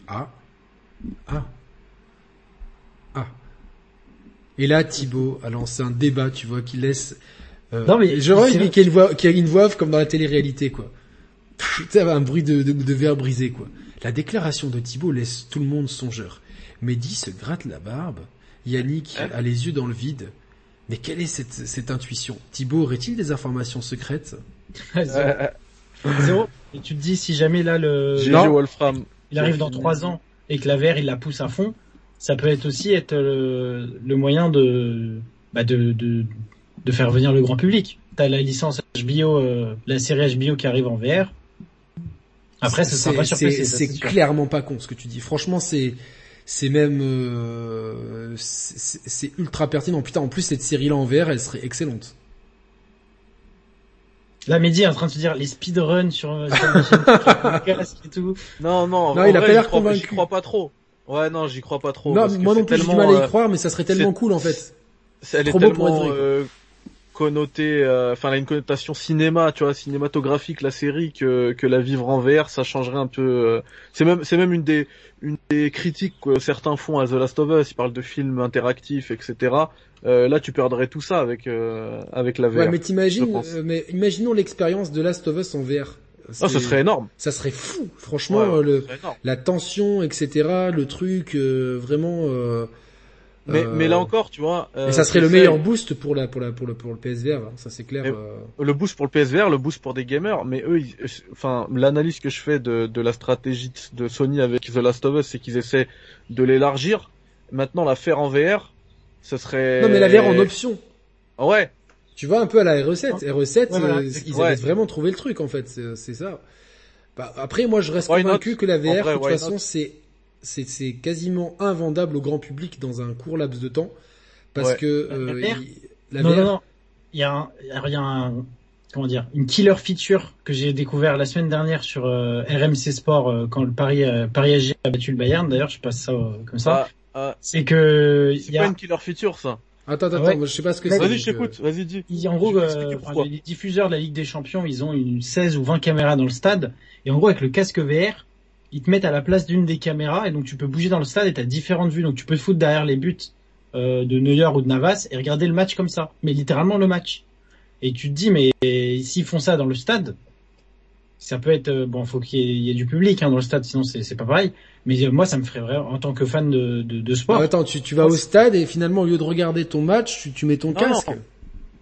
A: Ah. Ah. Ah. Et là, Thibaut a lancé un débat, tu vois, qui laisse... Euh,
C: Non, mais
A: vois
C: c'est-
A: qu'il y a une voix, qu'il y a une voix off comme dans la télé-réalité, quoi. Putain, un bruit de, de, de verre brisé, quoi. La déclaration de Thibaut laisse tout le monde songeur. Mehdi se gratte la barbe. Yannick
B: Hein
A: a les yeux dans le vide. Mais quelle est cette, cette intuition? Thibaut aurait-il des informations secrètes?
B: Euh,
C: Zéro.
B: euh,
C: Zéro. Et tu te dis, si jamais là, le,
A: Non.
B: Wolfram.
C: il arrive dans trois ans et que la VR, il la pousse à fond, ça peut être aussi être le, le moyen de, bah de, de, de faire venir le grand public. T'as la licence HBO, euh, la série HBO qui arrive en VR. Après, ce sera
A: C'est-
C: pas ça,
A: clairement pas con ce que tu dis. Franchement, c'est c'est même euh, c'est c'est ultra pertinent. Putain, en plus cette série-là en VR, elle serait excellente.
C: Là, Mehdi est en train de se dire les speedruns sur, euh, sur casque et tout.
B: Non, non,
A: Non,
B: en
A: il a
B: vrai,
A: pas l'air convaincu.
B: J'y crois pas trop. Ouais, non, j'y crois pas trop.
A: non,
B: parce que
A: moi non plus, j'ai du mal à y
B: euh,
A: croire, mais ça serait tellement cool en fait.
B: c'est- elle est
A: trop beau pour être vrai, quoi.
B: euh, enfin, elle a une connotation cinéma, tu vois, cinématographique la série que que la vivre en VR, ça changerait un peu. euh, c'est même c'est même une des une des critiques que certains font à The Last of Us. Ils parlent de films interactifs, etc. Euh, là, tu perdrais tout ça avec euh, avec la VR.
A: Ouais, mais t'imagines, euh, mais imaginons l'expérience de Last of Us en VR.
B: Ah, ce serait énorme.
A: ça serait fou. Franchement,
B: Ouais,
A: le, la tension, etc., le truc, euh, vraiment. Euh,
B: Mais,
A: euh,
B: mais là encore, tu vois. euh,
A: et ça serait le meilleur boost pour la pour la pour le pour le PSVR. hein, ça c'est clair. Euh.
B: le boost pour le PSVR, le boost pour des gamers, mais eux, ils- enfin, l'analyse que je fais de, de la stratégie de Sony avec The Last of Us, c'est qu'ils essaient de l'élargir. Maintenant, la faire en VR, ce serait.
A: Non, mais la VR en option.
B: Ouais.
A: Tu vois un peu à la RE7. RE7,
C: Ouais, voilà,
A: euh,
C: exactement.
A: ils avaient
B: Ouais.
A: vraiment trouvé le truc en fait. C'est ça. Bah, après, moi, je reste
B: Why
A: convaincu
B: not
A: que la VR,
B: vrai,
A: de toute façon, c'est c'est c'est quasiment invendable au grand public dans un court laps de temps, parce
B: Ouais.
A: que
C: La
A: euh,
C: VR?
A: il- la
C: non,
A: VR,
C: non, non. Il y a un, il y a un, comment dire, une killer feature que j'ai découvert la semaine dernière sur euh, RMC Sport euh, quand le Paris, euh, Paris AG a battu le Bayern. D'ailleurs, je passe ça euh, comme ça.
B: Ah, ah,
C: C'est que il
B: c'est
C: y
B: pas
C: a,
B: une killer feature, ça.
A: Attends, attends,
C: Ah ouais.
A: je sais pas ce que c'est.
B: Vas-y, je t'écoute. Vas-y, dis.
C: en gros, euh, les diffuseurs de la Ligue des Champions, ils ont une 16 ou 20 caméras dans le stade. Et en gros, avec le casque VR, ils te mettent à la place d'une des caméras et donc tu peux bouger dans le stade et t'as différentes vues. Donc tu peux te foutre derrière les buts euh, de Neuer ou de Navas et regarder le match comme ça. Mais littéralement le match. Et tu te dis, mais s'ils font ça dans le stade, ça peut être euh, bon, faut qu'il y, ait- il y ait du public hein, dans le stade, sinon c'est pas pareil. Mais euh, moi, ça me ferait vraiment en tant que fan de, de, de sport.
A: Ah, attends, tu, tu vas au stade et finalement, au lieu de regarder ton match, tu, tu mets ton
B: Non,
A: casque.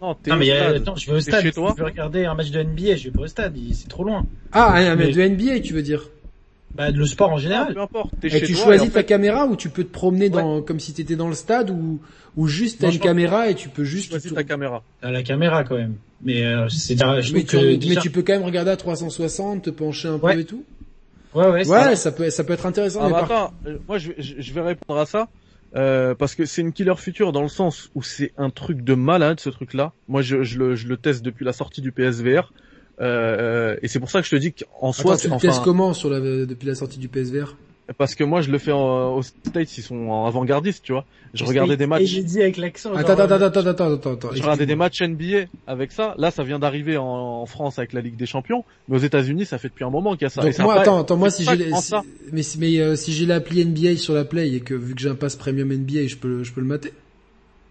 B: non.
C: Mais euh, attends, je vais au stade.
B: chez
C: Si
B: toi
C: je veux regarder un match de NBA, je vais pas au stade. C'est trop loin.
A: Ah, un
C: Mais-
A: match de NBA, tu veux dire
C: Bah le sport en
B: Ah,
C: général.
B: peu importe.
A: Et
B: chez
A: tu
B: toi,
A: choisis
B: et en
A: ta
B: fait,
A: caméra ou tu peux te promener dans comme si t'étais dans le stade ou ou juste t'as une caméra et tu peux
B: tu
A: juste
B: choisis ta caméra.
C: à la caméra quand même. Mais euh, c'est
A: mais, tu,
C: que
A: mais tu peux quand même regarder à 360, te pencher un
C: Ouais.
A: peu et tout.
C: ouais ouais, c'est
A: Ouais, ça peut ça peut être intéressant.
B: Ah,
A: mais
B: bah,
A: par-
B: attends, euh, moi je vais, je je vais répondre à ça. Euh, parce que c'est une killer future dans le sens où c'est un truc de malade ce truc-là. Moi je, je, le, je le teste depuis la sortie du PSVR. Euh, euh, et c'est pour ça que je te dis qu'en soi,
A: Attends, tu le
B: enfin,
A: testes comment sur la depuis la sortie du PSVR
B: Parce que moi, je le fais en, aux States, ils sont en avant-gardiste, tu vois. Je regardais des
C: Et
B: matchs,
C: j'ai dit avec l'accent.
A: Attends,
C: genre,
A: attends, attends, attends, attends, attends, attends.
B: je regardais des matchs NBA avec ça. Là, ça vient d'arriver en, en France avec la Ligue des Champions, mais aux États-Unis, ça fait depuis un moment qu'il y a ça. Et
A: Donc
B: ça
A: moi, attends, attends, moi si
B: c'est pas
A: j'ai, si- mais euh, si j'ai l'appli NBA sur la Play et que vu que j'ai un pass premium NBA, je peux, je peux le mater.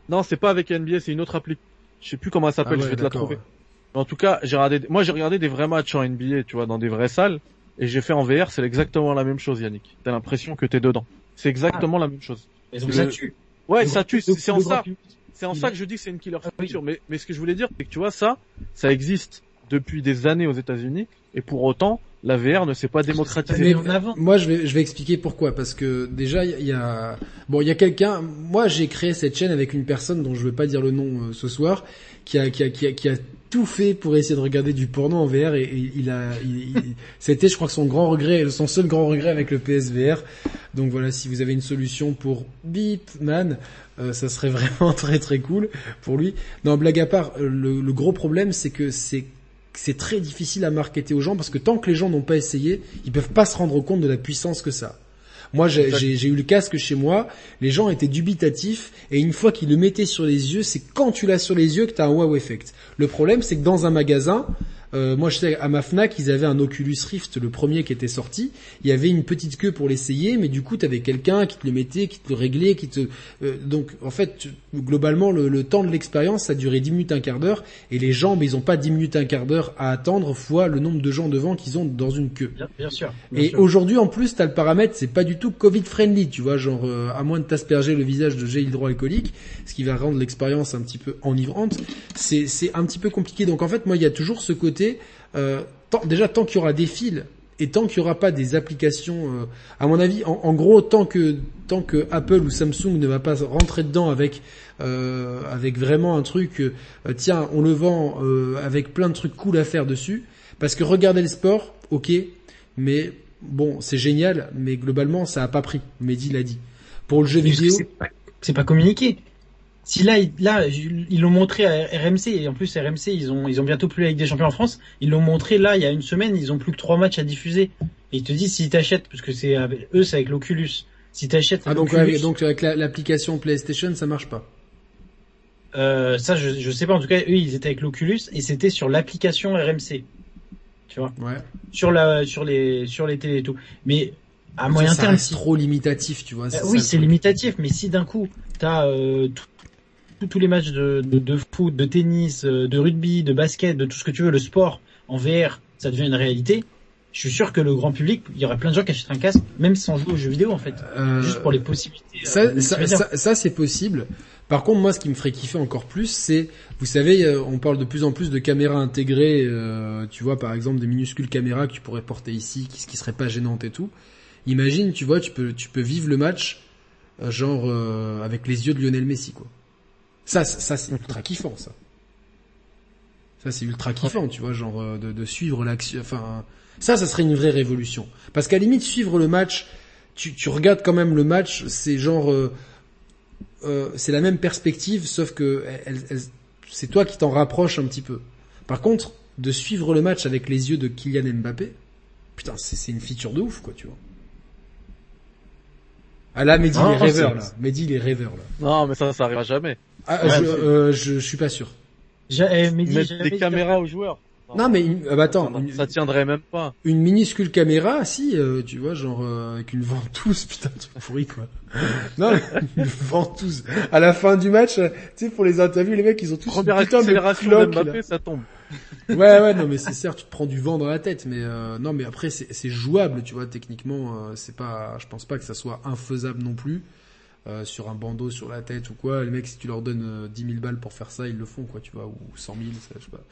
B: Non, c'est pas avec NBA, c'est une autre appli. Je sais plus comment elle s'appelle,
A: Ah ouais,
B: je vais te la trouver.
A: ouais.
B: Mais en tout cas, j'ai regardé, moi j'ai regardé des vrais matchs en NBA, tu vois, dans des vraies salles, et j'ai fait en VR, c'est exactement la même chose, Yannick. T'as l'impression que t'es dedans. C'est exactement la même chose.
C: Et donc
B: Le-
C: ça tue.
B: Ouais,
C: Le-
B: ça tue, c'est en ça. C'est en ça que je dis que c'est une killer
C: Ah oui.
B: feature. Mais, mais ce que je voulais dire, c'est que tu vois, ça, ça existe depuis des années aux États-Unis, et pour autant, la VR ne s'est pas démocratisée.
C: Mais en avant.
A: Moi, je vais, je vais expliquer pourquoi. Parce que déjà, il y a, bon, il y a quelqu'un. Moi, j'ai créé cette chaîne avec une personne dont je veux pas dire le nom euh, ce soir, qui a, qui a, qui a, qui a tout fait pour essayer de regarder du porno en VR et, et il a, c'était, je crois son grand regret, son seul grand regret avec le PSVR. Donc voilà, si vous avez une solution pour Beatman, euh, ça serait vraiment très très cool pour lui. Non, blague à part, euh, le, le gros problème, c'est que c'est c'est très difficile à marketer aux gens parce que tant que les gens n'ont pas essayé, ils peuvent pas se rendre compte de la puissance que ça. a. Moi, j'ai eu le casque chez moi, les gens étaient dubitatifs, et une fois qu'ils le mettaient sur les yeux, c'est quand tu l'as sur les yeux que tu as un wow effect. Le problème, c'est que dans un magasin, euh, moi je sais, à ma FNAC, ils avaient un Oculus Rift, le premier qui était sorti, il y avait une petite queue pour l'essayer, mais du coup, tu avais quelqu'un qui te le mettait, qui te le réglait, qui te... euh, donc, en fait, tu- globalement, le, le temps de l'expérience, ça durait 10 minutes, un quart d'heure, et les gens, mais ils ont pas 10 minutes, un quart d'heure à attendre, fois le nombre de gens devant qu'ils ont dans une queue.
C: Bien, bien sûr. bien
A: Et aujourd'hui, en plus, t'as le paramètre, c'est pas du tout Covid friendly, tu vois, genre euh, à moins de t'asperger le visage de gel hydroalcoolique, ce qui va rendre l'expérience un petit peu enivrante. C'est c'est un petit peu compliqué. Donc en fait, moi, il y a toujours ce côté. Euh, tant- déjà, tant qu'il y aura des fils et tant qu'il y aura pas des applications, euh, à mon avis, en, en gros, tant que tant que Apple ou Samsung ne va pas rentrer dedans avec euh, avec vraiment un truc, euh, tiens, on le vend avec plein de trucs cool à faire dessus, parce que regarder le sport, ok, mais bon, c'est génial, mais globalement, ça a pas pris. Mehdi l'a dit. Pour le jeu vidéo,
C: c'est pas, c'est pas communiqué. Si là, ils- là, ils l'ont montré à RMC et en plus RMC, ils ont, ils ont bientôt plus la Ligue des Champions en France. Ils l'ont montré là, il y a une semaine, ils ont plus que trois matchs à diffuser. Et ils te disent si t'achètes, parce que c'est eux, c'est avec l'Oculus. Si t'achètes
A: ah donc, avec- donc avec la- l'application PlayStation, ça marche pas.
C: euh, ça, je, je sais pas. En tout cas, eux, ils étaient avec l'Oculus et c'était sur l'application RMC. Tu vois,
A: Ouais.
C: sur la, sur les, sur les télés et tout. Mais à moyen
A: ça
C: terme, si
A: trop limitatif, tu vois.
C: Euh, oui, c'est limitatif, mais si d'un coup, t'as euh, tous les matchs de, de, de foot, de tennis, euh, de rugby, de basket, de tout ce que tu veux, le sport en VR, ça devient une réalité. Je suis sûr que le grand public, il y aurait plein de gens qui achèteraient un casque, même sans jouer aux jeux vidéo en fait,
A: Euh,
C: juste pour les possibilités. euh,
A: Ça, ça, ça, ça, c'est possible. Par contre, moi, ce qui me ferait kiffer encore plus, c'est, vous savez, euh, on parle de plus en plus de caméras intégrées. euh, tu vois, par exemple, des minuscules caméras que tu pourrais porter ici, qui, qui seraient pas gênantes et tout. Imagine, tu vois, tu peux, tu peux vivre le match, genre euh, avec les yeux de Lionel Messi, quoi. Ça, ça, c'est ultra kiffant, ça. Ça, c'est ultra kiffant, tu vois, genre euh, de, de suivre l'action. Enfin, ça, ça serait une vraie révolution. Parce qu'à limite, suivre le match, tu, tu regardes quand même le match, c'est genre, euh, euh, c'est la même perspective, sauf que elle, elle- c'est toi qui t'en rapproches un petit peu. Par contre, de suivre le match avec les yeux de Kylian Mbappé, putain, c'est c'est une feature de ouf, quoi, tu vois. Ah là, Mehdi,
C: Ah,
A: il est rêveur,
C: c'est-
A: là. Mehdi, il est rêveur, là.
B: Non, mais ça, ça arrivera jamais.
A: Ah,
C: Ouais,
A: je, euh, je, je suis pas sûr.
C: J'ai- eh, dis,
B: Mettre des caméras aux joueurs.
A: Non, mais une- ah bah attends,
B: ça, tiendrait même pas.
A: une minuscule caméra, si, euh, tu vois, genre euh, avec une ventouse, putain, truc pourri quoi. non, mais une ventouse. À la fin du match, euh, tu sais, pour les interviews, les mecs, ils ont tous
B: Première
A: une putain de cloque, là.
B: ça tombe.
A: Ouais, ouais, non, mais c'est certes, tu te prends du vent dans la tête, mais euh, non, mais après, c'est jouable, tu vois, techniquement, euh, c'est pas, je pense pas que ça soit infaisable non plus. Euh, sur un bandeau sur la tête ou quoi, les mecs si tu leur donnes euh, 10 000 balles pour faire ça, ils le font quoi, tu vois, ou 100 000, ça, je sais pas.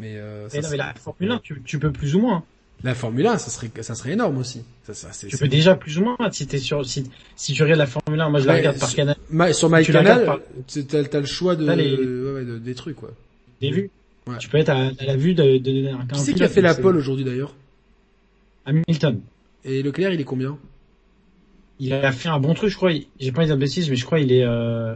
A: Mais, euh, ça,
C: Eh non, mais la Formule 1, tu, tu peux plus ou moins.
A: la Formule 1, ça serait, ça serait énorme aussi. Ça, ça,
C: Tu peux déjà plus ou moins si t'es sur, si, si tu regardes la Formule 1, moi je la
A: Ouais,
C: regarde par
A: sur-
C: canal,
A: Ma- sur MyCanal, t'as, t'as le choix de,
C: les-
A: ouais, ouais, de- des trucs quoi.
C: des vues.
A: Ouais.
C: Tu peux être à, à la vue de, de, d'un
A: Qui c'est qui a fait la pole aujourd'hui d'ailleurs
C: Hamilton.
A: Et Leclerc, il est combien?
C: Il a fait un bon truc, je crois. J'ai pas envie de bêtises, mais je crois il est, euh,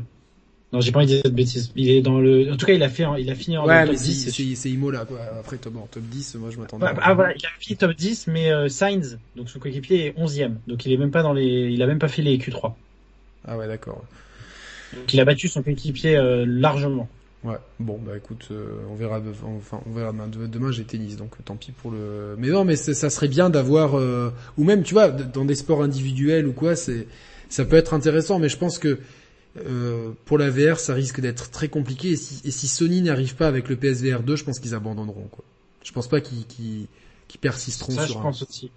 C: Non, j'ai pas envie de dire de bêtises. Il est dans le, en tout cas, il a fait, il a fini en
A: Ouais,
C: top
A: mais
C: 10.
A: si,
C: c'est
A: Imola, quoi. Après, top, bon, top 10, moi, je m'attendais.
C: Ouais, ah voilà, il a fini top 10, mais euh, Sainz, donc son coéquipier est 11e. Donc il est même pas dans les, il a même pas fait les Q3.
A: Ah ouais, d'accord.
C: Donc il a battu son coéquipier euh, largement.
A: Ouais, bon bah écoute, euh, on verra. de- Enfin, on verra demain. De- Demain j'ai tennis, donc tant pis pour le. Mais non, mais ça serait bien d'avoir, euh, ou même tu vois, dans des sports individuels ou quoi, c'est, ça peut être intéressant. Mais je pense que euh, pour la VR, ça risque d'être très compliqué. Et si, et si Sony n'arrive pas avec le PSVR 2, je pense qu'ils abandonneront. Quoi. Je pense pas qu'ils persisteront
C: Ça, je
A: sur un.
C: pense aussi.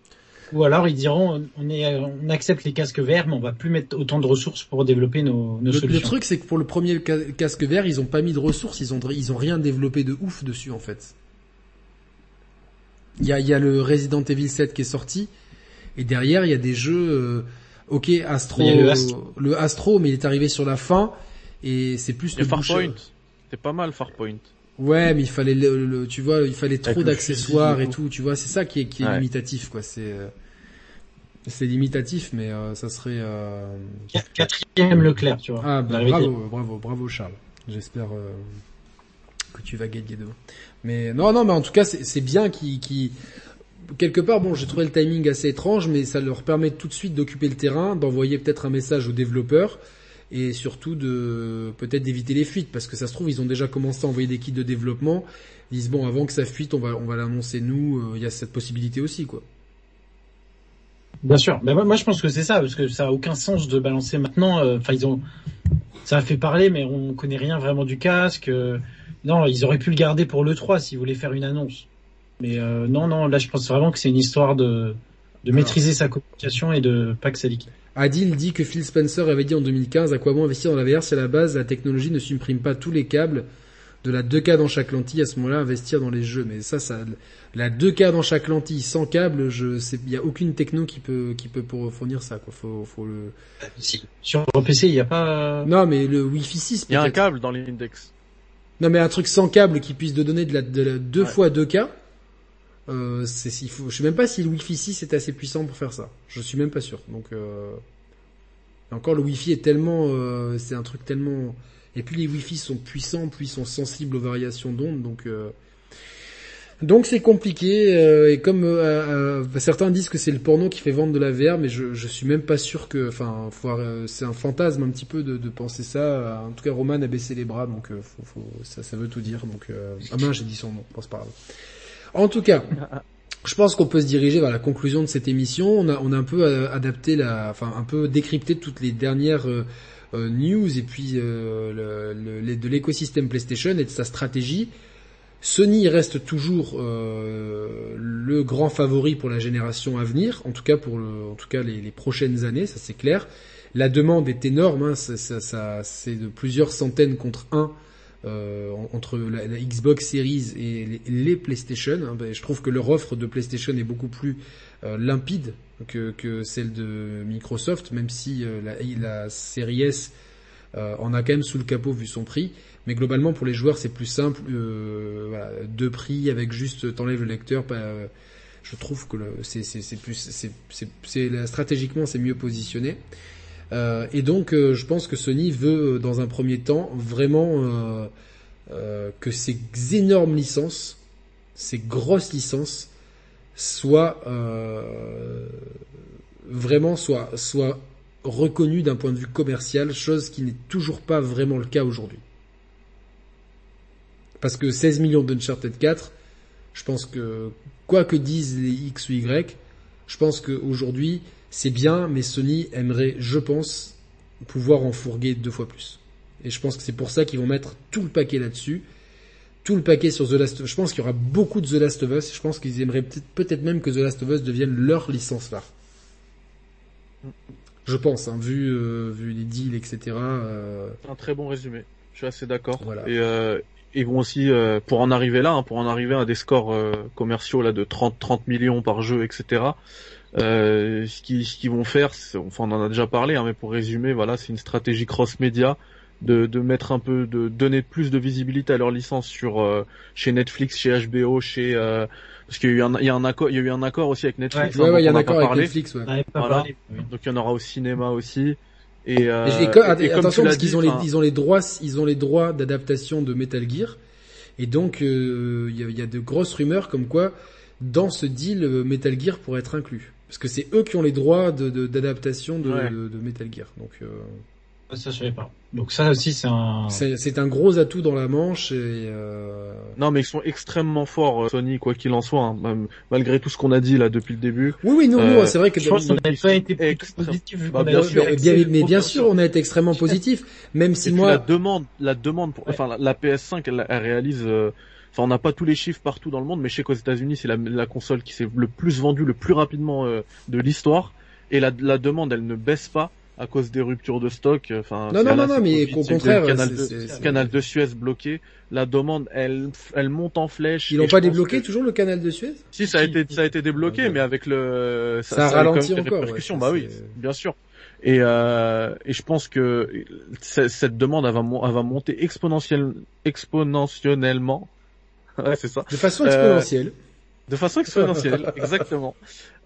C: Ou alors ils diront, on est, on accepte les casques verts, mais on va plus mettre autant de ressources pour développer nos, nos
A: Le, le
C: solutions.
A: truc, c'est que pour le premier ca- casque vert, ils ont pas mis de ressources, ils ont, ils ont rien développé de ouf dessus, en fait. Il y a, il y a le Resident Evil 7 qui est sorti, et derrière, il y a des jeux, euh, ok, Astro,
C: le Astro.
A: le Astro, mais il est arrivé sur la fin, et c'est plus le
B: Farpoint. C'était pas mal Farpoint.
A: Ouais, mais il fallait, le, le- tu vois, il fallait trop
B: le
A: d'accessoires
B: et
A: et tout, tu vois, c'est ça qui est, qui est
B: Ouais.
A: limitatif, quoi, c'est, euh, c'est limitatif, mais euh, ça serait, euh,
C: Qu- Quatrième Leclerc, tu vois.
A: Ah, bah, bravo, bravo, bravo Charles. J'espère euh, que tu vas gagner demain. Mais non, non, mais en tout cas, c'est bien qui, qui quelque part, bon, j'ai trouvé le timing assez étrange, mais ça leur permet tout de suite d'occuper le terrain, d'envoyer peut-être un message aux développeurs et surtout de peut-être d'éviter les fuites, parce que ça se trouve, ils ont déjà commencé à envoyer des kits de développement. Ils disent bon, avant que ça fuite, on va, on va l'annoncer nous. euh, Il y a cette possibilité aussi, quoi.
C: Bien sûr. Mais moi, moi, je pense que c'est ça, parce que ça a aucun sens de balancer maintenant. euh, Enfin, ils ont, ça a fait parler, mais on connaît rien vraiment du casque. euh, non, ils auraient pu le garder pour le 3 s'ils voulaient faire une annonce. Mais euh, non, non, là, je pense vraiment que c'est une histoire de, de maîtriser sa communication et de pas que ça liquide.
A: Adil dit que Phil Spencer avait dit en 2015 à quoi bon investir dans la VR si à la base la technologie ne supprime pas tous les câbles de la 2K dans chaque lentille à ce moment-là investir dans les jeux mais ça ça la 2K dans chaque lentille sans câble je sais il y a aucune techno qui peut qui peut pour fournir ça quoi faut faut le
C: Si. Sur PC, il n'y a pas.
A: Non mais le Wi-Fi 6
B: Il y a un câble dans l'index.
A: Non mais un truc sans câble qui puisse te donner de la, de la deux
B: Ouais.
A: fois 2K euh, c'est il faut je sais même pas si le Wi-Fi 6 est assez puissant pour faire ça. Je suis même pas sûr. Donc euh, et encore le Wi-Fi est tellement euh, c'est un truc tellement et plus les Wi-Fi sont puissants, plus ils sont sensibles aux variations d'ondes donc euh, donc c'est compliqué euh, et comme euh, euh, certains disent que c'est le porno qui fait vendre de la VR mais je je suis même pas sûr que enfin euh, c'est un fantasme un petit peu de, de penser ça en tout cas Roman a baissé les bras donc euh, faut, faut, ça ça veut tout dire donc euh, ah mince j'ai dit son nom c'est pas en tout cas je pense qu'on peut se diriger vers la conclusion de cette émission. On a on a un peu euh, adapté la enfin un peu décrypté toutes les dernières euh, euh, news et puis euh, de l'écosystème PlayStation et de sa stratégie Sony reste toujours euh, le grand favori pour la génération à venir, en tout cas pour le, en tout cas les, prochaines années, ça c'est clair. La demande est énorme, hein, ça, ça- ça- c'est de plusieurs centaines contre un euh, en- entre la, Xbox Series et les, PlayStation. hein. Ben, je trouve que leur offre de PlayStation est beaucoup plus euh, limpide que, que celle de Microsoft, même si euh, la, la Series S euh, en a quand même sous le capot vu son prix. Mais globalement, pour les joueurs, c'est plus simple. Euh, voilà, deux prix avec juste t'enlèves le lecteur. euh, je trouve que c'est plus c'est stratégiquement c'est mieux positionné. Euh, et donc, euh, je pense que Sony veut, euh, dans un premier temps, vraiment euh, euh, que ces énormes licences, ces grosses licences, soient euh, vraiment soient soient reconnues d'un point de vue commercial, chose qui n'est toujours pas vraiment le cas aujourd'hui. Parce que 16 millions d'Uncharted 4, je pense que, quoi que disent les X ou Y, je pense qu'aujourd'hui, c'est bien, mais Sony aimerait, je pense, pouvoir en fourguer deux fois plus. Et je pense que c'est pour ça qu'ils vont mettre tout le paquet là-dessus. Tout le paquet sur The Last of Us. Je pense qu'il y aura beaucoup de The Last of Us. Je pense qu'ils aimeraient peut-être peut-être même que The Last of Us devienne leur licence phare. Je pense, hein, vu, euh, vu les deals, etc. euh,
B: Un très bon résumé. Je suis assez d'accord.
A: Voilà.
B: Et euh, ils vont aussi, euh, pour en arriver là, hein, pour en arriver à des scores euh, commerciaux là de 30 30 millions par jeu, etc. Ce qu'ils vont faire, enfin on en a déjà parlé, hein, mais pour résumer, voilà, c'est une stratégie cross-média de, de mettre un peu, de donner plus de visibilité à leur licence sur euh, chez Netflix, chez HBO, chez euh, parce qu'il y a eu un, il y a un accord, il y a eu un accord aussi avec Netflix.
A: Ouais,
B: hein,
A: ouais, il y a un accord avec. Netflix, ouais.
B: Voilà.
C: parlé. oui.
B: Donc il y en aura au cinéma aussi. Et, euh,
A: Et
B: et-
A: attention parce qu'ils ont les ils ont les droits ils ont les droits d'adaptation de Metal Gear et donc euh, il y, a, il y a de grosses rumeurs comme quoi dans ce deal euh, Metal Gear pourrait être inclus parce que c'est eux qui ont les droits de de- d'adaptation de,
B: Ouais.
A: de, de Metal Gear donc euh,
C: Ça, je savais pas. Donc ça aussi, c'est un...
A: c'est c'est un gros atout dans la manche et euh,
B: Non, mais ils sont extrêmement forts, euh, Sony, quoi qu'il en soit, hein, même- malgré tout ce qu'on a dit là depuis le début.
A: oui oui non,
B: Euh,
A: non c'est vrai que
C: Je pense qu'on n'avait pas été positif
B: Bah, bien sûr.
A: mais, bien, mais sûr, on a été extrêmement positif, même
B: Et
A: si
B: puis
A: moi,
B: la demande, la demande, pour, enfin la, la PS5, elle, elle réalise. euh, Enfin, on n'a pas tous les chiffres partout dans le monde, mais je sais qu'aux États-Unis, c'est la, la console qui s'est le plus vendue, le plus rapidement euh, de l'histoire. Et la, la demande, elle ne baisse pas à cause des ruptures de stock. Enfin,
A: non, non, non, mais au contraire,
B: canal,
A: c'est-
B: de,
A: c'est- c'est-
B: canal de Suez bloqué. La demande, elle, elle monte en flèche.
A: ils l'ont pas débloqué
B: que-
A: toujours le canal de Suez?
B: Si, ça a été, ça a été débloqué,
A: Ouais.
B: mais avec le,
A: Ça a
B: a quand
A: ralenti
B: même des
A: encore,
B: répercussions.
A: ouais,
B: bah
A: ça,
B: oui, bien sûr. Et, euh, et je pense que cette demande, elle va, mon- elle va monter exponentielle, exponentiellement. Ouais, c'est ça.
A: de façon
B: Euh,
A: exponentielle.
B: De façon exponentielle, exactement.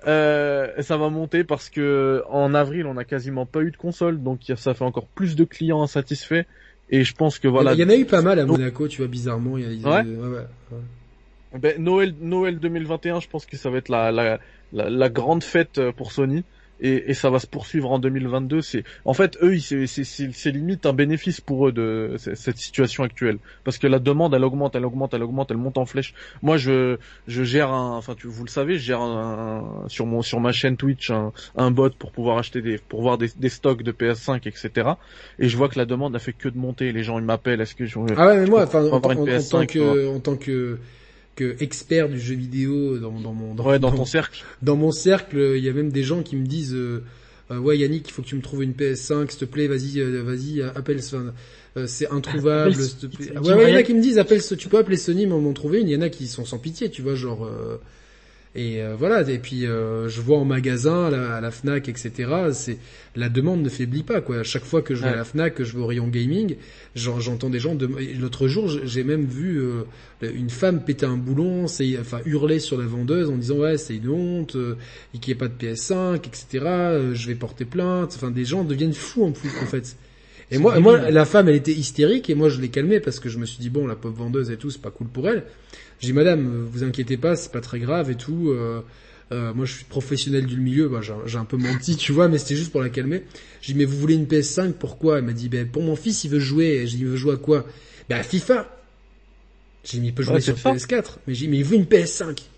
B: Euh, ça va monter parce que en avril, on a quasiment pas eu de console, donc ça fait encore plus de clients insatisfaits. Et je pense que voilà.
A: il y en a eu pas mal à Monaco, tu vois, bizarrement. Il y a, ils-
B: Ouais.
A: ouais, ouais, ouais.
B: Ben, Noël, Noël 2021, je pense que ça va être la, la, la, la grande fête euh, pour Sony. Et, et ça va se poursuivre en 2022. C'est, en fait, eux, c'est, limite un bénéfice pour eux de cette situation actuelle, parce que la demande, elle augmente, elle augmente, elle augmente, elle monte en flèche. Moi, je, je gère un, enfin, tu, vous le savez, je gère un, un- sur mon, sur ma chaîne Twitch un, un bot pour pouvoir acheter des, pour voir des, des stocks de PS5, etc. Et je vois que la demande, a fait que de monter. Les gens, ils m'appellent, est-ce que je,
A: Ah ouais, mais moi, enfin,
B: peux
A: en,
B: avoir
A: en-
B: une
A: en
B: PS5,
A: tant
B: tu vois.
A: que, en tant que, que expert du jeu vidéo dans, dans mon, dans,
B: ouais, dans
A: dans-
B: ton cercle.
A: dans mon cercle, il y a même des gens qui me disent, euh, euh, ouais Yannick, il faut que tu me trouves une PS5, s'il te plaît, vas-y, euh, vas-y, euh, appelle, euh, c'est introuvable,
C: Appelle-
A: s'il te plaît. Ouais, ouais, il y en a qui me disent, appelle, tu peux appeler Sony, m'en m'en trouver une. Il y en a qui sont sans pitié, tu vois, genre. Et euh, voilà. Et puis euh, je vois en magasin, à la, à la Fnac, etc. C'est la demande ne faiblit pas, quoi. À chaque fois que je vais à la Fnac, que je vais au rayon gaming, j'en- j'entends des gens. De... L'autre jour, j'ai même vu euh, une femme péter un boulon, c'est enfin hurler sur la vendeuse en disant ouais c'est une honte, euh, et qu'il n'y ait pas de PS5, etc. euh, je vais porter plainte. Enfin des gens deviennent fous en plus en fait. Et moi, moi, la femme, elle était hystérique et moi, je l'ai calmée parce que je me suis dit bon, la pauvre vendeuse et tout, c'est pas cool pour elle. J'ai dit madame, vous inquiétez pas, c'est pas très grave et tout. euh, euh, moi, je suis professionnel du milieu. Bah, j'ai un peu menti, tu vois, mais c'était juste pour la calmer. J'ai dit mais vous voulez une PS5 Pourquoi? Elle m'a dit ben pour mon fils, il veut jouer. J'ai dit il veut jouer à quoi? Ben à FIFA. J'ai dit mais il peut jouer
B: Ouais,
A: sur
B: c'est ça.
A: PS4. Mais j'ai dit mais il veut une PS5.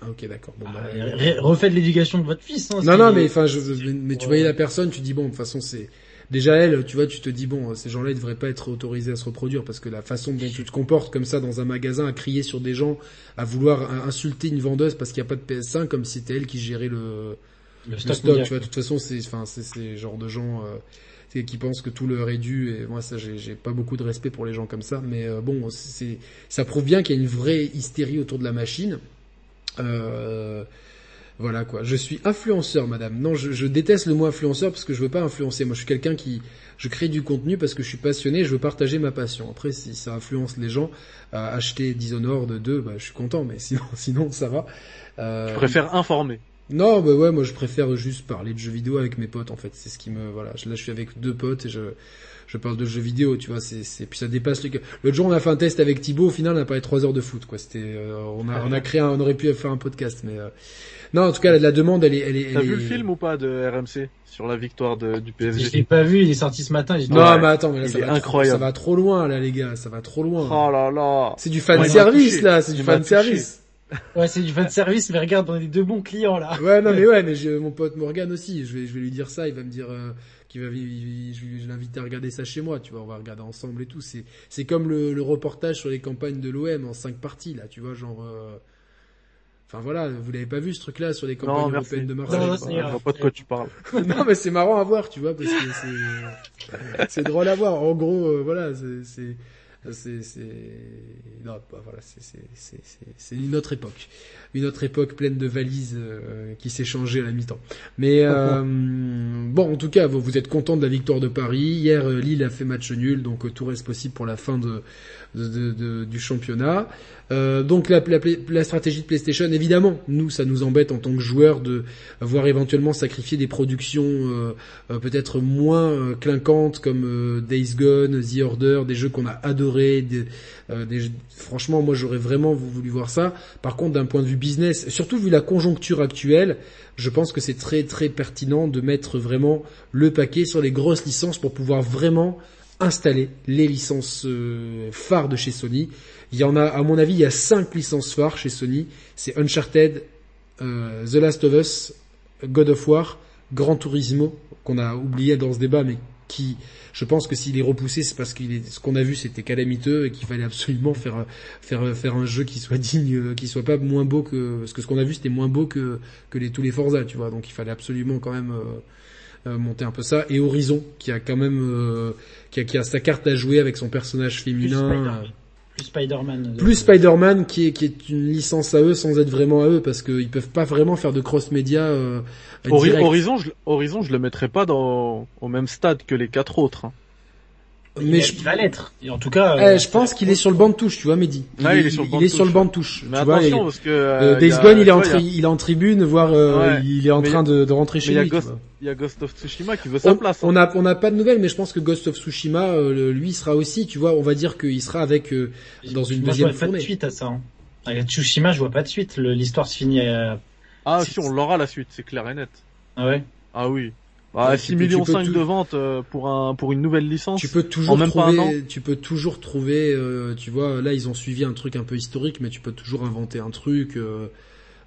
A: Ah ok d'accord. Bon, bah,
C: ré- Refaites l'éducation de votre fils. Hein,
A: non, non, mais enfin, je, mais, mais tu voyais la personne, tu dis bon, de toute façon, c'est déjà elle, tu vois, tu te dis bon, ces gens-là, ils devraient pas être autorisés à se reproduire parce que la façon dont tu te comportes comme ça dans un magasin, à crier sur des gens, à vouloir insulter une vendeuse parce qu'il n'y a pas de PS5, comme si c'était elle qui gérait le,
C: le
A: le
C: stock,
A: tu vois. De toute façon, c'est, enfin, c'est ces genres de gens. Euh, qui pensent que tout leur est dû et moi ça j'ai j'ai pas beaucoup de respect pour les gens comme ça mais euh, bon c'est ça prouve bien qu'il y a une vraie hystérie autour de la machine euh, voilà quoi. Je suis influenceur, madame. Non, je, déteste le mot influenceur parce que je veux pas influencer. Moi, je suis quelqu'un qui, je crée du contenu parce que je suis passionné. Je veux partager ma passion. Après, si ça influence les gens à acheter Dishonored 2, bah, je suis content. Mais sinon, sinon, ça va. Euh,
B: Je préfère informer.
A: Non, bah ouais, moi je préfère juste parler de jeux vidéo avec mes potes en fait. C'est ce qui me voilà. Là, je suis avec deux potes et je je parle de jeux vidéo, tu vois. C'est c'est puis ça dépasse le. L'autre jour, on a fait un test avec Thibaut. Au final, on a parlé trois heures de foot, quoi. C'était euh, on a on a créé, un, on aurait pu faire un podcast, mais euh, non. En tout cas, la, la demande, elle est elle est.
B: T'as vu
A: est-
B: le film ou pas de RMC sur la victoire de, du
C: Je
B: PSG
C: l'ai pas vu, il est sorti ce matin. j'ai dit,
A: Non,
B: Ouais.
A: mais attends, mais là, ça va trop-
B: incroyable.
A: ça va trop loin là, les gars. Ça va trop loin.
B: Oh là là
A: C'est du fan
B: Ouais,
A: service là. C'est du fan service.
C: Ouais, c'est du fan service, mais regarde, on est deux bons clients là.
A: Ouais, non, mais ouais, mais je, mon pote Morgan aussi, je vais, je vais lui dire ça, il va me dire, euh, qu'il va, il- il- je, l'invite à regarder ça chez moi, tu vois, on va regarder ensemble et tout. C'est, c'est comme le, le reportage sur les campagnes de l'OM en cinq parties, là, tu vois, genre, euh, enfin voilà, vous l'avez pas vu ce truc-là sur les campagnes
B: Non,
A: européennes de Marseille.
C: non,
B: je vois pas de quoi tu parles.
A: non, mais c'est marrant à voir, tu vois, parce que c'est, c'est drôle à voir. En gros, euh, voilà, c'est, c'est, c'est bah, voilà c'est c'est une autre époque. Une autre époque pleine de valises euh, qui s'est changée à la mi-temps. Mais euh, bon en tout cas vous, vous êtes content de la victoire de Paris. Hier euh, Lille a fait match nul donc tout reste possible pour la fin de, de, de, du championnat donc la, la, la, stratégie de PlayStation évidemment nous ça nous embête en tant que joueurs de voir éventuellement sacrifier des productions peut-être moins clinquantes comme Days Gone The Order des jeux qu'on a adoré euh, franchement, moi j'aurais vraiment voulu voir ça. Par contre, d'un point de vue business, surtout vu la conjoncture actuelle, je pense que c'est très très pertinent de mettre vraiment le paquet sur les grosses licences pour pouvoir vraiment installer les licences euh, phares de chez Sony. Il y en a, à mon avis, il y a cinq licences phares chez Sony. C'est Uncharted, euh, The Last of Us, God of War, Gran Turismo, qu'on a oublié dans ce débat, mais qui je pense que s'il est repoussé, c'est parce qu'il ce qu'on a vu, c'était calamiteux et qu'il fallait absolument faire, faire, faire un jeu qui soit digne, qui soit pas moins beau que, parce que ce qu'on a vu, c'était moins beau que, que les, tous les Forza, tu vois. Donc il fallait absolument quand même, euh, euh, monter un peu ça. Et Horizon, qui a quand même, euh, qui, a, qui a sa carte à jouer avec son personnage féminin.
C: Plus Spider-Man.
A: Plus Spider-Man qui est, qui est une licence à eux sans être vraiment à eux parce qu'ils peuvent pas vraiment faire de cross-média. Euh,
B: Horizon, je, Horizon, je le mettrais pas dans, au même stade que les quatre autres. Hein.
C: Mais il, je... va l'être. En tout cas,
A: eh, je pense qu'il est sur le banc de touche, tu vois, Mehdi.
B: Il, il, est sur le banc,
A: il
B: est
A: sur le banc de touche.
B: Mais tu attention, vois, parce que
A: euh, Days Gone, il est en, il est en tribune, voire euh, il est en train de, de rentrer chez lui.
B: Il y a Ghost of Tsushima qui veut sa place.
A: Hein. On a on a pas de nouvelles, mais je pense que Ghost of Tsushima, euh, lui, sera aussi. Tu vois, on va dire qu'il sera avec euh, dans une deuxième
C: je vois pas de suite à ça. Hein. Avec Tsushima, je vois pas de suite. L'histoire se finit. À...
B: Ah si, on l'aura la suite, c'est clair et net.
C: Ah ouais?
B: Ah oui. Bah, 6 millions 5 de ventes euh, pour un pour une nouvelle licence.
A: Tu peux toujours trouver tu peux toujours trouver euh, tu vois là ils ont suivi un truc un peu historique mais tu peux toujours inventer un truc euh,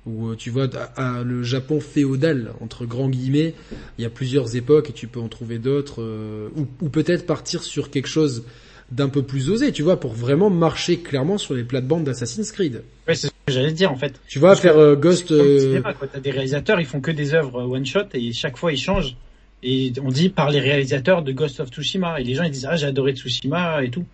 A: où tu vois à, le Japon féodal entre grands guillemets, il y a plusieurs époques et tu peux en trouver d'autres ou, ou peut-être partir sur quelque chose d'un peu plus osé, tu vois, pour vraiment marcher clairement sur les plates-bandes d'Assassin's Creed.
C: Ouais, c'est ce que j'allais dire en fait.
A: Tu vas faire euh, Ghost.
C: Euh... T'as des réalisateurs, ils font que des œuvres one shot et chaque fois ils changent. Et on dit par les réalisateurs de Ghost of Tsushima et les gens ils disent ah j'ai adoré Tsushima et tout.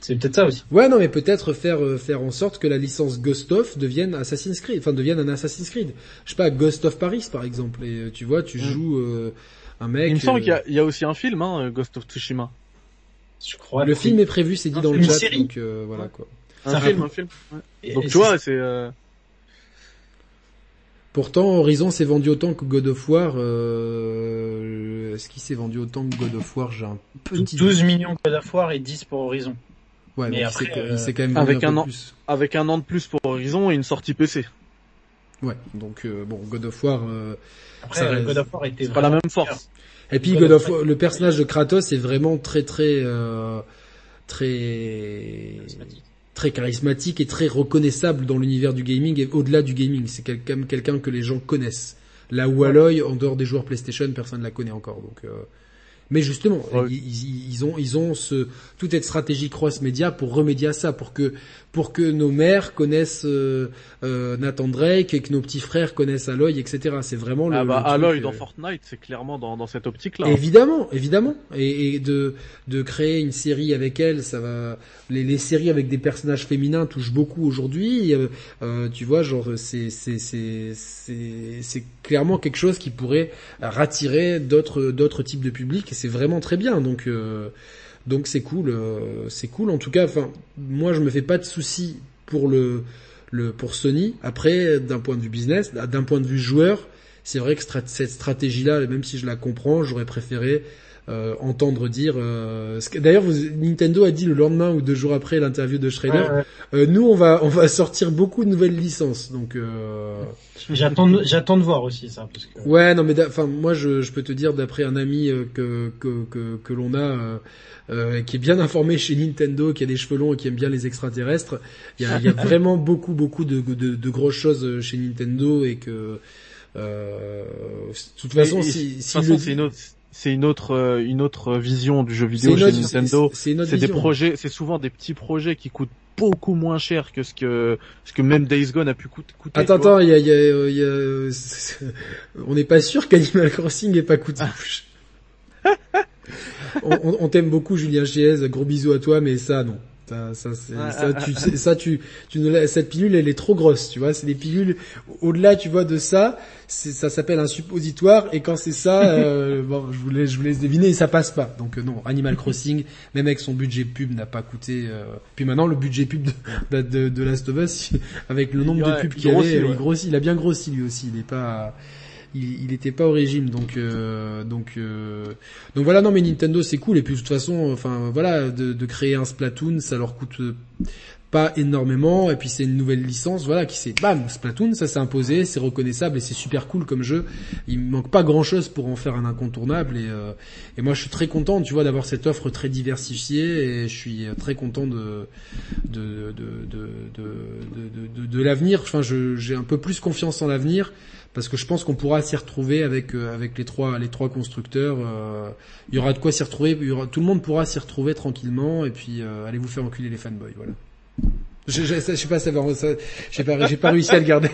C: C'est peut-être ça aussi.
A: Ouais non mais peut-être faire euh, faire en sorte que la licence Ghost of devienne Assassin's Creed, enfin devienne un Assassin's Creed. Je sais pas Ghost of Paris par exemple et euh, tu vois tu mm. joues un mec.
B: Il me semble qu'il y, y, a aussi un film hein, Ghost of Tsushima.
A: Je crois. Le film est prévu, c'est dit dans le chat, donc euh, voilà quoi.
B: Un, film, un film. Ouais. Donc tu vois, c'est. Euh...
A: Pourtant, Horizon s'est vendu autant que God of War. Euh... Est-ce qu'il s'est vendu autant que God of War J'ai un
C: petit. 12 millions God of War et 10 pour Horizon.
A: Ouais, mais après, il s'est quand même
B: avec
A: un,
B: an,
A: plus.
B: avec un an de plus pour Horizon et une sortie PC.
A: Ouais, donc euh, bon, God of War. Euh,
C: après, ça God of War était
B: pas la même force.
A: Et puis God of War, le personnage de Kratos est vraiment très très euh, très très charismatique et très reconnaissable dans l'univers du gaming et au-delà du gaming. C'est quelqu'un quelqu'un que les gens connaissent. Là où Aloy, en dehors des joueurs PlayStation, personne ne la connaît encore. Donc euh, mais justement, ils, ils, ont ils ont ce toute cette stratégie cross média pour remédier à ça, pour que pour que nos mères connaissent euh, euh, Nathan Drake et que nos petits frères connaissent Aloy, etc. C'est vraiment le.
B: Ah bah
A: Aloy
B: dans Fortnite, c'est clairement dans, dans cette optique-là.
A: Évidemment, évidemment, et, et, de de créer une série avec elle, ça va. Les, les séries avec des personnages féminins touchent beaucoup aujourd'hui. Euh, euh tu vois, genre c'est c'est c'est c'est c'est clairement quelque chose qui pourrait rattirer d'autres d'autres types de publics et c'est vraiment très bien. Donc euh, donc c'est cool, euh, c'est cool. En tout cas, enfin, moi je me fais pas de soucis pour le, le pour Sony. Après, d'un point de vue business, d'un point de vue joueur, c'est vrai que cette stratégie-là, même si je la comprends, j'aurais préféré euh, entendre dire. Euh, D'ailleurs, Nintendo a dit le lendemain ou deux jours après l'interview de Schrader, euh, nous on va on va sortir beaucoup de nouvelles licences. Donc euh,
C: j'attends j'attends de voir aussi ça. Parce que...
A: Ouais, non mais enfin moi je, je peux te dire d'après un ami que que que, que l'on a euh, qui est bien informé chez Nintendo, qui a des cheveux longs et qui aime bien les extraterrestres. Il y a, il y a vraiment beaucoup, beaucoup de, de, de, grosses choses chez Nintendo et que, euh, de toute façon, si,
B: si c'est une autre, c'est une autre, euh, une autre vision du jeu vidéo chez Nintendo. C'est des projets, c'est souvent des petits projets qui coûtent beaucoup moins cher que ce que ce que même Days Gone a pu coûter.
A: Attends, attends, il y a, y a, y a... on n'est pas sûr qu'Animal Crossing ait pas coûté. on, on, t'aime beaucoup, Julien Chiez. Gros bisous à toi, mais ça, non. Ça, ça, c'est- ça, tu, c'est- ça, tu, tu ne cette pilule, elle est trop grosse, tu vois. C'est des pilules. Au-delà, tu vois, de ça, ça s'appelle un suppositoire. Et quand c'est ça, euh, bon, je vous laisse, je vous laisse deviner, et ça passe pas. Donc euh, non, Animal Crossing, même avec son budget pub, n'a pas coûté. euh, Puis maintenant, le budget pub de, de, de Last of Us, avec le nombre
B: Ouais,
A: de pubs
B: il
A: qu'il avait,
B: ouais.
A: il grossit. Il a bien grossi lui aussi. Il est pas. Il, il était pas au régime, donc euh, donc euh, donc voilà. Non, mais Nintendo c'est cool. Et puis de toute façon, enfin voilà, de, créer un Splatoon, ça leur coûte euh, pas énormément. Et puis c'est une nouvelle licence, voilà, qui s'est bam Splatoon, ça s'est imposé, c'est reconnaissable et c'est super cool comme jeu. Il manque pas grand chose pour en faire un incontournable. Et euh, et moi je suis très content, tu vois, d'avoir cette offre très diversifiée. Et je suis très content de de de de de de, l'avenir. Enfin, j'ai un peu plus confiance en l'avenir parce que je pense qu'on pourra s'y retrouver avec euh, avec les trois les trois constructeurs. euh, il y aura de quoi s'y retrouver. Tout le monde pourra s'y retrouver tranquillement et puis euh, allez vous faire enculer les fanboys. Voilà. Je, je, je sais pas, ça, j'ai pas, j'ai pas réussi à le garder.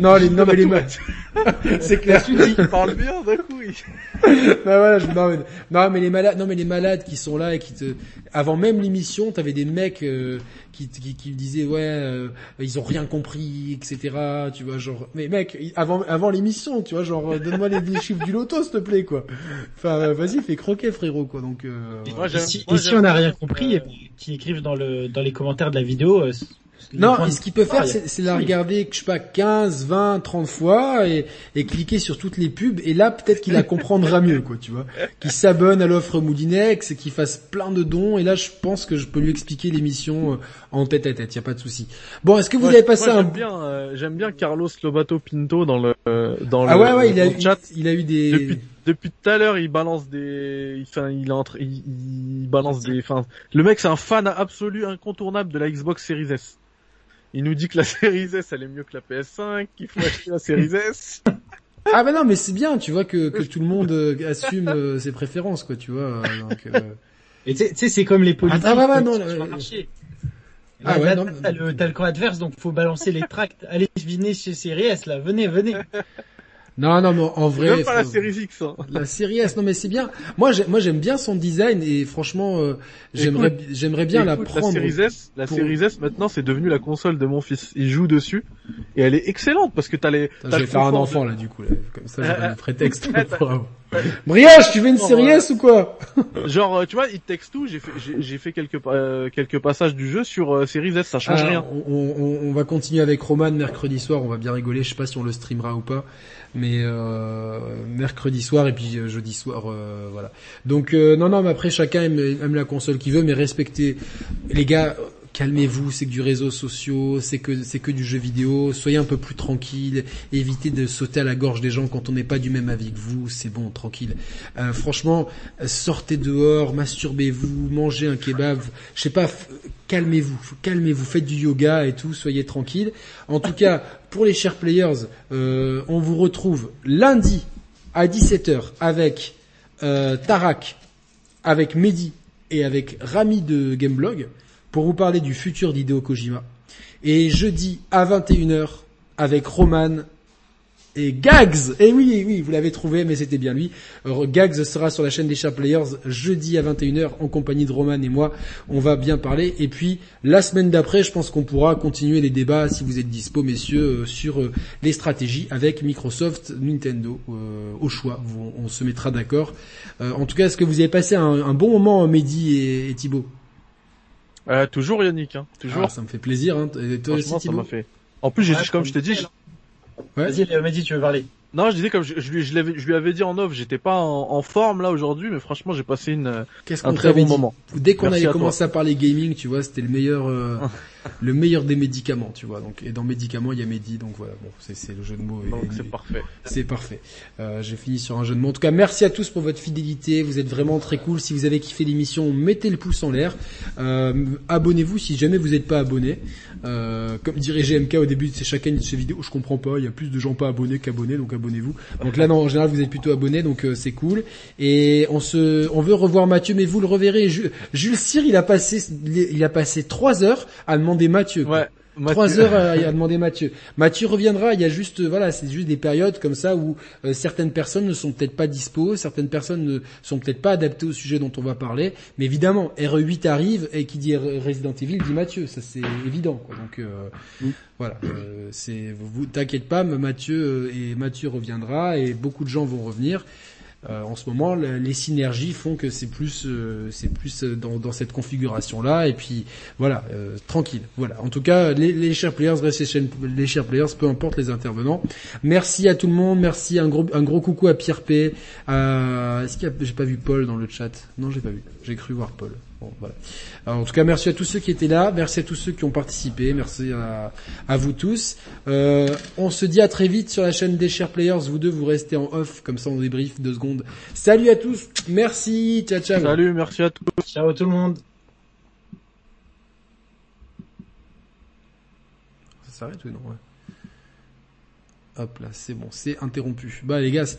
A: Non, les, non mais les c'est clair.
B: Il parle bien d'un coup. il-
A: voilà, je- non, mais, non mais les malades, non mais les malades qui sont là et qui te, avant même l'émission, t'avais des mecs euh, qui, qui qui disaient ouais, euh, ils ont rien compris, etc. Tu vois genre, mais mec, avant avant l'émission, tu vois genre, euh, donne-moi les, les chiffres du loto s'il te plaît quoi. Enfin vas-y, fais croquer frérot quoi. Donc euh,
B: Moi.
C: Et si,
B: moi,
C: et si
B: j'aime-
C: on n'a rien compris,
B: euh,
C: qu'ils écrivent dans le dans les commentaires de la vidéo.
A: Non,
C: de-
A: ce qu'il peut faire,
C: Ah,
A: c'est la regarder, je sais pas, 15, 20, 30 fois et, et cliquer sur toutes les pubs. Et là, peut-être qu'il la comprendra mieux, quoi, tu vois. Qu'il s'abonne à l'offre Moulinex et qu'il fasse plein de dons. Et là, je pense que je peux lui expliquer l'émission euh, en tête à tête. Y a pas de souci. Bon, est-ce que vous
B: Moi,
A: avez passé
B: moi,
A: un
B: j'aime bien, euh, j'aime bien Carlos Lobato Pinto dans le euh, dans
A: Ah
B: le,
A: ouais, ouais, il a,
B: le chat.
A: il, il a eu des.
B: Depuis depuis tout à l'heure, il balance des, enfin, il entre, il, il balance des, enfin, le mec c'est un fan absolu incontournable de la Xbox Series S. Il nous dit que la Series S elle est mieux que la PS5, qu'il faut acheter la Series S.
A: Ah bah non, mais c'est bien, tu vois que que tout le monde euh, assume euh, ses préférences, quoi, tu vois. donc, euh,
C: Et tu sais- c'est comme les politiques
A: Ah, bah, bah, non,
C: le
A: là,
C: marché.
A: Ah ouais,
C: là,
A: non,
C: t'as le, t'as le camp adverse, donc faut balancer les tracts. Allez, venez chez Series S, là, venez, venez.
A: Non, non, mais en vrai.
B: Même pas la Series X. Hein.
A: La série S, non mais c'est bien. Moi, moi j'aime bien son design et franchement, euh, j'aimerais, j'aimerais bien la prendre.
B: La Series S, la
A: pour-
B: Series S maintenant c'est devenu la console de mon fils. Il joue dessus et elle est excellente parce que t'as les.
A: Je vais faire un enfant là du coup. Là. Comme ça, j'ai
B: Euh,
A: prétexte.
B: euh,
A: pour avoir- Brioche, tu veux une série. S ou quoi
B: Genre, euh, tu vois, il texte tout. J'ai fait, j'ai, fait quelques euh, quelques passages du jeu sur euh, Series S. Ça change
A: Ah,
B: rien.
A: on, on- on va continuer avec Roman mercredi soir. On va bien rigoler. Je sais pas si on le streamera ou pas, mais euh, mercredi soir et puis euh, jeudi soir, euh, voilà. Donc non, non, mais après chacun aime, aime la console qu'il veut, mais respectez les gars. Calmez-vous, c'est que du réseau social, c'est que c'est que du jeu vidéo. Soyez un peu plus tranquille. Évitez de sauter à la gorge des gens quand on n'est pas du même avis que vous. C'est bon, tranquille. Euh, franchement, sortez dehors, masturbez-vous, mangez un kebab. Je sais pas, calmez-vous, calmez-vous, faites du yoga et tout, soyez tranquille. En tout cas, pour les chers players, euh, on vous retrouve lundi à 17h avec euh, Tarak, avec Mehdi et avec Rami de Gameblog pour vous parler du futur d'Hideo Kojima. Et jeudi à 21h avec Roman et Gags. Et oui, oui, vous l'avez trouvé, mais c'était bien lui. Gags sera sur la chaîne des Sharp Players jeudi à 21h en compagnie de Roman et moi. On va bien parler. Et puis, la semaine d'après, je pense qu'on pourra continuer les débats, si vous êtes dispo, messieurs, euh, sur euh, les stratégies avec Microsoft, Nintendo, euh, au choix. On se mettra d'accord. En tout cas, est-ce que vous avez passé un, un bon moment, Mehdi et, et Thibaut?
B: Euh, toujours Yannick, hein. Toujours.
A: Ah, Ça me fait plaisir. Hein. Et toi aussi,
B: ça m'a fait. En plus,
C: Ouais,
B: comme je t'ai dit, je-
A: Ouais.
C: Vas-y, Mehdi, tu veux parler
B: non, je disais comme je, je lui, je, l'avais- je lui avais dit en off, j'étais pas en, en forme là aujourd'hui, mais franchement, j'ai passé une,
A: Qu'est-ce
B: un
A: qu'on
B: très bon
A: dit
B: moment.
A: Dès qu'on
B: toi.
A: commencé à parler gaming, tu vois, c'était le meilleur, euh, le meilleur des médicaments, tu vois. Donc, et dans médicaments, il y a Mehdi, donc voilà. Bon, c'est, le jeu de mots.
B: Donc c'est parfait.
A: c'est parfait. Euh, j'ai fini sur un jeu de mots. En tout cas, merci à tous pour votre fidélité. Vous êtes vraiment très cool. Si vous avez kiffé l'émission, mettez le pouce en l'air. Euh, abonnez-vous si jamais vous n'êtes pas abonné. Euh, comme dirait GMK au début de ces- chacune de ces vidéos, je comprends pas. Il y a plus de gens pas abonnés qu'abonnés, donc abonnez-vous. Donc là, non, en général, vous êtes plutôt abonnés, donc euh, c'est cool. Et on se, on veut revoir Mathieu, mais vous le reverrez. Ju- Jules Cyr, il a passé, il a passé trois heures à demander Mathieu. quoi.
B: Ouais.
A: Trois heures à, à demander Mathieu. Mathieu reviendra. Il y a juste, voilà, c'est juste des périodes comme ça où euh, certaines personnes ne sont peut-être pas dispo, certaines personnes ne sont peut-être pas adaptées au sujet dont on va parler. Mais évidemment, RE8 arrive et qui dit Resident Evil dit Mathieu. Ça c'est évident. Quoi. Donc euh,
B: Mm.
A: voilà, euh, c'est vous t'inquiète pas, Mathieu euh, et Mathieu reviendra et beaucoup de gens vont revenir. Euh, en ce moment, le- les synergies font que c'est plus, euh, c'est plus euh, dans, dans cette configuration-là. Et puis voilà, euh, tranquille. Voilà. En tout cas, les, les chers players, les chers players, peu importe les intervenants. Merci à tout le monde. Merci un gros, un gros coucou à Pierre P. À... Est-ce qu'il y a... j'ai pas vu Paul dans le chat Non, j'ai pas vu. J'ai cru voir Paul. Bon, voilà. Alors, en tout cas, merci à tous ceux qui étaient là, merci à tous ceux qui ont participé, merci à, à vous tous. Euh, on se dit à très vite sur la chaîne des chers players. Vous deux, vous restez en off, comme ça on débrief deux secondes. Salut à tous, merci, ciao ciao.
B: Salut, merci à tous.
C: Ciao tout le monde.
A: Ça s'arrête ou non ouais. Hop là, c'est bon, c'est interrompu. Bah les gars, c'était